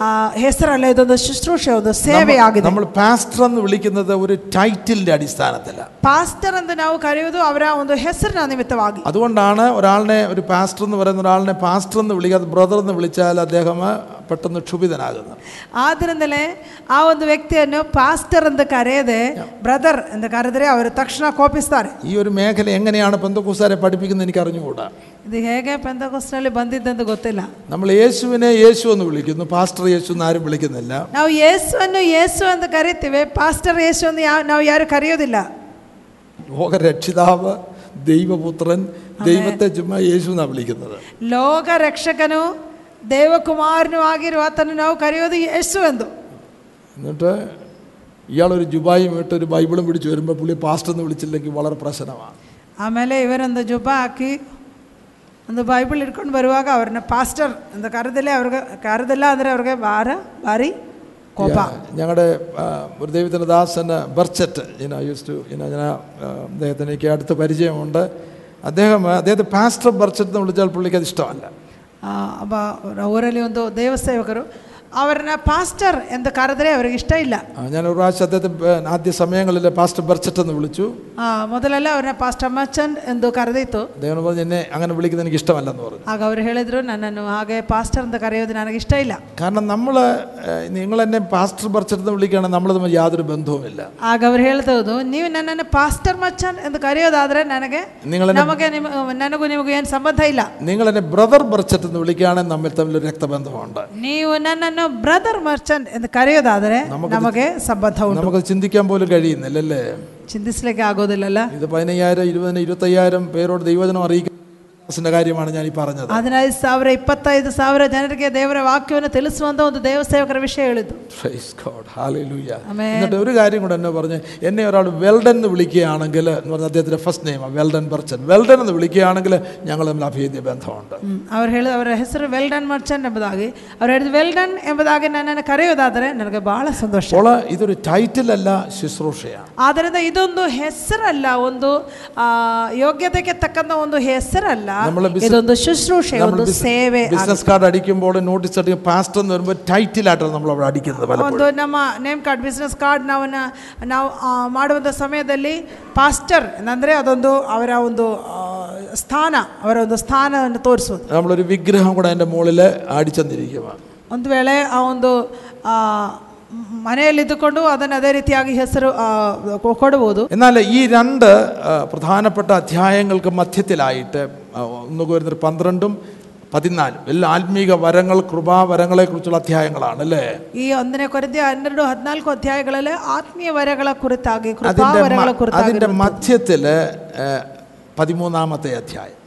ಆ, ಹೆಸರಲ್ಲ ಇದೊಂದು ಶುಶ್ರೂಷೆ ಒಂದು ಸೇವೆಯಾಗಿದೆ നമ്മൾ പാസ്റ്റർ എന്ന് വിളിക്കുന്നത് ഒരു ടൈറ്റിലിന്റെ അടിസ്ഥാനത്തിലാണ് ಪಾಸ್ಟರ್ ಎಂದು ನಾವು ಕರೆಯುವುದು ಅವರ ಒಂದು ಹೆಸರಿನ ನಿಮಿತ್ತವಾಗಿ അതുകൊണ്ടാണ് ഒരാളിനെ ഒരു പാസ്റ്റർ എന്ന് പറയുന്ന ഒരാളിനെ പാസ്റ്റർ എന്ന് വിളിക്കാതെ ബ്രദർ എന്ന് വിളിച്ചാൽ അദ്ദേഹം പെട്ടെന്ന് ക്ഷുഭിതനാകുന്നു ಆದ್ರಿಂದಲೇ ಆ ಒಂದು ವ್ಯಕ್ತಿಯನ್ನು ಪಾಸ್ಟರ್ ಎಂದು ಕರೆಯದೆ ಬ್ರದರ್ ಎಂದು ಕರೆದರೆ ಅವರು ತಕ್ಷಣ ಕೋಪಿಸ್ತಾರೆ ഈ ഒരു മേഖല എങ്ങനെയാണ് പെന്തക്കൂസാരെ പഠിപ്പിക്കുന്നത് എനിക്ക് അറിഞ്ഞുകൂടാ ಇದು ಹೇಗೆ ಪೆಂತಕೋಸ್ನಲ್ಲಿ ಬಂದಿದ್ದೆಂದು ಗೊತ್ತಿಲ್ಲ നമ്മൾ യേശുവിനെ യേശു എന്ന് വിളിക്കുന്നു പാസ്റ്റർ യേശു എന്ന് ആരും വിളിക്കുന്നില്ല ನಾವು ಯೇಸುವನ್ನು ಯೇಸು ಎಂದು ಕರಿತೀವಿ ಪಾಸ್ಟರ್ ಯೇಸು ಎಂದು ಯಾವ ನಾವು ಯಾರು ಕರೆಯೋದಿಲ್ಲ ലോകരക്ഷിതാവ് ദൈവപുത്രൻ ദൈവത്തെ ചുമ്മാ യേശു എന്നാണ് വിളിക്കുന്നത് ಲೋಕ ರಕ್ಷಕನು ದೇವಕುಮಾರನು ಆಗಿರುವ ಆತನು ನಾವು ಕರೆಯೋದು ಯೇಸು ಎಂದು എന്നിട്ട് ഇയാളൊരു ജുബായും ഇട്ട് ഒരു ബൈബിളും പിടിച്ച് വരുമ്പോൾ പുള്ളി പാസ്റ്റർ എന്ന് വിളിച്ചില്ലെങ്കിൽ വളരെ പ്രശ്നമാണ് ಆಮೇಲೆ ಇವರೊಂದು ಜುಬ್ಬ ಹಾಕಿ ಒಂದು ಬೈಬಲ್ ಇಟ್ಕೊಂಡು ಬರುವಾಗ ಅವ್ರನ್ನ ಪಾಸ್ಟರ್ ಅಂತ ಕರೆದಿಲ್ಲ ಅವ್ರಿಗೆ ಕರೆದಿಲ್ಲ ಅಂದರೆ ಅವ್ರಿಗೆ ಭಾರ ಭಾರಿ ಕೋಪ ഞങ്ങളുടെ ഒരു ദൈവത്തിൻ്റെ ദാസൻ ബർച്ചറ്റ് ഞാൻ യൂസ് ടു ഞാൻ അദ്ദേഹത്തിന് എനിക്ക് അടുത്ത പരിചയമുണ്ട് അദ്ദേഹം അദ്ദേഹത്തെ പാസ്റ്റർ ബർച്ചറ്റ് എന്ന് വിളിച്ചാൽ പുള്ളിക്ക് അത് ഇഷ്ടമല്ല ಆ, ಒಬ್ಬ ಅವರ ಊರಲ್ಲಿ ಒಂದು ದೇವಸೇವಕರು. അവരുടെ പാസ്റ്റർ എന്ത് കരുതലേ അവർക്ക് ഇഷ്ടമില്ല. ഞാൻ ഒരു പ്രാവശ്യം അദ്ദേഹത്തെ ആദ്യ സമയങ്ങളിൽ പാസ്റ്റർ ബർച്ചറ്റ് എന്ന് വിളിച്ചു. ആ മുതലല്ല അവരുടെ പാസ്റ്റർ മച്ചൻ എന്തോ കരുതിത്തു ദേവൻ പറഞ്ഞു എന്നെ അങ്ങനെ വിളിക്കുന്നത് എനിക്ക് ഇഷ്ടമല്ലെന്ന് പറഞ്ഞു. ആകെ അവർ ഹേളിദ്രു നന്നു ആകെ പാസ്റ്റർ എന്ത് കരയുന്നത് എനിക്ക് ഇഷ്ടമില്ല. കാരണം നമ്മൾ നിങ്ങൾ എന്നെ പാസ്റ്റർ ബർച്ചറ്റ് എന്ന് വിളിക്കാനാണ് നമ്മൾ തമ്മിൽ യാതൊരു ബന്ധവുമില്ല. ആകെ അവർ നീ ನೀವು പാസ്റ്റർ മച്ചൻ എന്ന് ಎಂದು ಕರೆಯೋದಾದ್ರೆ ನನಗೆ നിങ്ങൾ നമുക്ക് ನಿಮಗೂ നിമുക്ക് ഞാൻ സംബന്ധമില്ല. നിങ്ങൾ എന്നെ ബ്രദർ ബർച്ചറ്റ് എന്ന് വിളിക്കാനാണ് നമ്മൾ തമ്മിൽ ഒരു രക്തബന്ധമുണ്ട്. നീ ನನ್ನನ್ನು നോ ബ്രദർ മർച്ചന്റ് എന്ന് കരയോതാതെ നമുക്ക് സംബന്ധമുണ്ട്. നമുക്ക് ചിന്തിക്കാൻ പോലും കഴിയുന്നില്ലല്ലേ? ചിന്തിസിലേക്ക് ആകുന്നില്ലല്ല ഇത് പതിനയ്യായിരം ഇരുപതിനായിരം ഇരുപത്തയ്യായിരം പേരോട് ദൈവജനം അറിയിക്കുന്ന കാര്യമാണ് ഞാൻ ഈ പറഞ്ഞത് ಹದಿನೈದು ಸಾವಿರ ಇಪ್ಪತ್ತೈದು ಸಾವಿರ ಜನರಿಗೆ ದೇವರ ವಾಕ್ಯವನ್ನು ತಿಳಿಸುವಂತ ಒಂದು ದೇವಸೇವಕರ ವಿಷಯ ಹೇಳಿದ್ದು Praise God. Hallelujah. Amen. എന്നിട്ട് ഒരു കാര്യം കൂടെ എന്നെ പറഞ്ഞ് എന്നെ ഒരാൾ വെൽഡൻ എന്ന് വിളിക്കുകയാണെങ്കിൽ എന്ന് പറഞ്ഞ അദ്ദേഹത്തിൻ്റെ ഫസ്റ്റ് നെയിമാണ് വെൽഡൻ ബർച്ചൻ വെൽഡൻ എന്ന് വിളിക്കുകയാണെങ്കിൽ ഞങ്ങൾ തമ്മിൽ അഭേദ്യ ബന്ധമുണ്ട് ಹ್ಮ್. ಅವ್ರು ಹೇಳಿದ ಅವರ ಹೆಸರು ವೆಲ್ಡನ್ ಮರ್ಚಂಟ್ ಎಂಬುದಾಗಿ ಅವ್ರು ಹೇಳಿದ ವೆಲ್ಡನ್ ಎಂಬುದಾಗಿ ನನ್ನನ್ನು ಕರೆಯೋದಾದರೆ ನನಗೆ ಬಹಳ ಸಂತೋಷ അപ്പോൾ ഇതൊരു ടൈറ്റിൽ അല്ല ശുശ്രൂഷയാണ് ಆದ್ದರಿಂದ ಇದೊಂದು ಹೆಸರಲ್ಲ ಒಂದು ಆ, ಯೋಗ್ಯತೆಗೆ ತಕ್ಕಂತ ಒಂದು ಹೆಸರಲ್ಲ നമ്മള് ബിസി- ಇದೊಂದು ಶುಶ್ರೂಷೆ ಒಂದು ಸೇವೆ ബിസിനസ് കാർഡ് അടിക്കുമ്പോൾ നോട്ടീസ് അടിക്കും പാസ്റ്റർ എന്ന് വരുമ്പോൾ ടൈറ്റിലായിട്ടാണ് നമ്മൾ അവിടെ അടിക്കുന്നത് പലപ്പോഴും ಒಂದು ನಮ್ಮ ನೇಮ್ ಕಾರ್ಡ್ ಬಿಸ್ನೆಸ್ ಕಾರ್ಡ್ ನಾವು ನಾವು ಆ, ಮಾಡುವಂಥ ಸಮಯದಲ್ಲಿ ಪಾಸ್ಟರ್ ಅಂದರೆ ಅದೊಂದು ಅವರ ಒಂದು ಆ, ಸ್ಥಾನ ಅವರ ಒಂದು ಸ್ಥಾನವನ್ನು ತೋರಿಸುವುದು നമ്മളൊരു വിഗ്രഹം കൂടെ അതിൻ്റെ മുകളിൽ അടിച്ചെന്നിരിക്കുക ಒಂದು ವೇಳೆ ಆ ಒಂದು ಆ, ಮನೆಯಲ್ಲಿದ್ದುಕೊಂಡು ಅದನ್ನು ಅದೇ ರೀತಿಯಾಗಿ ಹೆಸರು ಆ, ಕೊ- ಕೊಡಬಹುದು എന്നാൽ ഈ രണ്ട് ആ, പ്രധാനപ്പെട്ട അധ്യായങ്ങൾക്ക് മധ്യത്തിലായിട്ട് ആ, ഒന്ന് വരുന്നൊരു പന്ത്രണ്ടും പതിനാലും എല്ലാ ആത്മീക വരങ്ങൾ കൃപാവരങ്ങളെ കുറിച്ചുള്ള അധ്യായങ്ങളാണ് അല്ലേ ಈ ಒಂದನೇ ಕೊರತೆ ಹನ್ನೆರಡು ಹದಿನಾಲ್ಕು ಅಧ್ಯಾಯಗಳಲ್ಲಿ ಆತ್ಮೀಯ ವರಗಳ ಕುರಿತಾಗಿ അതിന്റെ ಕೃಪಾವರಗಳ മ- ಕುರಿತಾಗಿ അതിന്റെ മധ്യത്തില് ആ, പതിമൂന്നാമത്തെ അധ്യായം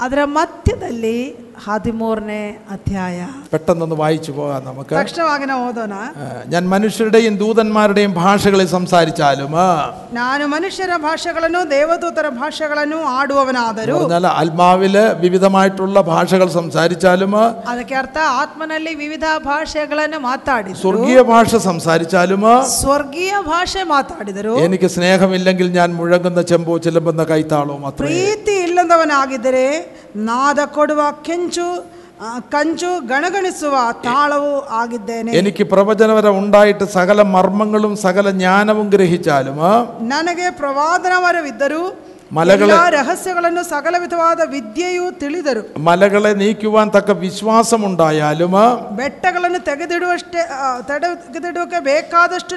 ಅದರ ಮಧ್ಯದಲ್ಲಿ ഹതിമൂറിനെ അധ്യായ. പെട്ടെന്നൊന്ന് വായിച്ചു പോകാം നമുക്ക്. തക്ഷവാഹന ഓതോന. ഞാൻ മനുഷ്യരുടെയും ദൂതന്മാരുടെയും ഭാഷകളിൽ സംസാരിച്ചാലും ഞാൻ മനുഷ്യര ഭാഷകളനു ദേവദൂതര ഭാഷകളനു ആടുവനാദരു എന്നാൽ ആത്മാവിൽ വിവിധമായിട്ടുള്ള ഭാഷകൾ സംസാരിച്ചാലും അതൊക്കെ അർത്ഥ ആത്മനല്ലി വിവിധ ഭാഷകളെ മാതാടി സ്വർഗീയ ഭാഷ സംസാരിച്ചാലും സ്വർഗീയ ഭാഷ മാതാടിതരു എനിക്ക് സ്നേഹമില്ലെങ്കിൽ ഞാൻ മുഴങ്ങുന്ന ചെമ്പോ ചെല്ലുമ്പോ കൈത്താളോ മാത്രം പ്രീതി ഇല്ലെന്നവനാകിതരെ ನಾದ ಕೊಡುವ ಕೆಂಚು ಆ, ಕಂಚು ಗಣಗಣಿಸುವ ತಾಳವೂ ಆಗಿದ್ದೇನೆ എനിക്ക് പ്രവചനവരം ഉണ്ടായിട്ട് സകല മർമ്മങ്ങളും സകല ജ്ഞാനവും ഗ്രഹിച്ചാലും ആ, ನನಗೆ ಪ್ರವಾದನವರವಿದ್ದರೂ മലകളെ രഹസ്യಗಳನ್ನು സകലവിധവാദ വിദ്യയു ತಿಳಿದರು മലകളെ നീക്കുവാൻ തക്ക വിശ്വാസമുണ്ടായാലും ಬೆಟ್ಟಗಳನ್ನು ತೆಗೆದಿಡುವಷ್ಟೇ ತೆಗೆದಿಡುವಕ್ಕೆ ಬೇಕಾದಷ್ಟು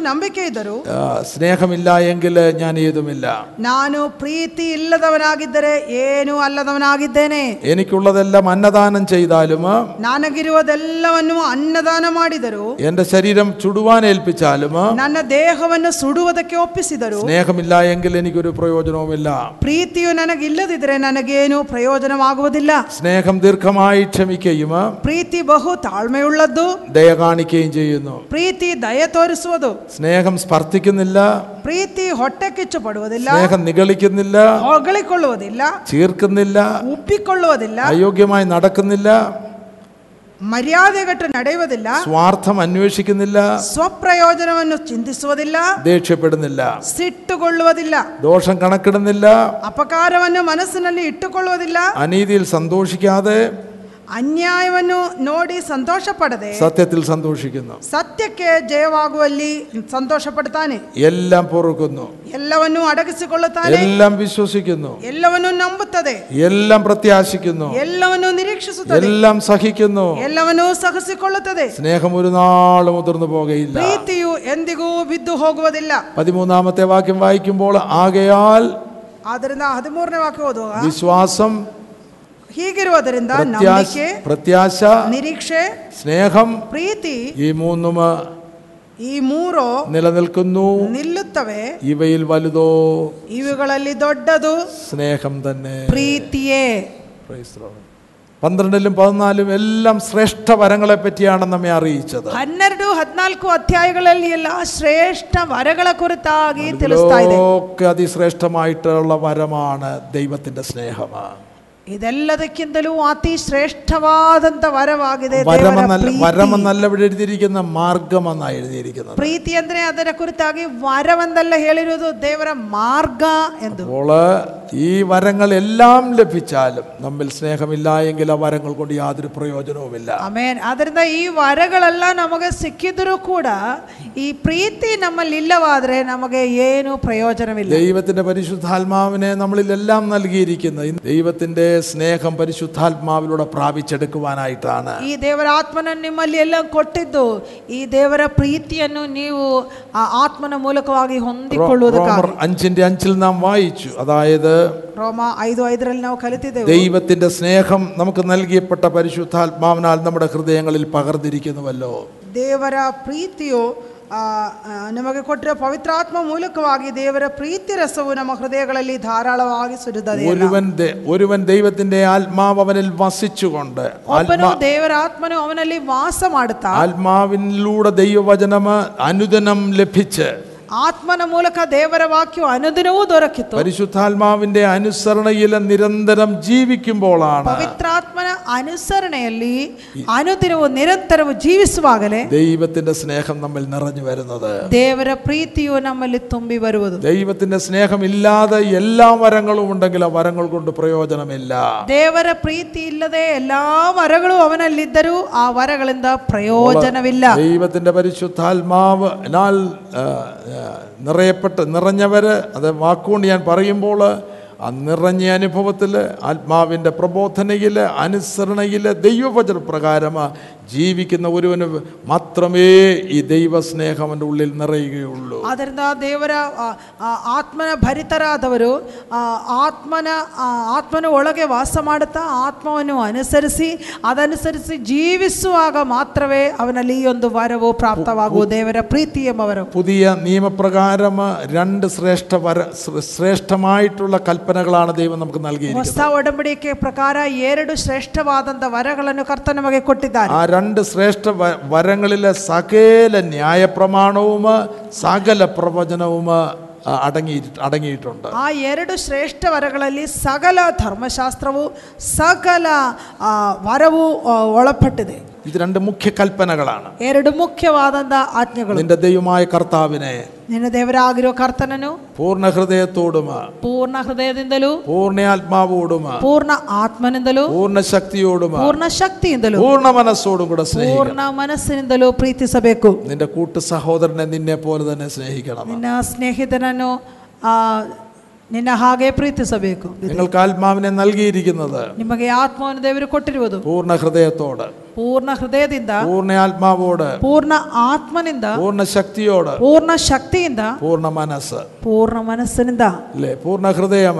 സ്നേഹമില്ല എങ്കിൽ ഞാൻ ഏതുമില്ല. നാനു പ്രീതി ഇല്ലതവനാകിദ്ദരെ ഏനു അല്ലതവനാകിദ്ദേനെ. എനിക്കുള്ളതെല്ലാം അന്നദാനം ചെയ്താലും ನನಗಿರುವುದೆಲ್ಲವನ್ನು അന്നദാനം ಮಾಡಿದರು എന്റെ ശരീരം ചുടുവാൻ ഏൽപ്പിച്ചാലും ನನ್ನ ದೇಹವನ್ನು ಸುಡುವುದಕ್ಕೆ ಒಪ್ಪಿಸಿದರು സ്നേഹമില്ല എങ്കിൽ എനിക്കൊരു പ്രയോജനവുമില്ല. ಪ್ರೀತಿಯು ನನಗಿಲ್ಲದಿದ್ದರೆ ನನಗೇನು ಪ್ರಯೋಜನವಾಗುವುದಿಲ್ಲ സ്നേഹം ദീർഘമായി ക്ഷമിക്കുകയും ആ, ಪ್ರೀತಿ ಬಹು ತಾಳ್ಮೆಯುಳ್ಳದ್ದು ദയ കാണിക്കുകയും ചെയ്യുന്നു ಪ್ರೀತಿ ದಯೆ ತೋರಿಸುವುದು സ്നേഹം സ്പർദ്ധിക്കുന്നില്ല ಪ್ರೀತಿ ಹೊಟ್ಟೆ ಕಿಚ್ಚು ಪಡುವುದಿಲ್ಲ സ്നേഹം നിഗളിക്കുന്നില്ല ಹೊಗಳಿಕೊಳ್ಳುವುದಿಲ್ಲ ചീർക്കുന്നില്ല ಉಬ್ಬಿಕೊಳ್ಳುವುದಿಲ್ಲ അയോഗ്യമായി നടക്കുന്നില്ല ಮರ್ಯಾದೆಗಟ್ಟು ನಡೆಯುವುದಿಲ್ಲ സ്വാർത്ഥം അന്വേഷിക്കുന്നില്ല ಸ್ವಪ್ರಯೋಜನವನ್ನು ಚಿಂತಿಸುವುದಿಲ್ಲ ദേഷ്യപ്പെടുന്നില്ല ಸಿಟ್ಟುಗೊಳ್ಳುವುದಿಲ್ಲ ദോഷം കണക്കിടുന്നില്ല ಅಪಕಾರವನ್ನು ಮನಸ್ಸಿನಲ್ಲಿ ಇಟ್ಟುಕೊಳ್ಳುವುದಿಲ್ಲ അനീതിയിൽ സന്തോഷിക്കാതെ ಅನ್ಯಾಯವನ್ನು ನೋಡಿ ಸಂತೋಷ ಪಡದೆ സത്യത്തിൽ സന്തോഷിക്കുന്നു ಸತ್ಯಕ್ಕೆ ಜಯವಾಗುವಲ್ಲಿ ಸಂತೋಷ ಪಡ್ತಾನೆ എല്ലാം പൊറുക്കുന്നു ಎಲ್ಲವನ್ನೂ ಅಡಗಿಸಿಕೊಳ್ಳುತ್ತಾನೆ എല്ലാം വിശ്വസിക്കുന്നു ಎಲ್ಲವನ್ನೂ ನಂಬುತ್ತದೆ എല്ലാം പ്രത്യാശിക്കുന്നു ಎಲ್ಲವನ್ನೂ ನಿರೀಕ್ಷಿಸುತ್ತದೆ എല്ലാം സഹിക്കുന്നു ಎಲ್ಲವನ್ನೂ ಸಹಿಸಿಕೊಳ್ಳುತ್ತದೆ സ്നേഹം ഒരു നാളും മുതിർന്നു പോകുകയില്ല ಪ್ರೀತಿಯು ಎಂದಿಗೂ ಬಿದ್ದು ಹೋಗುವುದಿಲ್ಲ പതിമൂന്നാമത്തെ വാക്യം വായിക്കുമ്പോൾ ആകയാൽ ಆದ್ದರಿಂದ ಹದಿಮೂರನೇ ವಾಕ್ಯ ಓದುವಾಗ വിശ്വാസം ಹೀಗಿರುವುದರಿಂದ പ്രത്യാശ ನಂಬಿಕೆ പ്രത്യാശ ನಿರೀಕ್ಷೆ സ്നേഹം ಪ್ರೀತಿ ഈ മൂന്നും ಈ ಮೂರು നിലനിൽക്കുന്നു ನಿಲ್ಲುತ್ತವೆ ഇവയിൽ വലുതോ ಇವುಗಳಲ್ಲಿ ದೊಡ್ಡದು സ്നേഹം തന്നെ ಪ್ರೀತಿಯೇ Praise the Lord. പന്ത്രണ്ടിലും പതിനാലും എല്ലാം ശ്രേഷ്ഠ വരങ്ങളെ പറ്റിയാണ് നമ്മെ അറിയിച്ചത് ಹನ್ನೆರಡು ಹದಿನಾಲ್ಕು ಅಧ್ಯಾಯಗಳಲ್ಲಿ ಎಲ್ಲ ಶ್ರೇಷ್ಠ ವರಗಳ ಕುರಿತಾಗಿ ತಿಳಿಸ್ತಾ ಇದೆ ഇതിലൊക്കെ അതിശ്രേഷ്ഠമായിട്ടുള്ള വരമാണ് ദൈവത്തിന്റെ സ്നേഹം ഇതെല്ലതയ്ക്കെന്തലും അതിശ്രേഷ്ഠവാദന്ത വരവാകിതേ വരമെന്നല്ല ഇവിടെ എഴുതിയിരിക്കുന്ന മാർഗമെന്നാണ് എഴുതിയിരിക്കുന്നത്. പ്രീതി എന്തേ അതിനെ കുറിച്ചാകെ വരമെന്നല്ല ഹേളിരുന്നത് ദേവര മാർഗ എന്ന് ഈ വരങ്ങളെല്ലാം ലഭിച്ചാലും നമ്മിൽ സ്നേഹമില്ല എങ്കിൽ ആ വരങ്ങൾ കൊണ്ട് യാതൊരു പ്രയോജനവുമില്ല ಆಮೇನ್ ಅದರಿಂದ ಈ ವರಗಳೆಲ್ಲ ನಮಗೆ ಸಿಕ್ಕಿದರೂ ಕೂಡ ಈ ಪ್ರೀತಿ ನಮ್ಮಲ್ಲಿ ಇಲ್ಲವಾದರೆ ನಮಗೆ ಏನು ಪ್ರಯೋಜನವಿಲ್ಲ ദൈവത്തിന്റെ പരിശുദ്ധാത്മാവിനെ നമ്മളിലെല്ലാം നൽകിയിരിക്കുന്നത് ഇന്ന് ദൈവത്തിന്റെ സ്നേഹം പരിശുദ്ധാത്മാവിലൂടെ പ്രാപിച്ചെടുക്കുവാനായിട്ടാണ് ಈ ದೇವರ ಆತ್ಮನನ್ನು ನಿಮ್ಮಲ್ಲಿ ಎಲ್ಲ ಕೊಟ್ಟಿದ್ದು ಈ ದೇವರ ಪ್ರೀತಿಯನ್ನು ನೀವು ಆ ಆತ್ಮನ ಮೂಲಕವಾಗಿ റോമർ ಹೊಂದಿಕೊಳ್ಳುವುದಕ್ಕಾಗಿ അഞ്ചിന്റെ അഞ്ചിൽ നാം വായിച്ചു അതായത് ರೋಮ ಐದು ಐದರಲ್ಲಿ ನಾವು ಕಲಿತಿದ್ದೇವೆ ദൈവത്തിന്റെ സ്നേഹം നമുക്ക് നൽകിയപ്പെട്ട പരിശുദ്ധാത്മാവിനാൽ നമ്മുടെ ഹൃദയങ്ങളിൽ പകർന്നിരിക്കുന്നുവല്ലോ ದೇವರ ಪ್ರೀತಿಯು ಆ, ಆ, ನಮಗೆ ಕೊಟ್ಟಿರೋ ಪವಿತ್ರಾತ್ಮ ಮೂಲಕವಾಗಿ ದೇವರ ಪ್ರೀತಿ ರಸವು ನಮ್ಮ ಹೃದಯಗಳಲ್ಲಿ ಧಾರಾಳವಾಗಿ ಸುರಿದದೆ ഒരുവൻ ദ- ഒരുവൻ ദൈവത്തിന്റെ ആത്മാവ് അവനിൽ വസിച്ചുകൊണ്ട് ಒಬ್ಬನು ആത്മാ ದೇವರ ಆತ್ಮನು ಅವನಲ್ಲಿ ವಾಸ ಮಾಡುತ್ತಾ ആത്മാവിലൂടെ ദൈവവചനം അനുദിനം ലഭിച്ച് ಆತ್ಮನ ಮೂಲಕ ದೇವರ ವಾಕ್ಯವು ಅನುದಿನವೂ ದೊರಕಿತು പരിശുദ്ധാത്മാവിന്റെ അനുസരണയിൽ നിരന്തരം ജീവിക്കുമ്പോഴാണ് ಪವಿತ್ರಾತ್ಮನ ಅನುಸರಣೆಯಲ್ಲಿ ಅನುದಿನವೂ ನಿರಂತರವೂ ಜೀವಿಸುವಾಗಲೇ ദൈവത്തിന്റെ സ്നേഹം നമ്മിൽ നിറഞ്ഞു വരുന്നത് ದೇವರ ಪ್ರೀತಿಯು ನಮ್ಮಲ್ಲಿ ತುಂಬಿ ಬರುವುದು ദൈവത്തിന്റെ സ്നേഹമില്ലാതെ എല്ലാ വരങ്ങളും ഉണ്ടെങ്കിൽ ആ വരങ്ങൾ കൊണ്ട് പ്രയോജനമില്ല ದೇವರ ಪ್ರೀತಿ ಇಲ್ಲದೆ ಎಲ್ಲಾ ವರಗಳು ಅವನಲ್ಲಿದ್ದರೂ ಆ ವರಗಳಿಂದ ಪ್ರಯೋಜನವಿಲ್ಲ ദൈവത്തിന്റെ പരിശുദ്ധാത്മാവ് എന്നാൽ ആ, ആ, നിറയപ്പെട്ട് നിറഞ്ഞവർ അത് വാക്കുകൊണ്ട് ഞാൻ പറയുമ്പോൾ ആ നിറഞ്ഞ അനുഭവത്തിൽ ആത്മാവിന്റെ പ്രബോധനയിൽ അനുസരണയിൽ ദൈവവചന പ്രകാരം ജീവിക്കുന്ന ഒരുവന് മാത്രമേ ഈ ദൈവസ്നേഹം അവൻ്റെ ഉള്ളിൽ നിറയുകയുള്ളൂ ಆದ್ದರಿಂದ ದೇವರ ಆ, ಆ, ಆತ್ಮನ ಭರಿತರಾದವರು ಆ, ಆತ್ಮನ ಆ, ಆತ್ಮನ ಒಳಗೆ ವಾಸ ಮಾಡುತ್ತಾ ಆತ್ಮವನ್ನು ಅನುಸರಿಸಿ ಅದನುಸರಿಸಿ ಜೀವಿಸುವಾಗ ಮಾತ್ರವೇ ಅವನಲ್ಲಿ ಈ ಒಂದು ವರವು ಪ್ರಾಪ್ತವಾಗುವುದು ದೇವರ ಪ್ರೀತಿ ಎಂಬ ವರವು പുതിയ നിയമപ്രകാരം രണ്ട് ശ്രേഷ്ഠ വര ശ്ര- ശ്രേഷ്ഠമായിട്ടുള്ള കൽപ്പനകളാണ് ദൈവം നമുക്ക് നൽകിയിരിക്കുന്നത് ಹೊಸ ಒಡಂಬಡಿಕೆ ಪ್ರಕಾರ ಎರಡು ಶ್ರೇಷ್ಠವಾದಂಥ ವರಗಳನ್ನು ಕರ್ತ ನಮಗೆ ಕೊಟ್ಟಿದ್ದಾರೆ ആ രണ്ട് ശ്രേഷ്ഠ വ- വരങ്ങളിലെ സകല ന്യായപ്രമാണവും സകല പ്രവചനവും ആ, അടങ്ങി അടങ്ങിയിട്ടുണ്ട് ಆ ಎರಡು ಶ್ರೇಷ್ಠ ವರಗಳಲ್ಲಿ ಸಕಲ ಧರ್ಮಶಾಸ್ತ್ರವು ಸಕಲ ಆ, ವರವು ಆ, ಒಳಪಟ್ಟಿದೆ ഇത് രണ്ട് മുഖ്യ കൽപ്പനകളാണ് ಎರಡು ಮುಖ್ಯವಾದಂಥ ಆಜ್ಞೆಗಳು നിന്റെ ദൈവമായ കർത്താവിനെ ನಿನ್ನ ದೇವರಾಗಿರೋ ಕರ್ತನನ್ನು പൂർണ്ണ ഹൃദയത്തോടും ಪೂರ್ಣ ಹೃದಯದಿಂದಲೂ പൂർണ്ണ ആത്മാവോടും ಪೂರ್ಣ ಆತ್ಮನಿಂದಲೂ പൂർണ്ണ ശക്തിയോടും ಪೂರ್ಣ ಶಕ್ತಿಯಿಂದಲೂ പൂർണ്ണ മനസ്സോടും കൂടെ സ്നേഹിക്കണം ಪೂರ್ಣ ಮನಸ್ಸಿನಿಂದಲೂ ಪ್ರೀತಿಸಬೇಕು നിന്റെ കൂട്ടു സഹോദരനെ നിന്നെ പോലെ തന്നെ സ്നേഹിക്കണം ನಿನ್ನ ಸ್ನೇಹಿತನನ್ನು ಆ, ನಿನ್ನ ಹಾಗೆ ಪ್ರೀತಿಸಬೇಕು നിങ്ങൾക്ക് ആത്മാവിനെ നൽകിയിരിക്കുന്നത് ನಿಮಗೆ ಆತ್ಮವನ್ನು ದೇವರು ಕೊಟ್ಟಿರುವುದು പൂർണ്ണ ഹൃദയത്തോട് ಪೂರ್ಣ ಹೃದಯದಿಂದ പൂർണ്ണ ആത്മാവോട് ಪೂರ್ಣ ಆತ್ಮನಿಂದ പൂർണ്ണ ശക്തിയോട് ಪೂರ್ಣ ಶಕ್ತಿಯಿಂದ പൂർണ്ണ മനസ്സ് ಪೂರ್ಣ ಮನಸ್ಸಿನಿಂದ അല്ലേ പൂർണ്ണ ഹൃദയം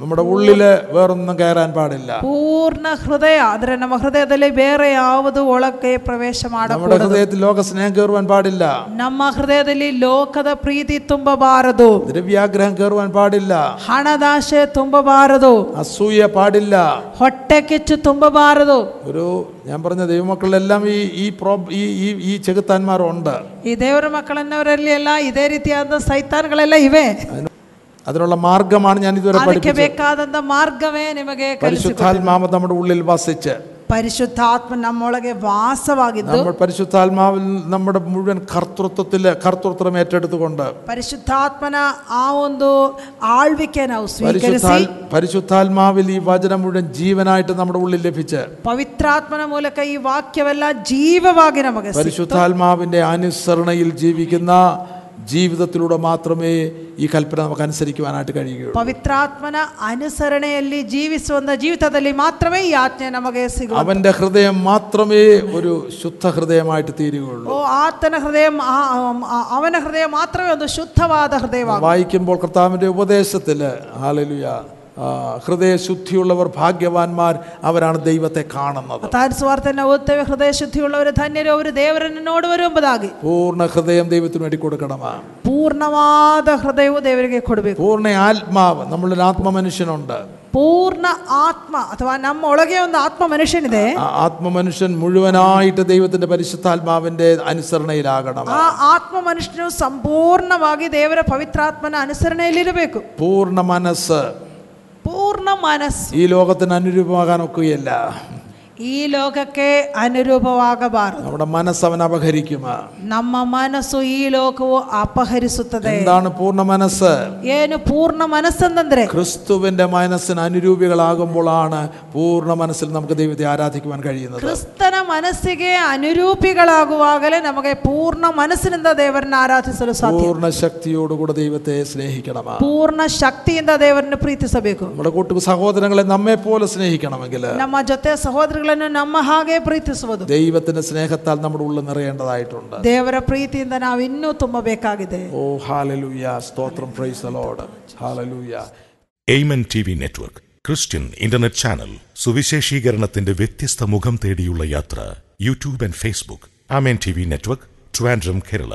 നമ്മുടെ ഉള്ളില് വേറൊന്നും കയറാൻ പാടില്ല ಪೂರ್ಣ ಹೃದಯ ಅಂದ್ರೆ ನಮ್ಮ ಹೃದಯದಲ್ಲಿ ಬೇರೆ ಯಾವುದು ಒಳಕ್ಕೆ ಪ್ರವೇಶ നമ്മുടെ ಮಾಡಕೂಡದು ഹൃദയത്തിൽ ലോക സ്നേഹം കയറുവാൻ പാടില്ല ನಮ್ಮ ಹೃದಯದಲ್ಲಿ ಲೋಕದ ಪ್ರೀತಿ ತುಂಬಬಾರದು ദ്രവ്യാഗ്രഹം കയറുവാൻ പാടില്ല ಹಣದಾಶೆ ತುಂಬಬಾರದು അസൂയ പാടില്ല ಹೊಟ್ಟೆ ಕಿಚ್ಚು ತುಂಬಬಾರದು ഒരു ഞാൻ പറഞ്ഞ ദൈവമക്കളിലെല്ലാം ഈ ഈ പ്രോ ഈ ഈ ഈ ചെകുത്താന്മാരുണ്ട് ಈ ದೇವರ ಮಕ್ಕಳನ್ನವರಲ್ಲಿ ಎಲ್ಲ ಇದೇ ರೀತಿಯಾದ ಸೈತಾನ್ಗಳೆಲ್ಲ ಇವೆ അതിനുള്ള മാർഗമാണ് ഞാൻ ഇതുവരെ ಅದಕ್ಕೆ പഠിപ്പിച്ചത് ಬೇಕಾದಂತ ಮಾರ್ಗವೇ ನಿಮಗೆ ಕಲಿಸಿಕೊಟ್ಟಿದೆ. പരിശുദ്ധാത്മാവ് നമ്മുടെ ഉള്ളിൽ വസിച്ച് ಪರಿಶುದ್ಧಾತ್ಮ ನಮ್ಮೊಳಗೆ ವಾಸವಾಗಿದ್ದು നമ്മൾ പരിശുദ്ധാത്മാവിൽ നമ്മുടെ മുഴുവൻ കർത്തൃത്വത്തിൽ കർത്തൃത്വം ഏറ്റെടുത്തുകൊണ്ട് ಪರಿಶುದ್ಧಾತ್ಮನ ಆ ಒಂದು ಆಳ್ವಿಕೆ ನಾವು ಸ್ವೀಕರಿಸಿ പരിശുദ്ധാൽ പരിശുദ്ധാത്മാവിൽ ഈ വചനം മുഴുവൻ ജീവനായിട്ട് നമ്മുടെ ഉള്ളിൽ ലഭിച്ച് ಪವಿತ್ರಾತ್ಮನ ಮೂಲಕ ಈ ವಾಕ್ಯವೆಲ್ಲ ಜೀವವಾಗಿ ನಮಗೆ ಸಿಕ್ತು. പരിശുദ്ധാത്മാവിന്റെ അനുസരണയിൽ ജീവിക്കുന്ന ജീവിതത്തിലൂടെ മാത്രമേ ഈ കൽപ്പന നമുക്ക് അനുസരിക്കുവാനായിട്ട് കഴിയുകയുള്ളൂ ಪವಿತ್ರಾತ್ಮನ ಅನುಸರಣೆಯಲ್ಲಿ ಜೀವಿಸುವಂತ ಜೀವಿತದಲ್ಲಿ ಮಾತ್ರವೇ ಈ ಆಜ್ಞೆ ನಮಗೆ ಸಿಗುವ അവന്റെ ഹൃദയം മാത്രമേ ഒരു ശുദ്ധ ഹൃദയമായിട്ട് തീരുകയുള്ളൂ ಓ ಆತನ ಹೃದಯ ಆ- ಆ- ಅವನ ಹೃದಯ ಮಾತ್ರವೇ ಒಂದು ಶುದ್ಧವಾದ ಹೃದಯವಾಗುವುದು വായിക്കുമ്പോൾ കർത്താവിന്റെ ഉപദേശത്തില് ഹാലലുയ ഹൃദയശുദ്ധിയുള്ളവർ ഭാഗ്യവാന്മാർ അവരാണ് ദൈവത്തെ കാണുന്നത്. ഹൃദയശുദ്ധിയുള്ളവർ ധന്യരോ ഒരു ദേവരനോട് വരുമ്പതാകെ. പൂർണ ഹൃദയം ദൈവത്തിന് വേണ്ടി കൊടുക്കണമാ. പൂർണവാദ ഹൃദയവും ദേവരകെ കൊടുക്കും പൂർണ ആത്മാവ് നമ്മളിൽ ആത്മമനുഷ്യനുണ്ട്. പൂർണ ആത്മ അഥവാ നമ്മ ഒളകെ ഒന്ന് ആത്മമനുഷ്യനിതേ ആത്മമനുഷ്യൻ മുഴുവനായിട്ട് ദൈവത്തിന്റെ പരിശുദ്ധാത്മാവിന്റെ അനുസരണയിലാകണം. ആ ആത്മമനുഷ്യനും സമ്പൂർണമാകി ദേവര പവിത്രാത്മന അനുസരണയിലിരുവേക്കും പൂർണ മനസ്സ് പൂർണ മനസ്സ്. ഈ ലോകത്തിന് അനുരൂപമാകാൻ ഒക്കുകയില്ല. ಈ ಲೋಕಕ್ಕೆ ಅನುರೂಪವಾಗಬಾರದು നമ്മുടെ മനസ്സ് അവൻ അപഹരിക്കും ನಮ್ಮ ಮನಸ್ಸು ಈ ಲೋಕವು ಅಪಹರಿಸುತ್ತದೆ എന്താണ് പൂർണ്ണ മനസ്സ് ಏನು ಪೂರ್ಣ ಮನಸ್ಸಂದ್ರೆ ക്രിസ്തുവിന്റെ മനസ്സിന് അനുരൂപികളാകുമ്പോഴാണ് പൂർണ്ണ മനസ്സിൽ നമുക്ക് ദൈവത്തെ ആരാധിക്കുവാൻ കഴിയുന്നത് ಕ್ರಿಸ್ತನ ಮನಸ್ಸಿಗೆ ಅನುರೂಪಿಗಳಾಗುವಾಗಲೇ ನಮಗೆ ಪೂರ್ಣ ಮನಸ್ಸಿನಿಂದ ದೇವರನ್ನ ಆರಾಧಿಸಲು ಸಾಧ್ಯ പൂർണ്ണ ശക്തിയോടുകൂടെ ദൈവത്തെ സ്നേഹിക്കണം ಪೂರ್ಣ ಶಕ್ತಿಯಿಂದ ದೇವರನ್ನು ಪ್ರೀತಿಸಬೇಕು നമ്മുടെ കൂട്ടു സഹോദരങ്ങളെ നമ്മെ പോലെ സ്നേഹിക്കണമെങ്കിൽ ನಮ್ಮ ಜೊತೆ ಸಹೋದರಗಳನ್ನು ನಮ್ಮ ಹಾಗೆ ಪ್ರೀತಿಸುವುದು ദൈവത്തിന്റെ സ്നേഹത്താൽ നമ്മുടെ ഉള്ളിൽ നിറയേണ്ടതായിട്ടുണ്ട് ದೇವರ ಪ್ರೀತಿಯಿಂದ ನಾವು ಇನ್ನೂ ತುಂಬಬೇಕಾಗಿದೆ ഓ ഹാലലൂയ സ്തോത്രം praise lord hallelujah Amen T V network Christian internet channel സുവിശേഷീകരണത്തിന്റെ വ്യത്യസ്ത മുഖം തേടിയുള്ള യാത്ര YouTube and Facebook Amen T V network Trivandrum Kerala